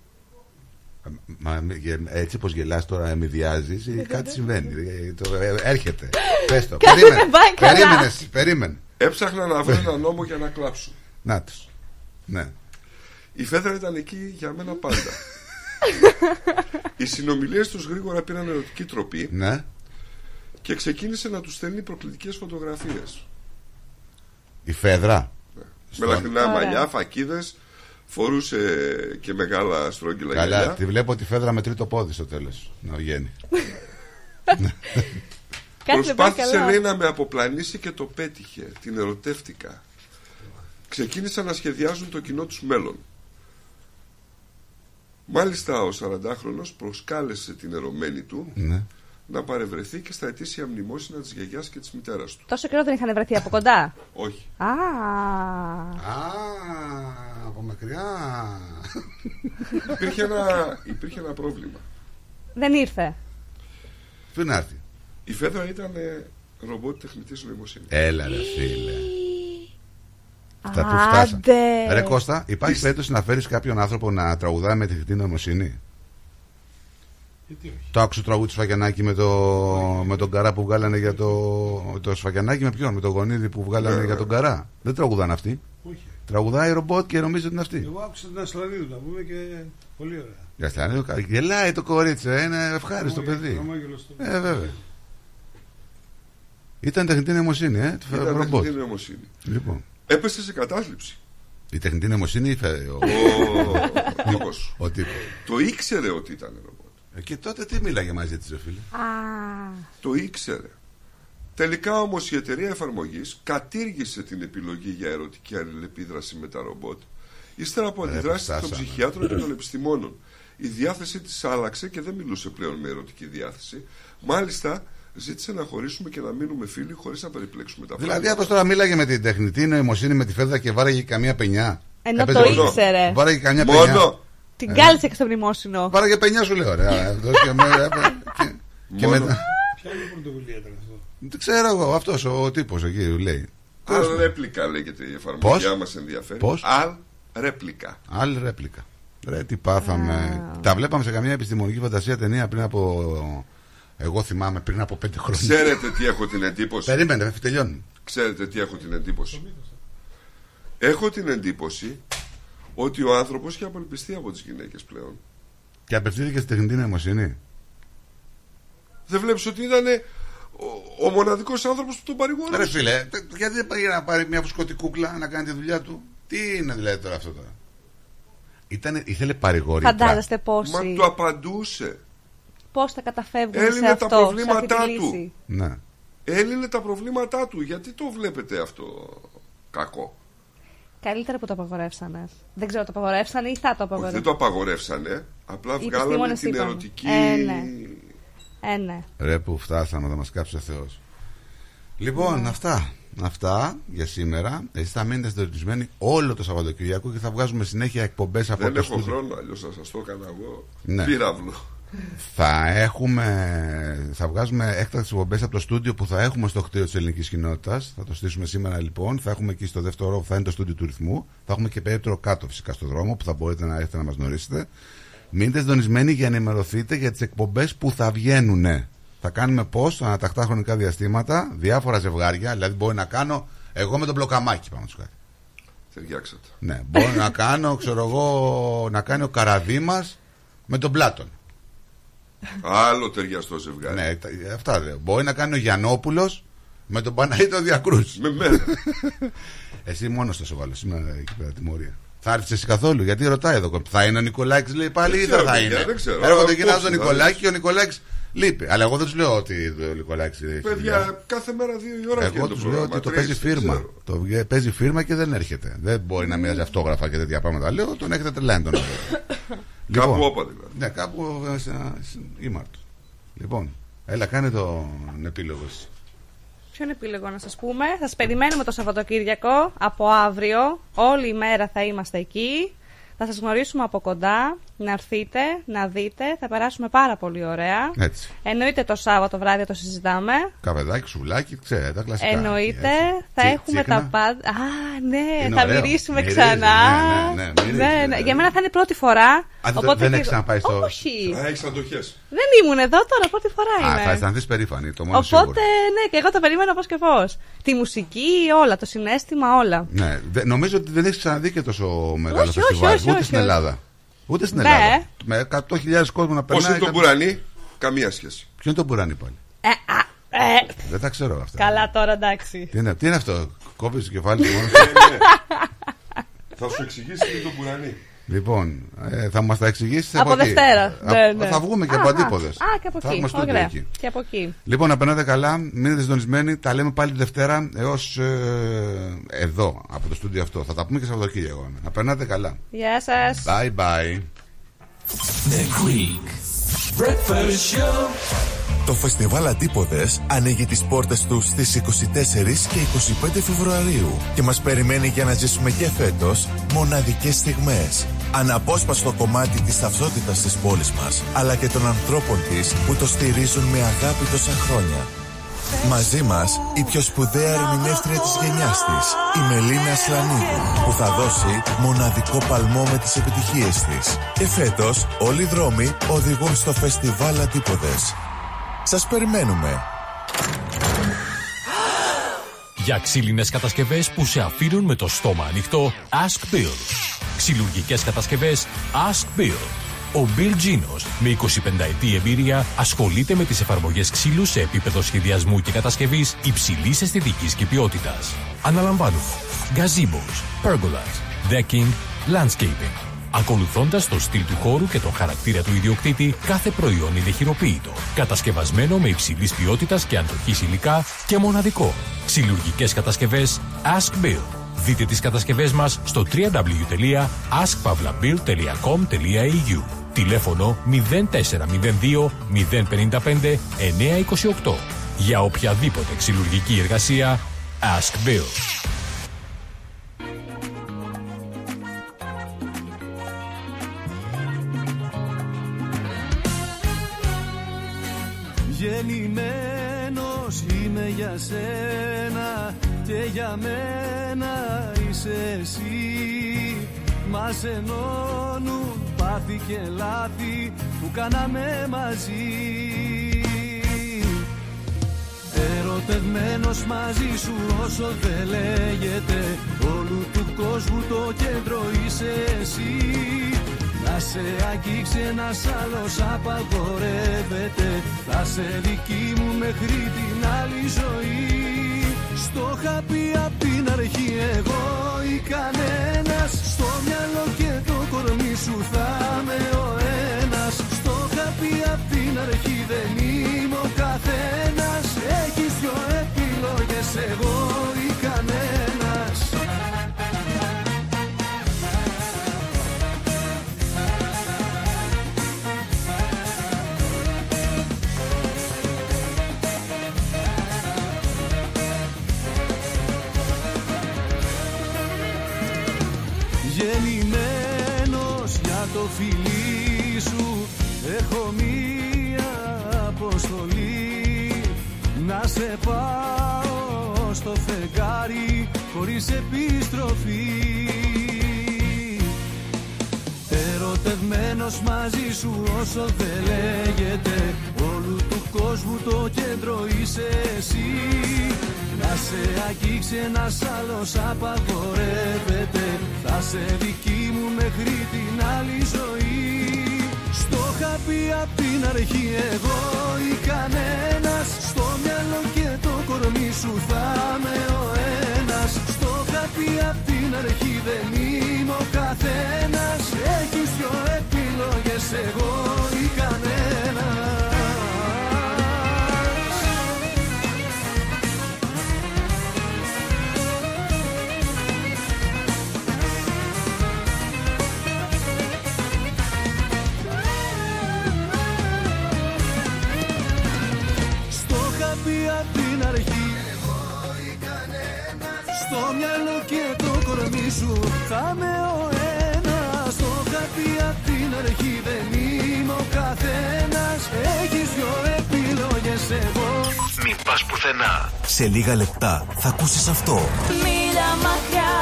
Μα γε- έτσι πως γελάς τώρα ε, με διάζεις ε, κάτι συμβαίνει Ε, το- ε, έρχεται πες το Κάτι περίμενε δεν πάει καλά. περίμενες περίμενε Έψαχνα να βρω ένα νόμο για να κλάψω. να τους ναι Η Φέδρα ήταν εκεί για μένα πάντα. Οι συνομιλίες τους γρήγορα πήραν ερωτική τροπή ναι και ξεκίνησε να τους στέλνει προκλητικές φωτογραφίες. η φέδρα Με λαχνά Ωραία. μαλλιά, φακίδες, φορούσε και μεγάλα στρόγγυλα καλά γυαλιά. τη βλέπω τη φέδρα με τρίτο πόδι στο τέλος να βγαίνει Προσπάθησε καλά. λέει να με αποπλανήσει και το πέτυχε. Την ερωτεύτηκα. Ξεκίνησαν να σχεδιάζουν το κοινό τους μέλλον. Μάλιστα ο 40χρονος προσκάλεσε την ερωμένη του ναι. να παρευρεθεί και στα ετήσια μνημόσυνα της γιαγιάς και της μητέρας του. Τόσο καιρό δεν είχαν βρεθεί από κοντά; Όχι. Α, από μακριά υπήρχε, ένα, υπήρχε ένα πρόβλημα. δεν ήρθε. Πού να έρθει; Η Φέδρα ήταν ε, ρομπότ τεχνητής νοημοσύνης. έλα ρε φίλε Αυτά που Άντε. φτάσαμε. Ρε Κώστα, υπάρχει περίπτωση να φέρεις κάποιον άνθρωπο να τραγουδάει με τεχνητή νοημοσύνη; Γιατί όχι. Το άκουσε το τραγούδι του Σφαγιανάκη με, το, με τον καρά που βγάλανε για το. Το Σφαγιανάκη με ποιον, με τον γονίδι που βγάλανε Ναι, για ναι. τον καρά. Δεν τραγουδάνε αυτοί. Όχι. Τραγουδάει ρομπότ και νομίζει ότι είναι αυτή. Εγώ άκουσα την Ασλανίδου να πούμε και πολύ ωραία. Για Ασλανίδου, κα- γελάει το κορίτσι, ε, είναι ευχάριστο Χαμόγελο- παιδί. χαμόγελος στο- Ε, βέβαια. Ήταν τεχνητή νοημοσύνη, ε, το Ήταν ρομπότ. τεχνητή νοημοσύνη. Λοιπόν. Έπεσε σε κατάθλιψη. Η τεχνητή νοημοσύνη ή φε- ο- Ο- τύπος. Ο τύπος. Το ήξερε ότι ήταν ρομπότ. Ε, Και τότε τι μίλαγε μαζί της ρε φίλε; Α, Το ήξερε. Τελικά όμως η εταιρεία εφαρμογής κατήργησε την επιλογή για ερωτική αλληλεπίδραση με τα ρομπότ ύστερα από Ρε, αντιδράσεις των φτάσαμε. ψυχιάτρων και των επιστημόνων. Η διάθεσή της άλλαξε και δεν μιλούσε πλέον με ερωτική διάθεση. Μάλιστα ζήτησε να χωρίσουμε και να μείνουμε φίλοι χωρίς να περιπλέξουμε τα Δηλαδή πράγματα. αυτό τώρα μίλαγε με την τεχνητή νοημοσύνη με τη φέδρα και βάραγε καμία πενιά. Ενώ Έπαιζε το μόνο. ήξερε. Βάραγε καμιά Μόνο. πενιά. την Ε. κάλυψε και στο μνημόσυνο. Βάραγε πενιά σου λέω. Ρε. Α, δώσ' και με- και- Και Μόνο. μετά. Ποια είναι η πρωτοβουλία ήταν αυτό; Δεν ξέρω εγώ, αυτός ο τύπος εκεί λέει. Αλ ρέπλικα λέγεται η εφαρμογή, Πώς; άμα σε ενδιαφέρει. Πώς; Αλ ρέπλικα. Άλλη ρέπλικα. Ρε, τι πάθαμε. Τα βλέπαμε σε καμία επιστημονική φαντασία ταινία πριν από. Εγώ θυμάμαι πριν από πέντε χρόνια. Ξέρετε τι έχω την εντύπωση; Περίμενε, δεν τελειώνει. Ξέρετε τι έχω την εντύπωση; Έχω την εντύπωση ότι ο άνθρωπος έχει απελπιστεί από τις γυναίκες πλέον. Και απευθύνθηκε στη τεχνητή νοημοσύνη. Δεν βλέπεις ότι ήταν ο, ο μοναδικός άνθρωπος που τον παρηγόρησε; Ρε φίλε, τε- γιατί δεν πάει να πάρει μια φουσκωτή κούκλα να κάνει τη δουλειά του; Τι είναι δηλαδή τώρα αυτό τώρα; Ήτανε, ήθελε παρηγορή. Φαντάζεστε πόσοι. Μα του απαντούσε. Πώς θα καταφεύγουν Έλυνε σε τα αυτό, σε προβλήματά αυτή τη του. λύση. Ναι. Έλυνε τα προβλήματά του. Γιατί το βλέπετε αυτό κακό; Καλύτερα που το απαγορεύσανε. Δεν ξέρω, το απαγορεύσανε ή θα το Όχι, απαγορεύσανε; δεν το απαγορεύσανε. Απλά Οι βγάλανε επιστήμονες την είπαν. ερωτική. Ε, ναι. Ε, ναι. Ρε που φτάσαμε, θα μας κάψει ο Θεός. Λοιπόν, αυτά. Αυτά για σήμερα. Εσείς θα μείνετε συντονισμένοι όλο το Σαββατοκυριακό και θα βγάζουμε συνέχεια εκπομπές από Δεν το έχω στούντιο. χρόνο, αλλιώς θα σας το έκανα εγώ. Ναι. Πύραυλο. Θα έχουμε, θα βγάζουμε έκτακτες εκπομπές από το στούντιο που θα έχουμε στο κτίριο της ελληνικής κοινότητας. Θα το στήσουμε σήμερα λοιπόν. Θα έχουμε εκεί στο δεύτερο ρόλο που θα είναι το στούντιο του ρυθμού. Θα έχουμε και περίπτερο κάτω φυσικά στο δρόμο που θα μπορείτε να έρθετε να μας γνωρίσετε. Μείνετε συντονισμένοι για να ενημερωθείτε για τις εκπομπές που θα βγαίνουν. Θα κάνουμε πώς, ανατακτά χρονικά διαστήματα, διάφορα ζευγάρια. Δηλαδή μπορεί να κάνω εγώ με τον μπλοκαμάκι πάνω σου κάτι. Ταιριάξατε. Ναι, μπορώ να κάνω, ξέρω εγώ, να κάνει ο Καραδίμας με τον Πλάτων. Άλλο ταιριαστό ζευγάρι. Ναι, τα- αυτά λέω. Μπορεί να κάνει ο Γιαννόπουλος με τον Παναγίτο Διακρούση. Με μένα. Εσύ μόνος θα σε βάλω σήμερα εκεί πέρα τιμωρία. Θα έρθει εσύ καθόλου, γιατί ρωτάει εδώ. Θα είναι ο Νικολάκης, λέει πάλι, ή Δεν δεν ξέρω, θα παιδιά, είναι; δεν ξέρω. Έρχονται Α, και κοιτάζουν πώς τον θα Νικολάκη και ο Νικολάκης λείπει. Αλλά εγώ δεν τους λέω ότι ο Νικολάκης έχει δουλειά. Παιδιά, κάθε μέρα δύο η ώρα Εγώ βγαίνει το του λέω πρόγραμμα. ότι το Τρεις, παίζει δεν φίρμα. ξέρω. Το βγε- παίζει φίρμα και δεν έρχεται. Δεν μπορεί να μοιάζει αυτόγραφα και τέτοια πράγματα. Λέω τον έχετε τρελάνει τον άνθρωπο. Κάπου όπα δηλαδή. Ναι, κάπου ε, σε ένα- σε- ήμαρτο. Λοιπόν, έλα κάνε τον επίλογο εσύ. Ποιον επίλογο να σας πούμε; Θα σας περιμένουμε το Σαββατοκύριακο από αύριο. Όλη η μέρα θα είμαστε εκεί. Θα σας γνωρίσουμε από κοντά. Να έρθετε, να δείτε. Θα περάσουμε πάρα πολύ ωραία. Έτσι. Εννοείται το Σάββατο βράδυ το συζητάμε. Καβεδάκι, σουβλάκι, ξέρετε τα κλασικά. Εννοείται. Έτσι. Θα Τσι- έχουμε τσίχνα. τα πάντα. Α, ναι, Είναι θα ωραίο. μυρίσουμε Μυρίζεις, ξανά. ναι, ναι, ναι, μυρίζεις, ναι, ναι. ναι. Για μένα θα είναι πρώτη φορά. Α, δεν- οπότε δεν και έχεις εγώ- ξαναπάει στο- Όχι. Α, έχεις αντοχέ. Δεν ήμουν εδώ τώρα, πρώτη φορά Α, είμαι. θα αισθανθείς περήφανη, το μόνο Οπότε, σίγουρο. ναι, και εγώ το περιμένω πώς και πώς. Τη μουσική, όλα, το συνέστημα, όλα. Ναι, δε- νομίζω ότι δεν έχεις ξαναδεί και τόσο μεγάλο Όχι, φεστιβάλ. όχι, όχι, ούτε όχι, στην όχι. Ελλάδα. Ούτε στην Ναι. Ελλάδα. Με 100.000 κόσμο να Πώ περνάει. είναι το κα- μπουρανί, καμία σχέση. Ποιο είναι το μπουράνι πάλι; Ε, α, ε, Δεν τα ξέρω αυτά. καλά τώρα, εντάξει. Τι είναι, τι είναι αυτό, κόβει το κεφάλι σου μόνο; Θα σου εξηγήσει τι είναι το μπουρανί. Λοιπόν, ε, θα μας τα εξηγήσεις Από Δευτέρα. Ναι, ναι. Θα βγούμε και Α, από α, αντίποδες. Α, και από Θα εκεί. έχουμε στούντιο Ωραία. εκεί. Και από εκεί. Λοιπόν, να περνάτε καλά, μείνετε συντονισμένοι. Τα λέμε πάλι τη Δευτέρα έως εδώ, από το στούντιο αυτό. Θα τα πούμε και Σαββατοκύριακο. Να περνάτε καλά. Γεια σας. Bye bye. The Greek Breakfast Show. Το φεστιβάλ Αντίποδες ανοίγει τις πόρτες του στις 24 και 25 Φεβρουαρίου και μας περιμένει για να ζήσουμε και φέτος μοναδικές στιγμές. Αναπόσπαστο κομμάτι της ταυτότητας της πόλης μας, αλλά και των ανθρώπων της που το στηρίζουν με αγάπη τόσα χρόνια. Μαζί μας η πιο σπουδαία ερμηνεύτρια της γενιάς της, η Μελίνα Σλανίδου, που θα δώσει μοναδικό παλμό με τις επιτυχίες της. Και φέτος όλοι οι δρόμοι οδηγούν στο φεστιβάλ Αντίποδες. Σας περιμένουμε. Για ξύλινες κατασκευές που σε αφήνουν με το στόμα ανοιχτό, Ask Bill. Ξυλουργικές κατασκευές, Ask Bill. Ο Bill Genos, με 25 ετή εμπειρία, ασχολείται με τις εφαρμογές ξύλου σε επίπεδο σχεδιασμού και κατασκευής υψηλής αισθητικής και ποιότητας. Αναλαμβάνουμε gazebos, pergolas, decking, landscaping. ακολουθώντας το στυλ του χώρου και τον χαρακτήρα του ιδιοκτήτη, κάθε προϊόν είναι χειροποίητο. Κατασκευασμένο με υψηλής ποιότητας και αντοχής υλικά και μοναδικό. Ξυλουργικές κατασκευές Ask Bill. Δείτε τις κατασκευές μας στο www.askpavlabill.com.au Τηλέφωνο 0402 055 928 Για οποιαδήποτε ξυλουργική εργασία Ask Bill. Γεννημένος είμαι για σένα και για μένα είσαι εσύ. Μας ενώνουν πάθη και λάθη που κάναμε μαζί. Ερωτευμένος μαζί σου όσο δεν λέγεται Όλου του κόσμου το κέντρο είσαι εσύ. Να σε αγγίξει ένας άλλος απαγορεύεται. Θα σε δική μου μέχρι την άλλη ζωή Στο είχα πει απ' την αρχή εγώ ή κανένας. Στο μυαλό και το κορμί σου θα είμαι ο ένας. Στο είχα πει απ' την αρχή δεν είμαι ο καθένας. Έχεις δυο επιλογές εγώ σε πάω στο φεγγάρι Χωρίς επιστροφή. Ερωτευμένος μαζί σου όσο δεν λέγεται Όλου του κόσμου το κέντρο είσαι εσύ. Να σε αγγίξει ένας άλλος απαγορεύεται. Θα σε δική μου μέχρι την άλλη ζωή. Στο είχα πει απ' την αρχή εγώ ή κανένας Στο μυαλό και το κορμί σου θα είμαι ο ένας. Στο είχα πει απ' την αρχή δεν είμαι ο καθένας. Έχεις δυο επιλογές Στο μυαλό και το κορμί σου θα είμαι ο ένας Στο είχα πει απ' την αρχή δεν είμαι ο καθένας Έχεις δυο επιλογές εγώ Μην πας πουθενά. Σε λίγα λεπτά θα ακούσεις αυτό. Μίλα μακριά,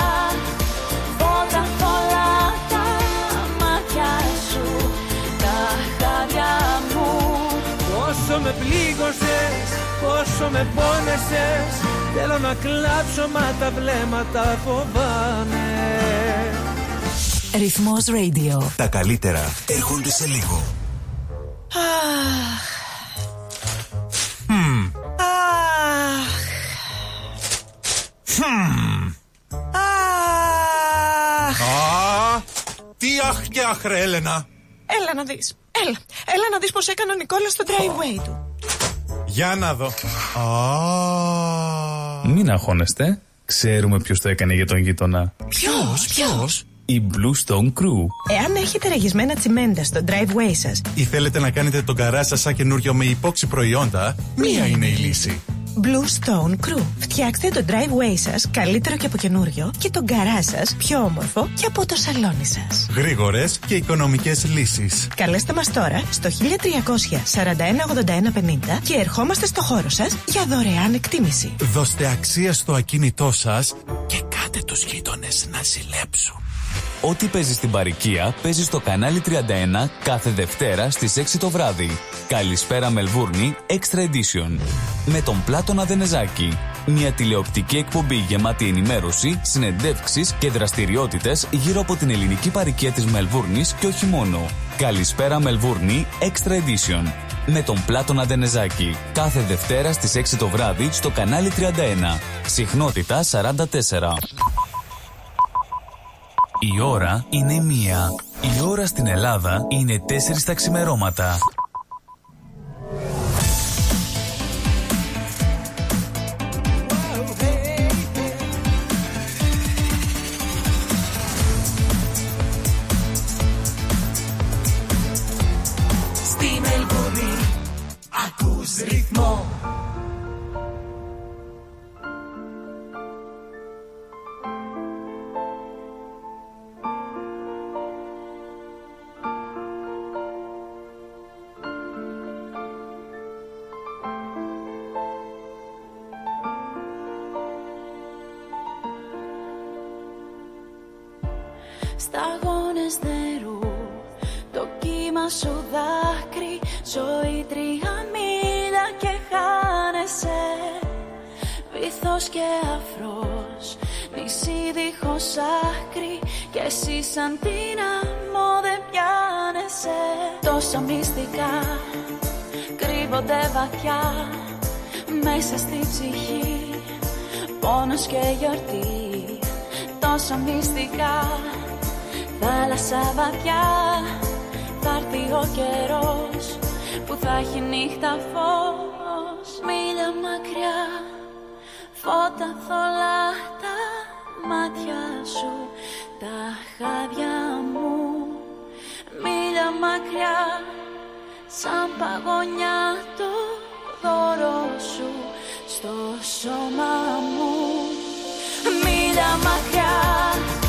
πότα πολλά τα μάτια σου, τα χάδια μου. Πόσο με πλήγωσες, πόσο με πόνεσες Θέλω να κλάψω μα τα βλέμματα φοβάμαι Ρυθμός Radio. Τα καλύτερα έρχονται σε λίγο. Μμμ. Αχ. Χμ. Αχ. Α, Τι αχ και αχ ρε Έλενα. Έλα να δεις. Έλα. Έλα να δεις πως έκανε ο Νικόλας στο driveway του. Για να δω. Α. Μην αγχώνεστε. Ξέρουμε ποιος το έκανε για τον γείτονα. Ποιος, ποιος; Η Blue Stone Crew. Εάν έχετε ραγισμένα τσιμέντα στο driveway σας, Ή θέλετε να κάνετε τον καρά σας σαν καινούριο με υπόξη προϊόντα, μία είναι η λύση. Blue Stone Crew. Φτιάξτε το driveway σας καλύτερο και από καινούριο και τον καρά σας πιο όμορφο και από το σαλόνι σας. Γρήγορες και οικονομικές λύσεις. Καλέστε μας τώρα στο 1300 41 81 50 και ερχόμαστε στο χώρο σας για δωρεάν εκτίμηση. Δώστε αξία στο ακίνητό σας και κάτε τους γείτονες να ζηλέψουν. Ό,τι παίζεις στην παροικία παίζεις στο κανάλι 31 κάθε Δευτέρα στις 6 το βράδυ. Καλησπέρα Μελβούρνη Extra Edition. Με τον Πλάτωνα Δενεζάκη. Μια τηλεοπτική εκπομπή γεμάτη ενημέρωση, συνεντεύξεις και δραστηριότητες γύρω από την ελληνική παροικία της Μελβούρνης και όχι μόνο. Καλησπέρα Μελβούρνη Extra Edition. Με τον Πλάτωνα Δενεζάκη. Κάθε Δευτέρα στις 6 το βράδυ στο κανάλι 31. Συχνότητα 44. Η ώρα είναι μία. Η ώρα στην Ελλάδα είναι 4 τα ξημερώματα. Βυθός και αφρός. Νησί δίχως άκρη Κι εσύ σαν την άμμο δεν πιάνεσαι. Τόσα μυστικά Κρύβονται βαθιά Μέσα στη ψυχή. Πόνος και γιορτή Τόσα μυστικά. Θάλασσα βαθιά Θα έρθει ο καιρός Που θα έχει νύχτα φως. Μίλια μακριά Φώτα θολά τα μάτια σου Τα χάδια μου. Μίλια μακριά Σαν παγωνιά το δώρο σου Στο σώμα μου. Μίλια μακριά